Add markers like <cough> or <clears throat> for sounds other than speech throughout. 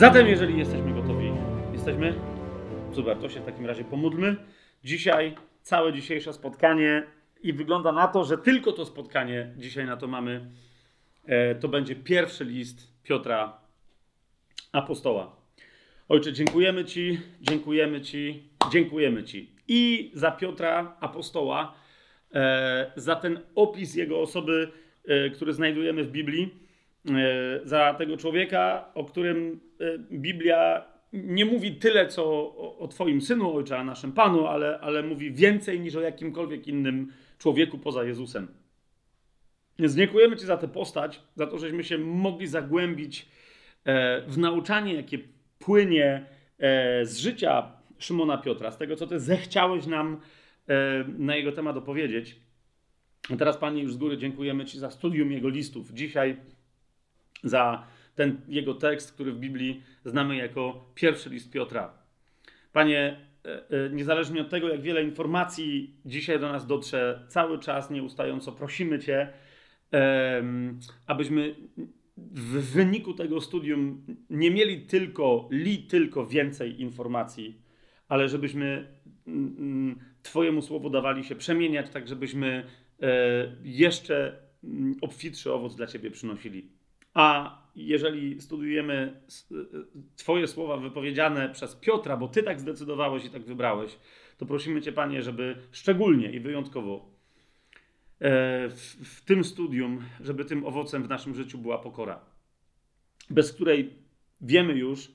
Zatem, jeżeli jesteśmy gotowi, jesteśmy? Super, to się w takim razie pomódlmy. Dzisiaj, całe dzisiejsze spotkanie i wygląda na to, że tylko to spotkanie dzisiaj na to mamy. E, to będzie pierwszy list Piotra Apostoła. Ojcze, dziękujemy Ci, dziękujemy Ci, dziękujemy Ci. I za Piotra Apostoła, e, za ten opis jego osoby, e, który znajdujemy w Biblii, za tego człowieka, o którym Biblia nie mówi tyle, co o, o Twoim synu, ojcze, a naszym Panu, ale, ale mówi więcej niż o jakimkolwiek innym człowieku poza Jezusem. Więc dziękujemy Ci za tę postać, za to, żeśmy się mogli zagłębić e, w nauczanie, jakie płynie e, z życia Szymona Piotra, z tego, co Ty zechciałeś nam e, na jego temat opowiedzieć. A teraz, Panie, już z góry dziękujemy Ci za studium jego listów. Dzisiaj za ten jego tekst, który w Biblii znamy jako pierwszy list Piotra. Panie, niezależnie od tego, jak wiele informacji dzisiaj do nas dotrze, cały czas nieustająco prosimy Cię, abyśmy w wyniku tego studium nie mieli tylko, li tylko więcej informacji, ale żebyśmy mm, mm, Twojemu słowu dawali się przemieniać, tak żebyśmy e, jeszcze mm, obfitszy owoc dla Ciebie przynosili. A jeżeli studiujemy e, Twoje słowa wypowiedziane przez Piotra, bo Ty tak zdecydowałeś i tak wybrałeś, to prosimy Cię, Panie, żeby szczególnie i wyjątkowo E, w, w tym studium, żeby tym owocem w naszym życiu była pokora, bez której wiemy już,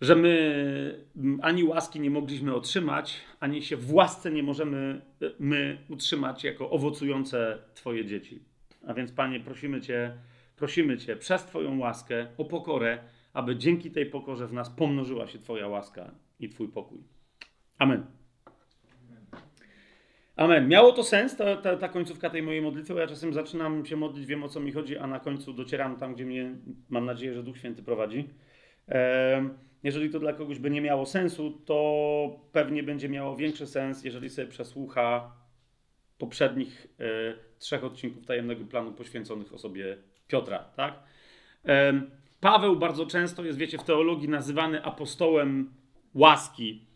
że my ani łaski nie mogliśmy otrzymać, ani się w łasce nie możemy e, my utrzymać jako owocujące Twoje dzieci. A więc, Panie, prosimy Cię, prosimy Cię przez Twoją łaskę o pokorę, aby dzięki tej pokorze w nas pomnożyła się Twoja łaska i Twój pokój. Amen. Amen. Miało to sens, ta, ta, ta, końcówka tej mojej modlitwy, bo ja czasem zaczynam się modlić, wiem o co mi chodzi, a na końcu docieram tam, gdzie mnie, mam nadzieję, że Duch Święty prowadzi. Jeżeli to dla kogoś by nie miało sensu, to pewnie będzie miało większy sens, jeżeli sobie przesłucha poprzednich e, trzech odcinków tajemnego planu poświęconych osobie Piotra. Tak? Paweł bardzo często jest, wiecie, w teologii nazywany apostołem łaski,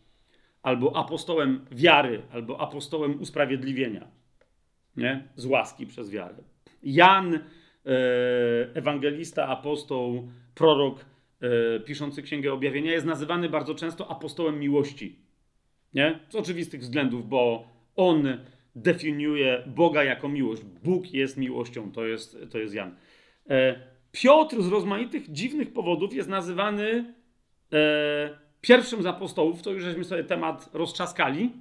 albo apostołem wiary, albo apostołem usprawiedliwienia. Nie? Z łaski przez wiarę. Jan, e, ewangelista, apostoł, prorok, e, piszący Księgę Objawienia, jest nazywany bardzo często apostołem miłości. Nie? Z oczywistych względów, bo on definiuje Boga jako miłość. Bóg jest miłością, to jest, to jest Jan. E, Piotr z rozmaitych dziwnych powodów jest nazywany e, pierwszym z apostołów, to już żeśmy sobie temat rozczaskali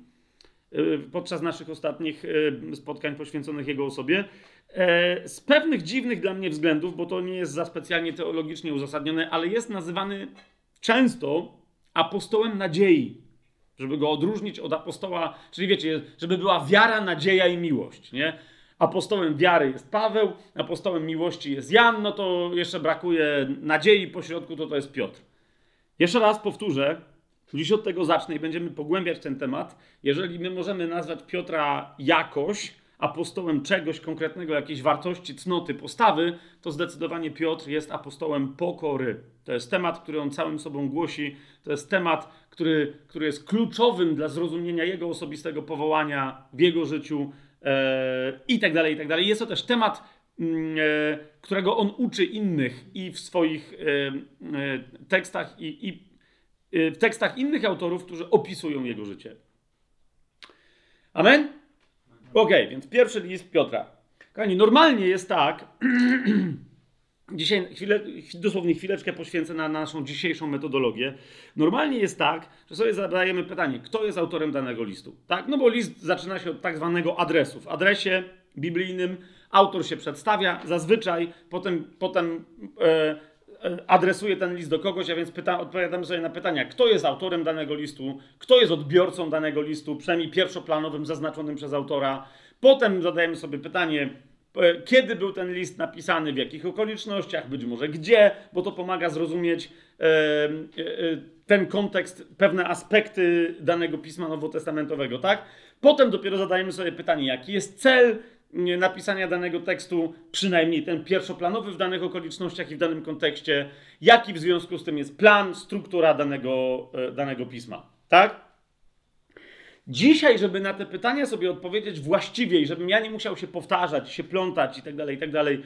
y, podczas naszych ostatnich spotkań poświęconych jego osobie. E, z pewnych dziwnych dla mnie względów, bo to nie jest za specjalnie teologicznie uzasadnione, ale jest nazywany często apostołem nadziei, żeby go odróżnić od apostoła, czyli wiecie, żeby była wiara, nadzieja i miłość, nie? Apostołem wiary jest Paweł, apostołem miłości jest Jan, no to jeszcze brakuje nadziei pośrodku, to to jest Piotr. Jeszcze raz powtórzę, dziś od tego zacznę i będziemy pogłębiać ten temat. Jeżeli my możemy nazwać Piotra jakoś, apostołem czegoś konkretnego, jakiejś wartości, cnoty, postawy, to zdecydowanie Piotr jest apostołem pokory. To jest temat, który on całym sobą głosi. To jest temat, który, który jest kluczowym dla zrozumienia jego osobistego powołania w jego życiu i tak dalej, i tak dalej. Jest to też temat, mm, e, którego on uczy innych i w swoich e, e, tekstach, i, i e, w tekstach innych autorów, którzy opisują jego życie. Amen? Ok, więc pierwszy list Piotra. Kochani, normalnie jest tak, <clears throat> dzisiaj chwilę, dosłownie chwileczkę poświęcę na, na naszą dzisiejszą metodologię. Normalnie jest tak, że sobie zadajemy pytanie, kto jest autorem danego listu. Tak? No bo list zaczyna się od tak zwanego adresu. W adresie biblijnym Autor się przedstawia, zazwyczaj potem, potem e, e, adresuje ten list do kogoś, a więc pyta, odpowiadamy sobie na pytania, kto jest autorem danego listu, kto jest odbiorcą danego listu, przynajmniej pierwszoplanowym, zaznaczonym przez autora. Potem zadajemy sobie pytanie, kiedy był ten list napisany, w jakich okolicznościach, być może gdzie, bo to pomaga zrozumieć e, e, ten kontekst, pewne aspekty danego pisma nowotestamentowego, tak? Potem dopiero zadajemy sobie pytanie, jaki jest cel napisania danego tekstu, przynajmniej ten pierwszoplanowy w danych okolicznościach i w danym kontekście, jaki w związku z tym jest plan, struktura danego, e, danego pisma. Tak? Dzisiaj, żeby na te pytania sobie odpowiedzieć właściwie i żebym ja nie musiał się powtarzać, się plątać i tak dalej, i tak dalej,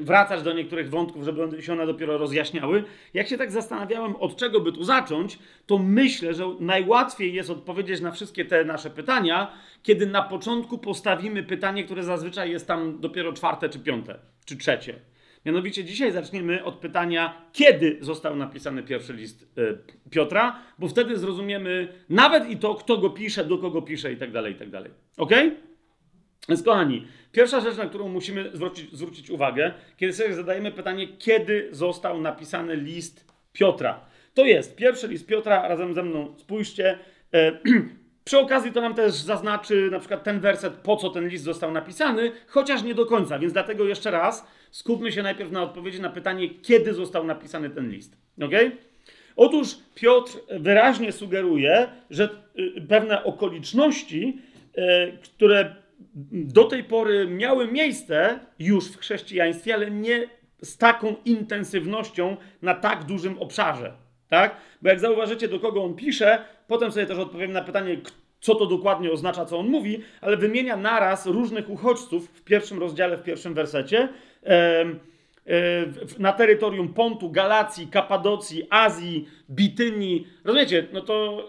wracać do niektórych wątków, żeby się one dopiero rozjaśniały, jak się tak zastanawiałem, od czego by tu zacząć, to myślę, że najłatwiej jest odpowiedzieć na wszystkie te nasze pytania, kiedy na początku postawimy pytanie, które zazwyczaj jest tam dopiero czwarte czy piąte, czy trzecie. Mianowicie dzisiaj zaczniemy od pytania, kiedy został napisany pierwszy list e, Piotra, bo wtedy zrozumiemy nawet i to, kto go pisze, do kogo pisze i tak dalej, i tak dalej. Ok? Więc kochani, pierwsza rzecz, na którą musimy zwrócić, zwrócić uwagę, kiedy sobie zadajemy pytanie, kiedy został napisany list Piotra. To jest pierwszy list Piotra, razem ze mną spójrzcie. E, <clears throat> Przy okazji to nam też zaznaczy na przykład ten werset, po co ten list został napisany, chociaż nie do końca, więc dlatego jeszcze raz skupmy się najpierw na odpowiedzi na pytanie, kiedy został napisany ten list. Ok? Otóż Piotr wyraźnie sugeruje, że y, pewne okoliczności, y, które do tej pory miały miejsce już w chrześcijaństwie, ale nie z taką intensywnością na tak dużym obszarze. Tak? Bo jak zauważycie, do kogo on pisze, potem sobie też odpowiem na pytanie, co to dokładnie oznacza, co on mówi, ale wymienia naraz różnych uchodźców w pierwszym rozdziale, w pierwszym wersecie. Na terytorium Pontu, Galacji, Kapadocji, Azji, Bitynii. Rozumiecie? No to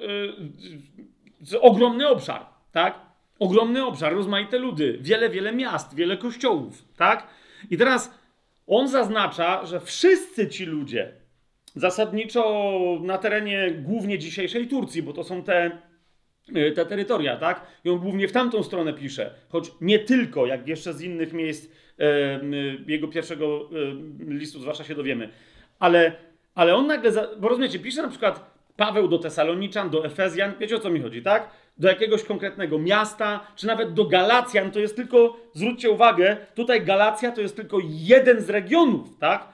yy, ogromny obszar, tak? Ogromny obszar, rozmaite ludy, wiele, wiele miast, wiele kościołów, tak? I teraz on zaznacza, że wszyscy ci ludzie, zasadniczo na terenie głównie dzisiejszej Turcji, bo to są te, te terytoria, tak? I on głównie w tamtą stronę pisze, choć nie tylko, jak jeszcze z innych miejsc e, jego pierwszego e, listu, zwłaszcza się dowiemy. Ale, ale on nagle, za, bo rozumiecie, pisze na przykład Paweł do Tesaloniczan, do Efezjan, wiecie o co mi chodzi, tak? Do jakiegoś konkretnego miasta, czy nawet do Galacjan, to jest tylko, zwróćcie uwagę, tutaj Galacja to jest tylko jeden z regionów, tak?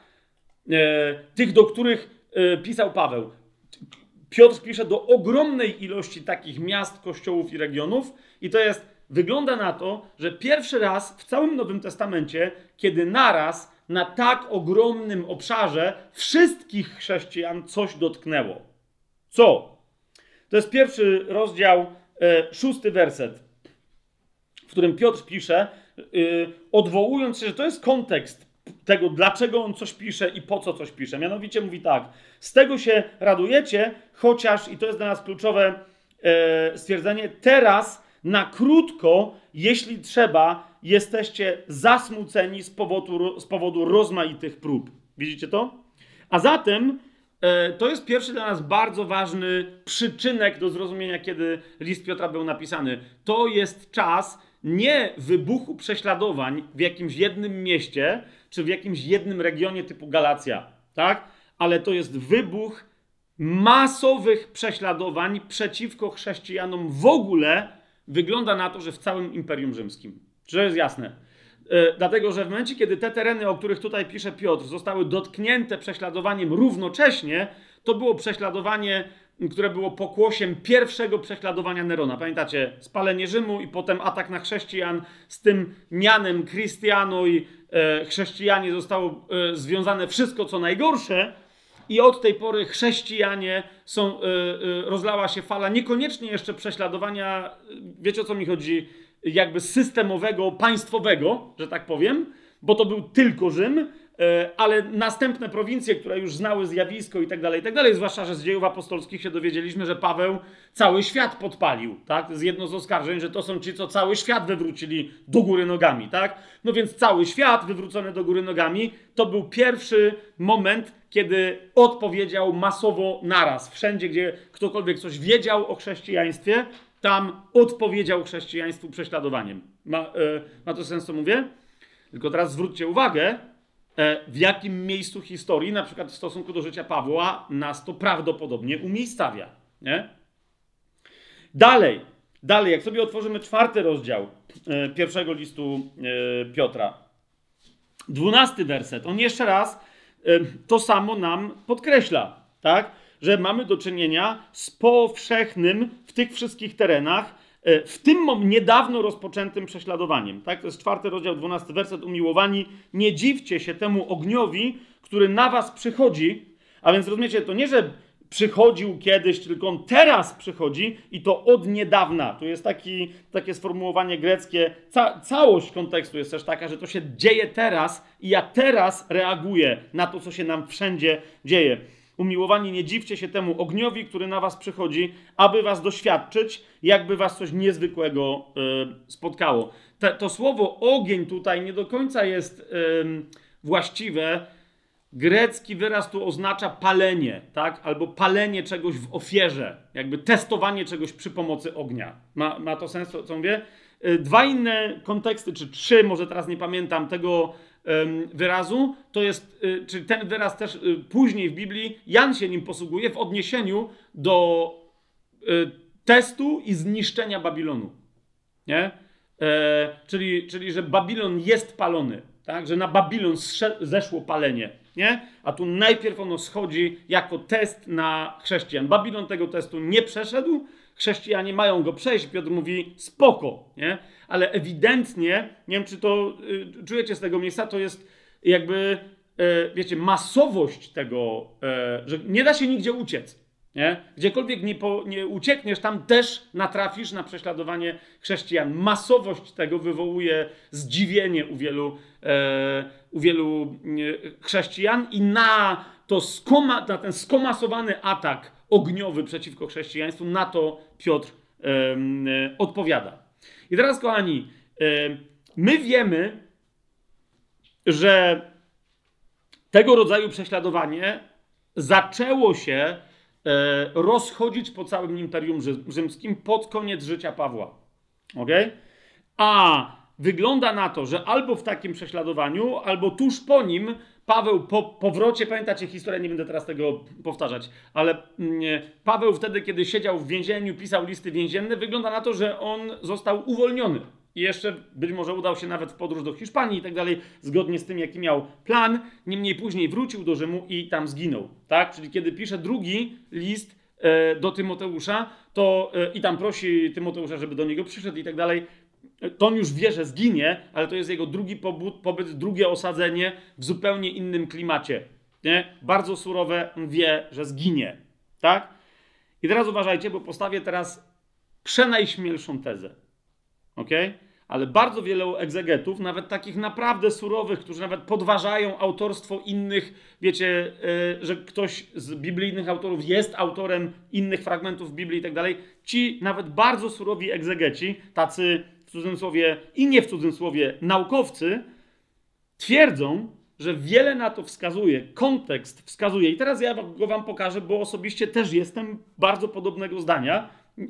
E, tych, do których pisał Paweł. Piotr pisze do ogromnej ilości takich miast, kościołów i regionów, i to jest, wygląda na to, że pierwszy raz w całym Nowym Testamencie, kiedy naraz na tak ogromnym obszarze wszystkich chrześcijan coś dotknęło. Co? To jest pierwszy rozdział, e, szósty werset, w którym Piotr pisze, odwołując się, że to jest kontekst tego, dlaczego on coś pisze i po co coś pisze. Mianowicie mówi tak: Z tego się radujecie, chociaż, i to jest dla nas kluczowe e, stwierdzenie, teraz na krótko, jeśli trzeba, jesteście zasmuceni z powodu, z powodu rozmaitych prób. Widzicie to? A zatem e, to jest pierwszy dla nas bardzo ważny przyczynek do zrozumienia, kiedy list Piotra był napisany. To jest czas nie wybuchu prześladowań w jakimś jednym mieście, czy w jakimś jednym regionie typu Galacja, tak? Ale to jest wybuch masowych prześladowań przeciwko chrześcijanom w ogóle. Wygląda na to, że w całym Imperium Rzymskim. Czy to jest jasne? Yy, dlatego, że w momencie, kiedy te tereny, o których tutaj pisze Piotr, zostały dotknięte prześladowaniem równocześnie, to było prześladowanie które było pokłosiem pierwszego prześladowania Nerona. Pamiętacie? Spalenie Rzymu i potem atak na chrześcijan z tym mianem Christiano i e, chrześcijanie zostało e, związane wszystko co najgorsze i od tej pory chrześcijanie są, e, e rozlała się fala niekoniecznie jeszcze prześladowania, wiecie o co mi chodzi, jakby systemowego, państwowego, że tak powiem, bo to był tylko Rzym, E, ale następne prowincje, które już znały zjawisko i tak dalej, i tak dalej, zwłaszcza, że z dziejów apostolskich się dowiedzieliśmy, że Paweł cały świat podpalił, tak? Z jedno z oskarżeń, że to są ci, co cały świat wywrócili do góry nogami, tak? No więc cały świat wywrócony do góry nogami to był pierwszy moment, kiedy odpowiedział masowo naraz. Wszędzie, gdzie ktokolwiek coś wiedział o chrześcijaństwie, tam odpowiedział chrześcijaństwu prześladowaniem. Ma, yy, ma to sens, co mówię? Tylko teraz zwróćcie uwagę, E, w jakim miejscu historii, na przykład w stosunku do życia Pawła, nas to prawdopodobnie umiejscawia. Nie? Dalej, dalej, jak sobie otworzymy czwarty rozdział e, pierwszego listu e, Piotra, dwunasty werset, on jeszcze raz to samo nam podkreśla, tak? Że mamy do czynienia z powszechnym w tych wszystkich terenach e, w tym niedawno rozpoczętym prześladowaniem. Tak? To jest czwarty rozdział, dwunasty werset. Umiłowani, nie dziwcie się temu ogniowi, który na was przychodzi. A więc rozumiecie, to nie, że przychodził kiedyś, tylko on teraz przychodzi i to od niedawna. Tu jest taki, takie sformułowanie greckie. Ca całość kontekstu jest też taka, że to się dzieje teraz i ja teraz reaguję na to, co się nam wszędzie dzieje. Umiłowani, nie dziwcie się temu ogniowi, który na was przychodzi, aby was doświadczyć, jakby was coś niezwykłego y, spotkało. Te, to słowo ogień tutaj nie do końca jest y, właściwe. Grecki wyraz tu oznacza palenie, tak? Albo palenie czegoś w ofierze, jakby testowanie czegoś przy pomocy ognia. Ma, ma to sens, co mówię? Y, dwa inne konteksty, czy trzy, może teraz nie pamiętam tego wyrazu, to jest, y, czy ten wyraz też y, później w Biblii, Jan się nim posługuje w odniesieniu do y, testu i zniszczenia Babilonu. Nie? E, czyli, czyli, że Babilon jest palony, tak? że na Babilon zeszło palenie. Nie? A tu najpierw ono schodzi jako test na chrześcijan. Babilon tego testu nie przeszedł, chrześcijanie mają go przejść. Piotr mówi spoko, nie? ale ewidentnie, nie wiem czy to y, czujecie z tego miejsca, to jest jakby, y, wiecie, masowość tego, y, że nie da się nigdzie uciec. Nie? Gdziekolwiek nie, po, nie uciekniesz, tam też natrafisz na prześladowanie chrześcijan. Masowość tego wywołuje zdziwienie u wielu, e, u wielu e, chrześcijan i na, to skoma, na ten skomasowany atak ogniowy przeciwko chrześcijaństwu, na to Piotr e, odpowiada. I teraz, kochani, my wiemy, że tego rodzaju prześladowanie zaczęło się e, rozchodzić po całym Imperium Rzymskim pod koniec życia Pawła. ok? A wygląda na to, że albo w takim prześladowaniu, albo tuż po nim Paweł po powrocie, pamiętacie historię, nie będę teraz tego powtarzać, ale mm, Paweł wtedy, kiedy siedział w więzieniu, pisał listy więzienne, wygląda na to, że on został uwolniony. I jeszcze być może udał się nawet w podróż do Hiszpanii i tak dalej, zgodnie z tym, jaki miał plan. Niemniej później wrócił do Rzymu i tam zginął. Tak? Czyli kiedy pisze drugi list e, do Tymoteusza, to e, i tam prosi Tymoteusza, żeby do niego przyszedł i tak dalej, to on już wie, że zginie, ale to jest jego drugi pobyt, pobyt drugie osadzenie w zupełnie innym klimacie. Nie? Bardzo surowe, on wie, że zginie. Tak? I teraz uważajcie, bo postawię teraz przenajśmielszą tezę. Ok? Ale bardzo wielu egzegetów, nawet takich naprawdę surowych, którzy nawet podważają autorstwo innych, wiecie, yy, że ktoś z biblijnych autorów jest autorem innych fragmentów Biblii i tak dalej, ci nawet bardzo surowi egzegeci, tacy w cudzysłowie i nie w cudzysłowie naukowcy twierdzą, że wiele na to wskazuje, kontekst wskazuje. I teraz ja go wam pokażę, bo osobiście też jestem bardzo podobnego zdania.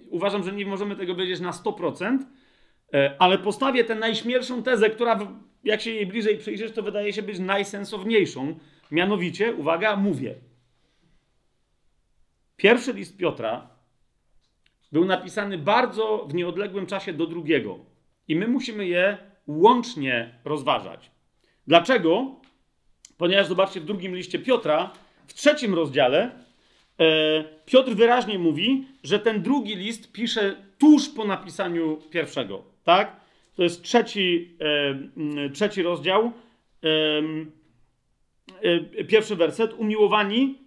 Uważam, że nie możemy tego wiedzieć na 100%, e, ale postawię tę najśmielszą tezę, która jak się jej bliżej przyjrzysz, to wydaje się być najsensowniejszą. Mianowicie, uwaga, mówię. Pierwszy list Piotra był napisany bardzo w nieodległym czasie do drugiego. I my musimy je łącznie rozważać. Dlaczego? Ponieważ zobaczcie w drugim liście Piotra, w trzecim rozdziale, e, Piotr wyraźnie mówi, że ten drugi list pisze tuż po napisaniu pierwszego. Tak? To jest trzeci, e, trzeci rozdział, e, pierwszy werset. Umiłowani,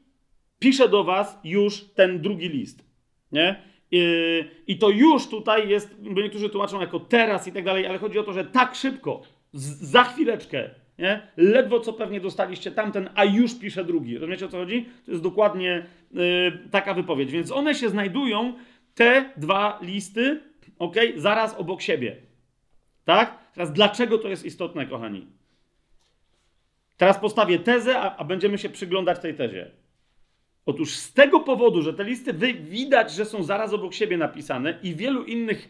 pisze do was już ten drugi list. Nie? I to już tutaj jest, bo niektórzy tłumaczą jako teraz i tak dalej, ale chodzi o to, że tak szybko, za chwileczkę, nie? ledwo co pewnie dostaliście tamten, a już pisze drugi. Rozumiecie o co chodzi? To jest dokładnie y, taka wypowiedź. Więc one się znajdują, te dwa listy, ok, zaraz obok siebie. Tak? Teraz dlaczego to jest istotne, kochani? Teraz postawię tezę, a, a będziemy się przyglądać tej tezie. Otóż z tego powodu, że te listy widać, że są zaraz obok siebie napisane i wielu innych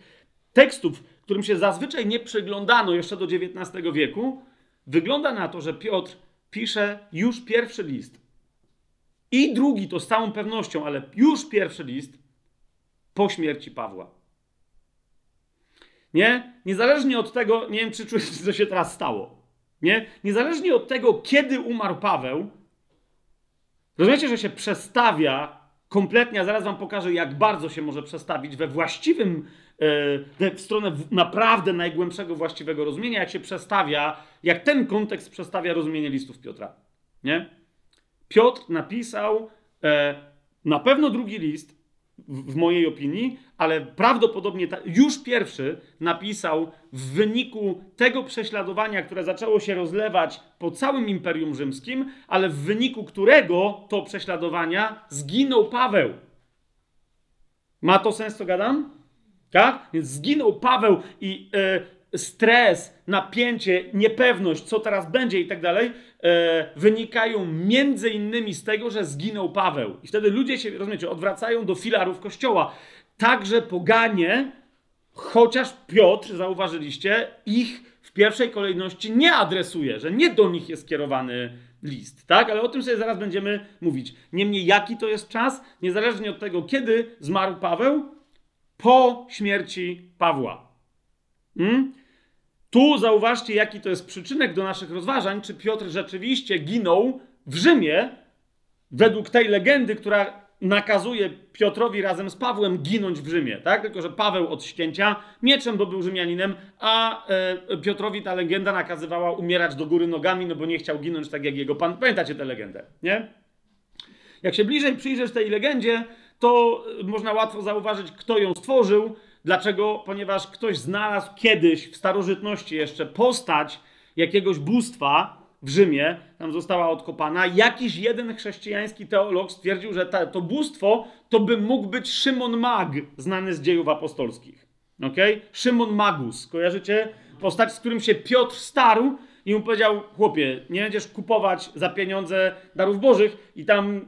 tekstów, którym się zazwyczaj nie przyglądano jeszcze do XIX wieku, wygląda na to, że Piotr pisze już pierwszy list. I drugi to z całą pewnością, ale już pierwszy list po śmierci Pawła. Nie? Niezależnie od tego, nie wiem, czy czujecie, co się teraz stało. Nie? Niezależnie od tego, kiedy umarł Paweł, Rozumiecie, że się przestawia kompletnie, a zaraz wam pokażę, jak bardzo się może przestawić we właściwym, e, w stronę naprawdę najgłębszego właściwego rozumienia, jak się przestawia, jak ten kontekst przestawia rozumienie listów Piotra. Nie? Piotr napisał e, na pewno drugi list, w, mojej opinii, ale prawdopodobnie ta, już pierwszy napisał w wyniku tego prześladowania, które zaczęło się rozlewać po całym Imperium Rzymskim, ale w wyniku którego to prześladowania zginął Paweł. Ma to sens, co gadam? Tak? Więc zginął Paweł i e, stres, napięcie, niepewność, co teraz będzie i tak dalej, e, wynikają między innymi z tego, że zginął Paweł. I wtedy ludzie się, rozumiecie, odwracają do filarów kościoła. Także poganie, chociaż Piotr, zauważyliście, ich w pierwszej kolejności nie adresuje, że nie do nich jest kierowany list, tak? Ale o tym sobie zaraz będziemy mówić. Niemniej, jaki to jest czas, niezależnie od tego, kiedy zmarł Paweł, po śmierci Pawła. Hmm? Tu zauważcie, jaki to jest przyczynek do naszych rozważań, czy Piotr rzeczywiście ginął w Rzymie, według tej legendy, która nakazuje Piotrowi razem z Pawłem ginąć w Rzymie, tak? Tylko, że Paweł od ścięcia mieczem, bo był Rzymianinem, a e, Piotrowi ta legenda nakazywała umierać do góry nogami, no bo nie chciał ginąć tak jak jego pan. Pamiętacie tę legendę, nie? Jak się bliżej przyjrzeć tej legendzie, to można łatwo zauważyć, kto ją stworzył. Dlaczego? Ponieważ ktoś znalazł kiedyś w starożytności jeszcze postać jakiegoś bóstwa w Rzymie, tam została odkopana. Jakiś jeden chrześcijański teolog stwierdził, że ta, to bóstwo to by mógł być Szymon Mag, znany z dziejów apostolskich. Okay? Szymon Magus, kojarzycie? Postać, z którym się Piotr starł i mu powiedział, chłopie, nie będziesz kupować za pieniądze darów bożych i tam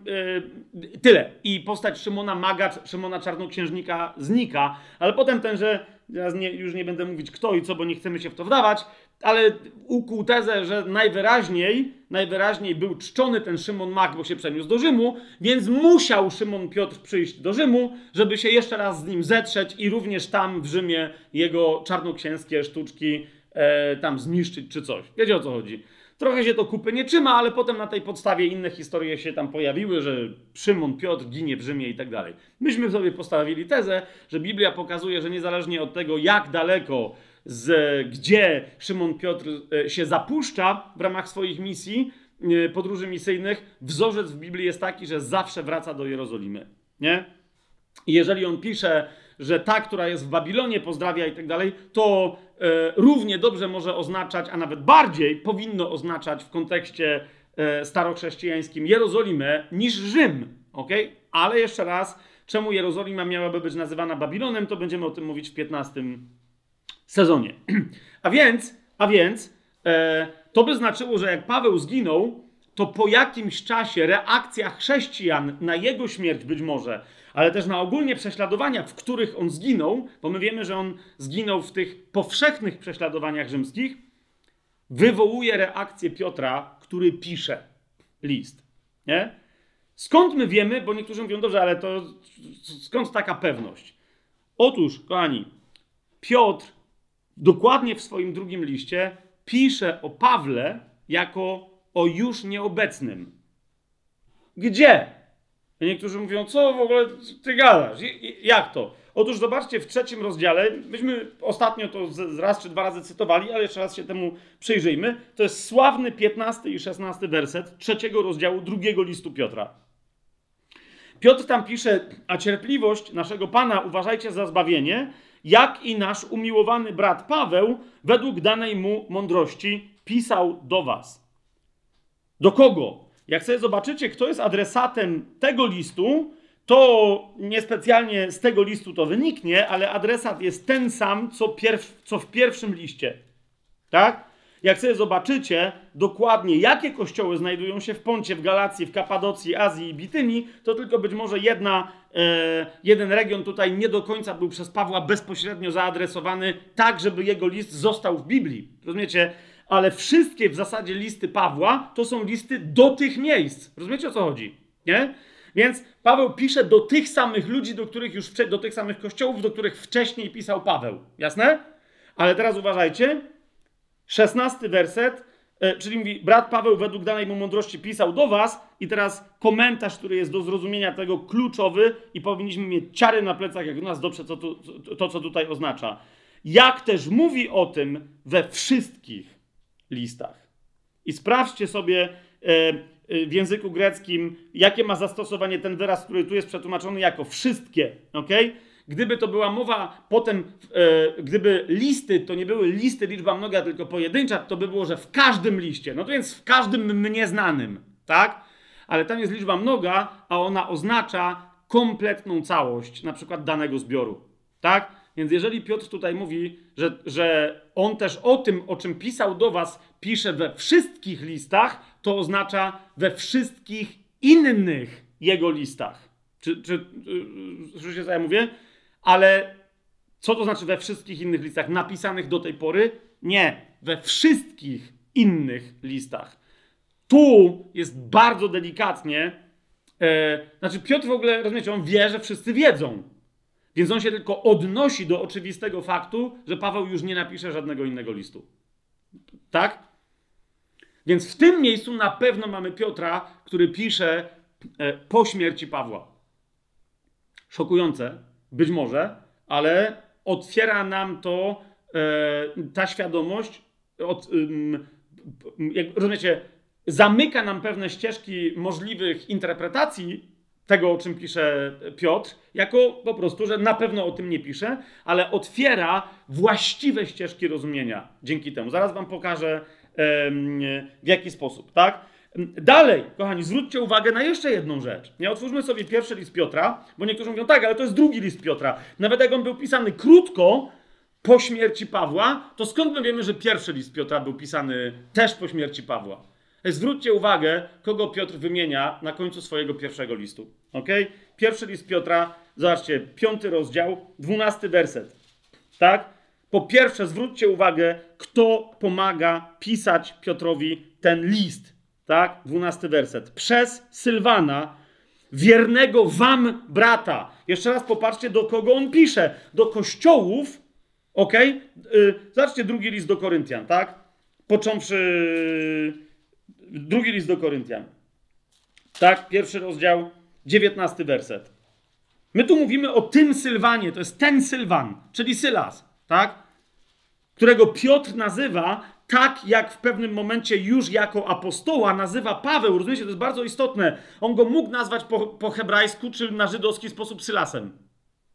yy, tyle. I postać Szymona Maga, Szymona Czarnoksiężnika znika, ale potem tenże, teraz nie, już nie będę mówić kto i co, bo nie chcemy się w to wdawać, ale ukuł tezę, że najwyraźniej, najwyraźniej był czczony ten Szymon Mag, bo się przeniósł do Rzymu, więc musiał Szymon Piotr przyjść do Rzymu, żeby się jeszcze raz z nim zetrzeć i również tam w Rzymie jego czarnoksięskie sztuczki e, tam zniszczyć czy coś. Wiecie o co chodzi? Trochę się to kupy nie trzyma, ale potem na tej podstawie inne historie się tam pojawiły, że Szymon Piotr ginie w Rzymie i tak dalej. Myśmy sobie postawili tezę, że Biblia pokazuje, że niezależnie od tego, jak daleko, z, gdzie Szymon Piotr e, się zapuszcza w ramach swoich misji, e, podróży misyjnych, wzorzec w Biblii jest taki, że zawsze wraca do Jerozolimy. Nie? I jeżeli on pisze, że ta, która jest w Babilonie, pozdrawia i tak dalej, to równie dobrze może oznaczać, a nawet bardziej powinno oznaczać w kontekście e, starochrześcijańskim Jerozolimę niż Rzym. ok? Ale jeszcze raz, czemu Jerozolima miałaby być nazywana Babilonem, to będziemy o tym mówić w 15 sezonie. <clears throat> A więc, a więc e, to by znaczyło, że jak Paweł zginął, to po jakimś czasie reakcja chrześcijan na jego śmierć być może ale też na ogólnie prześladowania, w których on zginął, bo my wiemy, że on zginął w tych powszechnych prześladowaniach rzymskich, wywołuje reakcję Piotra, który pisze list. Nie? Skąd my wiemy, bo niektórzy mówią, dobrze, ale to skąd taka pewność? Otóż, kochani, Piotr dokładnie w swoim drugim liście pisze o Pawle jako o już nieobecnym. Gdzie? Niektórzy mówią, co w ogóle ty gadasz? Jak to? Otóż zobaczcie, w trzecim rozdziale, myśmy ostatnio to raz czy dwa razy cytowali, ale jeszcze raz się temu przyjrzyjmy. To jest sławny 15 i 16 werset trzeciego rozdziału drugiego listu Piotra. Piotr tam pisze, a cierpliwość naszego Pana uważajcie za zbawienie, jak i nasz umiłowany brat Paweł, według danej mu mądrości, pisał do was. Do kogo? Jak sobie zobaczycie, kto jest adresatem tego listu, to niespecjalnie z tego listu to wyniknie, ale adresat jest ten sam, co, pierw, co w pierwszym liście. Tak? Jak sobie zobaczycie dokładnie, jakie kościoły znajdują się w Poncie, w Galacji, w Kapadocji, Azji i Bityni, to tylko być może jedna, e, jeden region tutaj nie do końca był przez Pawła bezpośrednio zaadresowany, tak żeby jego list został w Biblii. Rozumiecie? Ale wszystkie w zasadzie listy Pawła to są listy do tych miejsc. Rozumiecie o co chodzi? Nie? Więc Paweł pisze do tych samych ludzi, do których już do tych samych kościołów, do których wcześniej pisał Paweł. Jasne? Ale teraz uważajcie. Szesnasty werset. e, czyli mówi, brat Paweł według danej mu mądrości pisał do was i teraz komentarz, który jest do zrozumienia tego kluczowy i powinniśmy mieć ciary na plecach, jak u nas dobrze to, to, to co tutaj oznacza. Jak też mówi o tym we wszystkich listach. I sprawdźcie sobie e, e, w języku greckim, jakie ma zastosowanie ten wyraz, który tu jest przetłumaczony jako wszystkie, ok? Gdyby to była mowa potem, e, gdyby listy to nie były listy liczba mnoga, tylko pojedyncza, to by było, że w każdym liście. No to więc w każdym mnie znanym, tak? Ale tam jest liczba mnoga, a ona oznacza kompletną całość, na przykład danego zbioru, tak? Więc jeżeli Piotr tutaj mówi, że, że on też o tym, o czym pisał do was, pisze we wszystkich listach, to oznacza we wszystkich innych jego listach. Czy, czy, czy słyszycie, co ja mówię? Ale co to znaczy we wszystkich innych listach napisanych do tej pory? Nie, we wszystkich innych listach. Tu jest bardzo delikatnie. E, znaczy, Piotr w ogóle, rozumiecie, on wie, że wszyscy wiedzą. Więc on się tylko odnosi do oczywistego faktu, że Paweł już nie napisze żadnego innego listu. Tak? Więc w tym miejscu na pewno mamy Piotra, który pisze e, po śmierci Pawła. Szokujące, być może, ale otwiera nam to e, ta świadomość, od, rozumiecie, zamyka nam pewne ścieżki możliwych interpretacji tego, o czym pisze Piotr, jako po prostu, że na pewno o tym nie pisze, ale otwiera właściwe ścieżki rozumienia dzięki temu. Zaraz wam pokażę w jaki sposób, tak? Dalej, kochani, zwróćcie uwagę na jeszcze jedną rzecz. Nie otwórzmy sobie pierwszy list Piotra, bo niektórzy mówią, tak, ale to jest drugi list Piotra. Nawet jak on był pisany krótko po śmierci Pawła, to skąd my wiemy, że pierwszy list Piotra był pisany też po śmierci Pawła? Zwróćcie uwagę, kogo Piotr wymienia na końcu swojego pierwszego listu. Ok? Pierwszy list Piotra, zobaczcie, piąty rozdział, dwunasty werset. Tak? Po pierwsze, zwróćcie uwagę, kto pomaga pisać Piotrowi ten list. Tak? Dwunasty werset. Przez Sylwana, wiernego wam brata. Jeszcze raz popatrzcie, do kogo on pisze. Do kościołów, ok? Yy, zobaczcie drugi list do Koryntian, tak? Począwszy Drugi list do Koryntian. Tak, pierwszy rozdział, dziewiętnasty werset. My tu mówimy o tym Sylwanie, to jest ten Sylwan, czyli Sylas, tak? Którego Piotr nazywa tak, jak w pewnym momencie już jako apostoła nazywa Paweł. Rozumiecie, to jest bardzo istotne. On go mógł nazwać po, po hebrajsku czy na żydowski sposób Sylasem.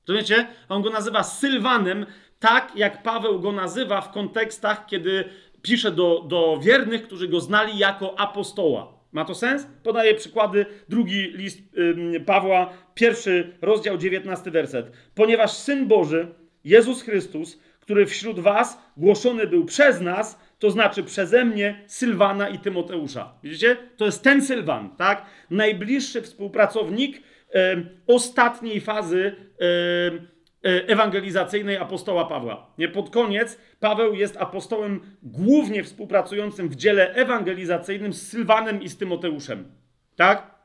Rozumiecie? On go nazywa Sylwanem, tak jak Paweł go nazywa w kontekstach, kiedy pisze do, do wiernych, którzy go znali jako apostoła. Ma to sens? Podaję przykłady. Drugi list ym, Pawła, pierwszy rozdział, dziewiętnasty werset. Ponieważ Syn Boży, Jezus Chrystus, który wśród was głoszony był przez nas, to znaczy przeze mnie, Sylwana i Tymoteusza. Widzicie? To jest ten Sylwan, tak? Najbliższy współpracownik y, ostatniej fazy y, E, ewangelizacyjnej apostoła Pawła. Nie pod koniec Paweł jest apostołem głównie współpracującym w dziele ewangelizacyjnym z Sylwanem i z Tymoteuszem. Tak?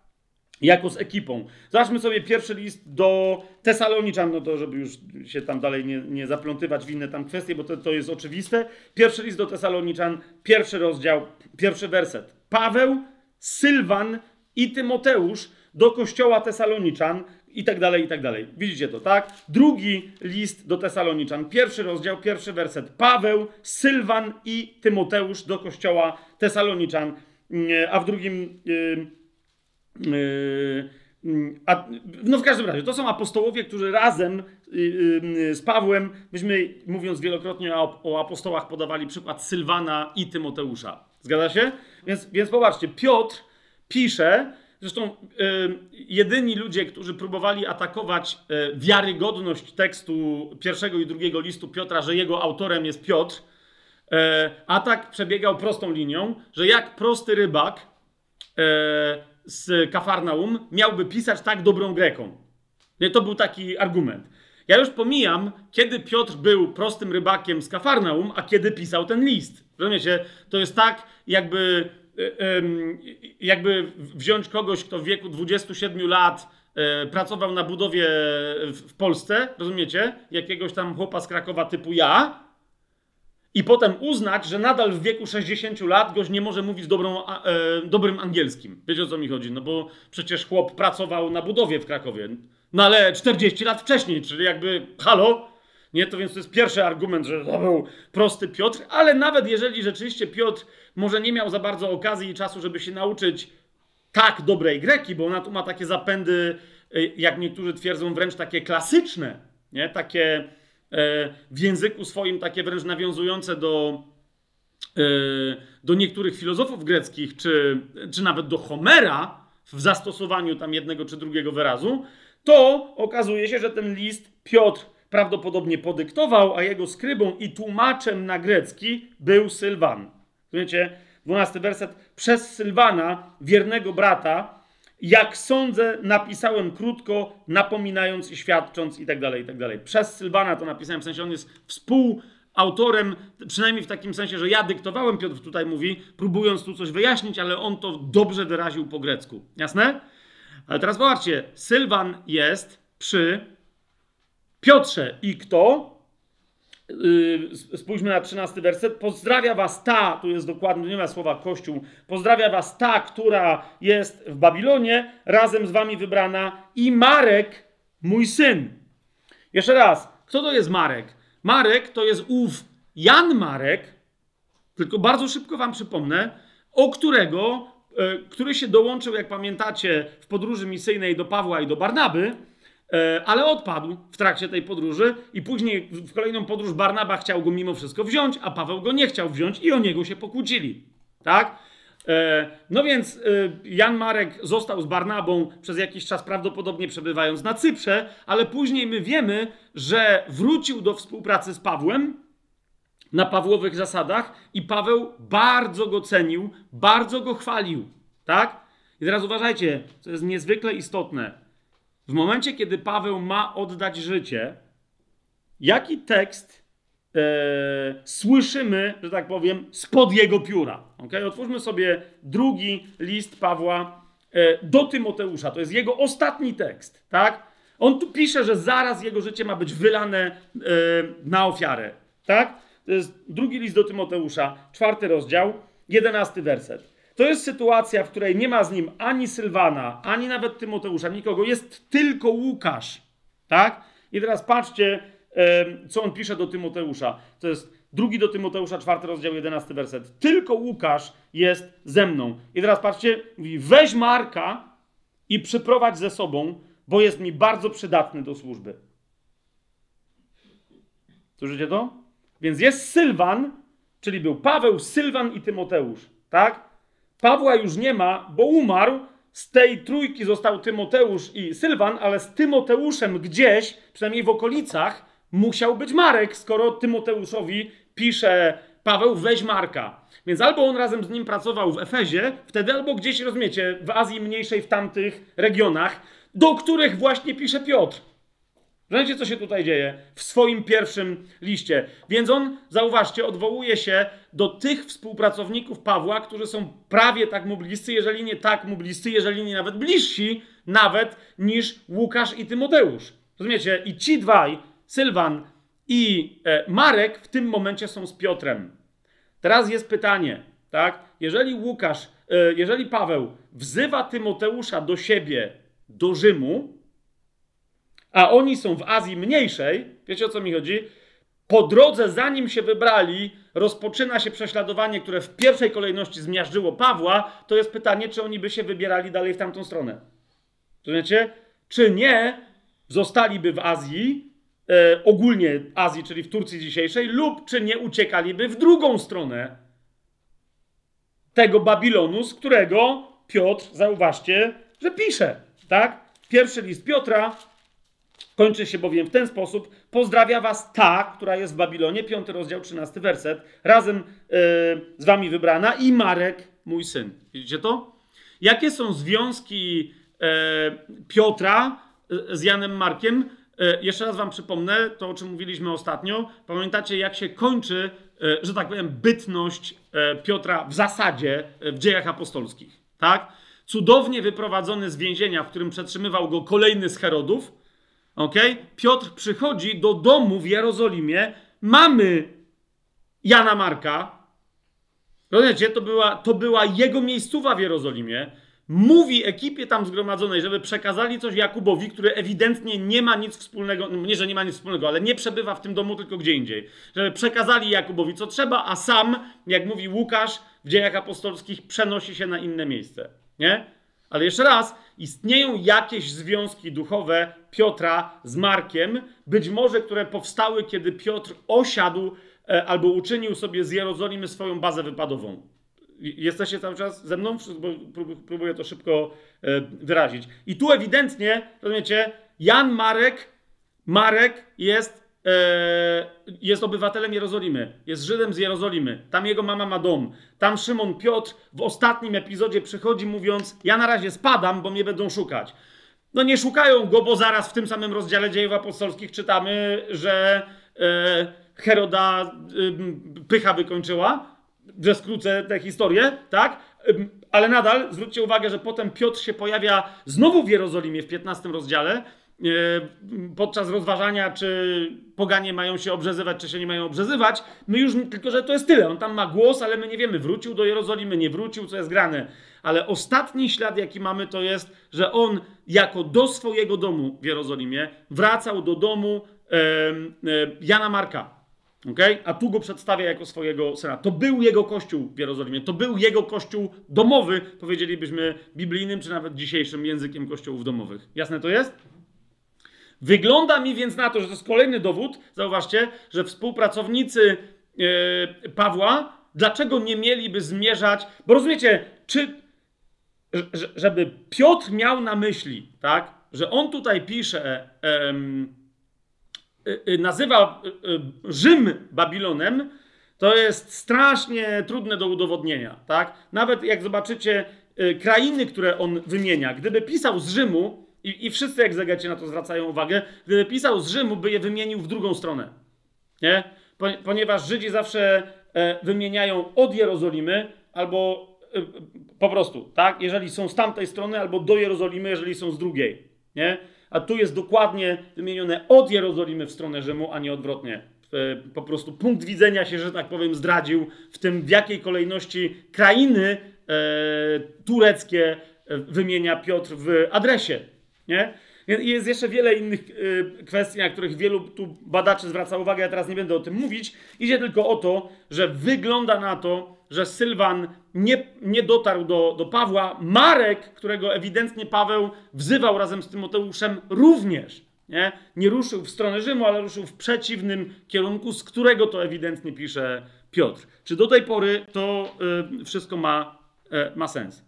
Jako z ekipą. Zobaczmy sobie pierwszy list do Tesaloniczan, no to żeby już się tam dalej nie, nie zaplątywać w inne tam kwestie, bo to, to jest oczywiste. Pierwszy list do Tesaloniczan, pierwszy rozdział, pierwszy werset. Paweł, Sylwan i Tymoteusz do kościoła Tesaloniczan, i tak dalej, i tak dalej. Widzicie to, tak? Drugi list do Tesaloniczan, pierwszy rozdział, pierwszy werset. Paweł, Sylwan i Tymoteusz do kościoła Tesaloniczan, a w drugim. Yy, yy, a, no w każdym razie, to są apostołowie, którzy razem z Pawłem, myśmy mówiąc wielokrotnie o, o apostołach, podawali przykład Sylwana i Tymoteusza. Zgadza się? Więc, więc popatrzcie, Piotr pisze, Zresztą jedyni ludzie, którzy próbowali atakować y, wiarygodność tekstu pierwszego i drugiego listu Piotra, że jego autorem jest Piotr, y, atak przebiegał prostą linią, że jak prosty rybak z Kafarnaum miałby pisać tak dobrą Greką. To był taki argument. Ja już pomijam, kiedy Piotr był prostym rybakiem z Kafarnaum, a kiedy pisał ten list. Rozumiecie? To jest tak, jakby jakby wziąć kogoś, kto w wieku 27 lat e, pracował na budowie w Polsce, rozumiecie? Jakiegoś tam chłopa z Krakowa typu ja i potem uznać, że nadal w wieku 60 lat gość nie może mówić dobrą, e, dobrym angielskim. Wiecie o co mi chodzi? No bo przecież chłop pracował na budowie w Krakowie. No ale 40 lat wcześniej, czyli jakby halo? Nie, to więc to jest pierwszy argument, że to był prosty Piotr, ale nawet jeżeli rzeczywiście Piotr może nie miał za bardzo okazji i czasu, żeby się nauczyć tak dobrej greki, bo ona tu ma takie zapędy, y, jak niektórzy twierdzą, wręcz takie klasyczne, nie? takie e, w języku swoim, takie wręcz nawiązujące do, e, do niektórych filozofów greckich, czy, czy nawet do Homera w zastosowaniu tam jednego czy drugiego wyrazu, to okazuje się, że ten list Piotr prawdopodobnie podyktował, a jego skrybą i tłumaczem na grecki był Sylwan. Wiecie, 12 werset. Przez Sylwana, wiernego brata, jak sądzę, napisałem krótko, napominając i świadcząc i tak dalej, i tak dalej. Przez Sylwana to napisałem, w sensie on jest współautorem, przynajmniej w takim sensie, że ja dyktowałem, Piotr tutaj mówi, próbując tu coś wyjaśnić, ale on to dobrze wyraził po grecku. Jasne? Ale teraz zobaczcie, Sylwan jest przy Piotrze i kto? Yy, spójrzmy na 13 werset. Pozdrawia was ta, tu jest dokładnie, nie ma słowa kościół, pozdrawia was ta, która jest w Babilonie, razem z wami wybrana i Marek, mój syn. Jeszcze raz, kto to jest Marek? Marek to jest ów Jan Marek, tylko bardzo szybko wam przypomnę, o którego, yy, który się dołączył, jak pamiętacie, w podróży misyjnej do Pawła i do Barnaby, ale odpadł w trakcie tej podróży i później w kolejną podróż Barnaba chciał go mimo wszystko wziąć, a Paweł go nie chciał wziąć i o niego się pokłócili. Tak? E, no więc e, Jan Marek został z Barnabą przez jakiś czas, prawdopodobnie przebywając na Cyprze, ale później my wiemy, że wrócił do współpracy z Pawłem na Pawłowych zasadach i Paweł bardzo go cenił, bardzo go chwalił. Tak? I teraz uważajcie, co jest niezwykle istotne. W momencie, kiedy Paweł ma oddać życie, jaki tekst e, słyszymy, że tak powiem, spod jego pióra? Okay? Otwórzmy sobie drugi list Pawła e, do Tymoteusza. To jest jego ostatni tekst, tak? On tu pisze, że zaraz jego życie ma być wylane e, na ofiarę, tak? To jest drugi list do Tymoteusza, czwarty rozdział, jedenasty werset. To jest sytuacja, w której nie ma z nim ani Sylwana, ani nawet Tymoteusza, nikogo. Jest tylko Łukasz. Tak? I teraz patrzcie, co on pisze do Tymoteusza. To jest drugi do Tymoteusza, czwarty rozdział, jedenasty werset. Tylko Łukasz jest ze mną. I teraz patrzcie, mówi, weź Marka i przyprowadź ze sobą, bo jest mi bardzo przydatny do służby. Słyszycie to? Więc jest Sylwan, czyli był Paweł, Sylwan i Tymoteusz. Tak? Pawła już nie ma, bo umarł. Z tej trójki został Tymoteusz i Sylwan, ale z Tymoteuszem gdzieś, przynajmniej w okolicach, musiał być Marek, skoro Tymoteuszowi pisze Paweł, weź Marka. Więc albo on razem z nim pracował w Efezie, wtedy, albo gdzieś, rozumiecie, w Azji Mniejszej, w tamtych regionach, do których właśnie pisze Piotr. Rozumiecie, co się tutaj dzieje w swoim pierwszym liście. Więc on, zauważcie, odwołuje się do tych współpracowników Pawła, którzy są prawie tak mu bliscy, jeżeli nie tak mu bliscy, jeżeli nie nawet bliżsi, nawet niż Łukasz i Tymoteusz. Rozumiecie? I ci dwaj, Sylwan i e, Marek, w tym momencie są z Piotrem. Teraz jest pytanie, tak? Jeżeli Łukasz, e, jeżeli Paweł wzywa Tymoteusza do siebie, do Rzymu, a oni są w Azji mniejszej, wiecie o co mi chodzi? Po drodze, zanim się wybrali, rozpoczyna się prześladowanie, które w pierwszej kolejności zmiażdżyło Pawła. To jest pytanie, czy oni by się wybierali dalej w tamtą stronę. Rozumiecie? Czy nie zostaliby w Azji, e, ogólnie Azji, czyli w Turcji dzisiejszej, lub czy nie uciekaliby w drugą stronę tego Babilonu, z którego Piotr, zauważcie, że pisze. Tak? Pierwszy list Piotra, Kończy się bowiem w ten sposób. Pozdrawia was ta, która jest w Babilonie, piąty rozdział, trzynasty werset, razem yy, z wami wybrana i Marek, mój syn. Widzicie to? Jakie są związki yy, Piotra yy, z Janem Markiem? Jeszcze raz wam przypomnę to, o czym mówiliśmy ostatnio. Pamiętacie, jak się kończy, że tak powiem, bytność Piotra w zasadzie w dziejach apostolskich. Tak? Cudownie wyprowadzony z więzienia, w którym przetrzymywał go kolejny z Herodów, Ok? Piotr przychodzi do domu w Jerozolimie mamy Jana Marka, rozumiecie, to była, to była jego miejscowa w Jerozolimie, mówi ekipie tam zgromadzonej, żeby przekazali coś Jakubowi, który ewidentnie nie ma nic wspólnego, no nie, że nie ma nic wspólnego, ale nie przebywa w tym domu, tylko gdzie indziej. Żeby przekazali Jakubowi co trzeba, a sam, jak mówi Łukasz w dziejach apostolskich, przenosi się na inne miejsce. Nie? Ale jeszcze raz, istnieją jakieś związki duchowe Piotra z Markiem, być może które powstały, kiedy Piotr osiadł e, albo uczynił sobie z Jerozolimy swoją bazę wypadową. Jesteście cały czas ze mną? Próbuję to szybko e, wyrazić. I tu ewidentnie, rozumiecie, Jan Marek, Marek jest, jest obywatelem Jerozolimy, jest Żydem z Jerozolimy. Tam jego mama ma dom. Tam Szymon Piotr w ostatnim epizodzie przychodzi mówiąc, ja na razie spadam, bo mnie będą szukać. No nie szukają go, bo zaraz w tym samym rozdziale dziejów apostolskich czytamy, że e, Heroda pycha wykończyła, że skrócę tę historię, tak? Ale nadal zwróćcie uwagę, że potem Piotr się pojawia znowu w Jerozolimie w 15 rozdziale, e, podczas rozważania, czy poganie mają się obrzezywać, czy się nie mają obrzezywać. My już, tylko że to jest tyle. On tam ma głos, ale my nie wiemy, wrócił do Jerozolimy, nie wrócił, co jest grane. Ale ostatni ślad, jaki mamy, to jest, że on jako do swojego domu w Jerozolimie wracał do domu e, e, Jana Marka. Okay? A tu go przedstawia jako swojego syna. To był jego kościół w Jerozolimie. To był jego kościół domowy, powiedzielibyśmy biblijnym, czy nawet dzisiejszym językiem kościołów domowych. Jasne to jest? Wygląda mi więc na to, że to jest kolejny dowód, zauważcie, że współpracownicy yy, Pawła, dlaczego nie mieliby zmierzać, bo rozumiecie, czy, żeby Piotr miał na myśli, tak, że on tutaj pisze, yy, Y, y, nazywa Rzym Babilonem, to jest strasznie trudne do udowodnienia. Tak? Nawet jak zobaczycie krainy, które on wymienia, gdyby pisał z Rzymu, i, i wszyscy egzegeci na to zwracają uwagę, gdyby pisał z Rzymu, by je wymienił w drugą stronę. Nie? Ponieważ Żydzi zawsze e, wymieniają od Jerozolimy albo po prostu, tak? Jeżeli są z tamtej strony, albo do Jerozolimy, jeżeli są z drugiej. Nie? a tu jest dokładnie wymienione od Jerozolimy w stronę Rzymu, a nie odwrotnie. E, po prostu punkt widzenia się, że tak powiem, zdradził w tym, w jakiej kolejności krainy e, tureckie e, wymienia Piotr w adresie. Nie? Jest jeszcze wiele innych e, kwestii, na których wielu tu badaczy zwraca uwagę, ja teraz nie będę o tym mówić. Idzie tylko o to, że wygląda na to, że Sylwan nie, nie dotarł do, do Pawła. Marek, którego ewidentnie Paweł wzywał razem z Tymoteuszem, również nie, nie ruszył w stronę Rzymu, ale ruszył w przeciwnym kierunku, z którego to ewidentnie pisze Piotr. Czy do tej pory to y, wszystko ma, y, ma sens?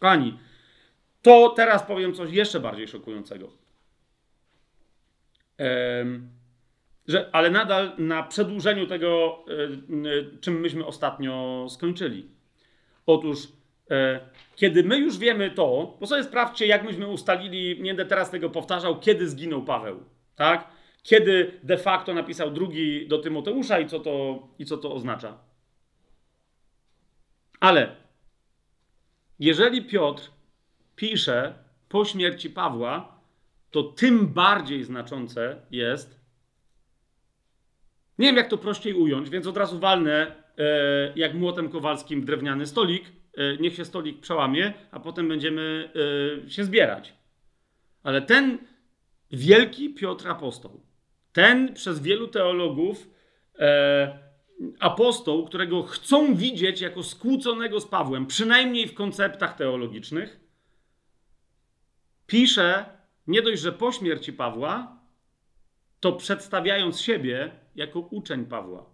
Kochani, to teraz powiem coś jeszcze bardziej szokującego. że, ale nadal na przedłużeniu tego, e, czym myśmy ostatnio skończyli. Otóż, e, kiedy my już wiemy to, bo sobie sprawdźcie, jak myśmy ustalili, nie będę teraz tego powtarzał, kiedy zginął Paweł, tak? Kiedy de facto napisał drugi do Tymoteusza i co to, i co to oznacza. Ale jeżeli Piotr pisze po śmierci Pawła, to tym bardziej znaczące jest. Nie wiem, jak to prościej ująć, więc od razu walnę e, jak młotem kowalskim drewniany stolik. E, niech się stolik przełamie, a potem będziemy e, się zbierać. Ale ten wielki Piotr apostoł, ten przez wielu teologów e, apostoł, którego chcą widzieć jako skłóconego z Pawłem, przynajmniej w konceptach teologicznych, pisze nie dość, że po śmierci Pawła, to przedstawiając siebie jako uczeń Pawła.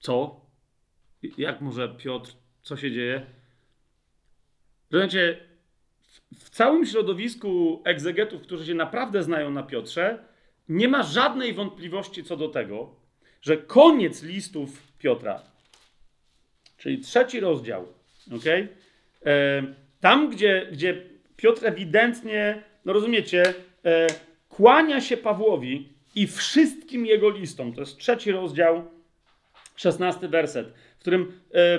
Co? Jak może Piotr? Co się dzieje? Rozumiecie, w całym środowisku egzegetów, którzy się naprawdę znają na Piotrze, nie ma żadnej wątpliwości co do tego, że koniec listów Piotra, czyli trzeci rozdział, okay, E, tam, gdzie, gdzie Piotr ewidentnie, no rozumiecie, e, kłania się Pawłowi i wszystkim jego listom, to jest trzeci rozdział, szesnasty werset, w którym, e,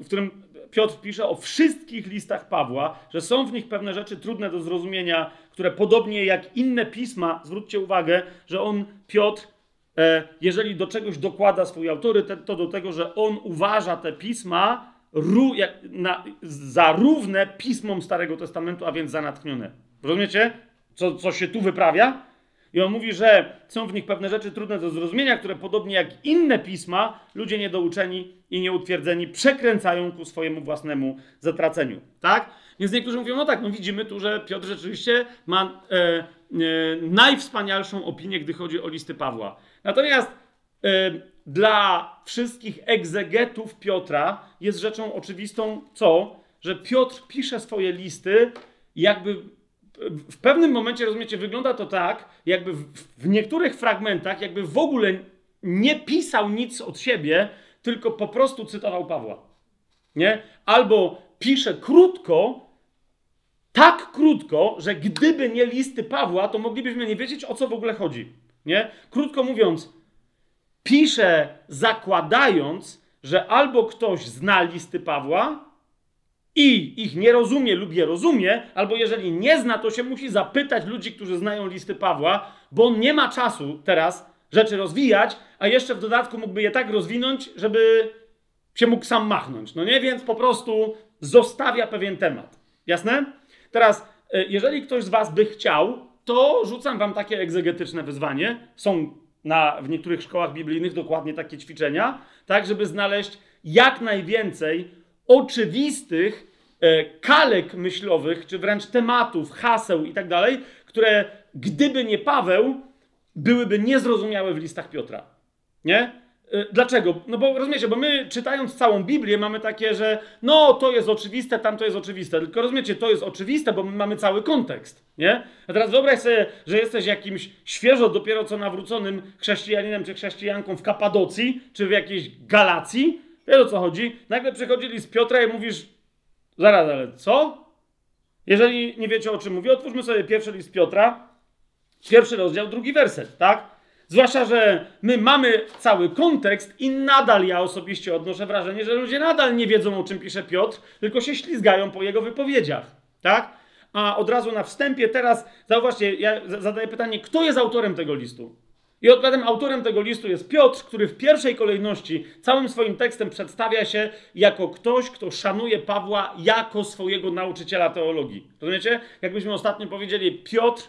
w którym Piotr pisze o wszystkich listach Pawła, że są w nich pewne rzeczy trudne do zrozumienia, które podobnie jak inne pisma, zwróćcie uwagę, że on, Piotr, e, jeżeli do czegoś dokłada swój autorytet, to do tego, że on uważa te pisma ró, jak, na, za równe pismom Starego Testamentu, a więc za natchnione. Rozumiecie, co, co się tu wyprawia? I on mówi, że są w nich pewne rzeczy trudne do zrozumienia, które podobnie jak inne pisma, ludzie niedouczeni i nieutwierdzeni przekręcają ku swojemu własnemu zatraceniu. Tak? Więc niektórzy mówią, no tak, no widzimy tu, że Piotr rzeczywiście ma e, e, najwspanialszą opinię, gdy chodzi o listy Pawła. Natomiast e, dla wszystkich egzegetów Piotra jest rzeczą oczywistą co? Że Piotr pisze swoje listy jakby w pewnym momencie, rozumiecie, wygląda to tak, jakby w, w, niektórych fragmentach, jakby w ogóle nie pisał nic od siebie, tylko po prostu cytował Pawła. Nie? Albo pisze krótko, tak krótko, że gdyby nie listy Pawła, to moglibyśmy nie wiedzieć, o co w ogóle chodzi. Nie? Krótko mówiąc, pisze zakładając, że albo ktoś zna listy Pawła, i ich nie rozumie lub je rozumie, albo jeżeli nie zna, to się musi zapytać ludzi, którzy znają listy Pawła, bo on nie ma czasu teraz rzeczy rozwijać, a jeszcze w dodatku mógłby je tak rozwinąć, żeby się mógł sam machnąć. No nie, więc po prostu zostawia pewien temat. Jasne? Teraz, e, jeżeli ktoś z Was by chciał, to rzucam Wam takie egzegetyczne wyzwanie. Są na, w niektórych szkołach biblijnych dokładnie takie ćwiczenia, tak, żeby znaleźć jak najwięcej oczywistych e, kalek myślowych, czy wręcz tematów, haseł i tak dalej, które gdyby nie Paweł, byłyby niezrozumiałe w listach Piotra. Nie? E, dlaczego? No bo rozumiecie, bo my czytając całą Biblię mamy takie, że no to jest oczywiste, tam to jest oczywiste. Tylko rozumiecie, to jest oczywiste, bo my mamy cały kontekst. Nie? A teraz wyobraź sobie, że jesteś jakimś świeżo dopiero co nawróconym chrześcijaninem czy chrześcijanką w Kapadocji, czy w jakiejś Galacji Wiesz o co chodzi? Nagle przychodzili z Piotra i mówisz, zaraz, ale co? Jeżeli nie wiecie o czym mówię, otwórzmy sobie pierwszy list Piotra, pierwszy rozdział, drugi werset, tak? Zwłaszcza, że my mamy cały kontekst i nadal ja osobiście odnoszę wrażenie, że ludzie nadal nie wiedzą o czym pisze Piotr, tylko się ślizgają po jego wypowiedziach, tak? A od razu na wstępie teraz, zauważcie, ja zadaję pytanie, kto jest autorem tego listu? I odpowiadam, autorem tego listu jest Piotr, który w pierwszej kolejności całym swoim tekstem przedstawia się jako ktoś, kto szanuje Pawła jako swojego nauczyciela teologii. Rozumiecie? Jakbyśmy ostatnio powiedzieli, Piotr,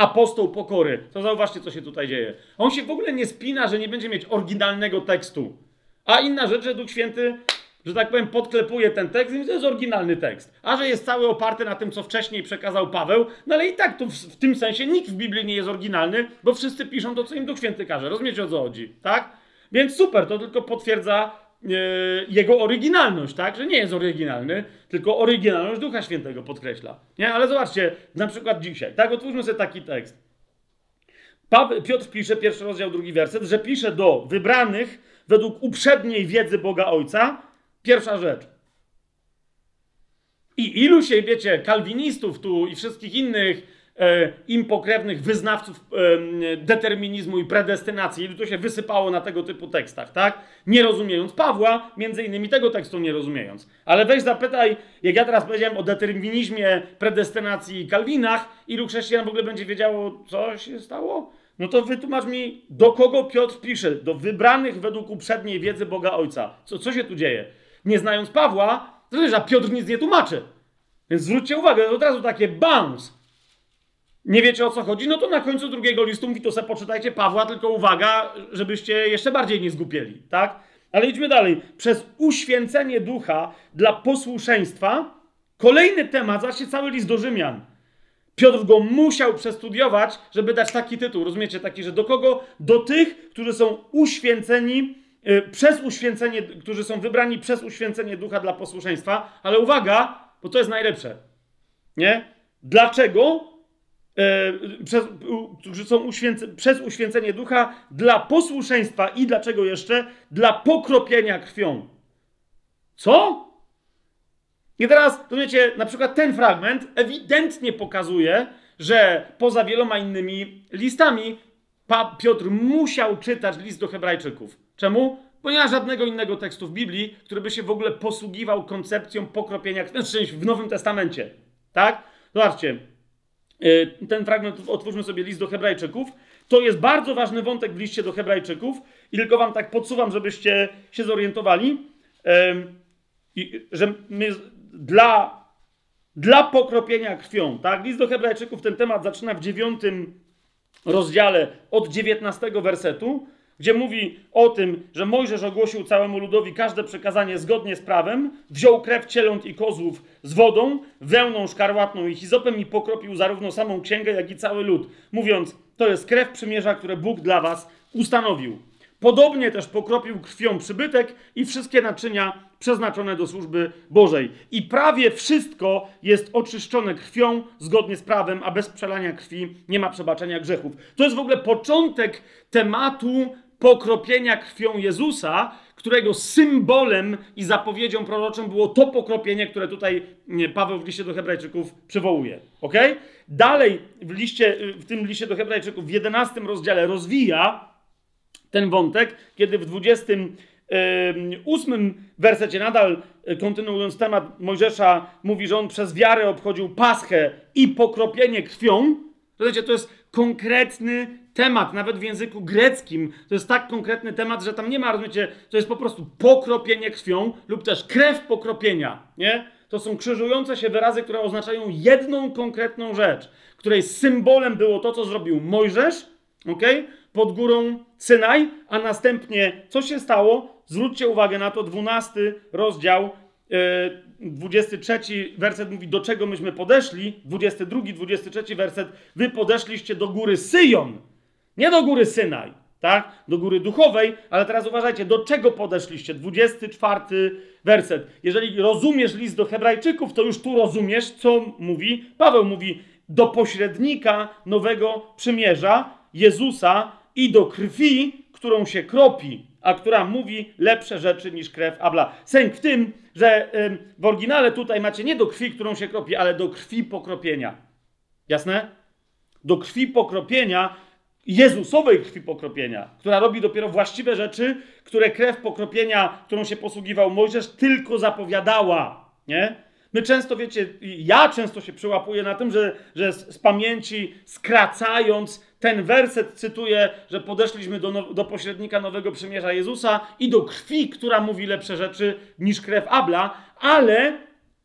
apostoł pokory. To zauważcie, co się tutaj dzieje. On się w ogóle nie spina, że nie będzie mieć oryginalnego tekstu. A inna rzecz, że Duch Święty że tak powiem, podklepuje ten tekst i to jest oryginalny tekst. A że jest cały oparty na tym, co wcześniej przekazał Paweł, no ale i tak tu w, w tym sensie nikt w Biblii nie jest oryginalny, bo wszyscy piszą to, co im Duch Święty każe. Rozumiecie, o co chodzi, tak? Więc super, to tylko potwierdza jego oryginalność, tak? Że nie jest oryginalny, tylko oryginalność Ducha Świętego podkreśla. Nie? Ale zobaczcie, na przykład dzisiaj, tak? Otwórzmy sobie taki tekst. Piotr pisze, pierwszy rozdział, drugi werset, że pisze do wybranych według uprzedniej wiedzy Boga Ojca, Pierwsza rzecz. I ilu się, wiecie, kalwinistów tu i wszystkich innych e, im pokrewnych wyznawców e, determinizmu i predestynacji, ilu to się wysypało na tego typu tekstach, tak? Nie rozumiejąc Pawła, między innymi tego tekstu nie rozumiejąc. Ale weź zapytaj, jak ja teraz powiedziałem o determinizmie, predestynacji i Kalwinach, ilu chrześcijan w ogóle będzie wiedziało, co się stało? No to wytłumacz mi, do kogo Piotr pisze? Do wybranych według uprzedniej wiedzy Boga Ojca. Co, co się tu dzieje? nie znając Pawła, to a Piotr nic nie tłumaczy. Więc zwróćcie uwagę, od razu takie bounce. Nie wiecie o co chodzi? No to na końcu drugiego listu mówi, to sobie poczytajcie Pawła, tylko uwaga, żebyście jeszcze bardziej nie zgupieli, tak? Ale idźmy dalej. Przez uświęcenie ducha dla posłuszeństwa, kolejny temat, zobaczcie cały list do Rzymian. Piotr go musiał przestudiować, żeby dać taki tytuł, rozumiecie? Taki, że do kogo? Do tych, którzy są uświęceni Y, przez uświęcenie, którzy są wybrani przez uświęcenie ducha dla posłuszeństwa, ale uwaga, bo to jest najlepsze. Nie? Dlaczego? E, przez, którzy są uświęce, przez uświęcenie ducha dla posłuszeństwa i dlaczego jeszcze? Dla pokropienia krwią. Co? I teraz, rozumiecie, na przykład ten fragment ewidentnie pokazuje, że poza wieloma innymi listami Piotr musiał czytać list do Hebrajczyków. Czemu? Bo nie ma żadnego innego tekstu w Biblii, który by się w ogóle posługiwał koncepcją pokropienia krwi, znaczy w Nowym Testamencie. Tak? Zobaczcie, ten fragment, otwórzmy sobie list do Hebrajczyków, To jest bardzo ważny wątek w liście do Hebrajczyków i tylko wam tak podsuwam, żebyście się zorientowali, że my dla, dla pokropienia krwią, tak? List do Hebrajczyków ten temat zaczyna w dziewiątym rozdziale od dziewiętnastego wersetu gdzie mówi o tym, że Mojżesz ogłosił całemu ludowi każde przekazanie zgodnie z prawem, wziął krew cieląt i kozłów z wodą, wełną szkarłatną i hizopem i pokropił zarówno samą księgę, jak i cały lud, mówiąc, to jest krew przymierza, które Bóg dla was ustanowił. Podobnie też pokropił krwią przybytek i wszystkie naczynia przeznaczone do służby Bożej. I prawie wszystko jest oczyszczone krwią zgodnie z prawem, a bez przelania krwi nie ma przebaczenia grzechów. To jest w ogóle początek tematu pokropienia krwią Jezusa, którego symbolem i zapowiedzią proroczą było to pokropienie, które tutaj Paweł w liście do Hebrajczyków przywołuje. Ok? Dalej w, liście, w tym liście do Hebrajczyków w 11 rozdziale rozwija ten wątek, kiedy w 28 wersecie, nadal kontynuując temat Mojżesza, mówi, że on przez wiarę obchodził Paschę i pokropienie krwią. Wiecie, to jest konkretny temat, nawet w języku greckim. To jest tak konkretny temat, że tam nie ma, rozumiecie, to jest po prostu pokropienie krwią lub też krew pokropienia, nie? To są krzyżujące się wyrazy, które oznaczają jedną konkretną rzecz, której symbolem było to, co zrobił Mojżesz, ok? Pod górą Synaj, a następnie co się stało? Zwróćcie uwagę na to, 12 rozdział 23 werset mówi, do czego myśmy podeszli. 22, 23 werset, wy podeszliście do góry Syjon. Nie do góry Synaj, tak? Do góry duchowej, ale teraz uważajcie, do czego podeszliście? 24 werset. Jeżeli rozumiesz list do Hebrajczyków, to już tu rozumiesz, co mówi. Paweł mówi, do pośrednika nowego przymierza, Jezusa i do krwi, którą się kropi a która mówi lepsze rzeczy niż krew Abla. Sęk w tym, że w oryginale tutaj macie nie do krwi, którą się kropi, ale do krwi pokropienia. Jasne? Do krwi pokropienia, Jezusowej krwi pokropienia, która robi dopiero właściwe rzeczy, które krew pokropienia, którą się posługiwał Mojżesz, tylko zapowiadała. Nie? My często, wiecie, ja często się przyłapuję na tym, że, że z, z pamięci skracając ten werset cytuję, że podeszliśmy do, do pośrednika Nowego Przymierza Jezusa i do krwi, która mówi lepsze rzeczy niż krew Abla, ale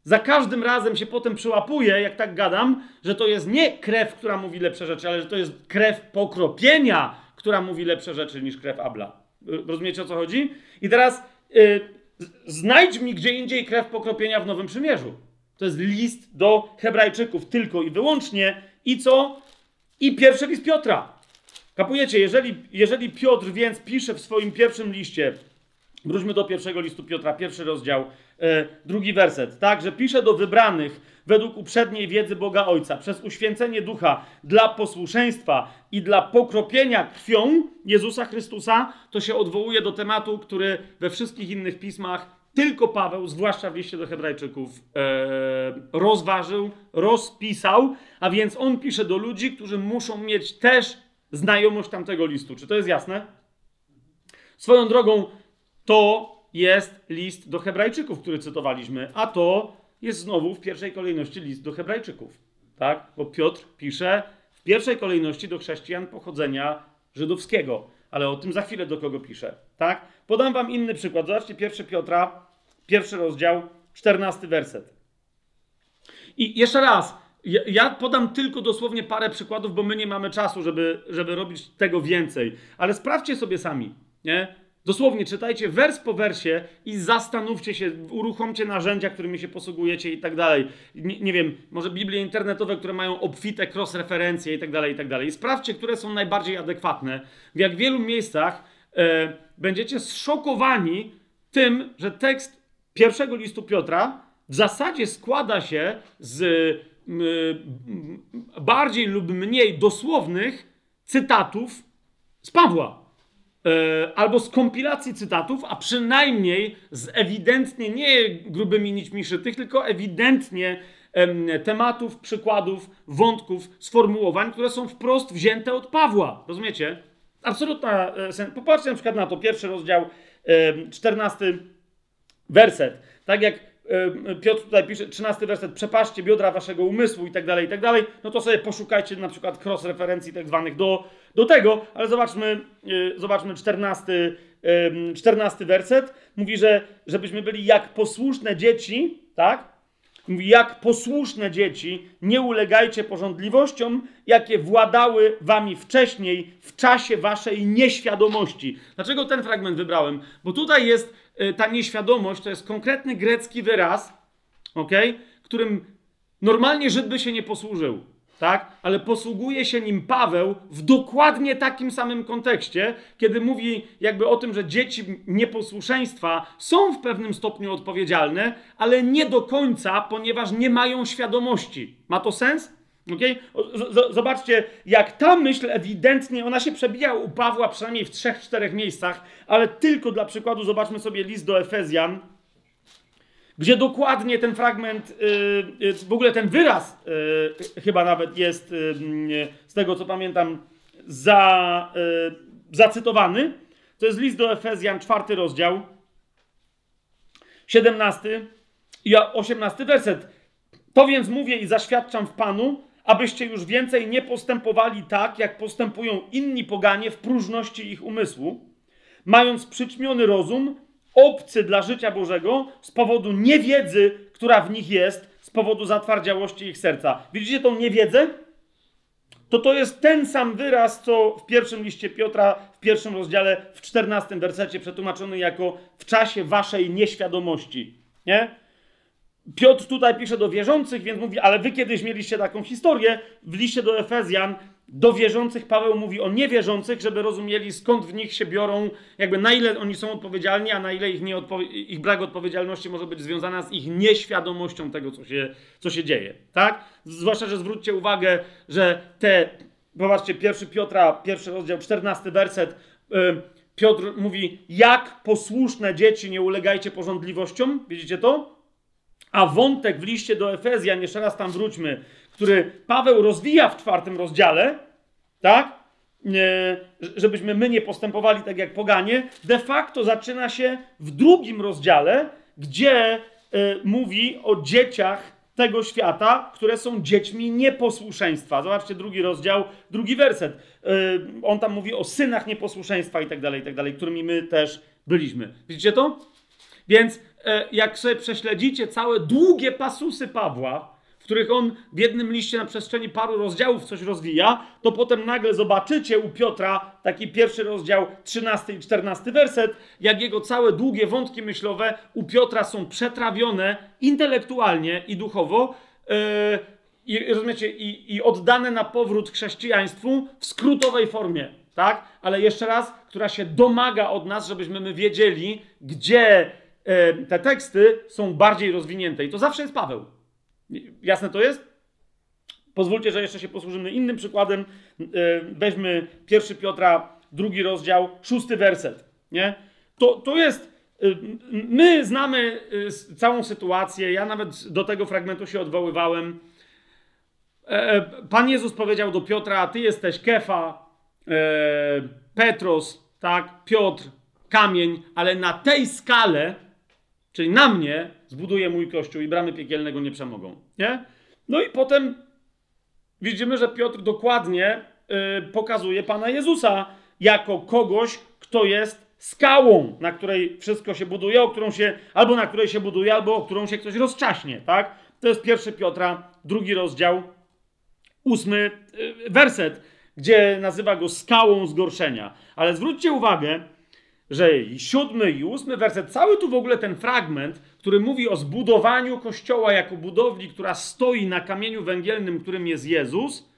za każdym razem się potem przyłapuję, jak tak gadam, że to jest nie krew, która mówi lepsze rzeczy, ale że to jest krew pokropienia, która mówi lepsze rzeczy niż krew Abla. Rozumiecie o co chodzi? I teraz yy, znajdź mi gdzie indziej krew pokropienia w Nowym Przymierzu. To jest list do Hebrajczyków tylko i wyłącznie. I co? I pierwszy list Piotra. Kapujecie, jeżeli, jeżeli Piotr więc pisze w swoim pierwszym liście, wróćmy do pierwszego listu Piotra, pierwszy rozdział, e, drugi werset, tak, że pisze do wybranych według uprzedniej wiedzy Boga Ojca, przez uświęcenie ducha dla posłuszeństwa i dla pokropienia krwią Jezusa Chrystusa, to się odwołuje do tematu, który we wszystkich innych pismach tylko Paweł, zwłaszcza w liście do Hebrajczyków, e, rozważył, rozpisał, a więc on pisze do ludzi, którzy muszą mieć też znajomość tamtego listu. Czy to jest jasne? Swoją drogą, to jest list do Hebrajczyków, który cytowaliśmy, a to jest znowu w pierwszej kolejności list do Hebrajczyków. Tak? Bo Piotr pisze w pierwszej kolejności do chrześcijan pochodzenia żydowskiego. Ale o tym za chwilę do kogo pisze. Tak? Podam wam inny przykład. Zobaczcie, pierwszy Piotra, pierwszy rozdział, czternasty werset. I jeszcze raz, ja, ja, podam tylko dosłownie parę przykładów, bo my nie mamy czasu, żeby, żeby robić tego więcej. Ale sprawdźcie sobie sami, nie? Dosłownie czytajcie wers po wersie i zastanówcie się, uruchomcie narzędzia, którymi się posługujecie i tak dalej. Nie, wiem, może Biblie internetowe, które mają obfite cross-referencje i tak dalej, i tak dalej. Sprawdźcie, które są najbardziej adekwatne. W jak wielu miejscach e, będziecie zszokowani tym, że tekst pierwszego listu Piotra w zasadzie składa się z bardziej lub mniej dosłownych cytatów z Pawła. E, albo z kompilacji cytatów, a przynajmniej z ewidentnie nie grubymi nićmi szytych, tylko ewidentnie tematów, przykładów, wątków, sformułowań, które są wprost wzięte od Pawła. Rozumiecie? Absolutna e, sens. Popatrzcie na przykład na to, pierwszy rozdział, czternasty werset. Tak jak e, Piotr tutaj pisze, 13 werset, przepatrzcie biodra waszego umysłu i tak dalej, i tak dalej, no to sobie poszukajcie na przykład cross-referencji tak zwanych do, do tego, ale zobaczmy, e, zobaczmy 14, 14 werset, mówi, że żebyśmy byli jak posłuszne dzieci, tak? Mówi, jak posłuszne dzieci, nie ulegajcie porządliwościom, jakie władały wami wcześniej, w czasie waszej nieświadomości. Dlaczego ten fragment wybrałem? Bo tutaj jest y, ta nieświadomość, to jest konkretny grecki wyraz, ok, którym normalnie Żyd by się nie posłużył tak? Ale posługuje się nim Paweł w dokładnie takim samym kontekście, kiedy mówi jakby o tym, że dzieci nieposłuszeństwa są w pewnym stopniu odpowiedzialne, ale nie do końca, ponieważ nie mają świadomości. Ma to sens? Okay? Zobaczcie, jak ta myśl ewidentnie, ona się przebija u Pawła przynajmniej w trzech, czterech miejscach, ale tylko dla przykładu zobaczmy sobie list do Efezjan, gdzie dokładnie ten fragment, y, y, w ogóle ten wyraz y, chyba nawet jest, z tego co pamiętam, za, zacytowany. To jest list do Efezjan, czwarty rozdział, 17 i 18 werset. To więc mówię i zaświadczam w Panu, abyście już więcej nie postępowali tak, jak postępują inni poganie w próżności ich umysłu, mając przyćmiony rozum, obcy dla życia Bożego z powodu niewiedzy, która w nich jest, z powodu zatwardziałości ich serca. Widzicie tą niewiedzę? To to jest ten sam wyraz, co w pierwszym liście Piotra, w pierwszym rozdziale, w czternastym wersecie przetłumaczony jako w czasie waszej nieświadomości. Nie? Piotr tutaj pisze do wierzących, więc mówi, ale wy kiedyś mieliście taką historię. W liście do Efezjan do wierzących Paweł mówi o niewierzących, żeby rozumieli skąd w nich się biorą, jakby na ile oni są odpowiedzialni, a na ile ich, ich brak odpowiedzialności może być związana z ich nieświadomością tego, co się, co się dzieje. Tak? Zwłaszcza, że zwróćcie uwagę, że te, popatrzcie, pierwszy Piotra, pierwszy rozdział, czternasty werset, yy, Piotr mówi, jak posłuszne dzieci nie ulegajcie porządliwościom, widzicie to? A wątek w liście do Efezjan, jeszcze raz tam wróćmy, który Paweł rozwija w czwartym rozdziale, tak? Żebyśmy my nie postępowali tak jak poganie, de facto zaczyna się w drugim rozdziale, gdzie y, mówi o dzieciach tego świata, które są dziećmi nieposłuszeństwa. Zobaczcie drugi rozdział, drugi werset. Y, on tam mówi o synach nieposłuszeństwa i tak dalej, i tak dalej, którymi my też byliśmy. Widzicie to? Więc jak sobie prześledzicie całe długie pasusy Pawła, w których on w jednym liście na przestrzeni paru rozdziałów coś rozwija, to potem nagle zobaczycie u Piotra taki pierwszy rozdział, 13 i 14 werset, jak jego całe długie wątki myślowe u Piotra są przetrawione intelektualnie i duchowo. Yy, i, rozumiecie, i, i oddane na powrót chrześcijaństwu w skrótowej formie, tak? Ale jeszcze raz, która się domaga od nas, żebyśmy my wiedzieli, gdzie te teksty są bardziej rozwinięte. I to zawsze jest Paweł. Jasne to jest? Pozwólcie, że jeszcze się posłużymy innym przykładem. E, weźmy pierwszy Piotra, drugi rozdział, szósty werset. Nie? To, to jest. E, my znamy e, całą sytuację. Ja nawet do tego fragmentu się odwoływałem. Pan Jezus powiedział do Piotra: Ty jesteś Kefa, Petros, tak, Piotr, kamień, ale na tej skale Czyli na mnie zbuduje mój kościół i bramy piekielnego nie przemogą. Nie? No i potem widzimy, że Piotr dokładnie yy, pokazuje Pana Jezusa jako kogoś, kto jest skałą, na której wszystko się buduje, o którą się, albo na której się buduje, albo o którą się ktoś rozczaśnie, tak? To jest pierwszy Piotra, drugi rozdział, ósmy yy, werset, gdzie nazywa go skałą zgorszenia. Ale zwróćcie uwagę, że i siódmy i ósmy werset, cały tu w ogóle ten fragment, który mówi o zbudowaniu kościoła jako budowli, która stoi na kamieniu węgielnym, którym jest Jezus,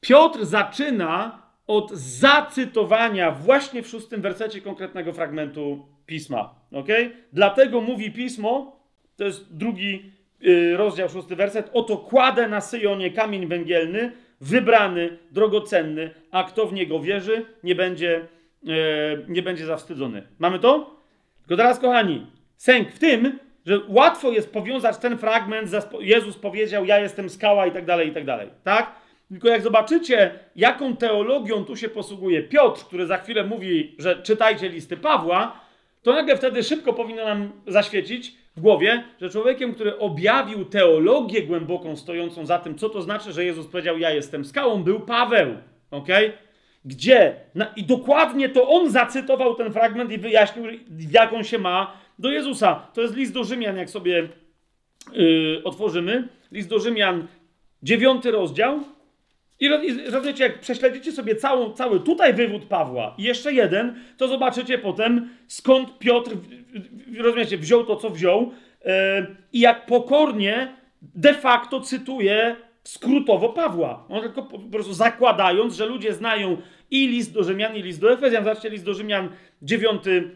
Piotr zaczyna od zacytowania właśnie w szóstym wersecie konkretnego fragmentu pisma. Dlatego mówi pismo, to jest drugi yy, rozdział, szósty werset, oto kładę na Syjonie kamień węgielny, wybrany, drogocenny, a kto w niego wierzy, nie będzie nie będzie zawstydzony. Mamy to? Tylko teraz, kochani, sęk w tym, że łatwo jest powiązać ten fragment, Jezus powiedział, ja jestem skała i tak dalej, i tak dalej. Tak? Tylko jak zobaczycie, jaką teologią tu się posługuje Piotr, który za chwilę mówi, że czytajcie listy Pawła, to nagle wtedy szybko powinno nam zaświecić, w głowie, że człowiekiem, który objawił teologię głęboką stojącą za tym, co to znaczy, że Jezus powiedział: Ja jestem skałą, był Paweł. ok? Gdzie? Na, I dokładnie to on zacytował ten fragment i wyjaśnił, jak on się ma do Jezusa. To jest list do Rzymian, jak sobie yy, otworzymy. List do Rzymian, dziewiąty rozdział. I rozumiecie, jak prześledzicie sobie całą, cały tutaj wywód Pawła i jeszcze jeden, to zobaczycie potem, skąd Piotr, rozumiecie, wziął to, co wziął yy, i jak pokornie de facto cytuje skrótowo Pawła. On tylko po prostu zakładając, że ludzie znają i list do Rzymian, i list do Efezjan. Zobaczcie, list do Rzymian, dziewiąty,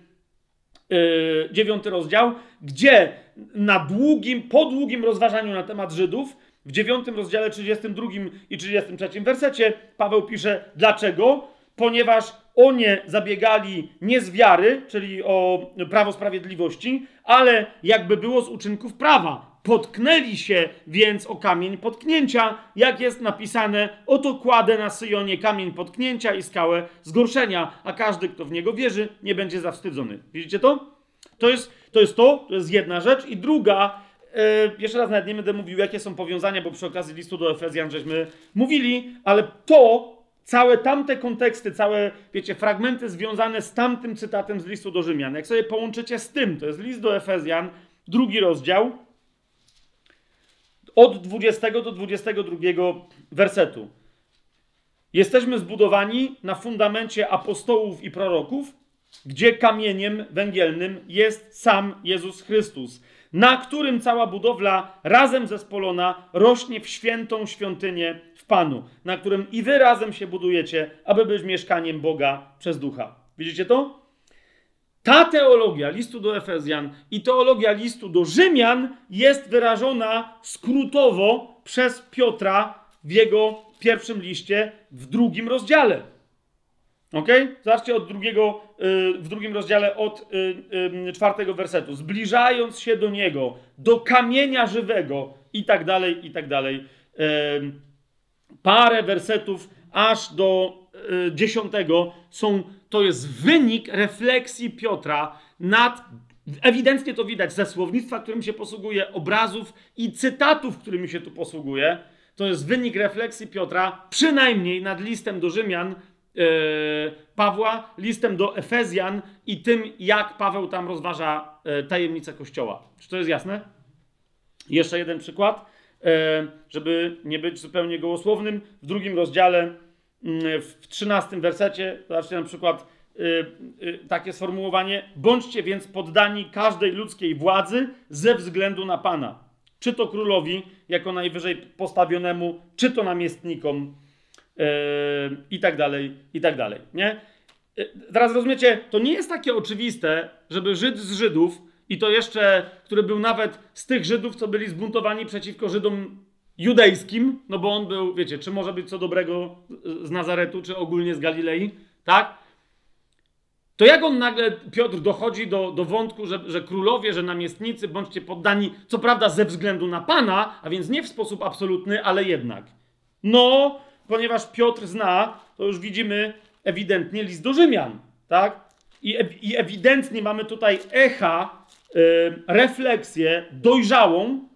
yy, dziewiąty rozdział, gdzie na długim, po długim rozważaniu na temat Żydów, w dziewiątym rozdziale 32 i 33 wersecie Paweł pisze, dlaczego? Ponieważ oni zabiegali nie z wiary, czyli o prawo sprawiedliwości, ale jakby było z uczynków prawa. Potknęli się więc o kamień potknięcia, jak jest napisane: Oto kładę na Syjonie kamień potknięcia i skałę zgorszenia, a każdy, kto w niego wierzy, nie będzie zawstydzony. Widzicie to? To jest to, jest to, to jest jedna rzecz. I druga, yy, jeszcze raz nawet nie będę mówił, jakie są powiązania, bo przy okazji listu do Efezjan żeśmy mówili, ale to, całe tamte konteksty, całe, wiecie, fragmenty związane z tamtym cytatem z listu do Rzymian, jak sobie połączycie z tym, to jest list do Efezjan, drugi rozdział od 20 do 22 wersetu. Jesteśmy zbudowani na fundamencie apostołów i proroków, gdzie kamieniem węgielnym jest sam Jezus Chrystus, na którym cała budowla razem zespolona rośnie w świętą świątynię w Panu, na którym i wy razem się budujecie, aby być mieszkaniem Boga przez ducha. Widzicie to? Ta teologia listu do Efezjan i teologia listu do Rzymian jest wyrażona skrótowo przez Piotra w jego pierwszym liście w drugim rozdziale. Ok? Zobaczcie od drugiego, y, w drugim rozdziale od y, y, czwartego wersetu. Zbliżając się do niego, do kamienia żywego i tak dalej, i tak dalej. Parę wersetów aż do dziesiątego są to jest wynik refleksji Piotra nad, ewidentnie to widać ze słownictwa, którym się posługuje, obrazów i cytatów, którymi się tu posługuje. To jest wynik refleksji Piotra, przynajmniej nad listem do Rzymian yy, Pawła, listem do Efezjan i tym, jak Paweł tam rozważa yy, tajemnicę Kościoła. Czy to jest jasne? Jeszcze jeden przykład, yy, żeby nie być zupełnie gołosłownym. W drugim rozdziale w 13 wersecie, zobaczcie na przykład yy, yy, takie sformułowanie: Bądźcie więc poddani każdej ludzkiej władzy ze względu na Pana. Czy to królowi, jako najwyżej postawionemu, czy to namiestnikom, yy, i tak dalej, i tak dalej. Nie? Y, teraz rozumiecie, to nie jest takie oczywiste, żeby Żyd z Żydów, i to jeszcze, który był nawet z tych Żydów, co byli zbuntowani przeciwko Żydom judejskim, no bo on był, wiecie, czy może być co dobrego z Nazaretu, czy ogólnie z Galilei, tak? To jak on nagle, Piotr, dochodzi do, do wątku, że, że królowie, że namiestnicy, bądźcie poddani, co prawda ze względu na Pana, a więc nie w sposób absolutny, ale jednak. No, ponieważ Piotr zna, to już widzimy ewidentnie list do Rzymian, tak? I, i ewidentnie mamy tutaj echa, yy, refleksję dojrzałą,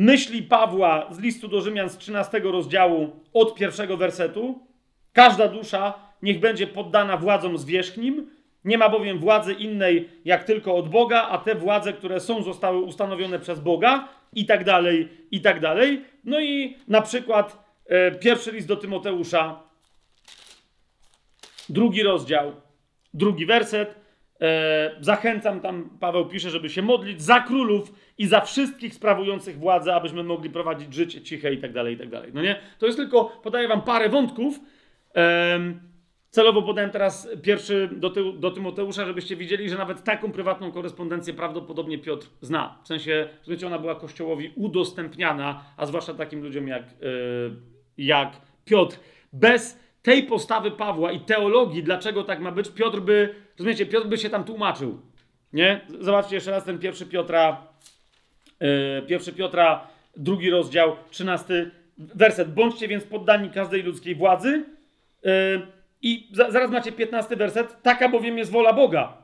myśli Pawła z listu do Rzymian z 13 rozdziału od pierwszego wersetu. Każda dusza niech będzie poddana władzom zwierzchnim. Nie ma bowiem władzy innej jak tylko od Boga, a te władze, które są, zostały ustanowione przez Boga i tak dalej, i tak dalej. No i na przykład e, pierwszy list do Tymoteusza, drugi rozdział, drugi werset. E, zachęcam, tam Paweł pisze, żeby się modlić za królów i za wszystkich sprawujących władzę, abyśmy mogli prowadzić życie ciche i tak dalej, i tak dalej. No nie? To jest tylko, podaję wam parę wątków. celowo podałem teraz pierwszy do, ty, do Tymoteusza, żebyście widzieli, że nawet taką prywatną korespondencję prawdopodobnie Piotr zna. W sensie, że ona była Kościołowi udostępniana, a zwłaszcza takim ludziom jak, yy, jak Piotr. Bez tej postawy Pawła i teologii, dlaczego tak ma być, Piotr by, rozumiecie, Piotr by się tam tłumaczył. Nie? Zobaczcie jeszcze raz ten pierwszy Piotra, yy, pierwszy Piotra, drugi rozdział, trzynasty werset. Bądźcie więc poddani każdej ludzkiej władzy. Yy, I za, zaraz macie piętnasty werset. Taka bowiem jest wola Boga.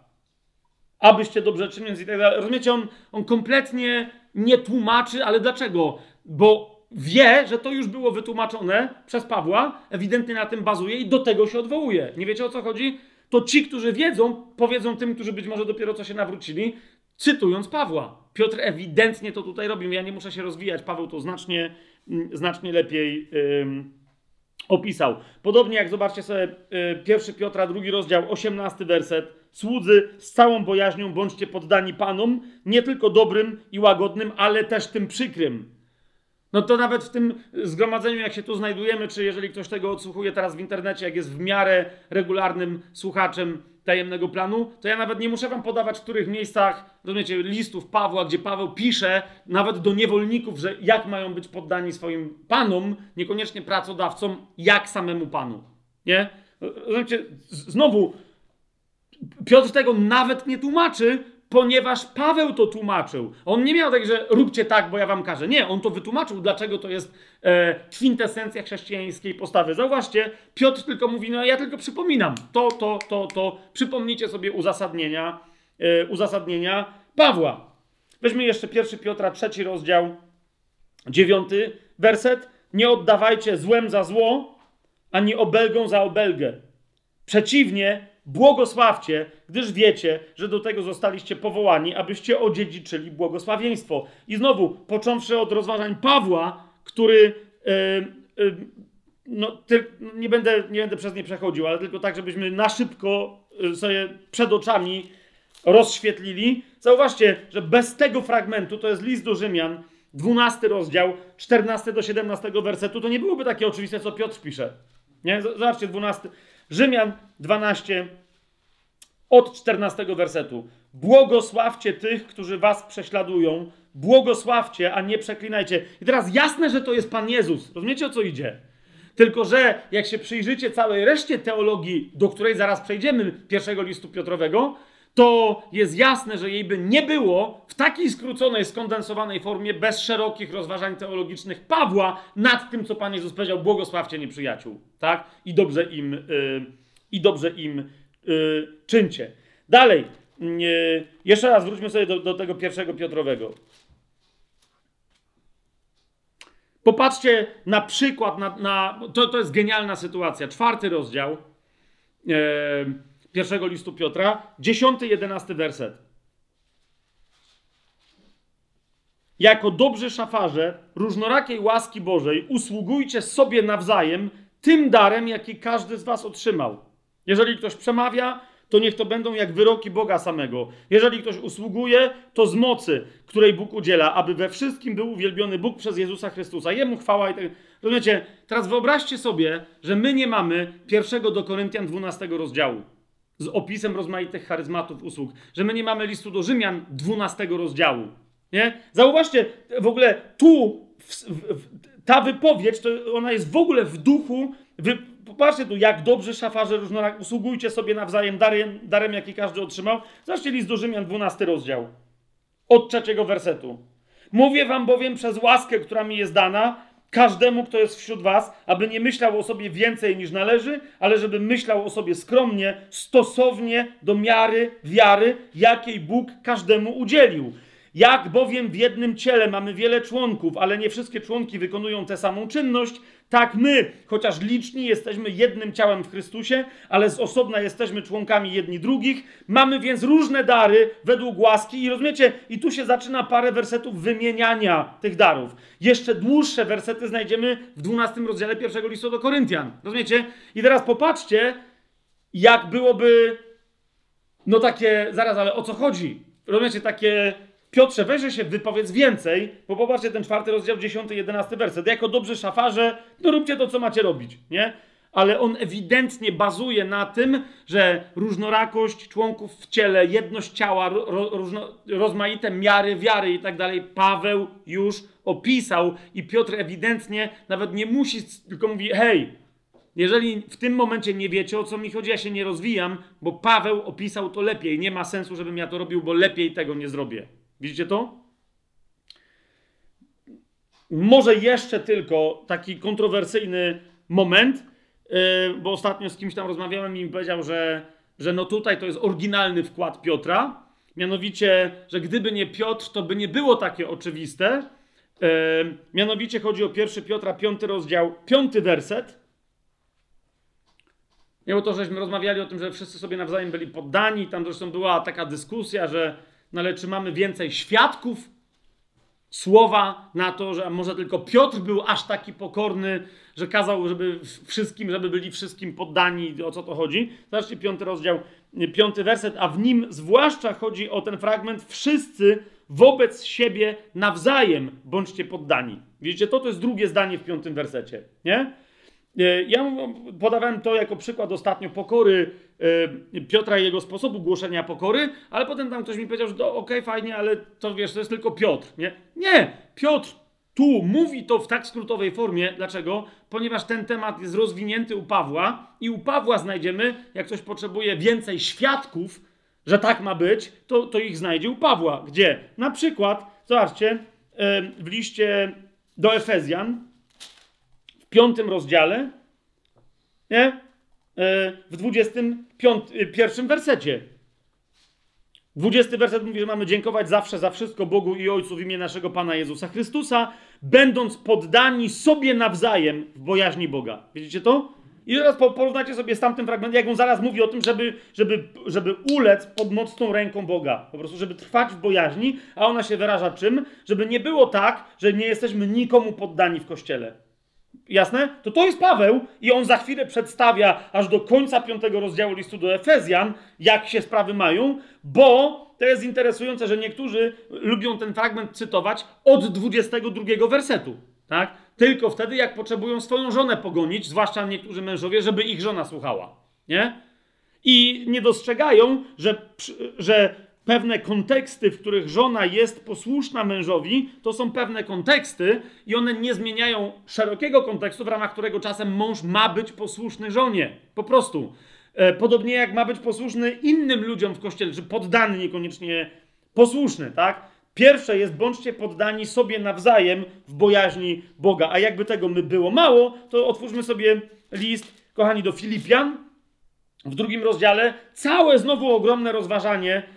abyście dobrze czyniąc i tak dalej. Rozumiecie, on, on kompletnie nie tłumaczy, ale dlaczego? Bo wie, że to już było wytłumaczone przez Pawła, ewidentnie na tym bazuje i do tego się odwołuje. Nie wiecie o co chodzi? To ci, którzy wiedzą, powiedzą tym, którzy być może dopiero co się nawrócili, cytując Pawła. Piotr ewidentnie to tutaj robi. Ja nie muszę się rozwijać. Paweł to znacznie, mm, znacznie lepiej opisał. Podobnie jak zobaczcie sobie y, pierwszy Piotra, drugi rozdział, 18 werset. Słudzy z całą bojaźnią bądźcie poddani Panom, nie tylko dobrym i łagodnym, ale też tym przykrym. No to nawet w tym zgromadzeniu, jak się tu znajdujemy, czy jeżeli ktoś tego odsłuchuje teraz w internecie, jak jest w miarę regularnym słuchaczem tajemnego planu, to ja nawet nie muszę wam podawać, w których miejscach, rozumiecie, listów Pawła, gdzie Paweł pisze nawet do niewolników, że jak mają być poddani swoim panom, niekoniecznie pracodawcom, jak samemu panu. Nie? Rozumiecie, znowu, Piotr tego nawet nie tłumaczy, ponieważ Paweł to tłumaczył. On nie miał tak, że róbcie tak, bo ja wam każę. Nie, on to wytłumaczył, dlaczego to jest e, kwintesencja chrześcijańskiej postawy. Zauważcie, Piotr tylko mówi, no ja tylko przypominam to, to, to, to. Przypomnijcie sobie uzasadnienia, e, uzasadnienia Pawła. Weźmy jeszcze pierwszy Piotra, trzeci rozdział, dziewiąty werset. Nie oddawajcie złem za zło, ani obelgą za obelgę. Przeciwnie, Błogosławcie, gdyż wiecie, że do tego zostaliście powołani, abyście odziedziczyli błogosławieństwo. I znowu, począwszy od rozważań Pawła, który. Yy, yy, no, ty, nie, będę, nie będę przez nie przechodził, ale tylko tak, żebyśmy na szybko y, sobie przed oczami rozświetlili. Zauważcie, że bez tego fragmentu, to jest list do Rzymian, 12 rozdział, 14 do 17 wersetu, to nie byłoby takie oczywiste, co Piotr pisze. Nie? Zobaczcie, 12. Rzymian 12 od 14 wersetu. Błogosławcie tych, którzy was prześladują. Błogosławcie, a nie przeklinajcie. I teraz jasne, że to jest Pan Jezus. Rozumiecie o co idzie? Tylko, że jak się przyjrzycie całej reszcie teologii, do której zaraz przejdziemy, pierwszego listu Piotrowego, to jest jasne, że jej by nie było w takiej skróconej, skondensowanej formie, bez szerokich rozważań teologicznych Pawła nad tym, co Pan Jezus powiedział, błogosławcie nieprzyjaciół, tak? I dobrze im, yy, i dobrze im yy, czyńcie. Dalej, yy, jeszcze raz wróćmy sobie do, do tego pierwszego Piotrowego. Popatrzcie na przykład, na, na to, to jest genialna sytuacja. Czwarty rozdział. Yy, pierwszego listu Piotra, dziesiąty, jedenasty werset. Jako dobrzy szafarze różnorakiej łaski Bożej usługujcie sobie nawzajem tym darem, jaki każdy z was otrzymał. Jeżeli ktoś przemawia, to niech to będą jak wyroki Boga samego. Jeżeli ktoś usługuje, to z mocy, której Bóg udziela, aby we wszystkim był uwielbiony Bóg przez Jezusa Chrystusa. Jemu chwała i tak. Rozumiecie? Teraz wyobraźcie sobie, że my nie mamy pierwszego do Koryntian 12 rozdziału z opisem rozmaitych charyzmatów usług, że my nie mamy listu do Rzymian 12 rozdziału. Nie? Zauważcie, w ogóle tu w, w, ta wypowiedź, to ona jest w ogóle w duchu. Wy, popatrzcie tu, jak dobrze szafarze różnorakie, usługujcie sobie nawzajem darem, darem, jaki każdy otrzymał. Zobaczcie list do Rzymian 12 rozdział. Od trzeciego wersetu. Mówię wam bowiem przez łaskę, która mi jest dana, każdemu, kto jest wśród was, aby nie myślał o sobie więcej niż należy, ale żeby myślał o sobie skromnie, stosownie do miary wiary, jakiej Bóg każdemu udzielił. Jak bowiem w jednym ciele mamy wiele członków, ale nie wszystkie członki wykonują tę samą czynność, tak my, chociaż liczni jesteśmy jednym ciałem w Chrystusie, ale z osobna jesteśmy członkami jedni drugich, mamy więc różne dary według łaski i rozumiecie, i tu się zaczyna parę wersetów wymieniania tych darów. Jeszcze dłuższe wersety znajdziemy w 12 rozdziale pierwszego listu do Koryntian. Rozumiecie? I teraz popatrzcie, jak byłoby no takie, zaraz, ale o co chodzi? Rozumiecie, takie Piotrze, weźże się, wypowiedz więcej, bo popatrzcie ten czwarty rozdział, dziesiąty, jedenasty werset. Jako dobrzy szafarze, no róbcie to, co macie robić, nie? Ale on ewidentnie bazuje na tym, że różnorakość członków w ciele, jedność ciała, ro, różno, rozmaite miary wiary i tak dalej, Paweł już opisał i Piotr ewidentnie nawet nie musi, tylko mówi, hej, jeżeli w tym momencie nie wiecie, o co mi chodzi, ja się nie rozwijam, bo Paweł opisał to lepiej. Nie ma sensu, żebym ja to robił, bo lepiej tego nie zrobię. Widzicie to? Może jeszcze tylko taki kontrowersyjny moment, yy, bo ostatnio z kimś tam rozmawiałem i mi powiedział, że, że no tutaj to jest oryginalny wkład Piotra, Mianowicie, że gdyby nie Piotr, to by nie było takie oczywiste. E, mianowicie chodzi o 1 Piotra, 5 rozdział, 5 werset. Nie bo to, żeśmy rozmawiali o tym, że wszyscy sobie nawzajem byli poddani. Tam zresztą była taka dyskusja, że no ale czy mamy więcej świadków słowa na to, że może tylko Piotr był aż taki pokorny, że kazał, żeby wszystkim, żeby byli wszystkim poddani, o co to chodzi. Zobaczcie piąty rozdział, piąty werset, a w nim zwłaszcza chodzi o ten fragment wszyscy wobec siebie nawzajem bądźcie poddani. Widzicie, to to jest drugie zdanie w piątym wersecie, nie? E, ja podawałem to jako przykład ostatnio pokory e, Piotra i jego sposobu głoszenia pokory, ale potem tam ktoś mi powiedział, że okej, okay, fajnie, ale to wiesz, to jest tylko Piotr, nie? Nie! Piotr tu mówi to w tak skrótowej formie. Dlaczego? Ponieważ ten temat jest rozwinięty u Pawła i u Pawła znajdziemy, jak ktoś potrzebuje więcej świadków, że tak ma być, to, to ich znajdzie u Pawła. Gdzie? Na przykład, zobaczcie, w liście do Efezjan, piątym rozdziale, nie? E, w 21 wersecie. 20 werset mówi, że mamy dziękować zawsze za wszystko Bogu i Ojcu w imię naszego Pana Jezusa Chrystusa, będąc poddani sobie nawzajem w bojaźni Boga. Widzicie to? I teraz porównajcie sobie z tamtym fragmentem, jak on zaraz mówi o tym, żeby, żeby, żeby ulec pod mocną ręką Boga. Po prostu, żeby trwać w bojaźni, a ona się wyraża czym? Żeby nie było tak, że nie jesteśmy nikomu poddani w Kościele. Jasne? To to jest Paweł i on za chwilę przedstawia aż do końca piątego rozdziału listu do Efezjan, jak się sprawy mają, bo to jest interesujące, że niektórzy lubią ten fragment cytować od 22 wersetu. Tak? Tylko wtedy, jak potrzebują swoją żonę pogonić, zwłaszcza niektórzy mężowie, żeby ich żona słuchała. Nie? I nie dostrzegają, że, że pewne konteksty, w których żona jest posłuszna mężowi, to są pewne konteksty i one nie zmieniają szerokiego kontekstu, w ramach którego czasem mąż ma być posłuszny żonie. Po prostu. E, podobnie jak ma być posłuszny innym ludziom w kościele, czy poddany, niekoniecznie posłuszny, tak? Pierwsze jest, bądźcie poddani sobie nawzajem w bojaźni Boga. A jakby tego my było mało, to otwórzmy sobie list, kochani, do Filipian. W drugim rozdziale całe znowu ogromne rozważanie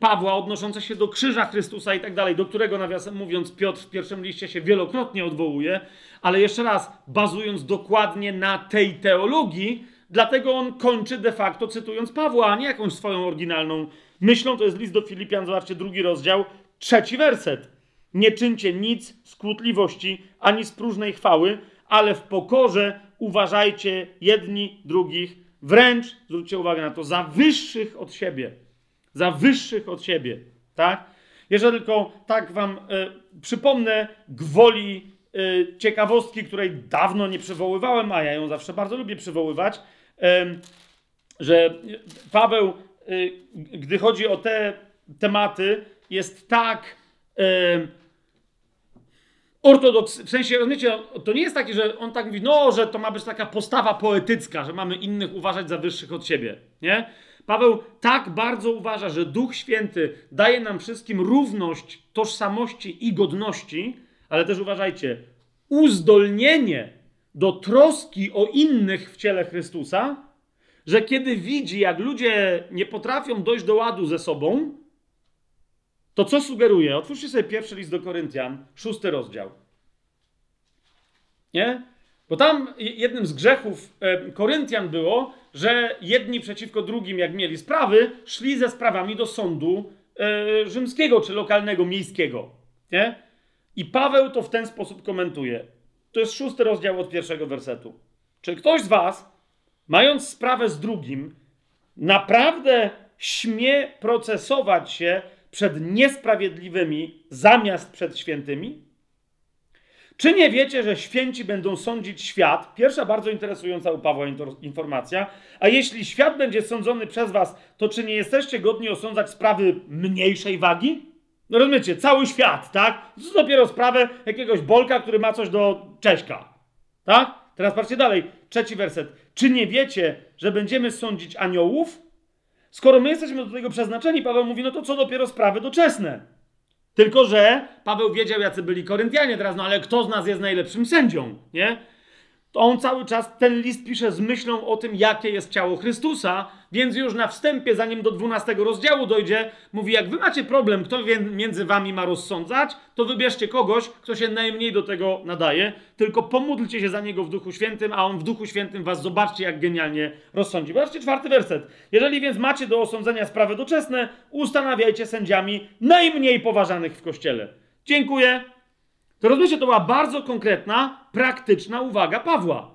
Pawła odnoszące się do krzyża Chrystusa i tak dalej, do którego nawiasem mówiąc Piotr w pierwszym liście się wielokrotnie odwołuje, ale jeszcze raz, bazując dokładnie na tej teologii, dlatego on kończy de facto cytując Pawła, a nie jakąś swoją oryginalną myślą. To jest list do Filipian, zobaczcie drugi rozdział, trzeci werset. Nie czyńcie nic z kłótliwości ani z próżnej chwały, ale w pokorze uważajcie jedni drugich, wręcz, zwróćcie uwagę na to, za wyższych od siebie za wyższych od siebie, tak? Jeżeli tylko tak wam e, przypomnę gwoli e, ciekawostki, której dawno nie przywoływałem, a ja ją zawsze bardzo lubię przywoływać, że Paweł, e, gdy chodzi o te tematy, jest tak e, ortodoks, w sensie, rozumiecie, to nie jest takie, że on tak mówi, no, że to ma być taka postawa poetycka, że mamy innych uważać za wyższych od siebie, nie? Paweł tak bardzo uważa, że Duch Święty daje nam wszystkim równość tożsamości i godności, ale też uważajcie, uzdolnienie do troski o innych w ciele Chrystusa, że kiedy widzi, jak ludzie nie potrafią dojść do ładu ze sobą, to co sugeruje? Otwórzcie sobie pierwszy list do Koryntian, szósty rozdział. Nie? Bo tam jednym z grzechów e, Koryntian było, że jedni przeciwko drugim, jak mieli sprawy, szli ze sprawami do sądu e, rzymskiego czy lokalnego, miejskiego. Nie? I Paweł to w ten sposób komentuje. To jest szósty rozdział od pierwszego wersetu. Czy ktoś z Was, mając sprawę z drugim, naprawdę śmie procesować się przed niesprawiedliwymi zamiast przed świętymi? Czy nie wiecie, że święci będą sądzić świat? Pierwsza bardzo interesująca u Pawła informacja. A jeśli świat będzie sądzony przez was, to czy nie jesteście godni osądzać sprawy mniejszej wagi? No rozumiecie, cały świat, tak? To dopiero sprawę jakiegoś Bolka, który ma coś do Cześka. Tak? Teraz patrzcie dalej. Trzeci werset. Czy nie wiecie, że będziemy sądzić aniołów? Skoro my jesteśmy do tego przeznaczeni, Paweł mówi, no to co dopiero sprawy doczesne. Tylko, że Paweł wiedział, jacy byli Koryntianie teraz, no ale kto z nas jest najlepszym sędzią, nie? On cały czas ten list pisze z myślą o tym, jakie jest ciało Chrystusa, więc już na wstępie, zanim do 12 rozdziału dojdzie, mówi: Jak wy macie problem, kto między wami ma rozsądzać, to wybierzcie kogoś, kto się najmniej do tego nadaje, tylko pomódlcie się za niego w Duchu Świętym, a on w Duchu Świętym was zobaczcie, jak genialnie rozsądzi. Zobaczcie czwarty werset. Jeżeli więc macie do osądzenia sprawy doczesne, ustanawiajcie sędziami najmniej poważanych w kościele. Dziękuję. To rozumiecie, to była bardzo konkretna, praktyczna uwaga Pawła.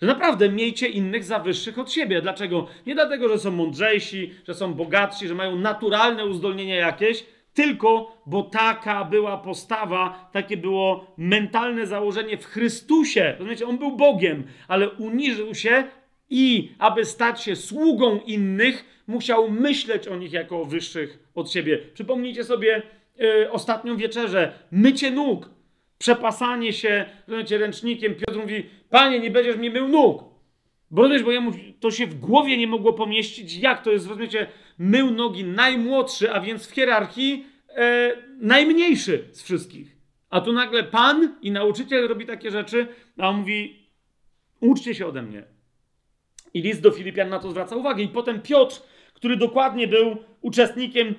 Że naprawdę miejcie innych za wyższych od siebie. Dlaczego? Nie dlatego, że są mądrzejsi, że są bogatsi, że mają naturalne uzdolnienia jakieś, tylko bo taka była postawa, takie było mentalne założenie w Chrystusie. Rozumiecie, on był Bogiem, ale uniżył się i aby stać się sługą innych, musiał myśleć o nich jako o wyższych od siebie. Przypomnijcie sobie yy, ostatnią wieczerzę, mycie nóg przepasanie się, rozumiecie, ręcznikiem. Piotr mówi, panie, nie będziesz mi mył nóg. Bo bo jemu to się w głowie nie mogło pomieścić, jak to jest, rozumiecie, mył nogi najmłodszy, a więc w hierarchii e, najmniejszy z wszystkich. A tu nagle pan i nauczyciel robi takie rzeczy, a on mówi, uczcie się ode mnie. I list do Filipian na to zwraca uwagę. I potem Piotr, który dokładnie był uczestnikiem,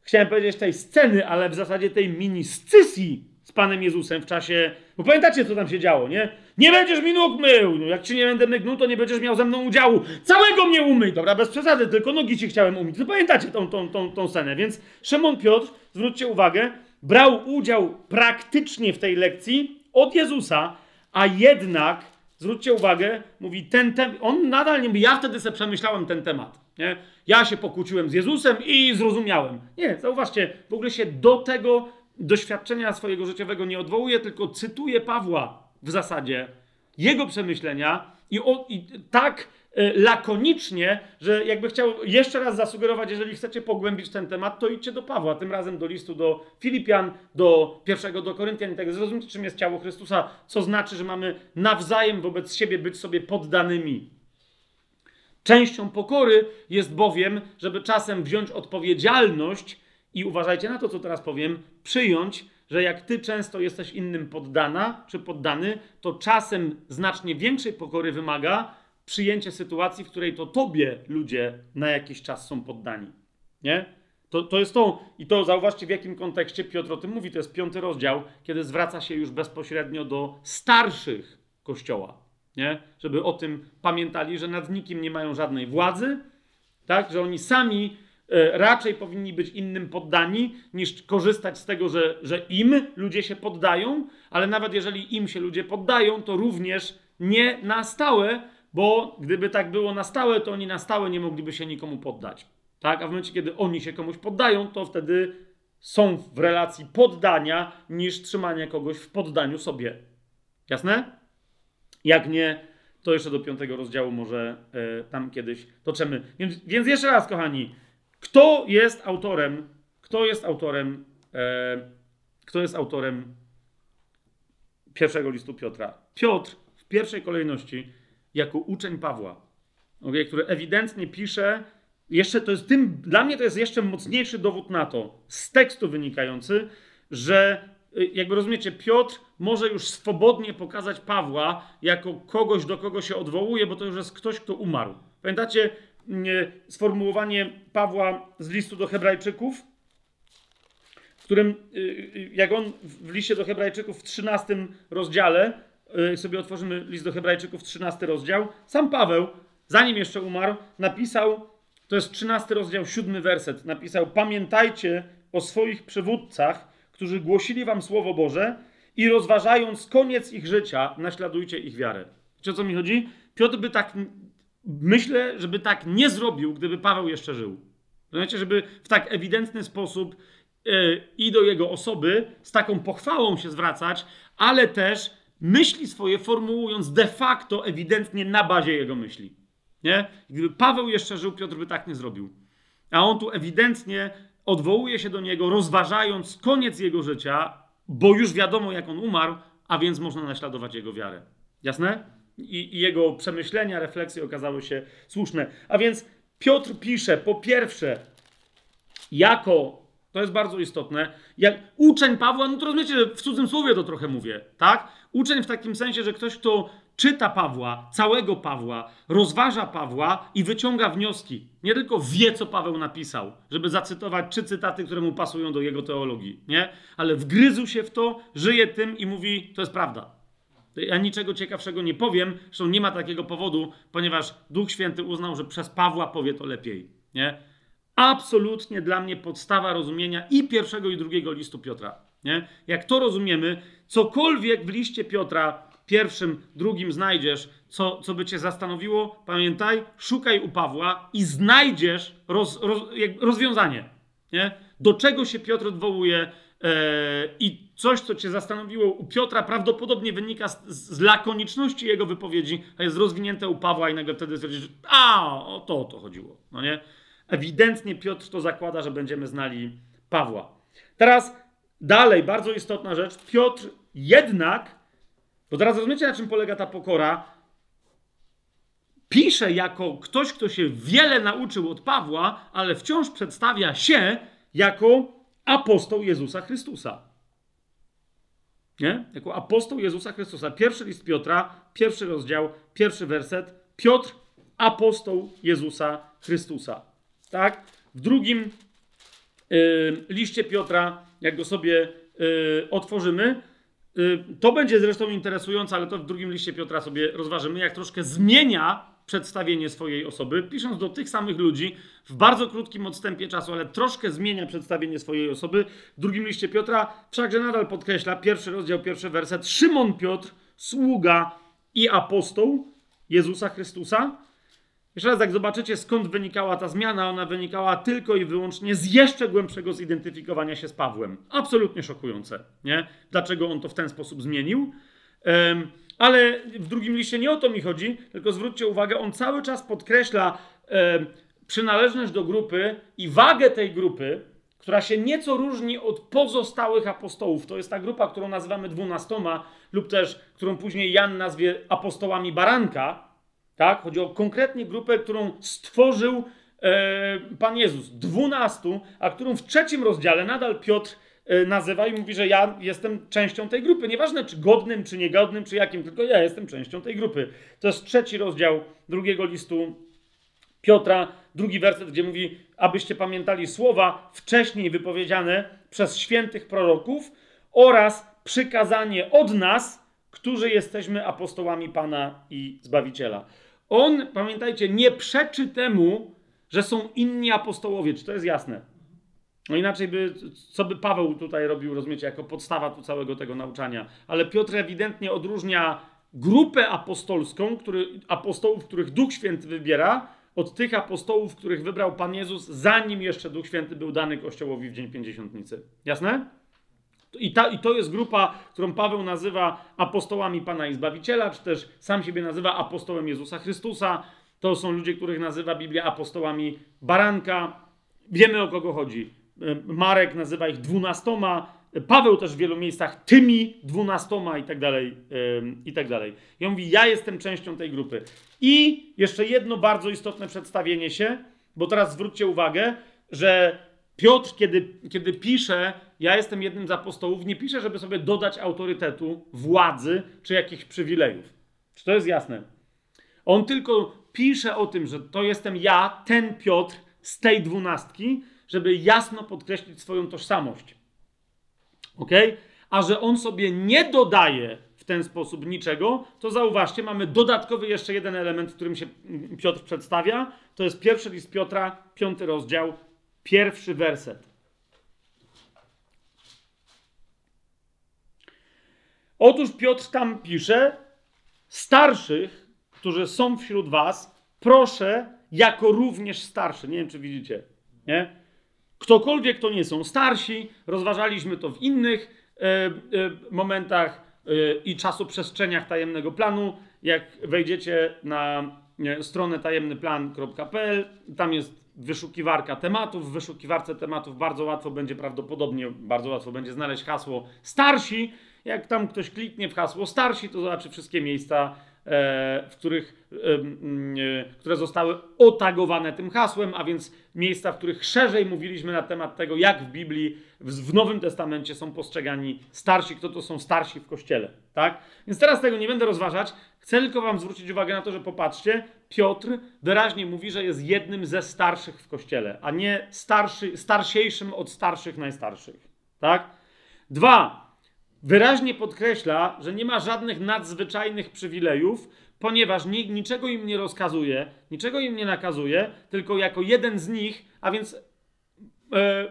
chciałem powiedzieć tej sceny, ale w zasadzie tej mini scysji Panem Jezusem w czasie. Bo pamiętacie, co tam się działo, nie? Nie będziesz mi nóg mył! No, jak ci nie będę mygnął, to nie będziesz miał ze mną udziału. Całego mnie umyj! Dobra, bez przesady, tylko nogi ci chciałem umyć. No pamiętacie tą, tą, tą, tą scenę, więc Szymon Piotr, zwróćcie uwagę, brał udział praktycznie w tej lekcji od Jezusa, a jednak, zwróćcie uwagę, mówi ten temat, on nadal nie mówi, ja wtedy sobie przemyślałem ten temat, nie? Ja się pokłóciłem z Jezusem i zrozumiałem. Nie, zauważcie, w ogóle się do tego doświadczenia swojego życiowego nie odwołuje, tylko cytuje Pawła w zasadzie, jego przemyślenia i, o, i tak e, lakonicznie, że jakby chciał jeszcze raz zasugerować, jeżeli chcecie pogłębić ten temat, to idźcie do Pawła, tym razem do listu do Filipian, do pierwszego do Koryntian i tak zrozumcie, czym jest ciało Chrystusa, co znaczy, że mamy nawzajem wobec siebie być sobie poddanymi. Częścią pokory jest bowiem, żeby czasem wziąć odpowiedzialność i uważajcie na to, co teraz powiem, przyjąć, że jak ty często jesteś innym poddana czy poddany, to czasem znacznie większej pokory wymaga przyjęcie sytuacji, w której to tobie ludzie na jakiś czas są poddani. Nie? To, to jest to, i to zauważcie w jakim kontekście Piotr o tym mówi. To jest piąty rozdział, kiedy zwraca się już bezpośrednio do starszych kościoła. Nie? Żeby o tym pamiętali, że nad nikim nie mają żadnej władzy, tak? że oni sami raczej powinni być innym poddani, niż korzystać z tego, że, że im ludzie się poddają, ale nawet jeżeli im się ludzie poddają, to również nie na stałe, bo gdyby tak było na stałe, to oni na stałe nie mogliby się nikomu poddać. Tak? A w momencie, kiedy oni się komuś poddają, to wtedy są w relacji poddania niż trzymania kogoś w poddaniu sobie. Jasne? Jak nie, to jeszcze do piątego rozdziału może e, tam kiedyś toczymy. Więc, więc jeszcze raz, kochani, kto jest autorem? Kto jest autorem? E, kto jest autorem pierwszego listu Piotra? Piotr w pierwszej kolejności jako uczeń Pawła, okay, który ewidentnie pisze, jeszcze to jest tym, dla mnie to jest jeszcze mocniejszy dowód na to, z tekstu wynikający, że y, jakby rozumiecie, Piotr może już swobodnie pokazać Pawła jako kogoś, do kogo się odwołuje, bo to już jest ktoś, kto umarł. Pamiętacie, sformułowanie Pawła z listu do Hebrajczyków, w którym, y, y, jak on w liście do Hebrajczyków w 13 rozdziale, sobie otworzymy list do Hebrajczyków, 13 rozdział, sam Paweł, zanim jeszcze umarł, napisał, to jest 13 rozdział, 7 werset, napisał: Pamiętajcie o swoich przywódcach, którzy głosili wam Słowo Boże i rozważając koniec ich życia, naśladujcie ich wiarę. Czy o co mi chodzi? Piotr by tak myślę, żeby tak nie zrobił, gdyby Paweł jeszcze żył. Znaczy, żeby w tak ewidentny sposób yy, i do jego osoby z taką pochwałą się zwracać, ale też myśli swoje formułując de facto ewidentnie na bazie jego myśli. Nie? Gdyby Paweł jeszcze żył, Piotr by tak nie zrobił. A on tu ewidentnie odwołuje się do niego, rozważając koniec jego życia, bo już wiadomo, jak on umarł, a więc można naśladować jego wiarę. Jasne? I, i jego przemyślenia, refleksje okazały się słuszne. A więc Piotr pisze, po pierwsze, jako, to jest bardzo istotne, jak uczeń Pawła, no to rozumiecie, że w cudzym słowie to trochę mówię, tak? Uczeń w takim sensie, że ktoś, kto czyta Pawła, całego Pawła, rozważa Pawła i wyciąga wnioski. Nie tylko wie, co Paweł napisał, żeby zacytować trzy cytaty, które mu pasują do jego teologii, nie? Ale wgryzł się w to, żyje tym i mówi, to jest prawda. Ja niczego ciekawszego nie powiem, zresztą nie ma takiego powodu, ponieważ Duch Święty uznał, że przez Pawła powie to lepiej, nie? Absolutnie dla mnie podstawa rozumienia i pierwszego i drugiego listu Piotra. Nie? Jak to rozumiemy, cokolwiek w liście Piotra pierwszym, drugim znajdziesz, co, co by cię zastanowiło, pamiętaj, szukaj u Pawła i znajdziesz roz, roz, rozwiązanie. Nie? Do czego się Piotr odwołuje e, i coś, co cię zastanowiło u Piotra, prawdopodobnie wynika z, z lakoniczności jego wypowiedzi, a jest rozwinięte u Pawła i nagle wtedy stwierdzisz, a, o to o to chodziło. No nie? Ewidentnie Piotr to zakłada, że będziemy znali Pawła. Teraz dalej, bardzo istotna rzecz. Piotr jednak, bo teraz rozumiecie, na czym polega ta pokora, pisze jako ktoś, kto się wiele nauczył od Pawła, ale wciąż przedstawia się jako apostoł Jezusa Chrystusa. Nie? Jako apostoł Jezusa Chrystusa. Pierwszy list Piotra, pierwszy rozdział, pierwszy werset. Piotr, apostoł Jezusa Chrystusa. Tak? W drugim y, liście Piotra, jak go sobie y, otworzymy, y, to będzie zresztą interesujące, ale to w drugim liście Piotra sobie rozważymy, jak troszkę zmienia przedstawienie swojej osoby, pisząc do tych samych ludzi w bardzo krótkim odstępie czasu, ale troszkę zmienia przedstawienie swojej osoby. W drugim liście Piotra wszakże nadal podkreśla, pierwszy rozdział, pierwszy werset, Szymon Piotr, sługa i apostoł Jezusa Chrystusa, jeszcze raz, jak zobaczycie, skąd wynikała ta zmiana, ona wynikała tylko i wyłącznie z jeszcze głębszego zidentyfikowania się z Pawłem. Absolutnie szokujące, nie? Dlaczego on to w ten sposób zmienił? Ale w drugim liście nie o to mi chodzi, tylko zwróćcie uwagę, on cały czas podkreśla um, przynależność do grupy i wagę tej grupy, która się nieco różni od pozostałych apostołów. To jest ta grupa, którą nazywamy dwunastoma, lub też którą później Jan nazwie apostołami baranka, tak? Chodzi o konkretnie grupę, którą stworzył e, Pan Jezus. Dwunastu, a którą w trzecim rozdziale nadal Piotr e, nazywa i mówi, że ja jestem częścią tej grupy. Nieważne czy godnym, czy niegodnym, czy jakim, tylko ja jestem częścią tej grupy. To jest trzeci rozdział drugiego listu Piotra, drugi werset, gdzie mówi, abyście pamiętali słowa wcześniej wypowiedziane przez świętych proroków oraz przykazanie od nas, którzy jesteśmy apostołami Pana i Zbawiciela. On, pamiętajcie, nie przeczy temu, że są inni apostołowie. Czy to jest jasne? No inaczej by, co by Paweł tutaj robił, rozumiecie, jako podstawa tu całego tego nauczania. Ale Piotr ewidentnie odróżnia grupę apostolską, który, apostołów, których Duch Święty wybiera, od tych apostołów, których wybrał Pan Jezus, zanim jeszcze Duch Święty był dany Kościołowi w Dzień Pięćdziesiątnicy. Jasne? I, ta, I to jest grupa, którą Paweł nazywa apostołami Pana i Zbawiciela, czy też sam siebie nazywa apostołem Jezusa Chrystusa. To są ludzie, których nazywa Biblia apostołami Baranka. Wiemy o kogo chodzi. Marek nazywa ich dwunastoma, Paweł też w wielu miejscach tymi dwunastoma i tak dalej, i tak dalej. I on mówi, ja jestem częścią tej grupy. I jeszcze jedno bardzo istotne przedstawienie się, bo teraz zwróćcie uwagę, że Piotr, kiedy, kiedy pisze, ja jestem jednym z apostołów, nie pisze, żeby sobie dodać autorytetu, władzy czy jakichś przywilejów. Czy to jest jasne? On tylko pisze o tym, że to jestem ja, ten Piotr z tej dwunastki, żeby jasno podkreślić swoją tożsamość. Ok? A że on sobie nie dodaje w ten sposób niczego, to zauważcie, mamy dodatkowy jeszcze jeden element, w którym się Piotr przedstawia. To jest pierwszy list Piotra, piąty rozdział, pierwszy werset. Otóż Piotr tam pisze: Starszych, którzy są wśród Was, proszę jako również starszy. Nie wiem, czy widzicie. Nie? Ktokolwiek to nie są starsi, rozważaliśmy to w innych e, e, momentach e, i czasoprzestrzeniach tajemnego planu. Jak wejdziecie na e, stronę tajemnyplan.pl, tam jest wyszukiwarka tematów. W wyszukiwarce tematów bardzo łatwo będzie prawdopodobnie, bardzo łatwo będzie znaleźć hasło starsi. Jak tam ktoś kliknie w hasło starsi, to zobaczy wszystkie miejsca, w których, e, które zostały otagowane tym hasłem, a więc miejsca, w których szerzej mówiliśmy na temat tego, jak w Biblii, w Nowym Testamencie są postrzegani starsi, kto to są starsi w Kościele. Tak? Więc teraz tego nie będę rozważać. Chcę tylko wam zwrócić uwagę na to, że popatrzcie, Piotr wyraźnie mówi, że jest jednym ze starszych w Kościele, a nie starszy, starsiejszym od starszych najstarszych. Tak? Dwa, wyraźnie podkreśla, że nie ma żadnych nadzwyczajnych przywilejów, ponieważ niczego im nie rozkazuje, niczego im nie nakazuje, tylko jako jeden z nich, a więc e,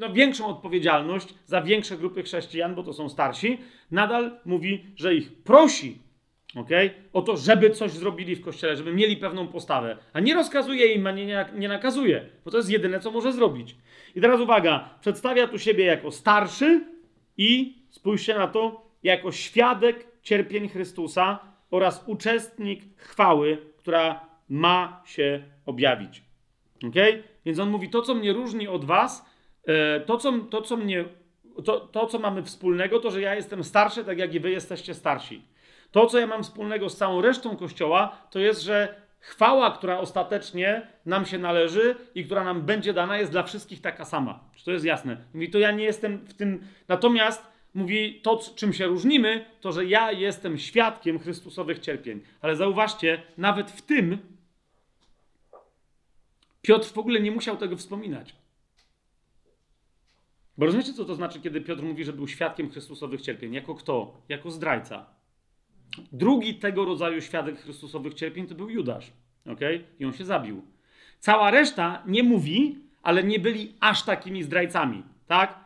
no, większą odpowiedzialność za większe grupy chrześcijan, bo to są starsi, nadal mówi, że ich prosi okay? o to, żeby coś zrobili w kościele, żeby mieli pewną postawę, a nie rozkazuje im, a nie, nie nakazuje, bo to jest jedyne, co może zrobić. I teraz uwaga, przedstawia tu siebie jako starszy i spójrzcie na to, jako świadek cierpień Chrystusa oraz uczestnik chwały, która ma się objawić. Ok? Więc on mówi: To, co mnie różni od was, e, to, co, to, co mnie. To, to, co mamy wspólnego, to, że ja jestem starszy, tak jak i wy jesteście starsi. To, co ja mam wspólnego z całą resztą Kościoła, to jest, że chwała, która ostatecznie nam się należy i która nam będzie dana, jest dla wszystkich taka sama. Czy to jest jasne? Mówi, to ja nie jestem w tym. Natomiast mówi, to czym się różnimy, to że ja jestem świadkiem Chrystusowych cierpień. Ale zauważcie, nawet w tym Piotr w ogóle nie musiał tego wspominać. Bo rozumiecie, co to znaczy, kiedy Piotr mówi, że był świadkiem Chrystusowych cierpień? Jako kto? Jako zdrajca. Drugi tego rodzaju świadek Chrystusowych cierpień to był Judasz. Okay? I on się zabił. Cała reszta nie mówi, ale nie byli aż takimi zdrajcami. Tak?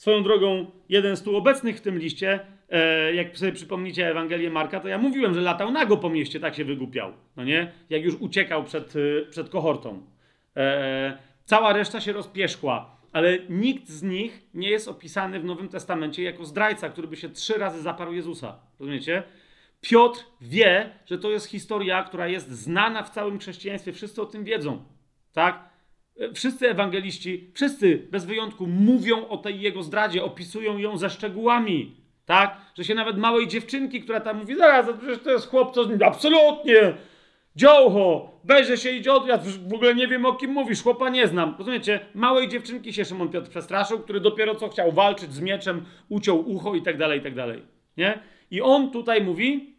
Swoją drogą, jeden z tu obecnych w tym liście, e, jak sobie przypomnicie Ewangelię Marka, to ja mówiłem, że latał nago po mieście, tak się wygłupiał. No nie? Jak już uciekał przed, e, przed kohortą. E, cała reszta się rozpieszkła, ale nikt z nich nie jest opisany w Nowym Testamencie jako zdrajca, który by się trzy razy zaparł Jezusa. Rozumiecie? Piotr wie, że to jest historia, która jest znana w całym chrześcijaństwie. Wszyscy o tym wiedzą. Tak? Wszyscy ewangeliści, wszyscy bez wyjątku mówią o tej jego zdradzie, opisują ją ze szczegółami. Tak? Że się nawet małej dziewczynki, która tam mówi, zaraz, przecież to jest chłop, to absolutnie, dziołcho, weźże się idzie od, ja w ogóle nie wiem o kim mówisz, chłopa nie znam. Rozumiecie? Małej dziewczynki się Szymon Piotr przestraszył, który dopiero co chciał walczyć z mieczem, uciął ucho i tak dalej, i tak dalej. Nie? I on tutaj mówi,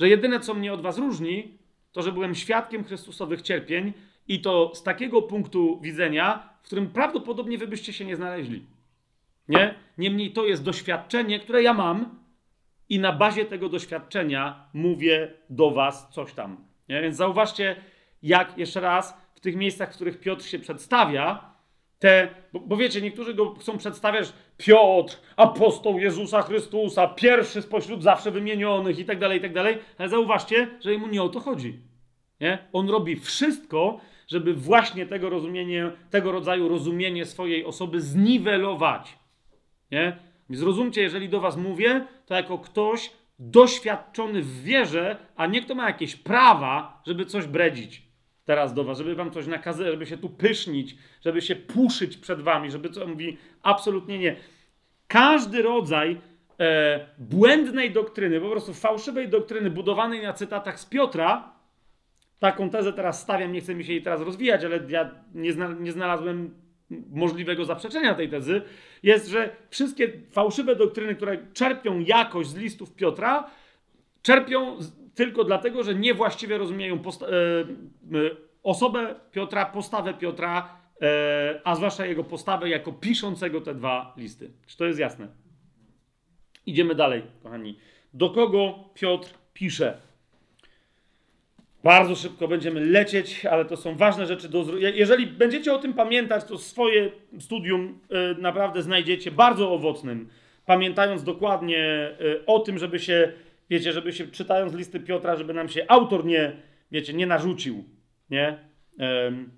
że jedyne, co mnie od was różni, to, że byłem świadkiem Chrystusowych cierpień i to z takiego punktu widzenia, w którym prawdopodobnie wy byście się nie znaleźli. Nie? Niemniej to jest doświadczenie, które ja mam i na bazie tego doświadczenia mówię do was coś tam. Nie? Więc zauważcie, jak jeszcze raz w tych miejscach, w których Piotr się przedstawia, te, bo, bo, wiecie, niektórzy go chcą przedstawiać Piotr, apostoł Jezusa Chrystusa, pierwszy spośród zawsze wymienionych i tak dalej, i tak dalej, ale zauważcie, że jemu nie o to chodzi. Nie? On robi wszystko, żeby właśnie tego rozumienie, tego rodzaju rozumienie swojej osoby zniwelować. Nie? Zrozumcie, jeżeli do was mówię, to jako ktoś doświadczony w wierze, a nie kto ma jakieś prawa, żeby coś bredzić teraz do was, żeby wam coś nakazać, żeby się tu pysznić, żeby się puszyć przed wami, żeby co mówi, absolutnie nie. Każdy rodzaj e, błędnej doktryny, po prostu fałszywej doktryny budowanej na cytatach z Piotra, taką tezę teraz stawiam, nie chcę mi się jej teraz rozwijać, ale ja nie, zna, nie znalazłem możliwego zaprzeczenia tej tezy, jest, że wszystkie fałszywe doktryny, które czerpią jakość z listów Piotra, czerpią tylko dlatego, że niewłaściwie rozumieją posta- e, e, osobę Piotra, postawę Piotra, e, a zwłaszcza jego postawę jako piszącego te dwa listy. Czy to jest jasne? Idziemy dalej, kochani. Do kogo Piotr pisze? Bardzo szybko będziemy lecieć, ale to są ważne rzeczy do zrobienia. Jeżeli będziecie o tym pamiętać, to swoje studium naprawdę znajdziecie bardzo owocnym, pamiętając dokładnie o tym, żeby się wiecie, żeby się czytając listy Piotra, żeby nam się autor nie, wiecie, nie narzucił, nie? Um.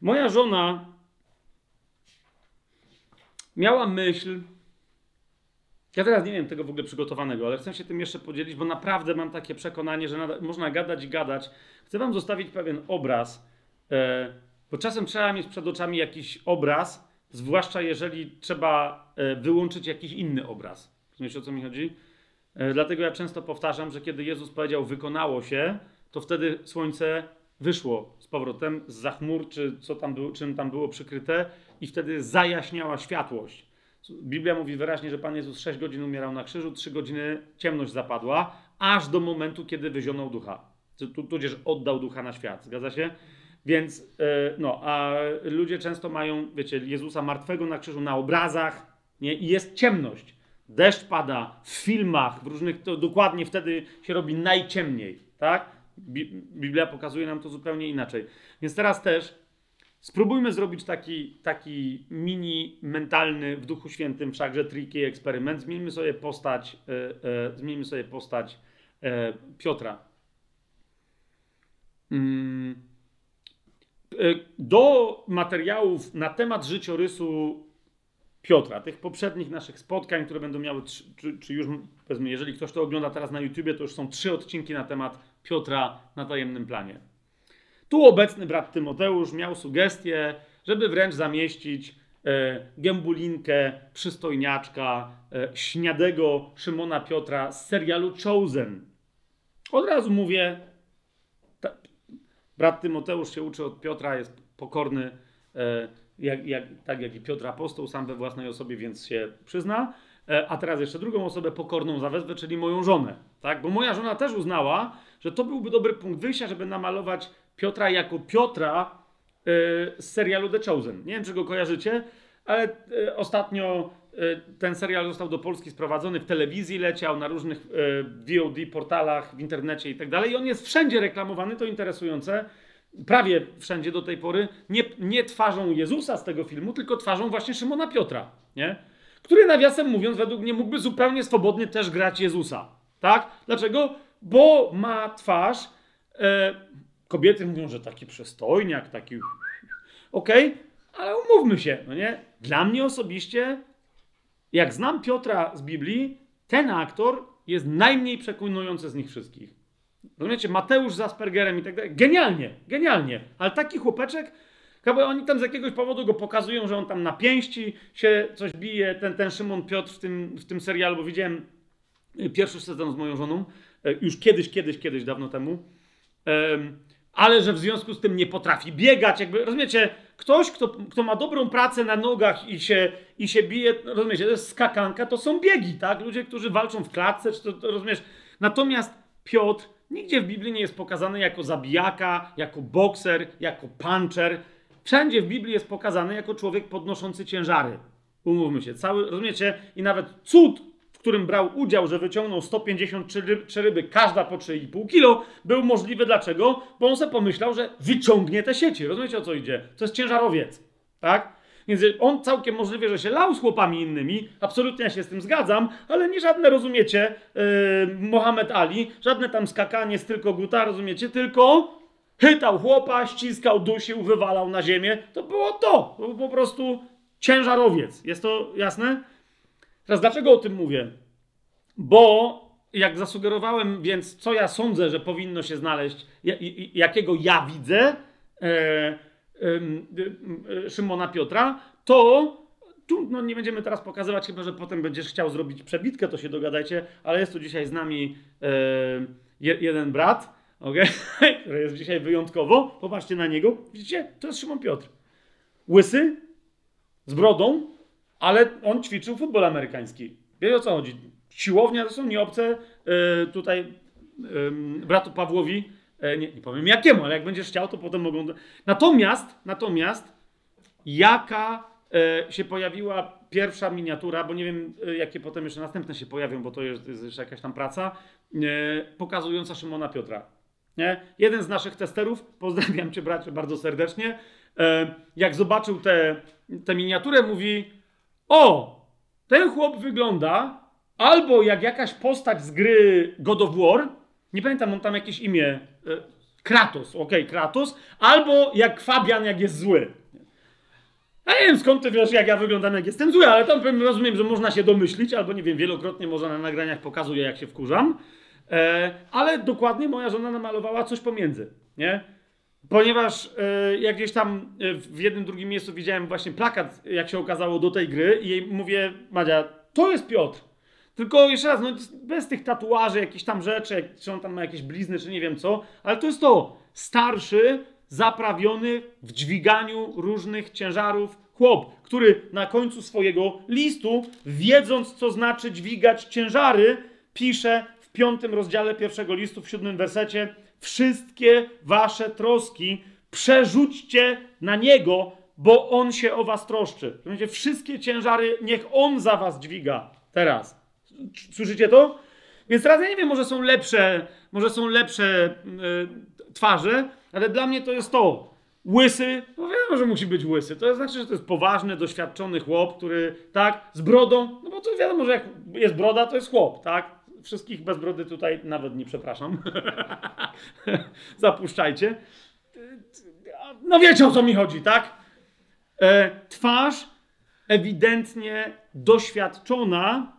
Moja żona miała myśl, ja teraz nie wiem tego w ogóle przygotowanego, ale chcę się tym jeszcze podzielić, bo naprawdę mam takie przekonanie, że można gadać i gadać. Chcę wam zostawić pewien obraz, e, Bo czasem trzeba mieć przed oczami jakiś obraz, zwłaszcza jeżeli trzeba e, wyłączyć jakiś inny obraz. Rozumiesz o co mi chodzi? E, dlatego ja często powtarzam, że kiedy Jezus powiedział wykonało się, to wtedy słońce wyszło z powrotem z zachmur, czy co tam było, czym tam było przykryte i wtedy zajaśniała światłość. Biblia mówi wyraźnie, że Pan Jezus 6 godzin umierał na krzyżu, 3 godziny ciemność zapadła, aż do momentu, kiedy wyzionął ducha. Tudzież oddał ducha na świat. Zgadza się? Więc, e, no, a ludzie często mają, wiecie, Jezusa martwego na krzyżu na obrazach, nie? I jest ciemność. Deszcz pada w filmach, w różnych, to dokładnie wtedy się robi najciemniej, tak? Biblia pokazuje nam to zupełnie inaczej. Więc teraz też spróbujmy zrobić taki, taki mini mentalny w Duchu Świętym wszakże tricky eksperyment. Zmieńmy sobie postać, e, e, zmieńmy sobie postać e, Piotra. Mm. Do materiałów na temat życiorysu Piotra, tych poprzednich naszych spotkań, które będą miały, czy, czy, już, powiedzmy, jeżeli ktoś to ogląda teraz na YouTubie, to już są trzy odcinki na temat Piotra na tajemnym planie. Tu obecny brat Tymoteusz miał sugestię, żeby wręcz zamieścić e, gębulinkę, przystojniaczka, e, śniadego Szymona Piotra z serialu Chosen. Od razu mówię, ta, brat Tymoteusz się uczy od Piotra, jest pokorny, e, jak, jak, tak jak i Piotr Apostoł, sam we własnej osobie, więc się przyzna. E, a teraz jeszcze drugą osobę pokorną zawezwę, czyli moją żonę. Tak? Bo moja żona też uznała, że to byłby dobry punkt wyjścia, żeby namalować Piotra jako Piotra yy, z serialu The Chosen. Nie wiem, czy go kojarzycie, ale yy, ostatnio yy, ten serial został do Polski sprowadzony, w telewizji leciał, na różnych VOD portalach, w internecie i tak dalej. I on jest wszędzie reklamowany, to interesujące. Prawie wszędzie do tej pory. Nie, nie twarzą Jezusa z tego filmu, tylko twarzą właśnie Szymona Piotra. Nie? Który nawiasem mówiąc, według mnie mógłby zupełnie swobodnie też grać Jezusa. Tak? Dlaczego? Bo ma twarz. E, kobiety mówią, że taki przystojniak, taki. Okej, okay, ale umówmy się, no nie? Dla mnie osobiście, jak znam Piotra z Biblii, ten aktor jest najmniej przekonujący z nich wszystkich. Rozumiecie? Mateusz z Aspergerem i tak dalej. Genialnie, genialnie. Ale taki chłopeczek, bo oni tam z jakiegoś powodu go pokazują, że on tam na pięści się coś bije, ten, ten Szymon Piotr w tym, w tym serialu, bo widziałem pierwszy sezon z moją żoną, e, już kiedyś, kiedyś, kiedyś, dawno temu, ale że w związku z tym nie potrafi biegać, jakby, rozumiecie, ktoś, kto, kto ma dobrą pracę na nogach i się, i się bije, rozumiecie, to jest skakanka, to są biegi, tak? Ludzie, którzy walczą w klatce, czy to, to rozumiesz? Natomiast Piotr nigdzie w Biblii nie jest pokazany jako zabijaka, jako bokser, jako puncher. Wszędzie w Biblii jest pokazany jako człowiek podnoszący ciężary. Umówmy się, cały, rozumiecie? I nawet cud którym brał udział, że wyciągnął 153 ryby, każda po 3,5 kilo, był możliwy. Dlaczego? Bo on sobie pomyślał, że wyciągnie te sieci. Rozumiecie o co idzie? To jest ciężarowiec. Tak? Więc on całkiem możliwe, że się lał z chłopami innymi, absolutnie ja się z tym zgadzam, ale nie żadne, rozumiecie, yy, Mohamed Ali, żadne tam skakanie z tylko guta, rozumiecie, tylko chytał chłopa, ściskał, dusił, wywalał na ziemię. To było to. To był po prostu ciężarowiec. Jest to jasne? Teraz dlaczego o tym mówię? Bo jak zasugerowałem, więc co ja sądzę, że powinno się znaleźć, jakiego ja widzę e, e, Szymona Piotra, to tu no, nie będziemy teraz pokazywać, chyba że potem będziesz chciał zrobić przebitkę, to się dogadajcie, ale jest tu dzisiaj z nami e, jeden brat, okay, <laughs> który jest dzisiaj wyjątkowo. Popatrzcie na niego. Widzicie? To jest Szymon Piotr. Łysy, z brodą, ale on ćwiczył futbol amerykański. Wiecie o co chodzi? Siłownia to są nieobce yy, tutaj yy, bratu Pawłowi. Yy, nie, nie powiem jakiemu, ale jak będziesz chciał, to potem mogą. Natomiast, natomiast, jaka się pojawiła pierwsza miniatura, bo nie wiem, jakie potem jeszcze następne się pojawią, bo to jest, jest jeszcze jakaś tam praca, pokazująca Szymona Piotra. Nie? Jeden z naszych testerów, <laughs> pozdrawiam cię bracie bardzo serdecznie, jak zobaczył tę miniaturę, mówi, o, ten chłop wygląda albo jak jakaś postać z gry God of War, nie pamiętam, on tam jakieś imię, e, Kratos, okay, Kratos, albo jak Fabian, jak jest zły. Ja nie wiem skąd ty wiesz, jak ja wyglądam, jak jestem zły, ale tam rozumiem, że można się domyślić, albo nie wiem, wielokrotnie może na nagraniach pokazuje, jak się wkurzam. E, ale dokładnie moja żona namalowała coś pomiędzy, nie? Ponieważ e, jak gdzieś tam e, w jednym, drugim miejscu widziałem właśnie plakat, jak się okazało, do tej gry i jej mówię, Madzia, to jest Piotr. Tylko jeszcze raz, no bez tych tatuaży, jakichś tam rzeczy, czy on tam ma jakieś blizny, czy nie wiem co, ale to jest to. Starszy, zaprawiony w dźwiganiu różnych ciężarów chłop, który na końcu swojego listu, wiedząc co znaczy dźwigać ciężary, pisze w piątym rozdziale pierwszego listu, w siódmym wersecie, wszystkie wasze troski przerzućcie na niego, bo on się o was troszczy. Będzie wszystkie ciężary, niech on za was dźwiga teraz. Słyszycie to? Więc teraz ja nie wiem, może są lepsze, może są lepsze yy, twarze, ale dla mnie to jest to. Łysy, no wiadomo, że musi być łysy. To znaczy, że to jest poważny, doświadczony chłop, który, tak, z brodą, no bo to wiadomo, że jak jest broda, to jest chłop, tak? Wszystkich bez brody tutaj nawet nie przepraszam. <laughs> Zapuszczajcie. No wiecie o co mi chodzi, tak? E, twarz ewidentnie doświadczona.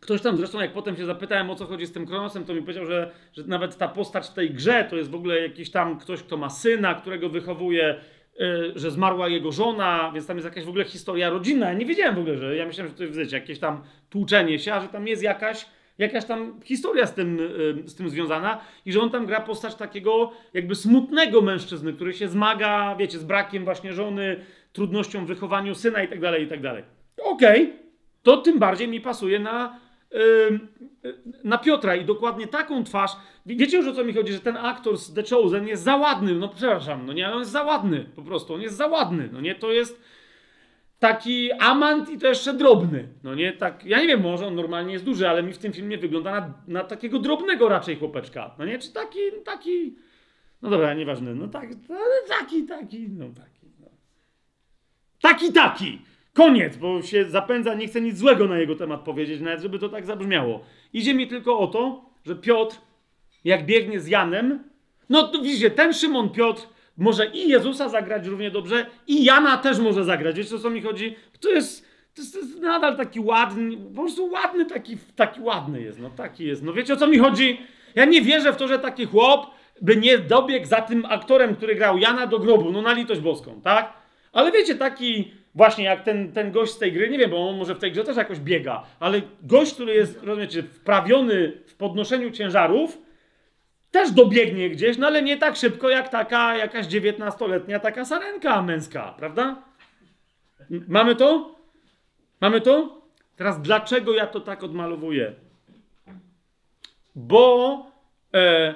Ktoś tam zresztą, jak potem się zapytałem o co chodzi z tym Kronosem, to mi powiedział, że, że nawet ta postać w tej grze to jest w ogóle jakiś tam ktoś, kto ma syna, którego wychowuje, yy, że zmarła jego żona, więc tam jest jakaś w ogóle historia rodzinna. Ja nie wiedziałem w ogóle, że ja myślałem, że to jest wiecie, jakieś tam tłuczenie się, a że tam jest jakaś jakaś tam historia z tym, z tym związana i że on tam gra postać takiego jakby smutnego mężczyzny, który się zmaga, wiecie, z brakiem właśnie żony, trudnością w wychowaniu syna i tak dalej, i tak dalej. Okej, okay. to tym bardziej mi pasuje na, yy, na Piotra i dokładnie taką twarz. Wiecie już o co mi chodzi, że ten aktor z The Chosen jest za ładny, no przepraszam, no nie, on jest za ładny po prostu, on jest za ładny, no nie, to jest taki amant i to jeszcze drobny. No nie, tak, ja nie wiem, może on normalnie jest duży, ale mi w tym filmie wygląda na, na takiego drobnego raczej chłopeczka. No nie, czy taki, taki, no dobra, nieważne, no tak, taki, taki, no taki, no. Taki, taki! Koniec, bo się zapędza, nie chcę nic złego na jego temat powiedzieć, nawet żeby to tak zabrzmiało. Idzie mi tylko o to, że Piotr, jak biegnie z Janem, no to widzicie, ten Szymon Piotr może i Jezusa zagrać równie dobrze, i Jana też może zagrać. Wiecie o co mi chodzi? To jest, to jest, to jest nadal taki ładny, po prostu ładny, taki, taki ładny jest. No taki jest. No wiecie o co mi chodzi? Ja nie wierzę w to, że taki chłop by nie dobiegł za tym aktorem, który grał Jana do grobu. No na litość boską, tak? Ale wiecie, taki właśnie jak ten, ten gość z tej gry, nie wiem, bo on może w tej grze też jakoś biega, ale gość, który jest, rozumiecie, wprawiony w podnoszeniu ciężarów, też dobiegnie gdzieś, no ale nie tak szybko jak taka jakaś dziewiętnastoletnia taka sarenka męska, prawda? Mamy to? Mamy to? Teraz dlaczego ja to tak odmalowuję? Bo e,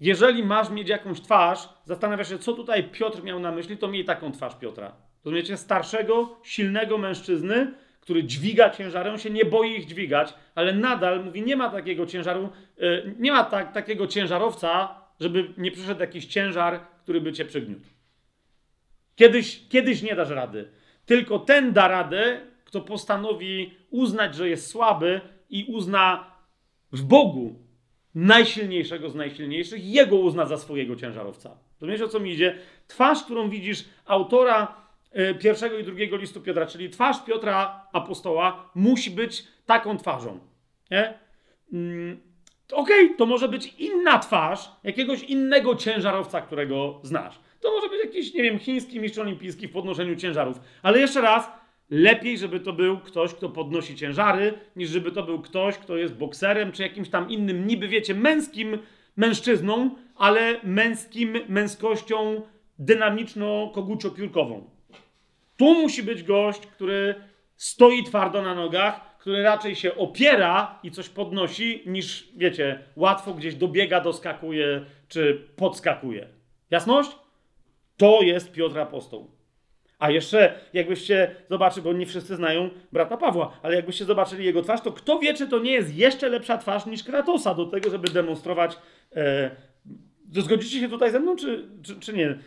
jeżeli masz mieć jakąś twarz, zastanawiasz się, co tutaj Piotr miał na myśli, to miej taką twarz Piotra. Rozumiecie? Starszego, silnego mężczyzny, który dźwiga ciężary, on się nie boi ich dźwigać, ale nadal mówi, nie ma takiego ciężaru, yy, nie ma tak, takiego ciężarowca, żeby nie przyszedł jakiś ciężar, który by cię przygniótł. Kiedyś, kiedyś nie dasz rady. Tylko ten da radę, kto postanowi uznać, że jest słaby i uzna w Bogu najsilniejszego z najsilniejszych, jego uzna za swojego ciężarowca. Rozumiesz, o co mi idzie? Twarz, którą widzisz autora pierwszego i drugiego listu Piotra, czyli twarz Piotra apostoła musi być taką twarzą. Nie? Mm, Okej, okay, to może być inna twarz jakiegoś innego ciężarowca, którego znasz. To może być jakiś, nie wiem, chiński mistrz olimpijski w podnoszeniu ciężarów. Ale jeszcze raz, lepiej, żeby to był ktoś, kto podnosi ciężary, niż żeby to był ktoś, kto jest bokserem, czy jakimś tam innym, niby wiecie, męskim mężczyzną, ale męskim, męskością dynamiczno-koguczo-piórkową. Tu musi być gość, który stoi twardo na nogach, który raczej się opiera i coś podnosi, niż, wiecie, łatwo gdzieś dobiega, doskakuje czy podskakuje. Jasność? To jest Piotr Apostoł. A jeszcze, jakbyście zobaczyli, bo nie wszyscy znają brata Pawła, ale jakbyście zobaczyli jego twarz, to kto wie, czy to nie jest jeszcze lepsza twarz niż Kratosa do tego, żeby demonstrować. E, zgodzicie się tutaj ze mną, czy, czy, czy nie?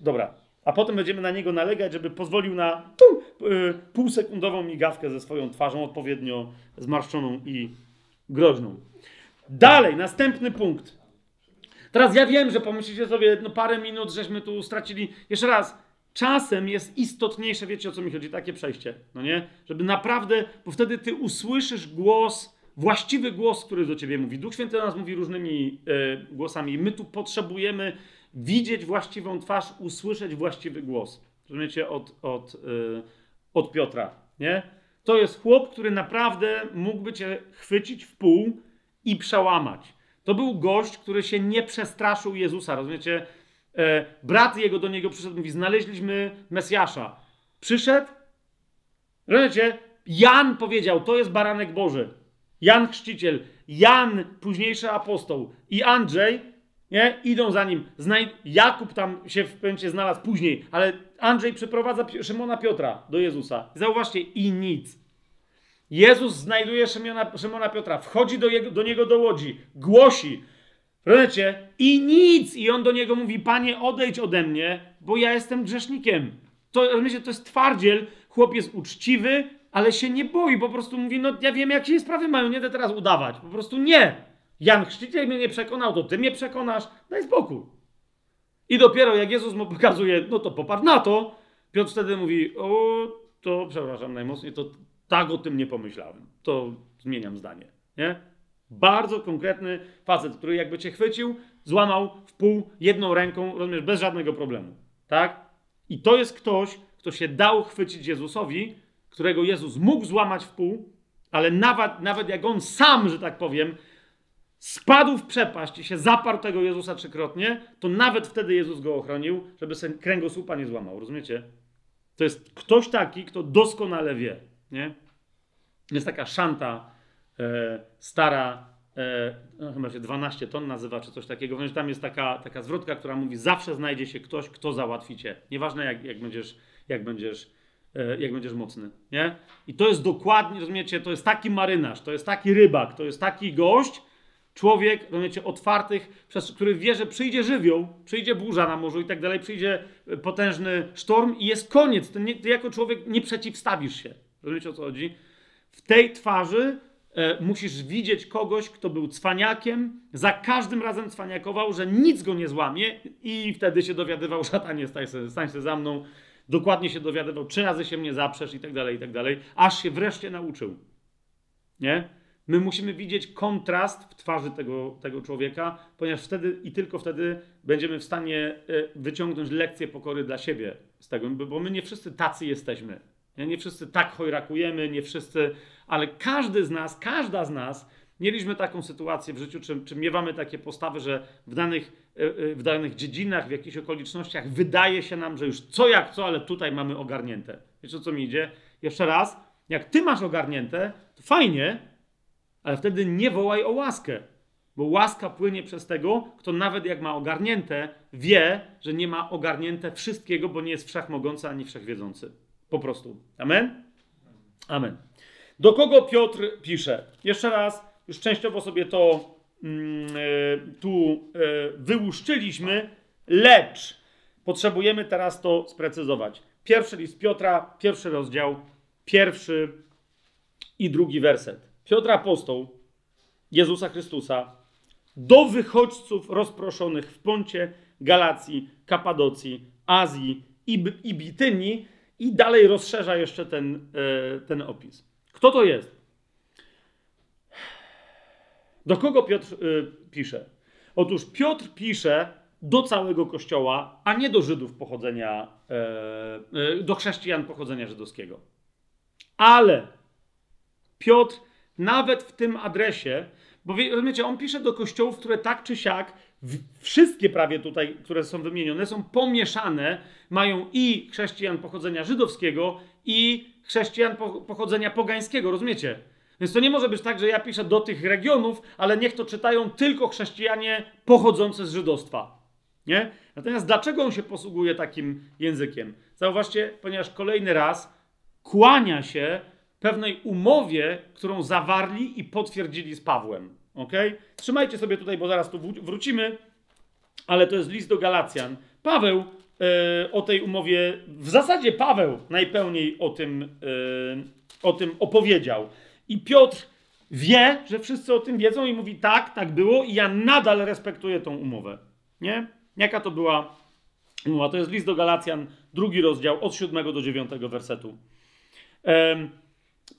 Dobra, a potem będziemy na niego nalegać, żeby pozwolił na y, półsekundową migawkę ze swoją twarzą odpowiednio zmarszczoną i groźną. Dalej, następny punkt. Teraz ja wiem, że pomyślicie sobie, no parę minut żeśmy tu stracili. Jeszcze raz, czasem jest istotniejsze, wiecie o co mi chodzi, takie przejście, no nie? Żeby naprawdę, bo wtedy ty usłyszysz głos właściwy głos, który do ciebie mówi. Duch Święty do nas mówi różnymi e, głosami. My tu potrzebujemy widzieć właściwą twarz, usłyszeć właściwy głos. Rozumiecie? Od, od, e, od Piotra, nie? To jest chłop, który naprawdę mógłby cię chwycić w pół i przełamać. To był gość, który się nie przestraszył Jezusa. Rozumiecie? E, brat jego do niego przyszedł, mówi: Znaleźliśmy Mesjasza. Przyszedł, rozumiecie? Jan powiedział: To jest baranek Boży. Jan Chrzciciel, Jan, późniejszy apostoł i Andrzej nie? idą za nim. Znaj Jakub tam się w pewnym znalazł później, ale Andrzej przyprowadza Szymona Piotra do Jezusa. Zauważcie, i nic. Jezus znajduje Szymona, Szymona Piotra, wchodzi do, jego, do niego do łodzi, głosi, rozumiecie, i nic. I on do niego mówi, panie, odejdź ode mnie, bo ja jestem grzesznikiem. To, rozumiecie, to jest twardziel, chłop jest uczciwy, ale się nie boi, po prostu mówi, no ja wiem, jak się sprawy mają, nie będę teraz udawać. Po prostu nie. Jan Chrzciciel mnie nie przekonał, to ty mnie przekonasz, daj spokój. I dopiero jak Jezus mu pokazuje, no to popatrz na to, Piotr wtedy mówi, o, to przepraszam najmocniej, to tak o tym nie pomyślałem. To zmieniam zdanie. Nie? Bardzo konkretny facet, który jakby cię chwycił, złamał w pół jedną ręką, rozumiesz, bez żadnego problemu. Tak? I to jest ktoś, kto się dał chwycić Jezusowi, którego Jezus mógł złamać w pół, ale nawet, nawet jak on sam, że tak powiem, spadł w przepaść i się zaparł tego Jezusa trzykrotnie, to nawet wtedy Jezus go ochronił, żeby sobie kręgosłupa nie złamał. Rozumiecie? To jest ktoś taki, kto doskonale wie. Nie? Jest taka szanta e, stara, e, no, chyba się 12 ton nazywa, czy coś takiego. Więc tam jest taka, taka zwrotka, która mówi: zawsze znajdzie się ktoś, kto załatwi cię. Nieważne, jak, jak będziesz, jak będziesz, e, jak będziesz mocny. Nie? I to jest dokładnie, rozumiecie, to jest taki marynarz, to jest taki rybak, to jest taki gość, człowiek, rozumiecie, otwartych, przez który wie, że przyjdzie żywioł, przyjdzie burza na morzu i tak dalej, przyjdzie potężny sztorm i jest koniec. Ty, nie, ty jako człowiek nie przeciwstawisz się. Rozumiecie o co chodzi? W tej twarzy e, musisz widzieć kogoś, kto był cwaniakiem, za każdym razem cwaniakował, że nic go nie złamie i wtedy się dowiadywał, <laughs> szatanie, stań się, stań się za mną, dokładnie się dowiadywał, trzy razy się mnie zaprzesz i tak dalej, i tak dalej, aż się wreszcie nauczył. Nie? My musimy widzieć kontrast w twarzy tego, tego człowieka, ponieważ wtedy i tylko wtedy będziemy w stanie e, wyciągnąć lekcję pokory dla siebie z tego, bo my nie wszyscy tacy jesteśmy. Nie wszyscy tak chojrakujemy, nie wszyscy, ale każdy z nas, każda z nas mieliśmy taką sytuację w życiu, czy, czy miewamy takie postawy, że w danych, e, e, w danych dziedzinach, w jakichś okolicznościach wydaje się nam, że już co jak co, ale tutaj mamy ogarnięte. Wiecie o co mi idzie? Jeszcze raz, jak ty masz ogarnięte, to fajnie, ale wtedy nie wołaj o łaskę, bo łaska płynie przez tego, kto nawet jak ma ogarnięte, wie, że nie ma ogarnięte wszystkiego, bo nie jest wszechmogący ani wszechwiedzący. Po prostu. Amen? Amen. Do kogo Piotr pisze? Jeszcze raz, już częściowo sobie to e, tu e, wyłuszczyliśmy, lecz potrzebujemy teraz to sprecyzować. Pierwszy list Piotra, pierwszy rozdział, pierwszy i drugi werset. Piotr Apostoł Jezusa Chrystusa do wychodźców rozproszonych w Poncie, Galacji, Kapadocji, Azji i, i Bitynii i dalej rozszerza jeszcze ten, e, ten opis. Kto to jest? Do kogo Piotr e, pisze? Otóż Piotr pisze do całego kościoła, a nie do Żydów pochodzenia, e, do chrześcijan pochodzenia żydowskiego. Ale Piotr nawet w tym adresie, bo rozumiecie, on pisze do kościołów, które tak czy siak, wszystkie prawie tutaj, które są wymienione, są pomieszane, mają i chrześcijan pochodzenia żydowskiego, i chrześcijan pochodzenia pogańskiego, rozumiecie? Więc to nie może być tak, że ja piszę do tych regionów, ale niech to czytają tylko chrześcijanie pochodzący z żydostwa. Nie? Natomiast dlaczego on się posługuje takim językiem? Zauważcie, ponieważ kolejny raz kłania się pewnej umowie, którą zawarli i potwierdzili z Pawłem. Ok? Trzymajcie sobie tutaj, bo zaraz tu wrócimy, ale to jest list do Galacjan. Paweł e, o tej umowie, w zasadzie Paweł najpełniej o tym, e, o tym opowiedział. I Piotr wie, że wszyscy o tym wiedzą i mówi tak, tak było i ja nadal respektuję tą umowę. Nie? Jaka to była umowa? To jest list do Galacjan, drugi rozdział, od 7 do 9 wersetu.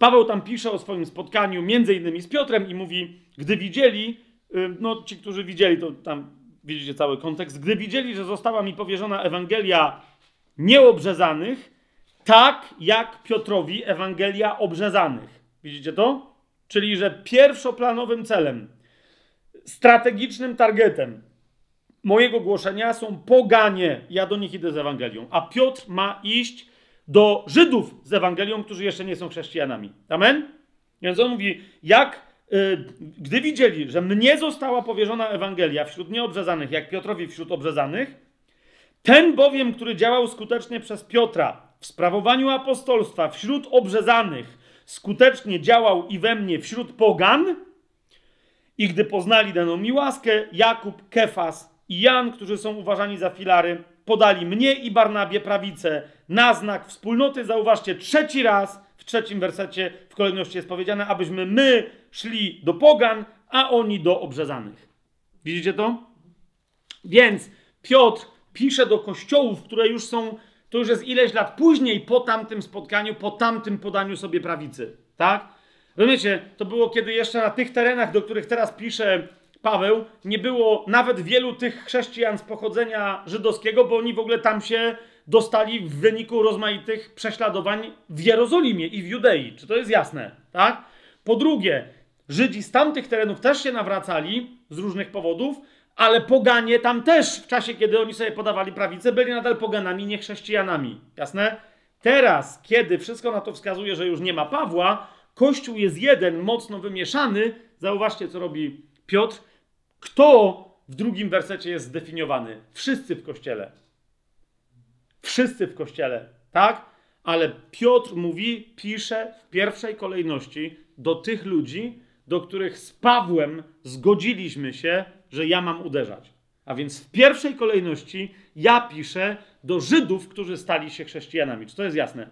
Paweł tam pisze o swoim spotkaniu między innymi z Piotrem i mówi, gdy widzieli, y, no ci, którzy widzieli, to tam widzicie cały kontekst, gdy widzieli, że została mi powierzona Ewangelia nieobrzezanych, tak jak Piotrowi Ewangelia obrzezanych. Widzicie to? Czyli, że pierwszoplanowym celem, strategicznym targetem mojego głoszenia są poganie. Ja do nich idę z Ewangelią. A Piotr ma iść do Żydów z Ewangelią, którzy jeszcze nie są chrześcijanami. Amen? Więc on mówi, jak y, gdy widzieli, że mnie została powierzona Ewangelia wśród nieobrzezanych, jak Piotrowi wśród obrzezanych, ten bowiem, który działał skutecznie przez Piotra w sprawowaniu apostolstwa wśród obrzezanych, skutecznie działał i we mnie wśród pogan, i gdy poznali daną mi łaskę, Jakub, Kefas i Jan, którzy są uważani za filary, podali mnie i Barnabie prawicę na znak wspólnoty. Zauważcie, trzeci raz w trzecim wersecie w kolejności jest powiedziane, abyśmy my szli do pogan, a oni do obrzezanych. Widzicie to? Więc Piotr pisze do kościołów, które już są, to już jest ileś lat później po tamtym spotkaniu, po tamtym podaniu sobie prawicy. Tak? Rozumiecie, to było kiedy jeszcze na tych terenach, do których teraz pisze Paweł, nie było nawet wielu tych chrześcijan z pochodzenia żydowskiego, bo oni w ogóle tam się dostali w wyniku rozmaitych prześladowań w Jerozolimie i w Judei. Czy to jest jasne? Tak? Po drugie, Żydzi z tamtych terenów też się nawracali z różnych powodów, ale poganie tam też w czasie, kiedy oni sobie podawali prawicę, byli nadal poganami, nie chrześcijanami. Jasne? Teraz, kiedy wszystko na to wskazuje, że już nie ma Pawła, Kościół jest jeden, mocno wymieszany. Zauważcie, co robi Piotr. Kto w drugim wersecie jest zdefiniowany? Wszyscy w kościele. Wszyscy w kościele, tak? Ale Piotr mówi, pisze w pierwszej kolejności do tych ludzi, do których z Pawłem zgodziliśmy się, że ja mam uderzać. A więc w pierwszej kolejności ja piszę do Żydów, którzy stali się chrześcijanami. Czy to jest jasne?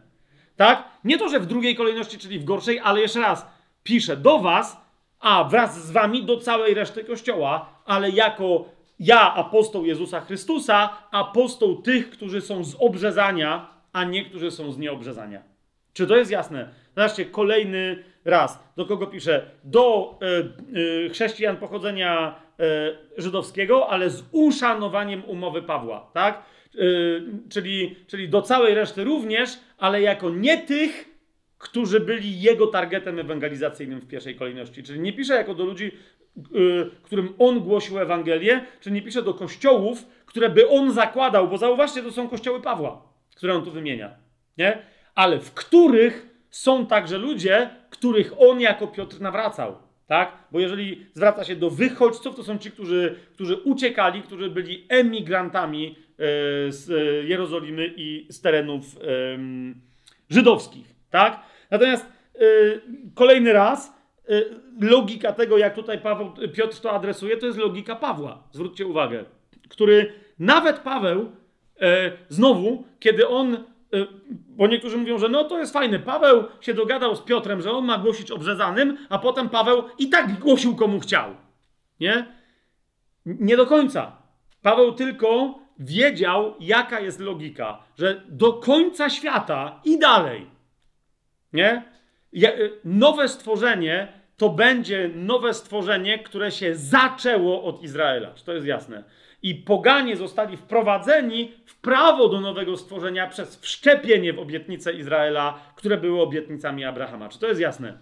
Tak? Nie to, że w drugiej kolejności, czyli w gorszej, ale jeszcze raz, piszę do was, a wraz z wami do całej reszty Kościoła, ale jako ja, apostoł Jezusa Chrystusa, apostoł tych, którzy są z obrzezania, a nie którzy są z nieobrzezania. Czy to jest jasne? Zobaczcie, kolejny raz. Do kogo piszę? Do y, y, chrześcijan pochodzenia y, żydowskiego, ale z uszanowaniem umowy Pawła, tak? czyli, czyli do całej reszty również, ale jako nie tych, którzy byli jego targetem ewangelizacyjnym w pierwszej kolejności. Czyli nie pisze jako do ludzi, którym on głosił Ewangelię, czy nie pisze do kościołów, które by on zakładał, bo zauważcie, to są kościoły Pawła, które on tu wymienia. Nie? Ale w których są także ludzie, których on jako Piotr nawracał. Tak? Bo jeżeli zwraca się do wychodźców, to są ci, którzy, którzy uciekali, którzy byli emigrantami e, z Jerozolimy i z terenów żydowskich. Tak? Natomiast e, kolejny raz logika tego, jak tutaj Paweł, Piotr to adresuje, to jest logika Pawła. Zwróćcie uwagę, który nawet Paweł, znowu, kiedy on Y, bo niektórzy mówią, że no to jest fajne. Paweł się dogadał z Piotrem, że on ma głosić obrzezanym, a potem Paweł i tak głosił komu chciał. Nie? Nie do końca. Paweł tylko wiedział, jaka jest logika, że do końca świata i dalej. Nie? Y, nowe stworzenie to będzie nowe stworzenie, które się zaczęło od Izraela. Czy to jest jasne? i poganie zostali wprowadzeni w prawo do nowego stworzenia przez wszczepienie w obietnice Izraela, które były obietnicami Abrahama. Czy to jest jasne?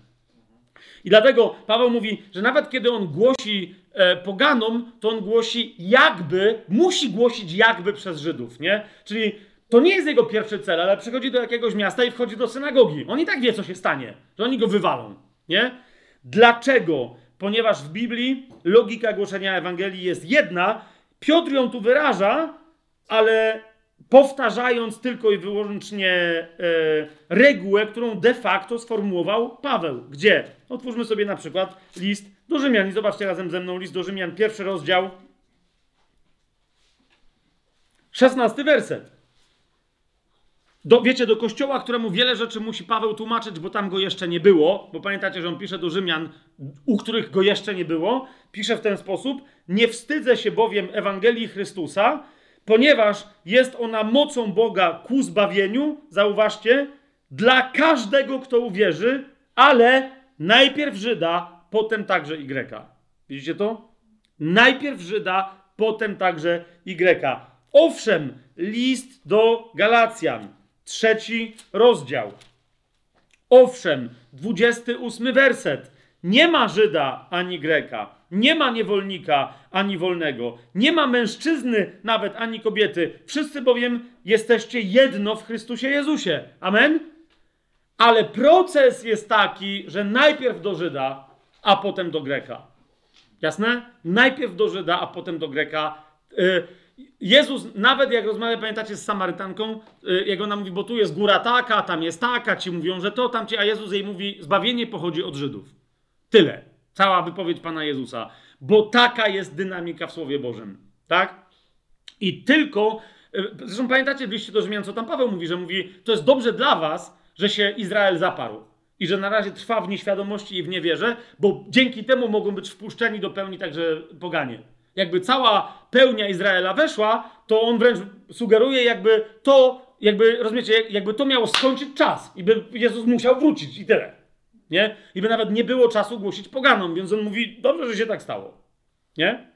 I dlatego Paweł mówi, że nawet kiedy on głosi e, poganom, to on głosi jakby, musi głosić jakby przez Żydów, nie? Czyli to nie jest jego pierwszy cel, ale przychodzi do jakiegoś miasta i wchodzi do synagogi. On i tak wie, co się stanie, że oni go wywalą, nie? Dlaczego? Ponieważ w Biblii logika głoszenia Ewangelii jest jedna Piotr ją tu wyraża, ale powtarzając tylko i wyłącznie e, regułę, którą de facto sformułował Paweł. Gdzie? Otwórzmy sobie na przykład list do Rzymian i zobaczcie razem ze mną list do Rzymian, pierwszy rozdział, szesnasty werset. Do, wiecie, do kościoła, któremu wiele rzeczy musi Paweł tłumaczyć, bo tam go jeszcze nie było, bo pamiętacie, że on pisze do Rzymian, u których go jeszcze nie było, pisze w ten sposób: Nie wstydzę się bowiem Ewangelii Chrystusa, ponieważ jest ona mocą Boga ku zbawieniu, zauważcie, dla każdego, kto uwierzy, ale najpierw Żyda, potem także Y. Widzicie to? Najpierw Żyda, potem także Y. Owszem, list do Galacjan, trzeci rozdział. Owszem, 28 werset. Nie ma Żyda ani Greka, nie ma niewolnika ani wolnego, nie ma mężczyzny nawet ani kobiety. Wszyscy bowiem jesteście jedno w Chrystusie Jezusie. Amen? Ale proces jest taki, że najpierw do Żyda, a potem do Greka. Jasne? Najpierw do Żyda, a potem do Greka. Y, Jezus, nawet jak rozmawia, pamiętacie, z Samarytanką, y, jak ona mówi, bo tu jest góra taka, tam jest taka, ci mówią, że to, tam ci, a Jezus jej mówi, zbawienie pochodzi od Żydów. Tyle. Cała wypowiedź Pana Jezusa. Bo taka jest dynamika w Słowie Bożym. Tak? I tylko, y, zresztą pamiętacie w liście do Rzymian, co tam Paweł mówi, że mówi, to jest dobrze dla was, że się Izrael zaparł. I że na razie trwa w nieświadomości i w niewierze, bo dzięki temu mogą być wpuszczeni do pełni także poganie jakby cała pełnia Izraela weszła, to on wręcz sugeruje, jakby to, jakby, rozumiecie, jakby to miało skończyć czas i by Jezus musiał wrócić i tyle. Nie? I by nawet nie było czasu głosić poganom, więc on mówi, dobrze, że się tak stało. Nie?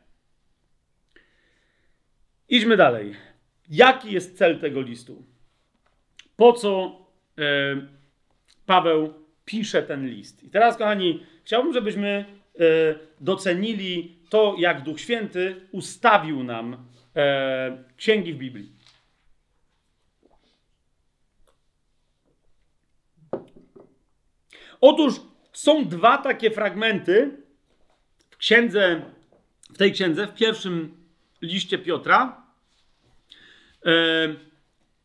Idźmy dalej. Jaki jest cel tego listu? Po co e, Paweł pisze ten list? I teraz, kochani, chciałbym, żebyśmy e, docenili to, jak Duch Święty ustawił nam e, księgi w Biblii. Otóż są dwa takie fragmenty w księdze, w tej księdze, w pierwszym liście Piotra, e,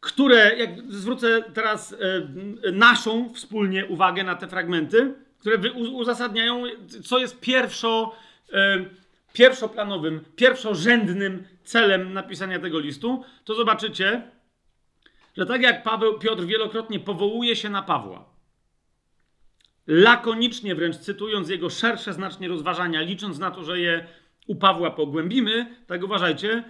które, jak zwrócę teraz e, naszą wspólnie uwagę na te fragmenty, które uzasadniają, co jest pierwszo, e, pierwszoplanowym, pierwszorzędnym celem napisania tego listu, to zobaczycie, że tak jak Paweł, Piotr wielokrotnie powołuje się na Pawła, lakonicznie wręcz cytując jego szersze znacznie rozważania, licząc na to, że je u Pawła pogłębimy, tak uważajcie,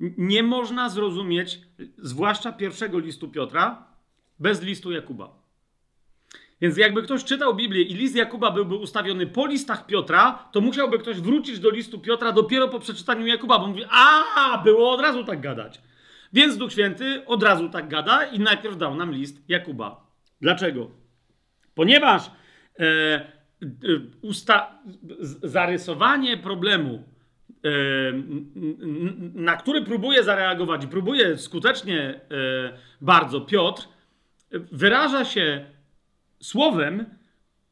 nie można zrozumieć, zwłaszcza pierwszego listu Piotra, bez listu Jakuba. Więc jakby ktoś czytał Biblię i list Jakuba byłby ustawiony po listach Piotra, to musiałby ktoś wrócić do listu Piotra dopiero po przeczytaniu Jakuba, bo mówi, a było od razu tak gadać. Więc Duch Święty od razu tak gada i najpierw dał nam list Jakuba. Dlaczego? Ponieważ e, e, usta- zarysowanie problemu, e, na który próbuje zareagować próbuje skutecznie e, bardzo Piotr, wyraża się słowem,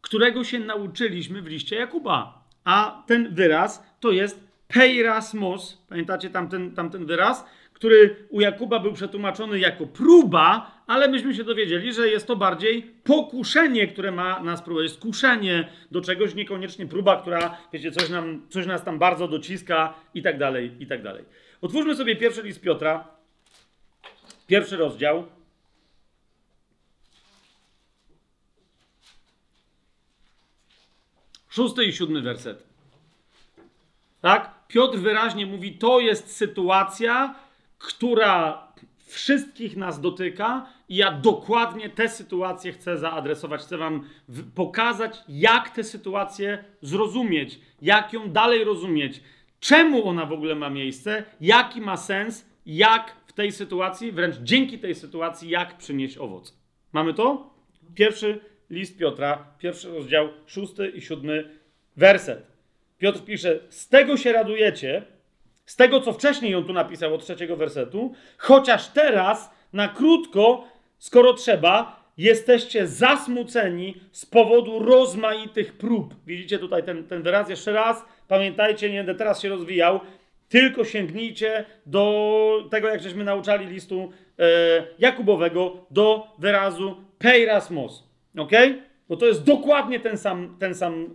którego się nauczyliśmy w liście Jakuba. A ten wyraz to jest peirasmos. Pamiętacie tamten, tamten wyraz? Który u Jakuba był przetłumaczony jako próba, ale myśmy się dowiedzieli, że jest to bardziej pokuszenie, które ma nas próbować. Skuszenie do czegoś, niekoniecznie próba, która, wiecie, coś, nam, coś nas tam bardzo dociska i tak dalej, i tak dalej. Otwórzmy sobie pierwszy list Piotra, pierwszy rozdział. Szósty i siódmy werset. Tak? Piotr wyraźnie mówi, to jest sytuacja, która wszystkich nas dotyka i ja dokładnie tę sytuację chcę zaadresować. Chcę wam pokazać, jak tę sytuację zrozumieć, jak ją dalej rozumieć, czemu ona w ogóle ma miejsce, jaki ma sens, jak w tej sytuacji, wręcz dzięki tej sytuacji, jak przynieść owoc. Mamy to? Pierwszy list Piotra, pierwszy rozdział, szósty i siódmy werset. Piotr pisze: Z tego się radujecie, z tego co wcześniej on tu napisał od trzeciego wersetu, chociaż teraz na krótko, skoro trzeba, jesteście zasmuceni z powodu rozmaitych prób. Widzicie tutaj ten, ten wyraz jeszcze raz. Pamiętajcie, nie będę teraz się rozwijał. Tylko sięgnijcie do tego, jak żeśmy nauczali listu e, Jakubowego, do wyrazu peirasmos. Ok? Bo to jest dokładnie ten sam, ten sam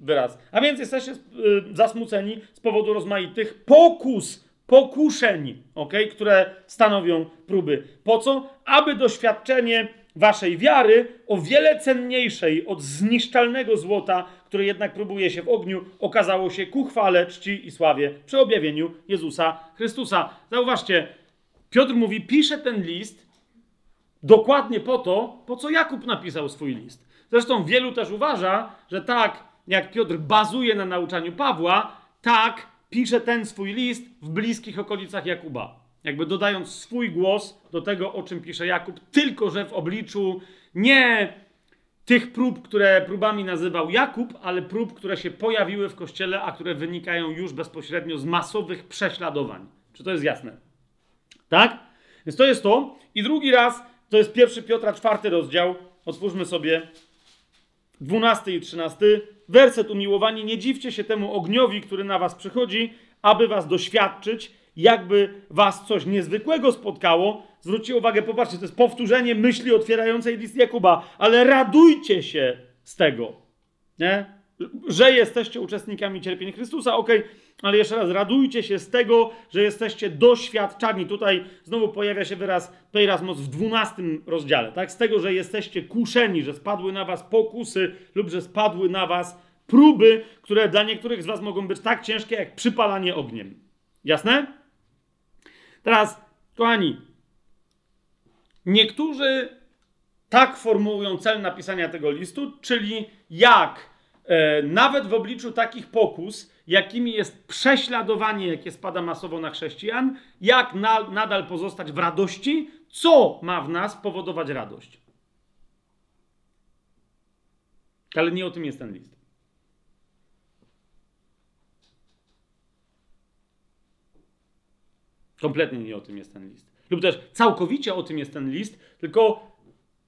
wyraz. A więc jesteście yy, zasmuceni z powodu rozmaitych pokus, pokuszeń, okay? które stanowią próby. Po co? Aby doświadczenie waszej wiary, o wiele cenniejszej od zniszczalnego złota, które jednak próbuje się w ogniu, okazało się ku chwale, czci i sławie przy objawieniu Jezusa Chrystusa. Zauważcie, Piotr mówi, pisze ten list dokładnie po to, po co Jakub napisał swój list. Zresztą wielu też uważa, że tak jak Piotr bazuje na nauczaniu Pawła, tak pisze ten swój list w bliskich okolicach Jakuba. Jakby dodając swój głos do tego, o czym pisze Jakub, tylko że w obliczu nie tych prób, które próbami nazywał Jakub, ale prób, które się pojawiły w kościele, a które wynikają już bezpośrednio z masowych prześladowań. Czy to jest jasne? Tak? Więc to jest to. I drugi raz, to jest pierwszy Piotra, czwarty rozdział. Otwórzmy sobie 12 i 13. Werset umiłowani. Nie dziwcie się temu ogniowi, który na was przychodzi, aby was doświadczyć, jakby was coś niezwykłego spotkało. Zwróćcie uwagę, popatrzcie, to jest powtórzenie myśli otwierającej list Jakuba, ale radujcie się z tego, nie? Że jesteście uczestnikami cierpień Chrystusa, ok, ale jeszcze raz, radujcie się z tego, że jesteście doświadczani. Tutaj znowu pojawia się wyraz peirasmos w 12 rozdziale, tak? Z tego, że jesteście kuszeni, że spadły na was pokusy lub że spadły na was próby, które dla niektórych z was mogą być tak ciężkie, jak przypalanie ogniem. Jasne? Teraz, kochani, niektórzy tak formułują cel napisania tego listu, czyli jak nawet w obliczu takich pokus, jakimi jest prześladowanie, jakie spada masowo na chrześcijan, jak na, nadal pozostać w radości, co ma w nas powodować radość. Ale nie o tym jest ten list. Kompletnie nie o tym jest ten list. Lub też całkowicie o tym jest ten list, tylko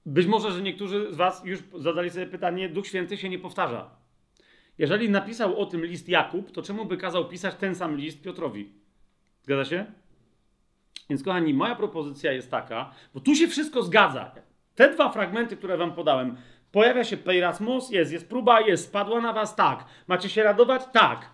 być może, że niektórzy z Was już zadali sobie pytanie, Duch Święty się nie powtarza. Jeżeli napisał o tym list Jakub, to czemu by kazał pisać ten sam list Piotrowi? Zgadza się? Więc kochani, moja propozycja jest taka, bo tu się wszystko zgadza. Te dwa fragmenty, które wam podałem, pojawia się Peirasmus, jest, jest próba, jest, spadła na was, tak. Macie się radować? Tak.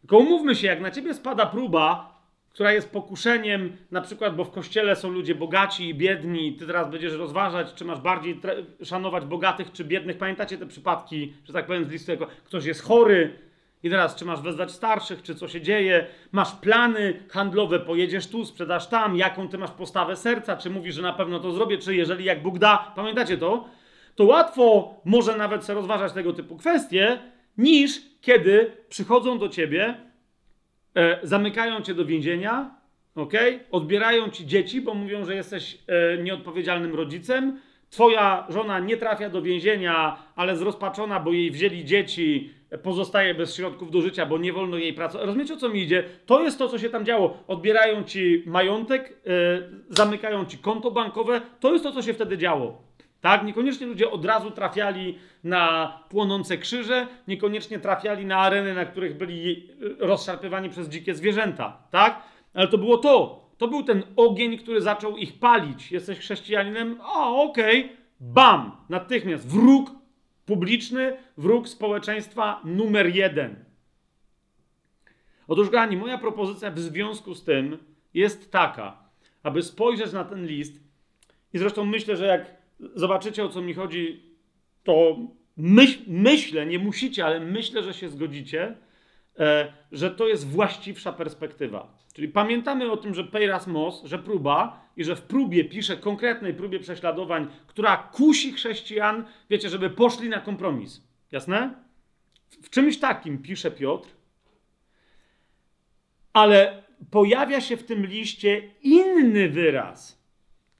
Tylko umówmy się, jak na ciebie spada próba, która jest pokuszeniem, na przykład, bo w kościele są ludzie bogaci i biedni, ty teraz będziesz rozważać, czy masz bardziej szanować bogatych czy biednych. Pamiętacie te przypadki, że tak powiem, z listu, jako ktoś jest chory i teraz, czy masz wezwać starszych, czy co się dzieje, masz plany handlowe, pojedziesz tu, sprzedasz tam, jaką ty masz postawę serca, czy mówisz, że na pewno to zrobię, czy jeżeli jak Bóg da, pamiętacie to? To łatwo może nawet rozważać tego typu kwestie, niż kiedy przychodzą do ciebie e, zamykają cię do więzienia, ok? Odbierają ci dzieci, bo mówią, że jesteś e, nieodpowiedzialnym rodzicem. Twoja żona nie trafia do więzienia, ale zrozpaczona, bo jej wzięli dzieci, pozostaje bez środków do życia, bo nie wolno jej pracować. Rozumiecie, o co mi idzie? To jest to, co się tam działo. Odbierają ci majątek, e, zamykają ci konto bankowe. To jest to, co się wtedy działo. Tak? Niekoniecznie ludzie od razu trafiali na płonące krzyże, niekoniecznie trafiali na areny, na których byli e, rozszarpywani przez dzikie zwierzęta. Tak? Ale to było to. To był ten ogień, który zaczął ich palić. Jesteś chrześcijaninem? O, okej. Okay. Bam! Natychmiast wróg publiczny, wróg społeczeństwa numer jeden. Otóż, Gani, moja propozycja w związku z tym jest taka, aby spojrzeć na ten list i zresztą myślę, że jak zobaczycie o co mi chodzi, to myśl, myślę, nie musicie, ale myślę, że się zgodzicie, e, że to jest właściwsza perspektywa. Czyli pamiętamy o tym, że Peiras Mos, że próba i że w próbie pisze konkretnej próbie prześladowań, która kusi chrześcijan, wiecie, żeby poszli na kompromis. Jasne? W czymś takim pisze Piotr, ale pojawia się w tym liście inny wyraz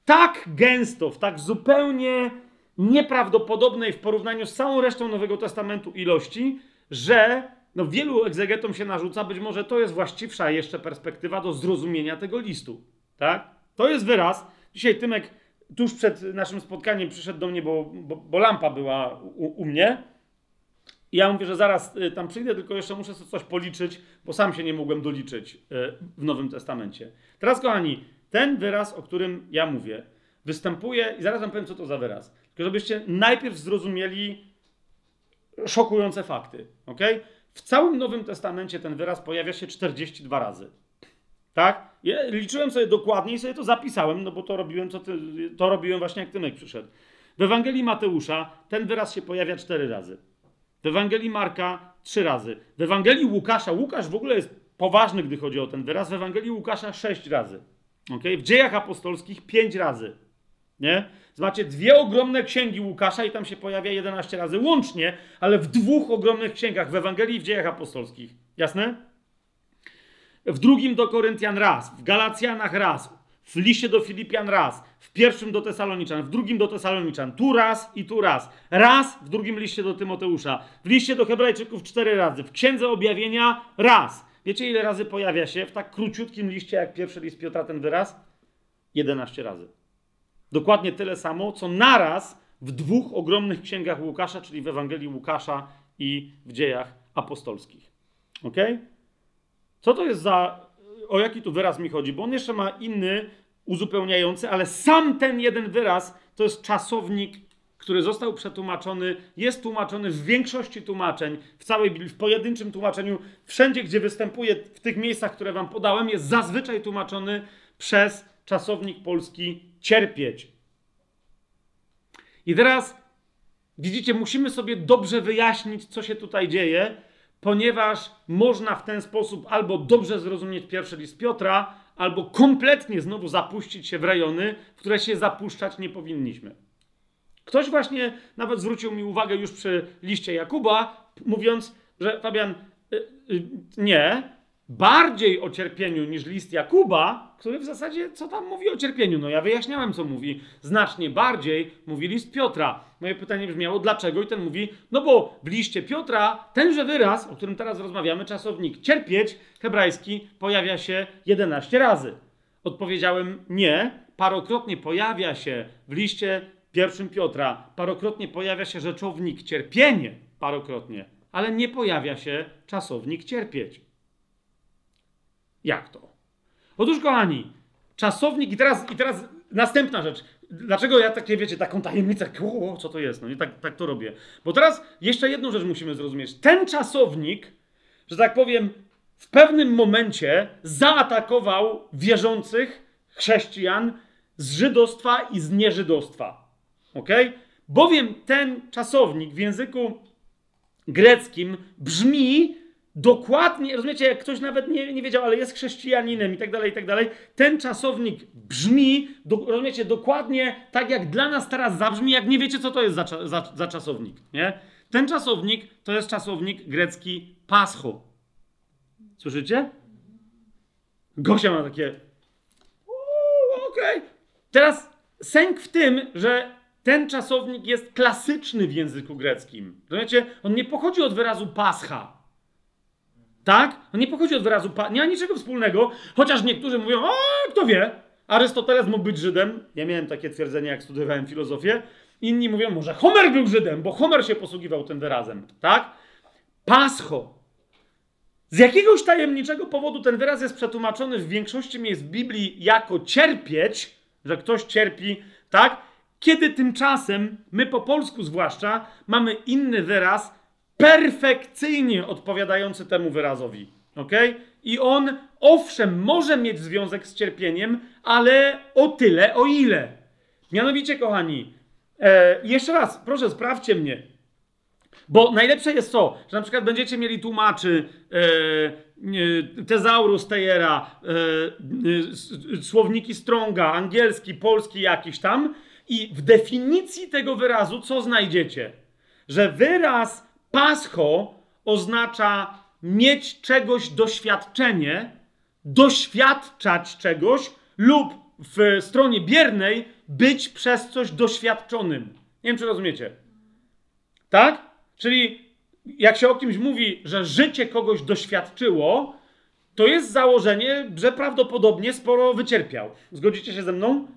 tak gęsto, w tak zupełnie nieprawdopodobnej w porównaniu z całą resztą Nowego Testamentu ilości, że no, wielu egzegetom się narzuca, być może to jest właściwsza jeszcze perspektywa do zrozumienia tego listu. Tak? To jest wyraz. Dzisiaj Tymek tuż przed naszym spotkaniem przyszedł do mnie, bo, bo, bo lampa była u, u mnie. I ja mówię, że zaraz y, tam przyjdę, tylko jeszcze muszę coś policzyć, bo sam się nie mogłem doliczyć y, w Nowym Testamencie. Teraz, kochani, ten wyraz, o którym ja mówię, występuje, i zaraz wam powiem, co to za wyraz. Tylko żebyście najpierw zrozumieli szokujące fakty. ok? W całym Nowym Testamencie ten wyraz pojawia się 42 razy. Tak? Ja liczyłem sobie dokładnie i sobie to zapisałem, no bo to robiłem, co ty, to robiłem właśnie jak Tymek przyszedł. W Ewangelii Mateusza ten wyraz się pojawia 4 razy. W Ewangelii Marka 3 razy. W Ewangelii Łukasza, Łukasz w ogóle jest poważny, gdy chodzi o ten wyraz. W Ewangelii Łukasza 6 razy. Okay? W dziejach apostolskich pięć razy. Nie? Macie dwie ogromne księgi Łukasza i tam się pojawia 11 razy łącznie, ale w dwóch ogromnych księgach, w Ewangelii i w Dziejach Apostolskich. Jasne? W drugim do Koryntian raz, w Galacjanach raz, w liście do Filipian raz, w pierwszym do Tesaloniczan, w drugim do Tesaloniczan, tu raz i tu raz. Raz w drugim liście do Tymoteusza, w liście do Hebrajczyków cztery razy, w Księdze Objawienia raz. Wiecie ile razy pojawia się w tak króciutkim liście jak pierwszy list Piotra ten wyraz? 11 razy. Dokładnie tyle samo, co naraz w dwóch ogromnych księgach Łukasza, czyli w Ewangelii Łukasza i w dziejach apostolskich. Ok? Co to jest za. O jaki tu wyraz mi chodzi? Bo on jeszcze ma inny, uzupełniający, ale sam ten jeden wyraz to jest czasownik, który został przetłumaczony, jest tłumaczony w większości tłumaczeń, w całej w pojedynczym tłumaczeniu, wszędzie, gdzie występuje, w tych miejscach, które wam podałem, jest zazwyczaj tłumaczony przez czasownik polski cierpieć. I teraz widzicie, musimy sobie dobrze wyjaśnić, co się tutaj dzieje, ponieważ można w ten sposób albo dobrze zrozumieć pierwszy list Piotra, albo kompletnie znowu zapuścić się w rejony, w które się zapuszczać nie powinniśmy. Ktoś właśnie nawet zwrócił mi uwagę już przy liście Jakuba, mówiąc, że Fabian, y, y, nie, bardziej o cierpieniu niż list Jakuba, który w zasadzie co tam mówi o cierpieniu? No ja wyjaśniałem, co mówi. Znacznie bardziej mówi list Piotra. Moje pytanie brzmiało, dlaczego? I ten mówi, no bo w liście Piotra tenże wyraz, o którym teraz rozmawiamy, czasownik cierpieć, hebrajski, pojawia się 11 razy. Odpowiedziałem nie. Parokrotnie pojawia się w liście pierwszym Piotra, parokrotnie pojawia się rzeczownik cierpienie, parokrotnie, ale nie pojawia się czasownik cierpieć. Jak to? Otóż, kochani, czasownik, i teraz, i teraz następna rzecz. Dlaczego ja takie, wiecie, taką tajemnicę, o, co to jest? No nie tak, tak to robię. Bo teraz jeszcze jedną rzecz musimy zrozumieć. Ten czasownik, że tak powiem, w pewnym momencie zaatakował wierzących chrześcijan z żydostwa i z nieżydostwa. Ok? Bowiem ten czasownik w języku greckim brzmi dokładnie, rozumiecie, jak ktoś nawet nie, nie wiedział, ale jest chrześcijaninem i tak dalej, i tak dalej, ten czasownik brzmi, do, rozumiecie, dokładnie tak jak dla nas teraz zabrzmi, jak nie wiecie, co to jest za, za, za czasownik, nie? Ten czasownik to jest czasownik grecki pascho. Słyszycie? Gosia ma takie okej. Okay. Teraz sęk w tym, że ten czasownik jest klasyczny w języku greckim. Rozumiecie? On nie pochodzi od wyrazu pascha. Tak? On nie pochodzi od wyrazu, nie ma niczego wspólnego, chociaż niektórzy mówią, o, kto wie, Arystoteles mógł być Żydem. Ja miałem takie twierdzenie, jak studiowałem filozofię. Inni mówią, może Homer był Żydem, bo Homer się posługiwał tym wyrazem. Tak? Pascho. Z jakiegoś tajemniczego powodu ten wyraz jest przetłumaczony w większości miejsc Biblii jako cierpieć, że ktoś cierpi, tak? Kiedy tymczasem, my po polsku zwłaszcza, mamy inny wyraz, perfekcyjnie odpowiadający temu wyrazowi. Ok? I on, owszem, może mieć związek z cierpieniem, ale o tyle, o ile. Mianowicie, kochani, e, jeszcze raz, proszę, sprawdźcie mnie. Bo najlepsze jest to, że na przykład będziecie mieli tłumaczy e, e, Tezaurus Tejera, e, e, słowniki Stronga, angielski, polski jakiś tam i w definicji tego wyrazu co znajdziecie? Że wyraz Pascho oznacza mieć czegoś doświadczenie, doświadczać czegoś lub w stronie biernej być przez coś doświadczonym. Nie wiem, czy rozumiecie. Tak? Czyli jak się o kimś mówi, że życie kogoś doświadczyło, to jest założenie, że prawdopodobnie sporo wycierpiał. Zgodzicie się ze mną?